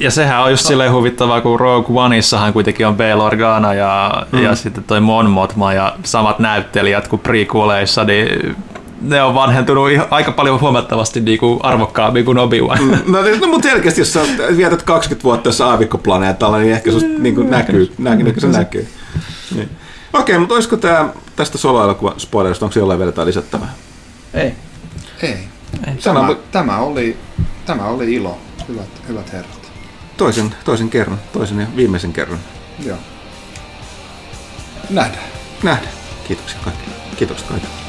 Ja sehän on just silleen huvittavaa, kun Rogue Oneissahan kuitenkin on Bail Organa ja, mm. ja sitten toi Mon Mothma ja samat näyttelijät kuin prequeleissa, niin ne on vanhentunut ihan- aika paljon huomattavasti niinku arvokkaammin kuin Obi-Wan. No, no mutta selkeästi, jos sä vietät 20 vuotta jossain aavikkoplaneetalla, niin ehkä susta niin kuin näkyy, näkyy, kuin se näkyy. Niin. Okei, mutta olisiko tää tästä soloelokuvan spoilerista, onko jollain vielä jotain lisättävää? ei. Ei. Sano, Tämä, tämä, oli, tämä oli ilo, hyvät, hyvät herrat. toisen, toisen kerran, toisen ja viimeisen kerran. Joo. Nähdään. Nähdään. Kiitoksia kaikille. Kiitoksia kaikille.